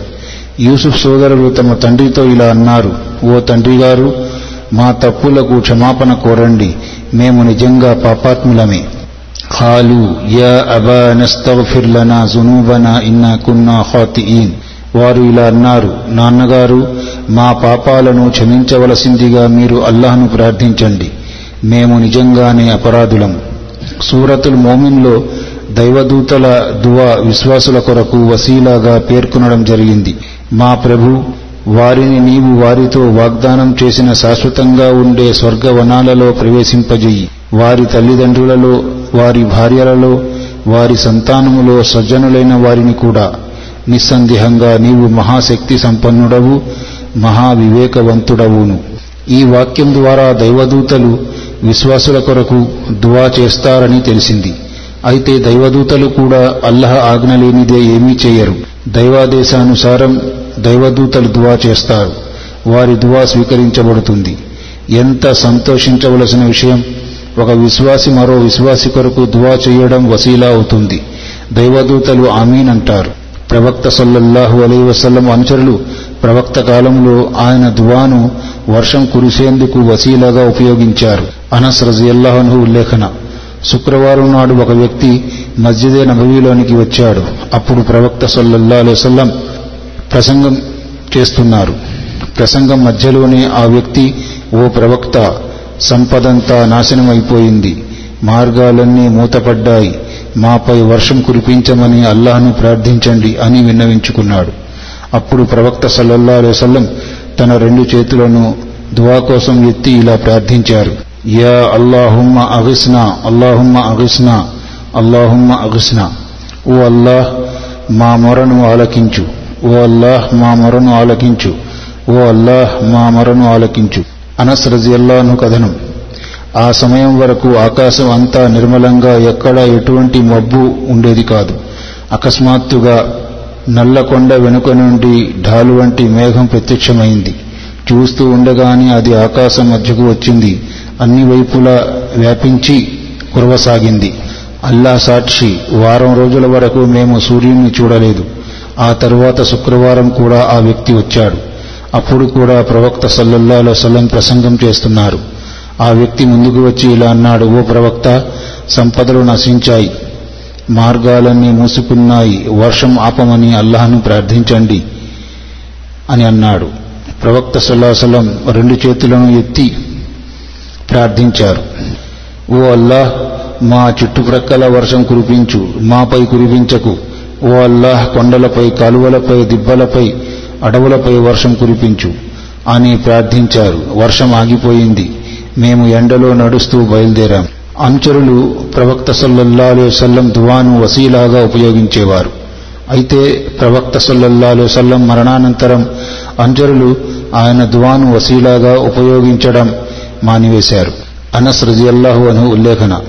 యూసుఫ్ సోదరులు తమ తండ్రితో ఇలా అన్నారు ఓ తండ్రి గారు మా తప్పులకు క్షమాపణ కోరండి. మేము నిజంగా పాపాత్ములమే. ఖాలు యా అబా నస్తగ్ఫిర్ లనా జునూబనా ఇన్నా కున్నా ఖాతిఈన్ వారు ఇలా అన్నారు నాన్నగారు మా పాపాలను క్షమించవలసిందిగా మీరు అల్లాహ్ను ప్రార్థించండి. మేము నిజంగానే అపరాధులం. సూరతుల్ మోమిన్లో దైవదూతల దువా విశ్వాసుల కొరకు వసీలాగా పేర్కొనడం జరిగింది. మా ప్రభు వారిని నీవు వారితో వాగ్దానం చేసిన శాశ్వతంగా ఉండే స్వర్గవనాలలో ప్రవేశింపజెయ్యి వారి తల్లిదండ్రులలో వారి భార్యలలో వారి సంతానములో సజ్జనులైన వారిని కూడా. నిస్సందేహంగా నీవు మహాశక్తి సంపన్నుడవు మహా వివేకవంతుడవును ఈ వాక్యం ద్వారా దైవదూతలు విశ్వాసుల కొరకు దువా చేస్తారని తెలిసింది. అయితే దైవదూతలు కూడా అల్లహ ఆజ్ఞ లేనిదే ఏమీ చేయరు. దైవాదేశానుసారం దైవదూతలు దువా చేస్తారు. వారి దువా స్వీకరించబడుతుంది. ఎంత సంతోషించవలసిన విషయం? ఒక విశ్వాసి మరో విశ్వాసి కొరకు దువా చేయడం వసీలా అవుతుంది. దైవదూతలు ఆమీన్ అంటారు. ప్రవక్త సల్లల్లాహు అలీ వసల్లం అనుచరులు ప్రవక్త కాలంలో ఆయన దువాను వర్షం కురిసేందుకు వసీలాగా ఉపయోగించారు. అనస్ రజియల్లాహను ఉల్లేఖన. శుక్రవారం నాడు ఒక వ్యక్తి మస్జిదే నబవీలోనికి వచ్చాడు. అప్పుడు ప్రవక్త సల్లల్లా అలైవల్లం ప్రసంగం చేస్తున్నారు. ప్రసంగం మధ్యలోనే ఆ వ్యక్తి ఓ ప్రవక్త సంపదంతా నాశనమైపోయింది మార్గాలన్నీ మూతపడ్డాయి. మాపై వర్షం కురిపించమని అల్లాహను ప్రార్థించండి అని విన్నవించుకున్నాడు. అప్పుడు ప్రవక్త సల్లల్లా అలైవల్లం తన రెండు చేతులను దువా కోసం ఎత్తి ఇలా ప్రార్థించారు. యా అల్లాహుమ్మ అగిస్నా అల్లాహుమ్మ అగిస్నా అల్లాహుమ్మ అగిస్నా ఓ అల్లాహ్ మా మొరను ఆలకించు. ఓ అల్లాహ్ మా మరను ఆలకించు. ఓ అల్లాహ్ మా మరను ఆలకించు. అనస్ రజియల్లాను కథనం. ఆ సమయం వరకు ఆకాశం అంతా నిర్మలంగా ఎక్కడా ఎటువంటి మబ్బు ఉండేది కాదు. అకస్మాత్తుగా నల్లకొండ వెనుక నుండి ఢాలు వంటి మేఘం ప్రత్యక్షమైంది. చూస్తూ ఉండగానే అది ఆకాశం మధ్యకు వచ్చింది. అన్ని వైపులా వ్యాపించి కురవసాగింది. అల్లా సాక్షి వారం రోజుల వరకు మేము సూర్యుని చూడలేదు. ఆ తరువాత శుక్రవారం కూడా ఆ వ్యక్తి వచ్చాడు. అప్పుడు కూడా ప్రవక్త సల్లల్లా సలం ప్రసంగం చేస్తున్నారు. ఆ వ్యక్తి ముందుకు వచ్చి ఇలా అన్నాడు ఓ ప్రవక్త సంపదలు నశించాయి. మార్గాలన్నీ మూసుకున్నాయి. వర్షం ఆపమని అల్లాహను ప్రార్థించండి అని అన్నాడు. ప్రవక్త సల్లాహసలం రెండు చేతులను ఎత్తి ప్రార్థించారు. ఓ అల్లాహ్ మా చుట్టుప్రక్కల వర్షం కురిపించు మాపై కురిపించకు. ఓ అల్లాహ్ కొండలపై కాలువలపై దిబ్బలపై అడవులపై వర్షం కురిపించు. అని ప్రార్థించారు. వర్షం ఆగిపోయింది. మేము ఎండలో నడుస్తూ బయలుదేరాం. అనుచరులు ప్రవక్త సల్లల్లా వసల్లం దువాను వసీలాగా ఉపయోగించేవారు. అయితే ప్రవక్త సల్లల్లా వసల్లం మరణానంతరం అనుచరులు ఆయన దువాను వసీలాగా ఉపయోగించడం మానివేశారు. అనస్ రజియల్లాహు అను ఉల్లేఖన.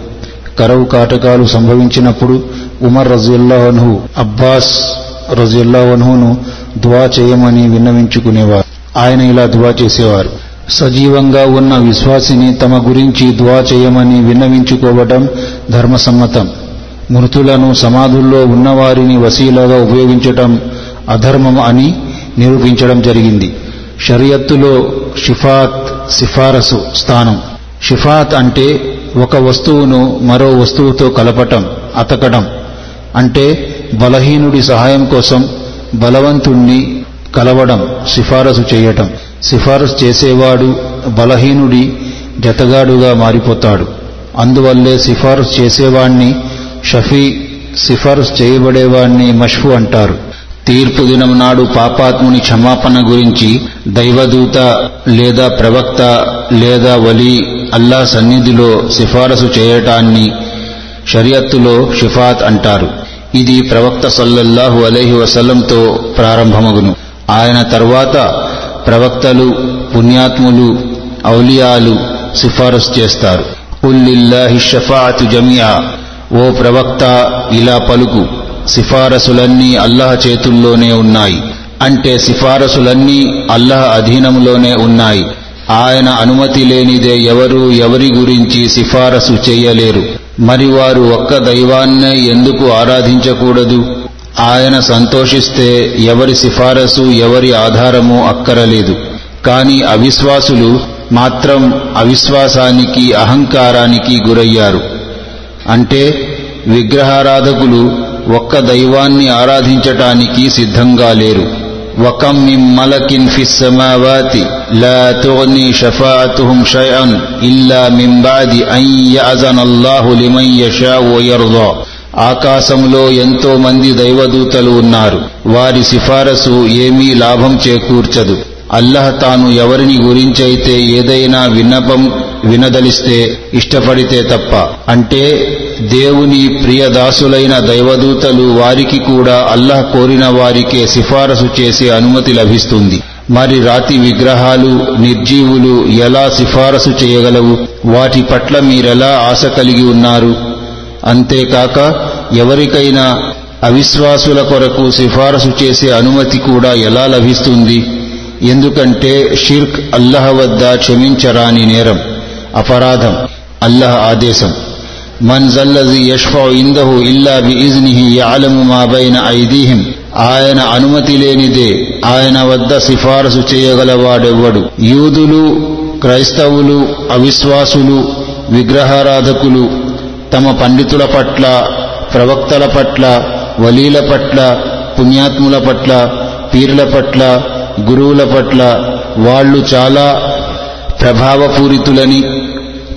కరవు కాటకాలు సంభవించినప్పుడు ఉమర్ రజియల్లాహు అబ్బాస్ రజియల్లాహు దువా చేయమని విన్నవించుకునేవారు. ఆయన ఇలా దువా చేసేవారు. సజీవంగా ఉన్న విశ్వాసిని తమ గురించి దువా చేయమని విన్నవించుకోవడం ధర్మసమ్మతం. మృతులను సమాధుల్లో ఉన్నవారిని వసీలగా ఉపయోగించటం అధర్మం అని నిరూపించడం జరిగింది. షరియత్తులో షిఫాత్ సిఫారసు స్థానం. షిఫాత్ అంటే ఒక వస్తువును మరో వస్తువుతో కలపటం అతకడం అంటే బలహీనుడి సహాయం కోసం బలవంతుణ్ణి కలవడం సిఫారసు చేయటం. సిఫారసు చేసేవాడు బలహీనుడి జతగాడుగా మారిపోతాడు. అందువల్లే సిఫారసు చేసేవాణ్ణి షఫీ సిఫారసు చేయబడేవాణ్ణి మష్ఫు అంటారు. తీర్పు దినం నాడు పాపాత్ముని క్షమాపణ గురించి దైవదూత లేదా ప్రవక్త లేదా వలి అల్లా సన్నిధిలో సిఫారసు చేయటాన్ని షరియత్తులో షిఫాత్ అంటారు. ఇది ప్రవక్త సల్లల్లాహు అలహి వసల్లంతో ప్రారంభమగును. ఆయన తర్వాత ప్రవక్తలు పుణ్యాత్ములు ఔలియాలు సిఫారసు చేస్తారు. ఉల్లిల్లాహి షఫాతు జమియా. ఓ ప్రవక్త ఇలా పలుకు. సిఫారసులన్నీ అల్లాహ్ చేతుల్లోనే ఉన్నాయి. అంటే సిఫారసులన్నీ అల్లాహ్ అధీనంలోనే ఉన్నాయి. ఆయన అనుమతి లేనిదే ఎవరూ ఎవరి గురించి సిఫారసు చేయలేరు. మరి వారు ఒక్క దైవాన్నే ఎందుకు ఆరాధించకూడదు? ఆయన సంతోషిస్తే ఎవరి సిఫారసు ఎవరి ఆధారము అక్కరలేదు. కాని అవిశ్వాసులు మాత్రం అవిశ్వాసానికి అహంకారానికి గురయ్యారు. అంటే విగ్రహారాధకులు ఒక్క దైవాన్ని ఆరాధించటానికి సిద్ధంగా లేరు. وكم من ملك في السماوات لا تغني شفاعتهم شيئا إلا من بعد أن يأذن الله لمن يشاء ويرضى ఆకాశంలో ఎంతో మంది దైవదూతలు ఉన్నారు వారి సిఫారసు ఏమీ లాభం చేకూర్చదు అల్లహ తాను ఎవరిని గురించైతే ఏదైనా విన్నపం వినదలిస్తే ఇష్టపడితే తప్ప. అంటే దేవుని ప్రియదాసులైన దైవదూతలు వారికి కూడా అల్లాహ్ కోరిన వారికే సిఫారసు చేసే అనుమతి లభిస్తుంది. మరి రాతి విగ్రహాలు నిర్జీవులు ఎలా సిఫారసు చేయగలవు? వాటి పట్ల మీరెలా ఆశ కలిగి ఉన్నారు? అంతేకాక ఎవరికైనా అవిశ్వాసుల కొరకు సిఫారసు చేసే అనుమతి కూడా ఎలా లభిస్తుంది? ఎందుకంటే షిర్క్ అల్లహ వద్ద క్షమించరాని నేరం. అపరాధం అల్లహ ఆదేశం. మన్ జల్లజి యష్ఫౌ ఇందహు ఇల్లా బిఇజ్నిహి యాలము మా బైన ఐదీహిం. ఆయన అనుమతి లేనిదే ఆయన వద్ద సిఫారసు చేయగలవాడెవ్వడు. యూదులు క్రైస్తవులు అవిశ్వాసులు విగ్రహారాధకులు తమ పండితుల పట్ల ప్రవక్తల పట్ల వలీల పట్ల పుణ్యాత్ముల పట్ల పీర్ల పట్ల గురువుల పట్ల వాళ్ళు చాలా ప్రభావపూరితులని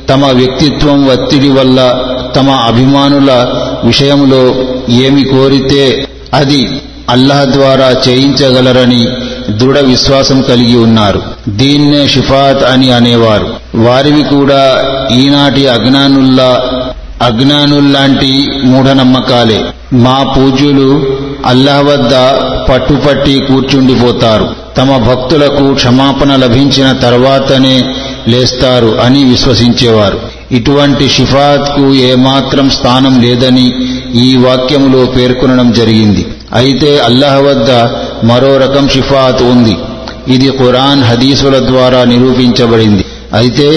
తమ వ్యక్తిత్వం ఒత్తిడి వల్ల తమ అభిమానుల విషయంలో ఏమి కోరితే అది అల్లాహ్ ద్వారా చేయించగలరని దృఢ విశ్వాసం కలిగి ఉన్నారు. దీన్నే షిఫాత్ అని అనేవారు. వారివి కూడా ఈనాటి అజ్ఞానుల్లా అజ్ఞానుల్లాంటి మూఢనమ్మకాలే. మా పూజ్యులు అల్లాహ్ వద్ద పట్టుపట్టి కూర్చుండిపోతారు. తమ భక్తులకు క్షమాపణ లభించిన తర్వాతనే లేస్తారు అని విశ్వసించేవారు. ఇటువంటి షిఫాత్కు ఏమాత్రం స్థానం లేదని ఈ వాక్యములో పేర్కొనడం జరిగింది. అయితే అల్లాహ్ వద్ద మరో రకం షిఫాత్ ఉంది. ఇది ఖురాన్ హదీసుల ద్వారా నిరూపించబడింది. అయితే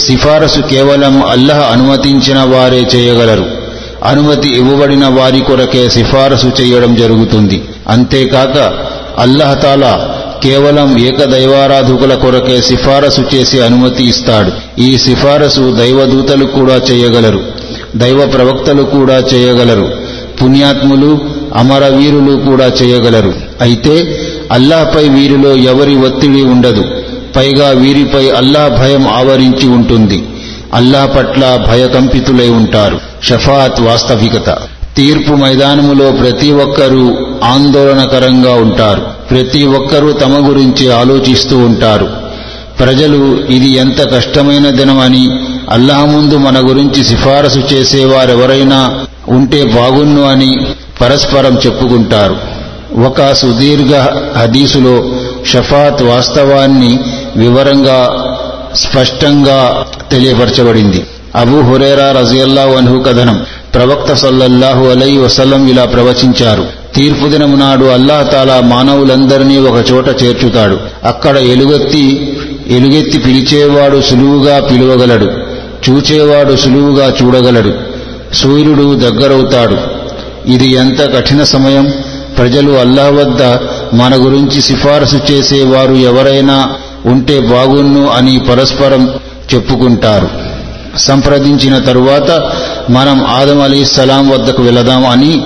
సిఫారసు కేవలం అల్లహ అనుమతించిన వారే చేయగలరు. అనుమతి ఇవ్వబడిన వారి కొరకే సిఫారసు చేయడం జరుగుతుంది. అంతేకాక అల్లహతాలా కేవలం ఏకదైవారాధకుల కొరకే సిఫారసు చేసి అనుమతి ఇస్తాడు. ఈ సిఫారసు దైవదూతలు కూడా చేయగలరు. దైవ ప్రవక్తలు కూడా చేయగలరు. పుణ్యాత్ములు అమరవీరులు కూడా చేయగలరు. అయితే అల్లాహపై వీరిలో ఎవరి ఒత్తిడి ఉండదు. పైగా వీరిపై అల్లాహ్ భయం ఆవరించి ఉంటుంది. అల్లాహ్ పట్ల భయకంపితులై ఉంటారు. షఫాత్ వాస్తవికత. తీర్పు మైదానములో ప్రతి ఒక్కరూ ఆందోళనకరంగా ఉంటారు. ప్రతి ఒక్కరూ తమ గురించి ఆలోచిస్తూ ఉంటారు. ప్రజలు ఇది ఎంత కష్టమైన దినమని అల్లాహ ముందు మన గురించి సిఫారసు చేసేవారెవరైనా ఉంటే బాగున్ను అని పరస్పరం చెప్పుకుంటారు. ఒక సుదీర్ఘ హదీసులో షఫాత్ వాస్తవాన్ని వివరంగా స్పష్టంగా తెలియపరచబడింది. అబూ హురేరా రజియల్లా వన్హు కథనం. ప్రవక్త సల్లల్లాహు అలై వసల్లం ఇలా ప్రవచించారు. తీర్పు దినమునాడు నాడు అల్లాహ్ తాలా మానవులందరినీ ఒక చోట చేర్చుతాడు. అక్కడ ఎలుగెత్తి ఎలుగెత్తి పిలిచేవాడు సులువుగా పిలువగలడు. చూచేవాడు సులువుగా చూడగలడు. సూర్యుడు దగ్గరవుతాడు. ఇది ఎంత కఠిన సమయం? ప్రజలు అల్లాహ్ వద్ద మన గురించి సిఫారసు చేసేవారు ఎవరైనా ఉంటే బాగున్ను అని పరస్పరం చెప్పుకుంటారు. సంప్రదించిన తరువాత మనం ఆదం అలీ సలాం వద్దకు వెళదాం అని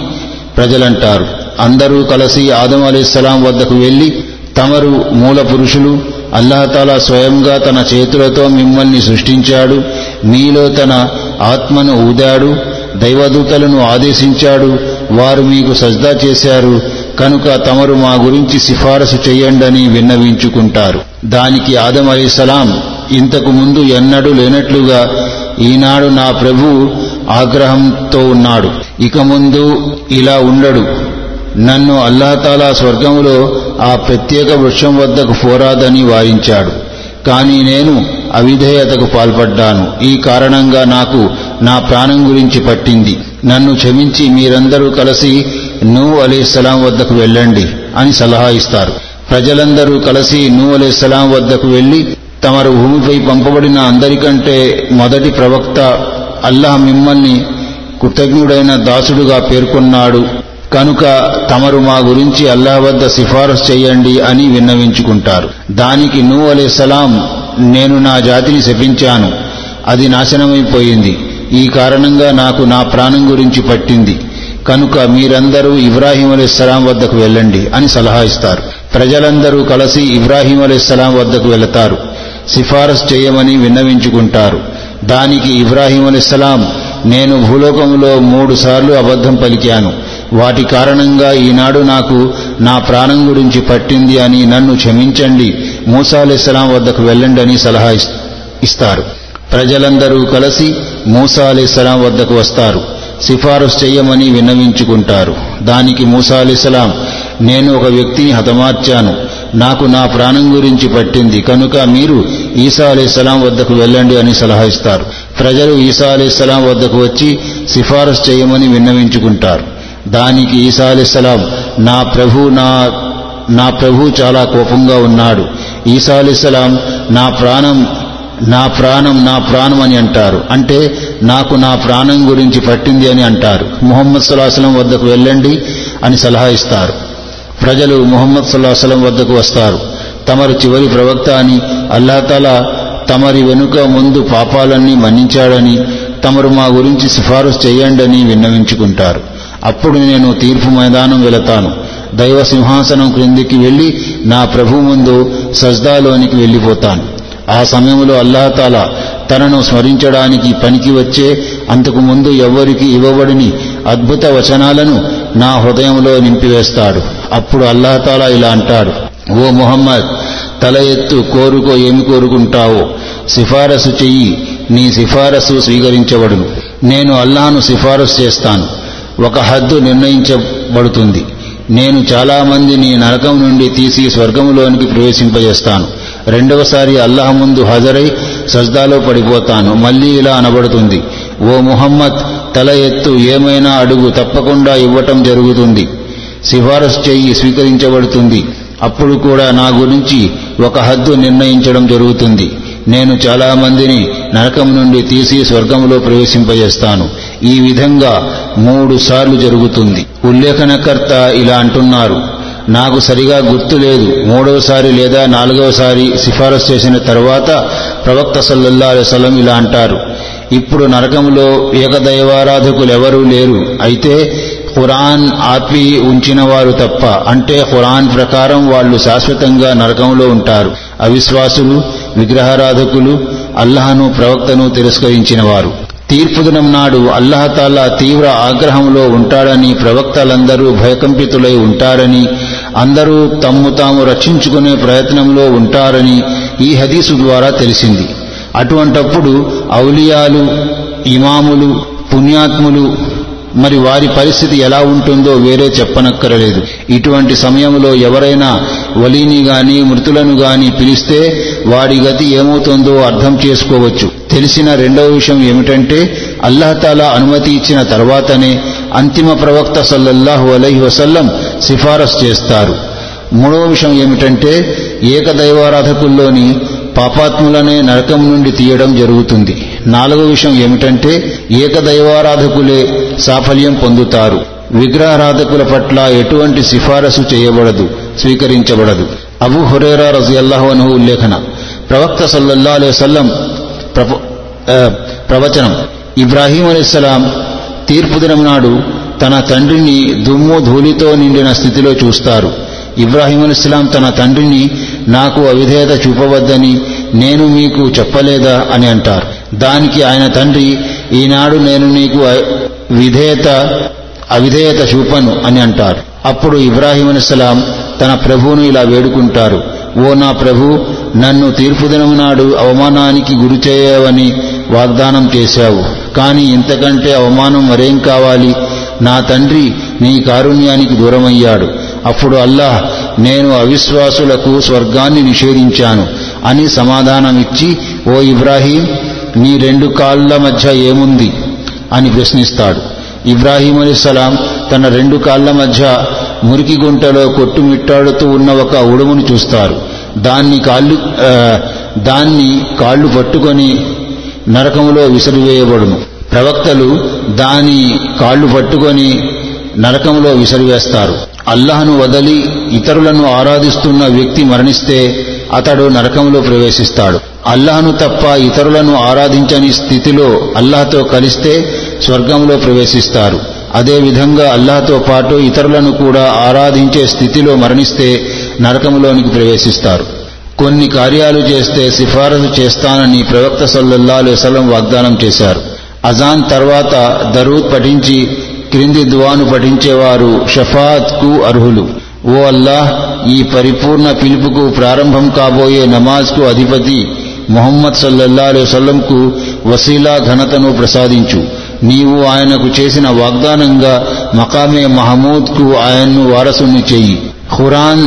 ప్రజలంటారు. అందరూ కలిసి ఆదం అలీ సలాం వద్దకు వెళ్ళి తమరు మూల పురుషులు అల్లాహతాలా స్వయంగా తన చేతులతో మిమ్మల్ని సృష్టించాడు. మీలో తన ఆత్మను ఊదాడు. దైవదూతలను ఆదేశించాడు. వారు మీకు సజ్దా చేశారు. కనుక తమరు మా గురించి సిఫారసు చేయండని విన్నవించుకుంటారు. దానికి ఆదం అలీసలాం ఇంతకు ముందు ఎన్నడూ లేనట్లుగా ఈనాడు నా ప్రభు ఆగ్రహంతో ఉన్నాడు. ఇక ముందు ఇలా ఉండడు. నన్ను అల్లాతాలా స్వర్గంలో ఆ ప్రత్యేక వృక్షం వద్దకు పోరాదని వారించాడు. కానీ నేను అవిధేయతకు పాల్పడ్డాను. ఈ కారణంగా నాకు నా ప్రాణం గురించి పట్టింది. నన్ను క్షమించి మీరందరూ కలిసి నూ అలీస్లాం వద్దకు వెళ్ళండి అని సలహా ఇస్తారు. ప్రజలందరూ కలిసి నూ అలీస్లాం వద్దకు వెళ్ళి తమరు భూమిపై పంపబడిన అందరికంటే మొదటి ప్రవక్త అల్లాహ్ మిమ్మల్ని కృతజ్ఞుడైన దాసుడుగా పేర్కొన్నాడు. కనుక తమరు మా గురించి అల్లాహ్ వద్ద సిఫారసు చేయండి అని విన్నవించుకుంటారు. దానికి నూ సలాం నేను నా జాతిని శపించాను. అది నాశనమైపోయింది. ఈ కారణంగా నాకు నా ప్రాణం గురించి పట్టింది. కనుక మీరందరూ ఇబ్రాహీం అలీస్లాం వద్దకు వెళ్ళండి అని సలహా ఇస్తారు. ప్రజలందరూ కలిసి ఇబ్రాహీం అలీస్లాం వద్దకు వెళతారు. సిఫారసు చేయమని విన్నవించుకుంటారు. దానికి ఇబ్రాహీం అలీస్లాం నేను భూలోకంలో మూడు సార్లు అబద్ధం పలికాను. వాటి కారణంగా ఈనాడు నాకు నా ప్రాణం గురించి పట్టింది అని నన్ను క్షమించండి. మూసా అలీస్లాం వద్దకు వెళ్ళండి అని సలహా ఇస్తారు. ప్రజలందరూ కలిసి మూసా వద్దకు వస్తారు. సిఫారసు చేయమని విన్నవించుకుంటారు. దానికి మూసా అలీసలాం నేను ఒక వ్యక్తిని హతమార్చాను. నాకు నా ప్రాణం గురించి పట్టింది. కనుక మీరు ఈసా అలీస్లాం వద్దకు వెళ్ళండి అని సలహా ఇస్తారు. ప్రజలు ఈసా అలీస్లాం వద్దకు వచ్చి సిఫారసు చేయమని విన్నవించుకుంటారు. దానికి ఈసా అలీస్లాం నా ప్రభు నా నా ప్రభు చాలా కోపంగా ఉన్నాడు. ఈసా అలీస్లాం నా ప్రాణం నా ప్రాణం నా ప్రాణం అని అంటారు. అంటే నాకు నా ప్రాణం గురించి పట్టింది అని అంటారు. ముహమ్మద్ సల్లాహం వద్దకు వెళ్ళండి అని సలహా ఇస్తారు. ప్రజలు ముహమ్మద్ సల్లాహం వద్దకు వస్తారు. తమరు చివరి ప్రవక్త అని అల్లాహతాలా తమరి వెనుక ముందు పాపాలన్నీ మన్నించాడని తమరు మా గురించి సిఫారసు చేయండని విన్నవించుకుంటారు. అప్పుడు నేను తీర్పు మైదానం వెళతాను. దైవ సింహాసనం క్రిందికి వెళ్ళి నా ప్రభు ముందు సజ్దాలోనికి వెళ్ళిపోతాను. ఆ సమయంలో అల్లాహతాల తనను స్మరించడానికి పనికి వచ్చే అంతకు ముందు ఎవ్వరికి ఇవ్వబడిని అద్భుత వచనాలను నా హృదయంలో నింపివేస్తాడు. అప్పుడు అల్లాహతాల ఇలా అంటాడు ఓ ముహమ్మద్ తల ఎత్తు కోరుకో ఏమి కోరుకుంటావో? సిఫారసు చెయ్యి నీ సిఫారసు స్వీకరించబడును. నేను అల్లాను సిఫారసు చేస్తాను. ఒక హద్దు నిర్ణయించబడుతుంది. నేను చాలామందిని నరకం నుండి తీసి స్వర్గంలోనికి ప్రవేశింపజేస్తాను. రెండవసారి అల్లాహ్ ముందు హాజరై సజ్దాలో పడిపోతాను. మళ్ళీ ఇలా అనబడుతుంది. ఓ ముహమ్మద్ తల ఎత్తు ఏమైనా అడుగు తప్పకుండా ఇవ్వటం జరుగుతుంది. సిఫారసు చెయ్యి స్వీకరించబడుతుంది. అప్పుడు కూడా నా గురించి ఒక హద్దు నిర్ణయించడం జరుగుతుంది. నేను చాలా మందిని నరకం నుండి తీసి స్వర్గంలో ప్రవేశింపజేస్తాను. ఈ విధంగా మూడు సార్లు జరుగుతుంది. ఉల్లేఖనకర్త ఇలా అంటున్నారు. నాకు సరిగా గుర్తు లేదు. మూడవసారి లేదా నాలుగవసారి సిఫారసు చేసిన తర్వాత ప్రవక్త సల్లల్లా అలైవలం ఇలా అంటారు. ఇప్పుడు నరకంలో ఏకదైవారాధకులెవరూ లేరు. అయితే ఖురాన్ ఆపి ఉంచినవారు తప్ప అంటే ఖురాన్ ప్రకారం వాళ్ళు శాశ్వతంగా నరకంలో ఉంటారు. అవిశ్వాసులు విగ్రహారాధకులు అల్లహను ప్రవక్తను తిరస్కరించిన వారు తీర్పుదినం నాడు అల్లహతాలా తీవ్ర ఆగ్రహంలో ఉంటాడని ప్రవక్తలందరూ భయకంపితులై ఉంటారని అందరూ తమ్ము తాము రక్షించుకునే ప్రయత్నంలో ఉంటారని ఈ హదీసు ద్వారా తెలిసింది. అటువంటప్పుడు ఔలియాలు ఇమాములు పుణ్యాత్ములు మరి వారి పరిస్థితి ఎలా ఉంటుందో వేరే చెప్పనక్కరలేదు. ఇటువంటి సమయంలో ఎవరైనా వలీని గాని మృతులను గాని పిలిస్తే వాడి గతి ఏమవుతుందో అర్థం చేసుకోవచ్చు. తెలిసిన రెండవ విషయం ఏమిటంటే అల్లాహతాలా అనుమతి ఇచ్చిన తర్వాతనే అంతిమ ప్రవక్త సల్లల్లాహు అలహి వసల్లం సిఫారసు చేస్తారు. మూడవ విషయం ఏమిటంటే ఏకదైవారాధకుల్లోని పాపాత్ములనే నరకం నుండి తీయడం జరుగుతుంది. నాలుగో విషయం ఏమిటంటే ఏకదైవారాధకులే సాఫల్యం పొందుతారు. విగ్రహారాధకుల పట్ల ఎటువంటి సిఫారసు చేయబడదు స్వీకరించబడదు. అబు హురేరా రజియల్లాహు అను ఉల్లేఖన. ప్రవక్త సల్లల్లా అలైహి ప్రవచనం. ఇబ్రాహీం అలీస్లాం తీర్పు దినం నాడు తన తండ్రిని దుమ్ము ధూళితో నిండిన స్థితిలో చూస్తారు. ఇబ్రాహీం అలీస్లాం తన తండ్రిని నాకు అవిధేయత చూపవద్దని నేను మీకు చెప్పలేదా అని అంటారు. దానికి ఆయన తండ్రి ఈనాడు నేను నీకు విధేయత అవిధేయత చూపను అని అంటారు. అప్పుడు ఇబ్రాహీం అలీస్లాం తన ప్రభువును ఇలా వేడుకుంటారు. ఓ నా ప్రభు నన్ను తీర్పుదినం నాడు అవమానానికి గురి చేయవని వాగ్దానం చేశావు. కానీ ఇంతకంటే అవమానం మరేం కావాలి? నా తండ్రి నీ కారుణ్యానికి దూరమయ్యాడు. అప్పుడు అల్లాహ్ నేను అవిశ్వాసులకు స్వర్గాన్ని నిషేధించాను అని సమాధానమిచ్చి ఓ ఇబ్రాహీం నీ రెండు కాళ్ళ మధ్య ఏముంది? అని ప్రశ్నిస్తాడు. ఇబ్రాహీం అలీస్లాం తన రెండు కాళ్ళ మధ్య మురికి గుంటలో కొట్టుమిట్టాడుతూ ఉన్న ఒక ఉడుమును చూస్తారు. దాన్ని కాళ్ళు దాన్ని కాళ్ళు పట్టుకొని నరకంలో విసిరివేయబడును. ప్రవక్తలు దాని కాళ్ళు పట్టుకొని నరకంలో విసిరివేస్తారు. అల్లహను వదలి ఇతరులను ఆరాధిస్తున్న వ్యక్తి మరణిస్తే అతడు నరకంలో ప్రవేశిస్తాడు. అల్లహను తప్ప ఇతరులను ఆరాధించని స్థితిలో అల్లాహతో కలిస్తే స్వర్గంలో ప్రవేశిస్తారు. అదేవిధంగా అల్లాహతో పాటు ఇతరులను కూడా ఆరాధించే స్థితిలో మరణిస్తే నరకంలోనికి ప్రవేశిస్తారు. కొన్ని కార్యాలు చేస్తే సిఫారసు చేస్తానని ప్రవక్త సల్లల్లా అలైవలం వాగ్దానం చేశారు. అజాన్ తర్వాత దరూద్ పఠించి క్రింది దువాను పఠించేవారు షఫాత్కు అర్హులు. ఓ అల్లాహ్ ఈ పరిపూర్ణ పిలుపుకు ప్రారంభం కాబోయే నమాజ్కు అధిపతి మొహమ్మద్ సల్లల్లా అలైహి వసీలా ఘనతను ప్రసాదించు. నీవు ఆయనకు చేసిన వాగ్దానంగా మకామే మహమూద్కు ఆయన్ను వారసుని చెయ్యి ఖురాన్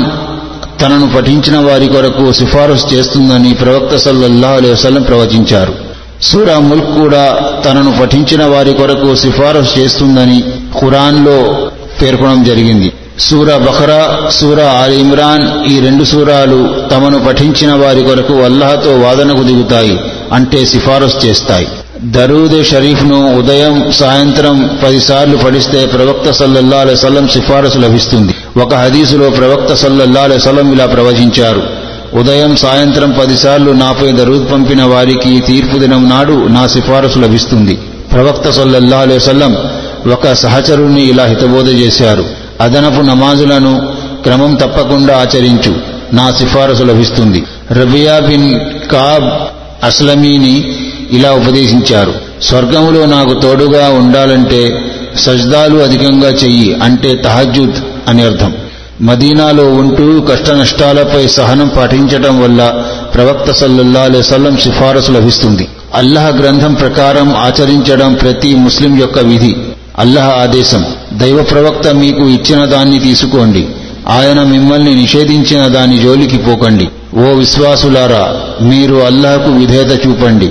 తనను పఠించిన వారి కొరకు సిఫారసు చేస్తుందని ప్రవక్త సల్లల్లా అలైహి ప్రవచించారు. సూరా ముల్క్ కూడా తనను పఠించిన వారి కొరకు సిఫారసు చేస్తుందని ఖురాన్లో పేర్కొనడం జరిగింది. సూరా బఖరా సూరా ఆల్ ఇమ్రాన్ ఈ రెండు సూరాలు తమను పఠించిన వారి కొరకు అల్లాహతో వాదనకు దిగుతాయి అంటే సిఫారసు చేస్తాయి. దరూద్ షరీఫ్ను ఉదయం సాయంత్రం పదిసార్లు పఠిస్తే ప్రవక్త సల్లల్లా అలైహి సిఫారసు లభిస్తుంది. ఒక హదీసులో ప్రవక్త సల్లల్లా అలైహి ఇలా ప్రవచించారు. ఉదయం సాయంత్రం పదిసార్లు నాపై దరూద్ పంపిన వారికి తీర్పు దినం నాడు నా సిఫారసు లభిస్తుంది. ప్రవక్త సల్లల్లా అలైహి ఒక సహచరుణ్ణి ఇలా హితబోధ చేశారు. అదనపు నమాజులను క్రమం తప్పకుండా ఆచరించు. నా సిఫారసు లభిస్తుంది. రబియా బిన్ కాబ్ అస్లమీని ఇలా ఉపదేశించారు. స్వర్గంలో నాకు తోడుగా ఉండాలంటే సజ్దాలు అధికంగా చెయ్యి అంటే తహజుద్ అని అర్థం. మదీనాలో ఉంటూ కష్టనష్టాలపై సహనం పాటించటం వల్ల ప్రవక్త సల్లల్లా అలైవల్లం సిఫారసు లభిస్తుంది. అల్లహ గ్రంథం ప్రకారం ఆచరించడం ప్రతి ముస్లిం యొక్క విధి. అల్లహ ఆదేశం దైవ ప్రవక్త మీకు ఇచ్చిన దాన్ని తీసుకోండి. ఆయన మిమ్మల్ని నిషేధించిన దాని జోలికి పోకండి. ఓ విశ్వాసులారా మీరు అల్లహకు విధేయత చూపండి.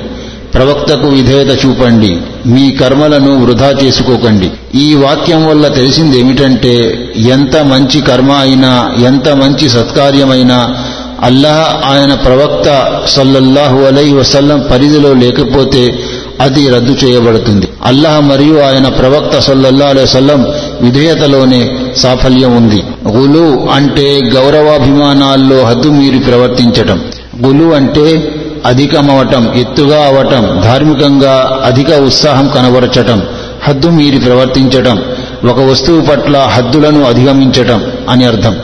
ప్రవక్తకు విధేయత చూపండి. మీ కర్మలను వృధా చేసుకోకండి. ఈ వాక్యం వల్ల తెలిసింది ఏమిటంటే ఎంత మంచి కర్మ అయినా ఎంత మంచి సత్కార్యమైనా అల్లాహ్ ఆయన ప్రవక్త సల్లల్లాహు అలై వసల్లం పరిధిలో లేకపోతే అది రద్దు చేయబడుతుంది. అల్లాహ్ మరియు ఆయన ప్రవక్త సల్లల్లా అలై వసల్లం విధేయతలోనే సాఫల్యం ఉంది. గులు అంటే గౌరవాభిమానాల్లో హద్దు మీరి ప్రవర్తించటం. గులు అంటే అధికమవటం ఎత్తుగా అవటం ధార్మికంగా అధిక ఉత్సాహం కనబరచటం హద్దు మీరి ప్రవర్తించటం ఒక వస్తువు పట్ల హద్దులను అధిగమించటం అని అర్థం.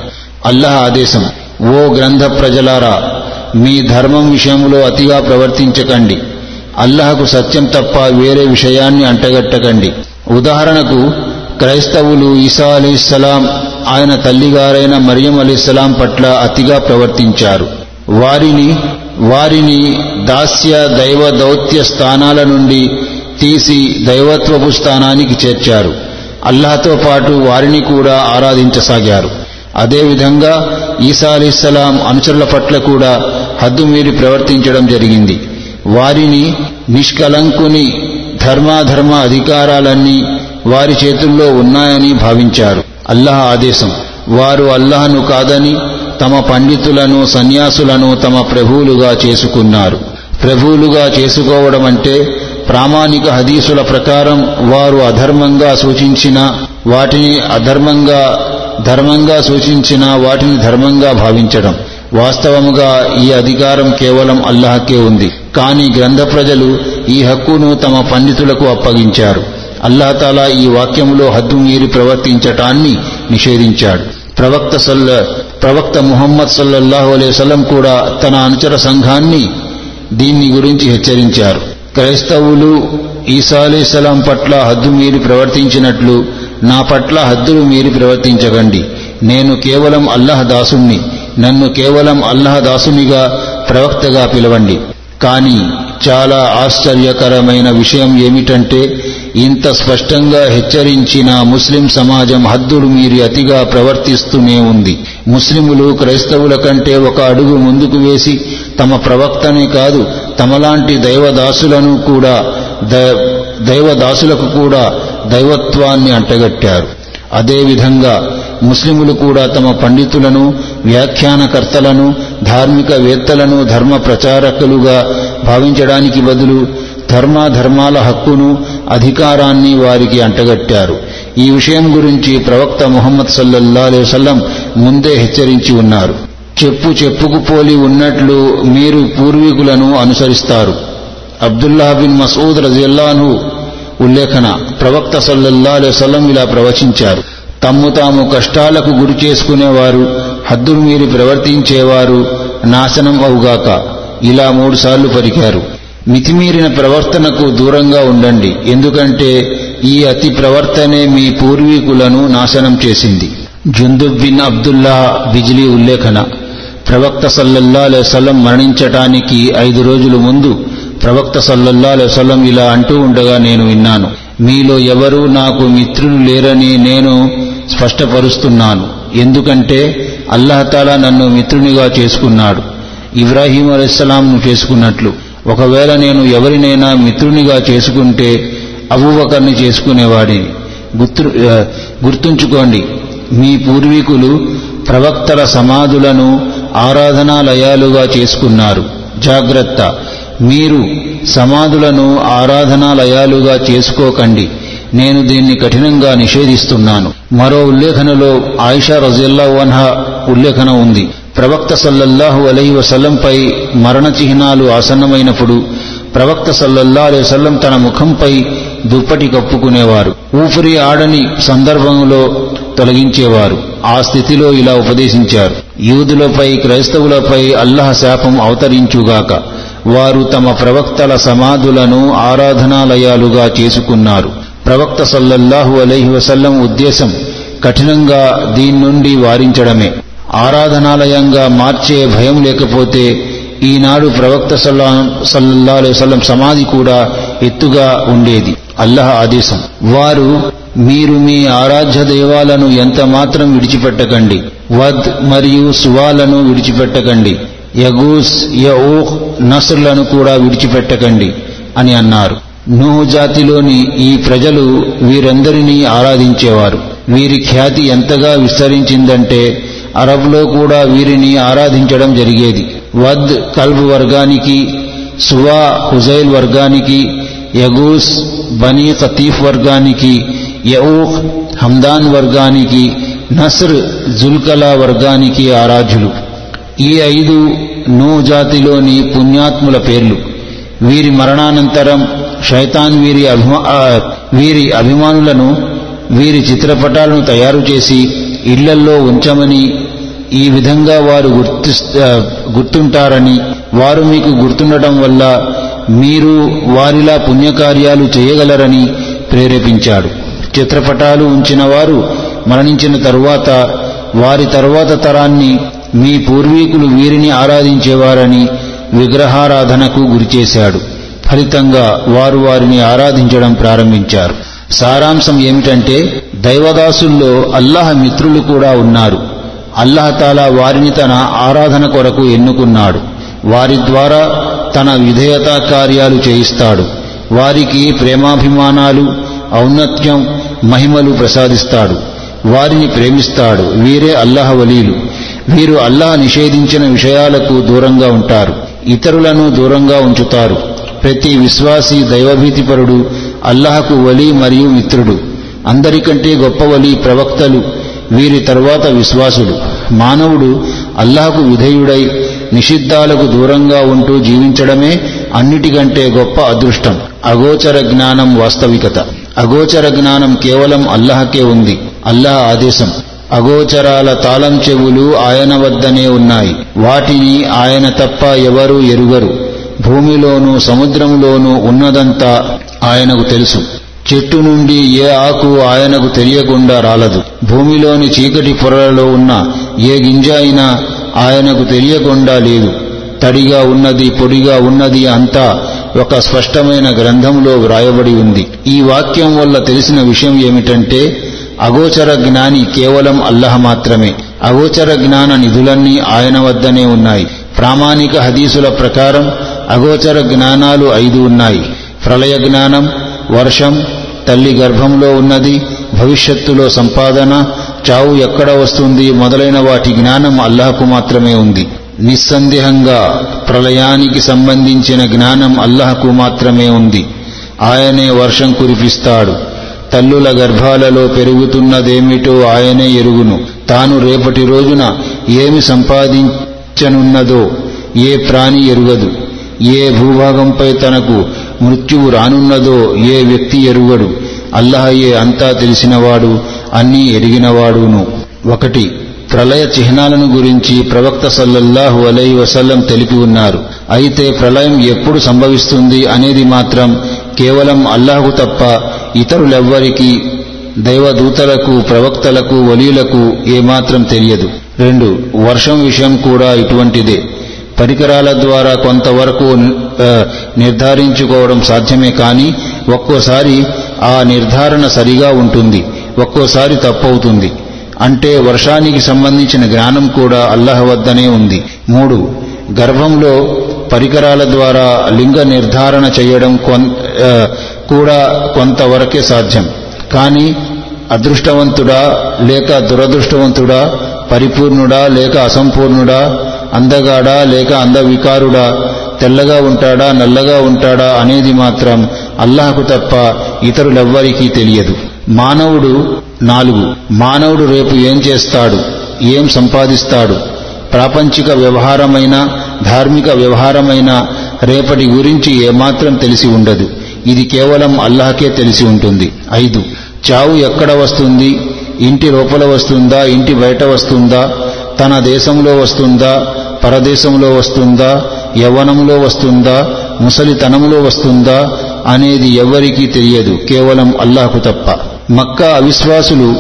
అల్లహ ఆదేశం ఓ గ్రంథ ప్రజలారా మీ ధర్మం విషయంలో అతిగా ప్రవర్తించకండి. అల్లహకు సత్యం తప్ప వేరే విషయాన్ని అంటగట్టకండి. ఉదాహరణకు క్రైస్తవులు ఈసా అలీస్లాం ఆయన తల్లిగారైన మరియం అలీస్లాం పట్ల అతిగా ప్రవర్తించారు. వారిని వారిని దాస్య దైవ దౌత్య స్థానాల నుండి తీసి దైవత్వపు స్థానానికి చేర్చారు. అల్లాహతో పాటు వారిని కూడా ఆరాధించసాగారు. అదేవిధంగా ఈసా అలీస్లాం అనుచరుల పట్ల కూడా హద్దు మీరి ప్రవర్తించడం జరిగింది. వారిని నిష్కలంకుని ధర్మాధర్మ అధికారాలన్నీ వారి చేతుల్లో ఉన్నాయని భావించారు. అల్లాహ్ ఆదేశం వారు అల్లాహను కాదని తమ పండితులను సన్యాసులను తమ ప్రభువులుగా చేసుకున్నారు. ప్రభువులుగా చేసుకోవడం అంటే ప్రామాణిక హదీసుల ప్రకారం వారు అధర్మంగా సూచించిన వాటిని అధర్మంగా ధర్మంగా సూచించిన వాటిని ధర్మంగా భావించడం. వాస్తవముగా ఈ అధికారం కేవలం అల్లహకే ఉంది. కానీ గ్రంథ ప్రజలు ఈ హక్కును తమ పండితులకు అప్పగించారు. అల్లాహతాలా ఈ వాక్యంలో హద్దు మీరి ప్రవర్తించటాన్ని నిషేధించాడు. ప్రవక్త సల్ల ప్రవక్త ముహమ్మద్ సల్లల్లాహు అలైహి వసల్లం కూడా తన అనుచర సంఘాన్ని దీన్ని గురించి హెచ్చరించారు. క్రైస్తవులు ఈసాలేసలాం పట్ల హద్దు మీరు ప్రవర్తించినట్లు నా పట్ల హద్దులు మీరు ప్రవర్తించకండి. నేను కేవలం అల్లహ దాసుణ్ణి నన్ను కేవలం అల్లహ దాసునిగా ప్రవక్తగా పిలవండి. కానీ చాలా ఆశ్చర్యకరమైన విషయం ఏమిటంటే ఇంత స్పష్టంగా హెచ్చరించిన ముస్లిం సమాజం హద్దులు మీరి అతిగా ప్రవర్తిస్తూనే ఉంది. ముస్లిములు క్రైస్తవుల కంటే ఒక అడుగు ముందుకు వేసి తమ ప్రవక్తనే కాదు తమలాంటి దైవదాసులను కూడా దైవదాసులకు కూడా దైవత్వాన్ని అంటగట్టారు. అదేవిధంగా ముస్లిములు కూడా తమ పండితులను వ్యాఖ్యానకర్తలను ధార్మికవేత్తలను ధర్మ ప్రచారకులుగా భావించడానికి బదులు ధర్మాధర్మాల హక్కును అధికారాన్ని వారికి అంటగట్టారు. ఈ విషయం గురించి ప్రవక్త ముహమ్మద్ సల్లల్లా అలైహి ముందే హెచ్చరించి ఉన్నారు. చెప్పు చెప్పుకు పోలి ఉన్నట్లు మీరు పూర్వీకులను అనుసరిస్తారు. అబ్దుల్లా బిన్ మసూద్ రజిల్లాను ఉల్లేఖన ప్రవక్త సల్లల్లా అలైహి ఇలా ప్రవచించారు. తమ్ము తాము కష్టాలకు గురి చేసుకునేవారు హద్దులు మీరి ప్రవర్తించేవారు నాశనం అవుగాక ఇలా మూడుసార్లు పలికారు. మితిమీరిన ప్రవర్తనకు దూరంగా ఉండండి. ఎందుకంటే ఈ అతి ప్రవర్తనే మీ పూర్వీకులను నాశనం చేసింది. జుందుబ్ బిన్ అబ్దుల్లా బిజిలీ ఉల్లేఖన. ప్రవక్త సల్లల్లా అలైవల్లం మరణించటానికి ఐదు రోజుల ముందు ప్రవక్త సల్లల్లా అలైవల్లం ఇలా అంటూ ఉండగా నేను విన్నాను. మీలో ఎవరూ నాకు మిత్రులు లేరని నేను స్పష్టపరుస్తున్నాను. ఎందుకంటే అల్లహతాలా నన్ను మిత్రునిగా చేసుకున్నాడు. ఇబ్రాహీం అలైస్లాంను చేసుకున్నట్లు. ఒకవేళ నేను ఎవరినైనా మిత్రునిగా చేసుకుంటే అవ్వకర్ని చేసుకునేవాడిని గుర్తు గుర్తుంచుకోండి మీ పూర్వీకులు ప్రవక్తల సమాధులను ఆరాధనాలయాలుగా చేసుకున్నారు. జాగ్రత్త మీరు సమాధులను ఆరాధనాలయాలుగా చేసుకోకండి. నేను దీన్ని కఠినంగా నిషేధిస్తున్నాను. మరో ఉల్లేఖనలో ఆయిషా రజిల్లా వన్హా ఉల్లేఖన ఉంది. ప్రవక్త సల్లల్లాహు అలైహి వసల్లంపై మరణ చిహ్నాలు ఆసన్నమైనప్పుడు ప్రవక్త సల్లల్లా అలై వసల్లం తన ముఖంపై దుప్పటి కప్పుకునేవారు. ఊపిరి ఆడని సందర్భంలో తొలగించేవారు. ఆ స్థితిలో ఇలా ఉపదేశించారు. యూదులపై క్రైస్తవులపై అల్లహ శాపం అవతరించుగాక వారు తమ ప్రవక్తల సమాధులను ఆరాధనాలయాలుగా చేసుకున్నారు. ప్రవక్త సల్లల్లాహు అలైహి వసల్లం ఉద్దేశం కఠినంగా దీని నుండి వారించడమే. ఆరాధనాలయంగా మార్చే భయం లేకపోతే ఈనాడు ప్రవక్త సల్లా సల్లల్లా సమాధి కూడా ఎత్తుగా ఉండేది. అల్లహ ఆదేశం. వారు మీరు మీ ఆరాధ్య దైవాలను ఎంత మాత్రం విడిచిపెట్టకండి. వద్ మరియు సువాలను విడిచిపెట్టకండి. యగూస్ యఊహ్ నస్రులను కూడా విడిచిపెట్టకండి అని అన్నారు. నూహు జాతిలోని ఈ ప్రజలు వీరందరినీ ఆరాధించేవారు. వీరి ఖ్యాతి ఎంతగా విస్తరించిందంటే అరబ్లో కూడా వీరిని ఆరాధించడం జరిగేది. వద్ కల్బ్ వర్గానికి సువా హుజైల్ వర్గానికి యగూస్ బనీ ఖతీఫ్ వర్గానికి యఊహ్ హమ్దాన్ వర్గానికి నస్ర్ జుల్కలా వర్గానికి ఆరాధ్యులు. ఈ ఐదు నూ జాతిలోని పుణ్యాత్ముల పేర్లు. వీరి మరణానంతరం శైతాన్ వీరి అభిమా వీరి అభిమానులను వీరి చిత్రపటాలను తయారు చేసి ఇళ్ళల్లో ఉంచమని ఈ విధంగా వారు గుర్తు గుర్తుంటారని వారు మీకు గుర్తుండటం వల్ల మీరు వారిలా పుణ్యకార్యాలు చేయగలరని ప్రేరేపించాడు. చిత్రపటాలు ఉంచిన వారు మరణించిన తరువాత వారి తరువాత తరాన్ని మీ పూర్వీకులు వీరిని ఆరాధించేవారని విగ్రహారాధనకు గురిచేశాడు. ఫలితంగా వారు వారిని ఆరాధించడం ప్రారంభించారు. సారాంశం ఏమిటంటే దైవదాసుల్లో అల్లాహ మిత్రులు కూడా ఉన్నారు. అల్లహతాలా వారిని తన ఆరాధన కొరకు ఎన్నుకున్నాడు. వారి ద్వారా తన విధేయతా కార్యాలు చేయిస్తాడు. వారికి ప్రేమాభిమానాలు ఔన్నత్యం మహిమలు ప్రసాదిస్తాడు. వారిని ప్రేమిస్తాడు. వీరే అల్లహ వలీలు. వీరు అల్లాహ్ నిషేధించిన విషయాలకు దూరంగా ఉంటారు. ఇతరులను దూరంగా ఉంచుతారు. ప్రతి విశ్వాసి దైవభీతిపరుడు అల్లహకు వలి మరియు మిత్రుడు. అందరికంటే గొప్ప వలి ప్రవక్తలు వీరి తరువాత విశ్వాసుడు. మానవుడు అల్లాహకు విధేయుడై నిషిద్ధాలకు దూరంగా ఉంటూ జీవించడమే అన్నిటికంటే గొప్ప అదృష్టం. అగోచర జ్ఞానం వాస్తవికత. అగోచర జ్ఞానం కేవలం అల్లహకే ఉంది. అల్లాహ్ ఆదేశం. అగోచరాల తాళం చెవులు ఆయన వద్దనే ఉన్నాయి. వాటిని ఆయన తప్ప ఎవరూ ఎరుగరు. భూమిలోనూ సముద్రములోనూ ఉన్నదంతా ఆయనకు తెలుసు. చెట్టు నుండి ఏ ఆకు ఆయనకు తెలియకుండా రాలదు. భూమిలోని చీకటి పొరలలో ఉన్న ఏ గింజ అయినా ఆయనకు తెలియకుండా లేదు. తడిగా ఉన్నది పొడిగా ఉన్నది అంతా ఒక స్పష్టమైన గ్రంథంలో వ్రాయబడి ఉంది. ఈ వాక్యం వల్ల తెలిసిన విషయం ఏమిటంటే అగోచర జ్ఞాని కేవలం అల్లహ మాత్రమే. అగోచర జ్ఞాన నిధులన్నీ ఆయన వద్దనే ఉన్నాయి. ప్రామాణిక హదీసుల ప్రకారం అగోచర జ్ఞానాలు ఐదు ఉన్నాయి. ప్రళయ జ్ఞానం వర్షం తల్లి గర్భంలో ఉన్నది భవిష్యత్తులో సంపాదన చావు ఎక్కడ వస్తుంది మొదలైన వాటి జ్ఞానం అల్లాహకు మాత్రమే ఉంది. నిస్సందేహంగా ప్రళయానికి సంబంధించిన జ్ఞానం అల్లహకు మాత్రమే ఉంది. ఆయనే వర్షం కురిపిస్తాడు. తల్లుల గర్భాలలో పెరుగుతున్నదేమిటో ఆయనే ఎరుగును. తాను రేపటి రోజున ఏమి సంపాదించనున్నదో ఏ ప్రాణి ఎరుగదు. ఏ భూభాగంపై తనకు మృత్యువు రానున్నదో ఏ వ్యక్తి ఎరుగడు. అల్లహయే అంతా తెలిసినవాడు అన్నీ ఎరిగినవాడును. ఒకటి ప్రళయ చిహ్నాలను గురించి ప్రవక్త సల్లల్లాహు అలై వసల్లం తెలిపి ఉన్నారు. అయితే ప్రళయం ఎప్పుడు సంభవిస్తుంది అనేది మాత్రం కేవలం అల్లాహకు తప్ప ఇతరులెవ్వరికీ దైవదూతలకు ప్రవక్తలకు వలీలకు ఏమాత్రం తెలియదు. రెండు వర్షం విషయం కూడా ఇటువంటిదే. పరికరాల ద్వారా కొంతవరకు నిర్ధారించుకోవడం సాధ్యమే కానీ ఒక్కోసారి ఆ నిర్ధారణ సరిగా ఉంటుంది ఒక్కోసారి తప్పవుతుంది. అంటే వర్షానికి సంబంధించిన జ్ఞానం కూడా అల్లహ వద్దనే ఉంది. మూడు గర్భంలో పరికరాల ద్వారా లింగ నిర్ధారణ చేయడం కూడా కొంతవరకే సాధ్యం. కానీ అదృష్టవంతుడా లేక దురదృష్టవంతుడా పరిపూర్ణుడా లేక అసంపూర్ణుడా అందగాడా లేక అందవికారుడా? తెల్లగా ఉంటాడా నల్లగా ఉంటాడా అనేది మాత్రం అల్లాహకు తప్ప ఇతరులెవ్వరికీ తెలియదు. మానవుడు నాలుగు. మానవుడు రేపు ఏం చేస్తాడు? ఏం సంపాదిస్తాడు? ప్రాపంచిక వ్యవహారమైన ధార్మిక వ్యవహారమైన రేపటి గురించి ఏమాత్రం తెలిసి ఉండదు. ఇది కేవలం అల్లాహకే తెలిసి ఉంటుంది. ఐదు. చావు ఎక్కడ వస్తుంది? ఇంటి లోపల వస్తుందా? ఇంటి బయట వస్తుందా? తన దేశంలో వస్తుందా? పరదేశంలో వస్తుందా? యవ్వనంలో వస్తుందా? ముసలితనంలో వస్తుందా? అనేది ఎవ్వరికీ తెలియదు. కేవలం అల్లాహకు తప్ప. మక్కా అవిశ్వాసులు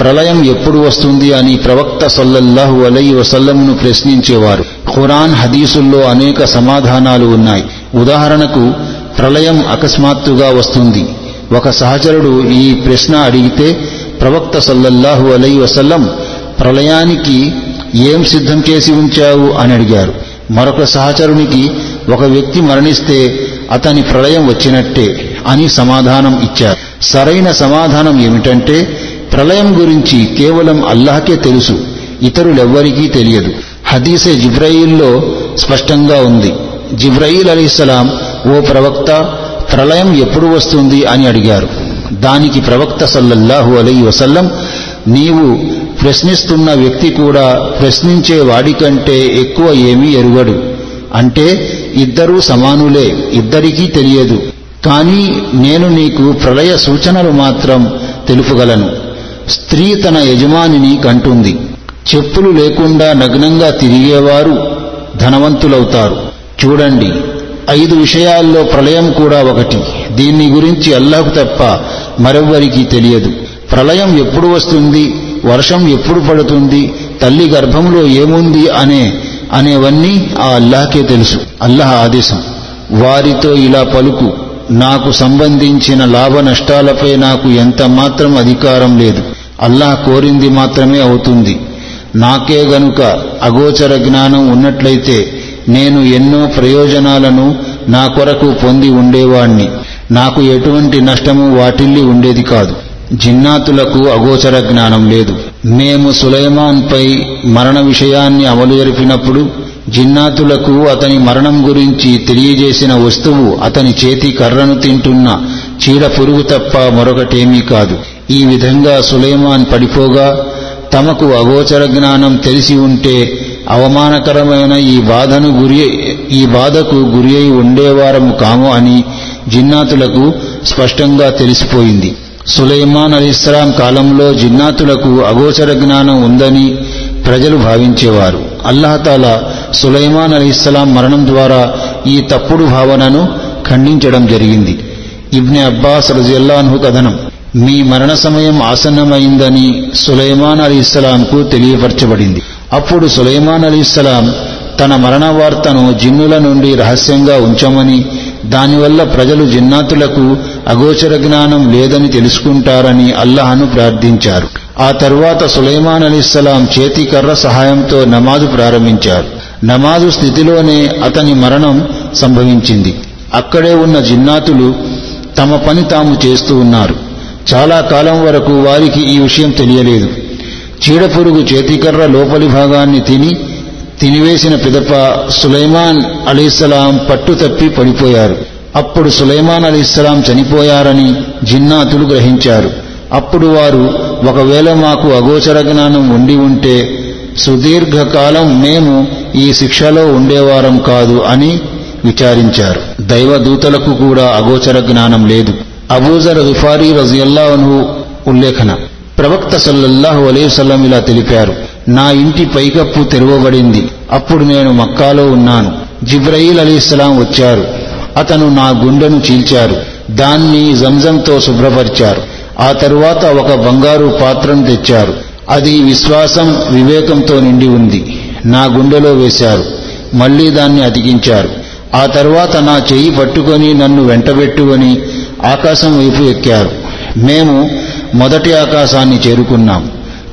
ప్రళయం ఎప్పుడు వస్తుంది అని ప్రవక్త సల్లల్లాహు అలై వసల్లంను ప్రశ్నించేవారు. ఖురాన్ హదీసుల్లో అనేక సమాధానాలు ఉన్నాయి. ఉదాహరణకు ప్రళయం అకస్మాత్తుగా వస్తుంది. ఒక సహచరుడు ఈ ప్రశ్న అడిగితే ప్రవక్త సల్లల్లాహు అలై వసల్లం ప్రళయానికి ఏం సిద్ధం చేసి ఉంచావు అని అడిగారు. మరొక సహచరునికి ఒక వ్యక్తి మరణిస్తే అతని ప్రళయం వచ్చినట్టే అని సమాధానం ఇచ్చారు. సరైన సమాధానం ఏమిటంటే ప్రళయం గురించి కేవలం అల్లాహకే తెలుసు ఇతరులెవ్వరికీ తెలియదు. హదీసే జిబ్రయిల్లో స్పష్టంగా ఉంది. జిబ్రయిల్ అలీస్లాం ఓ ప్రవక్త ప్రళయం ఎప్పుడు వస్తుంది? అని అడిగారు. దానికి ప్రవక్త సల్లల్లాహు అలై వసల్లం నీవు ప్రశ్నిస్తున్న వ్యక్తి కూడా ప్రశ్నించే వాడికంటే ఎక్కువ ఏమీ ఎరుగడు. అంటే ఇద్దరూ సమానులే ఇద్దరికీ తెలియదు. కానీ నేను నీకు ప్రళయ సూచనలు మాత్రం తెలుపగలను. స్త్రీ తన యజమానిని కంటుంది. చెప్పులు లేకుండా నగ్నంగా తిరిగేవారు ధనవంతులవుతారు. చూడండి ఐదు విషయాల్లో ప్రళయం కూడా ఒకటి. దీన్ని గురించి అల్లాహ్ తప్ప మరెవ్వరికీ తెలియదు. ప్రళయం ఎప్పుడు వస్తుంది? వర్షం ఎప్పుడు పడుతుంది తల్లి గర్భంలో ఏముంది అనే అనేవన్నీ ఆ అల్లాహకే తెలుసు అల్లాహ్ ఆదేశం. వారితో ఇలా పలుకు నాకు సంబంధించిన లాభ నష్టాలపై నాకు ఎంత మాత్రం అధికారం లేదు అల్లాహ్ కోరింది మాత్రమే అవుతుంది. నాకే గనుక అగోచర జ్ఞానం ఉన్నట్లయితే నేను ఎన్నో ప్రయోజనాలను నా కొరకు పొంది ఉండేవాణ్ణి. నాకు ఎటువంటి నష్టము వాటిల్లి ఉండేది కాదు. జిన్నాతులకు అగోచర జ్ఞానం లేదు. మేము సులైమాన్పై మరణ విషయాన్ని అమలు జరిపినప్పుడు జిన్నాతులకు అతని మరణం గురించి తెలియజేసిన వస్తువు అతని చేతి కర్రను తింటున్న చీడ పురుగు తప్ప మరొకటేమీ కాదు. ఈ విధంగా సులైమాన్ పడిపోగా తమకు అగోచర జ్ఞానం తెలిసి ఉంటే అవమానకరమైన ఈ బాధను గురి ఈ బాధకు గురి అయి ఉండేవారము కాము అని జిన్నాతులకు స్పష్టంగా తెలిసిపోయింది. సులైమాన్ అలీస్లాం కాలంలో జిన్నాతులకు అగోచర జ్ఞానం ఉందని ప్రజలు భావించేవారు. అల్లహతాల సులైమాన్ అలీస్లాం మరణం ద్వారా ఈ తప్పుడు భావనను ఖండించడం జరిగింది. ఇబ్నె అబ్బాస్ రజియల్లాన్హు కథనం మీ మరణ సమయం ఆసన్నమైందని సులైమాన్ అలీస్లాంకు తెలియపరచబడింది. అప్పుడు సులైమాన్ అలీస్లాం తన మరణ వార్తను జిన్నుల నుండి రహస్యంగా ఉంచమని దానివల్ల ప్రజలు జిన్నాతులకు అగోచర జ్ఞానం లేదని తెలుసుకుంటారని అల్లాహను ప్రార్థించారు. ఆ తర్వాత సులైమాన్ అలీస్లాం చేతికర్ర సహాయంతో నమాజు ప్రారంభించారు. నమాజు స్థితిలోనే అతని మరణం సంభవించింది. అక్కడే ఉన్న జిన్నాతులు తమ పని తాము చేస్తూ ఉన్నారు. చాలా కాలం వరకు వారికి ఈ విషయం తెలియలేదు. చీడపురుగు చేతికర్ర లోపలి భాగాన్ని తిని తినివేసిన పిదప సులైమాన్ అలీస్లాం పట్టు తప్పి పడిపోయారు. అప్పుడు సులైమాన్ అలీస్లాం చనిపోయారని జిన్నాతులు గ్రహించారు. అప్పుడు వారు ఒకవేళ మాకు అగోచర జ్ఞానం ఉండి ఉంటే సుదీర్ఘకాలం మేము ఈ శిక్షలో ఉండేవారం కాదు అని విచారించారు. దైవదూతలకు కూడా అగోచర జ్ఞానం లేదు. అబూజర్ రుఫారీ రజియల్లాహు ఉల్లేఖన. ప్రవక్త సల్లల్లాహు అలీవసల్లం ఇలా తెలిపారు నా ఇంటి పైకప్పు తెరవబడింది. అప్పుడు నేను మక్కాలో ఉన్నాను. జిబ్రయీల్ అలీస్లాం వచ్చారు. అతను నా గుండెను చీల్చారు. దాన్ని జంజంతో శుభ్రపరిచారు. ఆ తరువాత ఒక బంగారు పాత్రను తెచ్చారు. అది విశ్వాసం వివేకంతో నిండి ఉంది. నా గుండెలో వేశారు. మళ్ళీ దాన్ని అతికించారు. ఆ తర్వాత నా చెయ్యి పట్టుకొని నన్ను వెంటబెట్టుకొని ఆకాశం వైపు ఎక్కారు. మేము మొదటి ఆకాశాన్ని చేరుకున్నాం.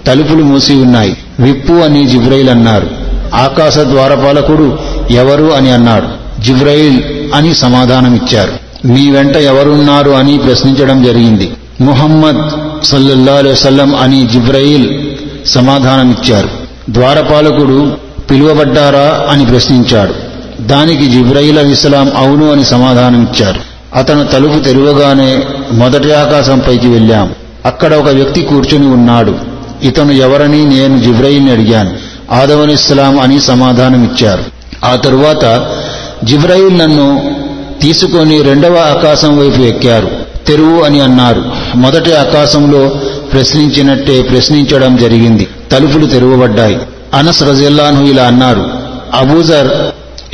తలుపులు మూసి ఉన్నాయి. విప్పు అని జిబ్రైల్ అన్నారు. ఆకాశ ద్వారపాలకుడు ఎవరు అని అన్నాడు. జిబ్రైల్ అని సమాధానమిచ్చారు. మీ వెంట ఎవరున్నారు అని ప్రశ్నించడం జరిగింది. ముహమ్మద్ సల్లల్లా వసల్లం అని జిబ్రయిల్ సమాధానమిచ్చారు. ద్వారపాలకుడు పిలువబడ్డారా అని ప్రశ్నించాడు. దానికి జిబ్రయిల్ అలీస్లాం అవును అని సమాధానమిచ్చారు. అతను తలుపు తెరువగానే మొదటి ఆకాశంపైకి వెళ్ళాం. అక్కడ ఒక వ్యక్తి కూర్చుని ఉన్నాడు. ఇతను ఎవరని నేను జిబ్రయిల్ని అడిగాను. ఆదవనిస్లాం అని సమాధానమిచ్చారు. ఆ తరువాత జిబ్రయిల్ నన్ను తీసుకొని రెండవ ఆకాశం వైపు ఎక్కారు. తెరువు అని అన్నారు. మొదటి ఆకాశంలో ప్రశ్నించినట్టే ప్రశ్నించడం జరిగింది. తలుపులు తెరవబడ్డాయి. అనస్ రజిల్లాను ఇలా అన్నారు. అబూజర్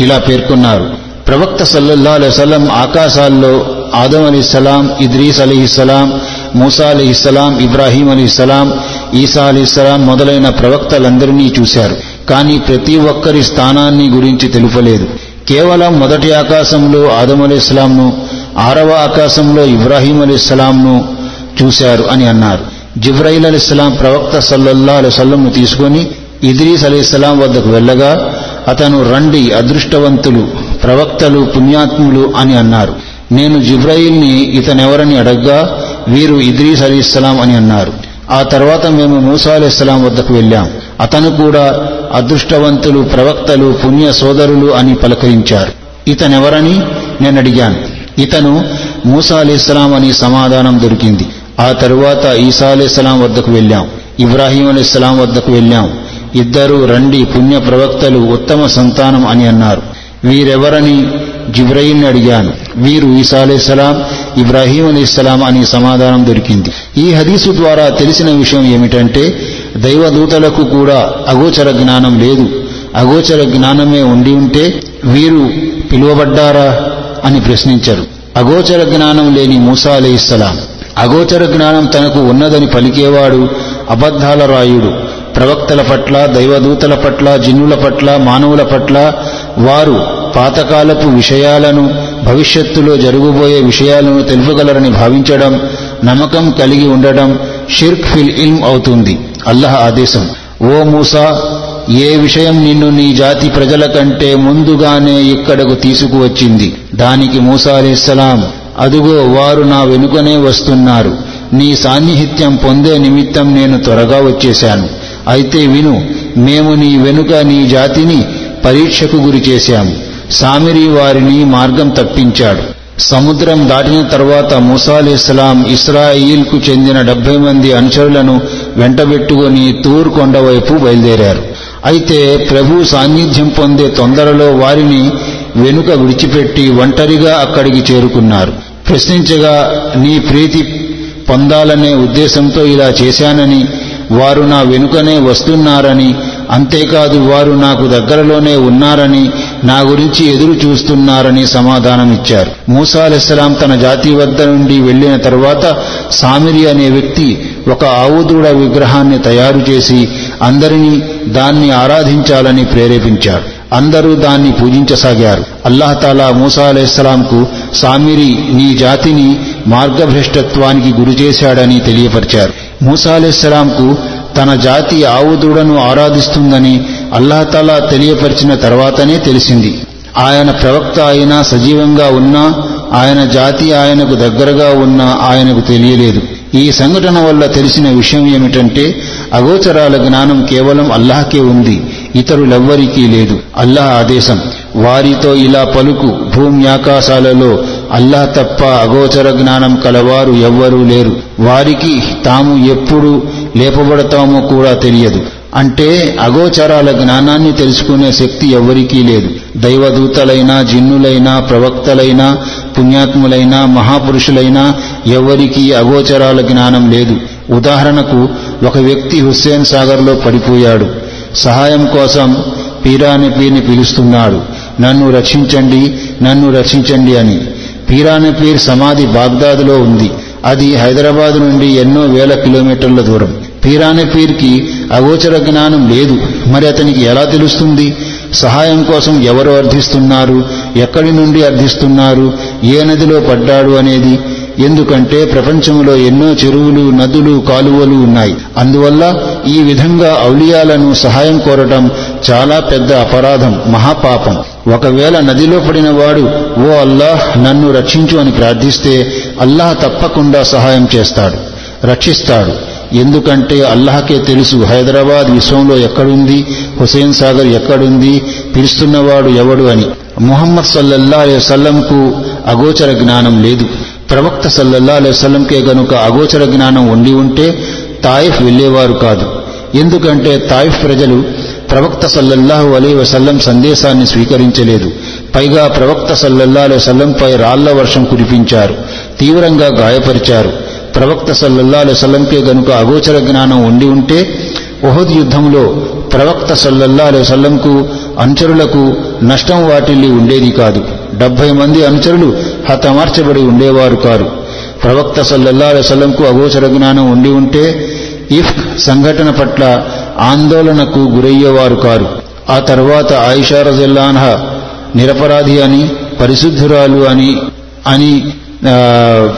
ఇలా పేర్కొన్నారు. ప్రవక్త సల్లల్లా అలైవలం ఆకాశాల్లో ఆదం అలీస్లాం ఇద్రీస్ అలీస్లాం మూసా అలీస్లాం ఇబ్రాహీం అలీస్లాం ఈసా అలీస్లాం మొదలైన ప్రవక్తలందరినీ చూశారు. కానీ ప్రతి ఒక్కరి స్థానాన్ని గురించి తెలుపలేదు. కేవలం మొదటి ఆకాశంలో ఆదం అలీస్లాంను ఆరవ ఆకాశంలో ఇబ్రాహీం అలీస్లాంను చూశారు అని అన్నారు. జిబ్రాయిల్ అలీస్లాం ప్రవక్త సల్లల్లా అలైవల్లంను తీసుకొని ఇద్రీస్ అలీస్లాం వద్దకు వెళ్ళగా అతను రండి అదృష్టవంతులు ప్రవక్తలు పుణ్యాత్ములు అని అన్నారు. నేను జిబ్రాయిల్ని ఇతనెవరని అడగ్గా వీరు ఇద్రీస్ అలీస్లాం అని అన్నారు. ఆ తర్వాత మేము మూసా అలీస్లాం వద్దకు వెళ్ళాం. అతను కూడా అదృష్టవంతులు ప్రవక్తలు పుణ్య సోదరులు అని పలకరించారు. ఇతనెవరని నేనడిగాను. ఇతను మూసా అలీస్లాం అని సమాధానం దొరికింది. ఆ తరువాత ఈసా అలీస్లాం వద్దకు వెళ్ళాం. ఇబ్రాహీం అలీస్లాం వద్దకు వెళ్ళాం. ఇద్దరు రండి పుణ్య ప్రవక్తలు ఉత్తమ సంతానం అని అన్నారు. వీరెవరని జిబ్రయిల్ని అడిగాను. వీరు ఈసా అలీస్లాం ఇబ్రాహీం అలీస్లాం అని సమాధానం దొరికింది. ఈ హదీసు ద్వారా తెలిసిన విషయం ఏమిటంటే దైవదూతలకు కూడా అగోచర జ్ఞానం లేదు. అగోచర జ్ఞానమే ఉండి ఉంటే వీరు పిలువబడ్డారా అని ప్రశ్నించరు. అగోచర జ్ఞానం లేని మూసా అలీస్లాం అగోచర జ్ఞానం తనకు ఉన్నదని పలికేవాడు అబద్ధాల రాయుడు. ప్రవక్తల పట్ల దైవదూతల పట్ల జిన్నుల పట్ల మానవుల పట్ల వారు పాతకాలపు విషయాలను భవిష్యత్తులో జరగబోయే విషయాలను తెలుపగలరని భావించడం నమ్మకం కలిగి ఉండడం షిర్క్ ఫిల్ ఇల్మ్ అవుతుంది. అల్లహ ఆదేశం. ఓ మూసా ఏ విషయం నిన్ను నీ జాతి ప్రజల కంటే ముందుగానే ఇక్కడకు తీసుకువచ్చింది? దానికి మూసా అలీస్లాం అదుగో వారు నా వెనుకనే వస్తున్నారు. నీ సాన్నిహిత్యం పొందే నిమిత్తం నేను త్వరగా వచ్చేశాను. అయితే విను మేము నీ వెనుక నీ జాతిని పరీక్షకు గురి చేశాము. సామిరి వారిని మార్గం తప్పించాడు. సముద్రం దాటిన తర్వాత ముసాలిస్లాం ఇస్రాయిల్కు చెందిన డెబ్బై మంది అనుచరులను వెంటబెట్టుకుని తూరు కొండ వైపు బయలుదేరారు. అయితే ప్రభు సాన్నిధ్యం పొందే తొందరలో వారిని వెనుక విడిచిపెట్టి ఒంటరిగా అక్కడికి చేరుకున్నారు. ప్రశ్నించగా నీ ప్రీతి పొందాలనే ఉద్దేశంతో ఇలా చేశానని వారు నా వెనుకనే వస్తున్నారని అంతేకాదు వారు నాకు దగ్గరలోనే ఉన్నారని నా గురించి ఎదురు చూస్తున్నారని సమాధానమిచ్చారు. మూసా అలెస్లాం తన జాతి వద్ద నుండి వెళ్ళిన తరువాత సామిరి అనే వ్యక్తి ఒక ఆవుదూడ విగ్రహాన్ని తయారు చేసి అందరినీ దాన్ని ఆరాధించాలని ప్రేరేపించాడు అందరూ దాన్ని పూజించసాగారు. అల్లాహతాలా మూసా అలైహిస్సలాంకు సామిరి నీ జాతిని మార్గభ్రష్టత్వానికి గురిచేశాడని తెలియపరిచారు. మూసా తన జాతి ఆవుదూడను ఆరాధిస్తుందని అల్లాతలా తెలియపరిచిన తర్వాతనే తెలిసింది. ఆయన ప్రవక్త అయినా సజీవంగా ఉన్నా ఆయన జాతి ఆయనకు దగ్గరగా ఉన్నా ఆయనకు తెలియలేదు. ఈ సంఘటన వల్ల తెలిసిన విషయం ఏమిటంటే అగోచరాల జ్ఞానం కేవలం అల్లాహకే ఉంది ఇతరులెవ్వరికీ లేదు. అల్లాహ్ ఆదేశం వారితో ఇలా పలుకు భూమ్యాకాశాలలో అల్లాహ్ తప్ప అగోచర జ్ఞానం కలవారు ఎవ్వరూ లేరు. వారికి తాము ఎప్పుడు లేపబడతామో కూడా తెలియదు. అంటే అగోచరాల జ్ఞానాన్ని తెలుసుకునే శక్తి ఎవ్వరికీ లేదు. దైవదూతలైనా జిన్నులైనా ప్రవక్తలైనా పుణ్యాత్ములైనా మహాపురుషులైనా ఎవ్వరికీ అగోచరాల జ్ఞానం లేదు. ఉదాహరణకు ఒక వ్యక్తి హుస్సేన్ సాగర్లో పడిపోయాడు. సహాయం కోసం పీరానపీర్ని పిలుస్తున్నాడు. నన్ను రక్షించండి నన్ను రక్షించండి అని. పీరానపీర్ సమాధి బాగ్దాదులో ఉంది. అది హైదరాబాద్ నుండి ఎన్నో వేల కిలోమీటర్ల దూరం. పీరానే పీర్కి అగోచర జ్ఞానం లేదు. మరి అతనికి ఎలా తెలుస్తుంది? సహాయం కోసం ఎవరు అర్థిస్తున్నారు? ఎక్కడి నుండి అర్థిస్తున్నారు? ఏ నదిలో పడ్డాడు అనేది? ఎందుకంటే ప్రపంచంలో ఎన్నో చెరువులు నదులు కాలువలు ఉన్నాయి. అందువల్ల ఈ విధంగా ఔలియాలను సహాయం కోరటం చాలా పెద్ద అపరాధం మహాపాపం. ఒకవేళ నదిలో పడినవాడు ఓ అల్లాహ్ నన్ను రక్షించు అని ప్రార్థిస్తే అల్లాహ్ తప్పకుండా సహాయం చేస్తాడు రక్షిస్తాడు. ఎందుకంటే అల్లాహకే తెలుసు హైదరాబాద్ విశ్వంలో ఎక్కడుంది హుసేన్ సాగర్ ఎక్కడుంది పిలుస్తున్నవాడు ఎవడు అని. ముహమ్మద్ సల్లల్లా అలైవసల్లంకు అగోచర జ్ఞానం లేదు. ప్రవక్త సల్లల్లా అలైవసల్లంకే గనుక అగోచర జ్ఞానం ఉండి ఉంటే తాయిఫ్ వెళ్ళేవారు కాదు. ఎందుకంటే తాయిఫ్ ప్రజలు ప్రవక్త సల్లల్లాహు అలీ వసల్లం సందేశాన్ని స్వీకరించలేదు. పైగా ప్రవక్త సల్లల్లా అలైవసల్లంపై రాళ్ళ వర్షం కురిపించారు. తీవ్రంగా గాయపరిచారు. ప్రవక్త సల్లల్లా అలైవల్లంకే గనుక అగోచర జ్ఞానం ఉండి ఉంటే ఉహద్ యుద్ధంలో ప్రవక్త సల్లల్లా అలైవల్లంకు అనుచరులకు నష్టం వాటిల్లి ఉండేది కాదు. డెబ్బై మంది అనుచరులు హతమార్చబడి ఉండేవారు కారు. ప్రవక్త సల్లల్లా అలైవల్లంకు అగోచర జ్ఞానం ఉండి ఉంటే ఇఫ్ సంఘటన పట్ల ఆందోళనకు గురయ్యేవారు కారు. ఆ తర్వాత ఆయిషా రజల్లాన్హ నిరపరాధి అని పరిశుద్ధురాలు అని అని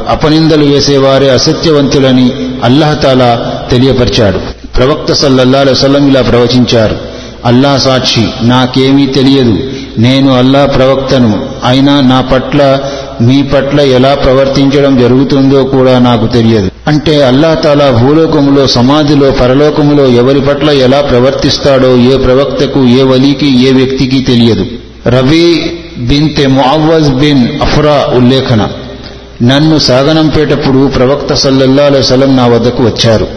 అపనిందలు వేసేవారే అసత్యవంతులని అల్లహతాలా తెలియపరిచాడు. ప్రవక్త సల్లల్లా వసల్లం ఇలా ప్రవచించారు. అల్లా సాక్షి నాకేమీ తెలియదు. నేను అల్లా ప్రవక్తను. అయినా నా పట్ల మీ పట్ల ఎలా ప్రవర్తించడం జరుగుతుందో కూడా నాకు తెలియదు. అంటే అల్లా తాలా భూలోకములో సమాధిలో పరలోకములో ఎవరి పట్ల ఎలా ప్రవర్తిస్తాడో ఏ ప్రవక్తకు ఏ వలీకి ఏ వ్యక్తికి తెలియదు. రవి బిన్తె మువజ్ బిన్ అఫ్రా ఉల్లేఖన. నన్ను సాగనంపేటప్పుడు ప్రవక్త సల్లల్లా సలం నా వద్దకు వచ్చారు.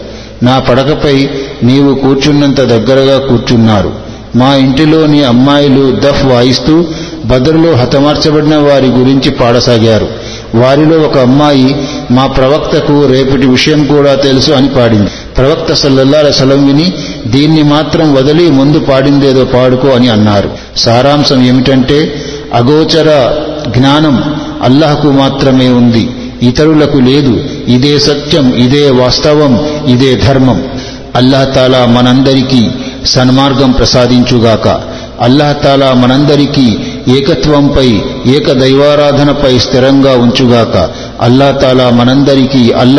నా పడకపై నీవు కూర్చున్నంత దగ్గరగా కూర్చున్నారు. మా ఇంటిలోని అమ్మాయిలు దఫ్ వాయిస్తూ బదర్లో హతమార్చబడిన వారి గురించి పాడసాగారు. వారిలో ఒక అమ్మాయి మా ప్రవక్తకు రేపటి విషయం కూడా తెలుసు అని పాడింది. ప్రవక్త సల్లల్లాల సలం విని దీన్ని మాత్రం వదిలి ముందు పాడిందేదో పాడుకో అని అన్నారు. సారాంశం ఏమిటంటే అగోచర జ్ఞానం అల్లహకు మాత్రమే ఉంది. ఇతరులకు లేదు. ఇదే సత్యం ఇదే వాస్తవం ఇదే ధర్మం. అల్లాహ్ తాలా మనందరికీ సన్మార్గం ప్రసాదించుగాక. అల్లాహ్ తాలా మనందరికీ ఏకత్వంపై ఏక దైవారాధనపై స్థిరంగా ఉంచుగాక. అల్లాతాలా మనందరికీ అల్లా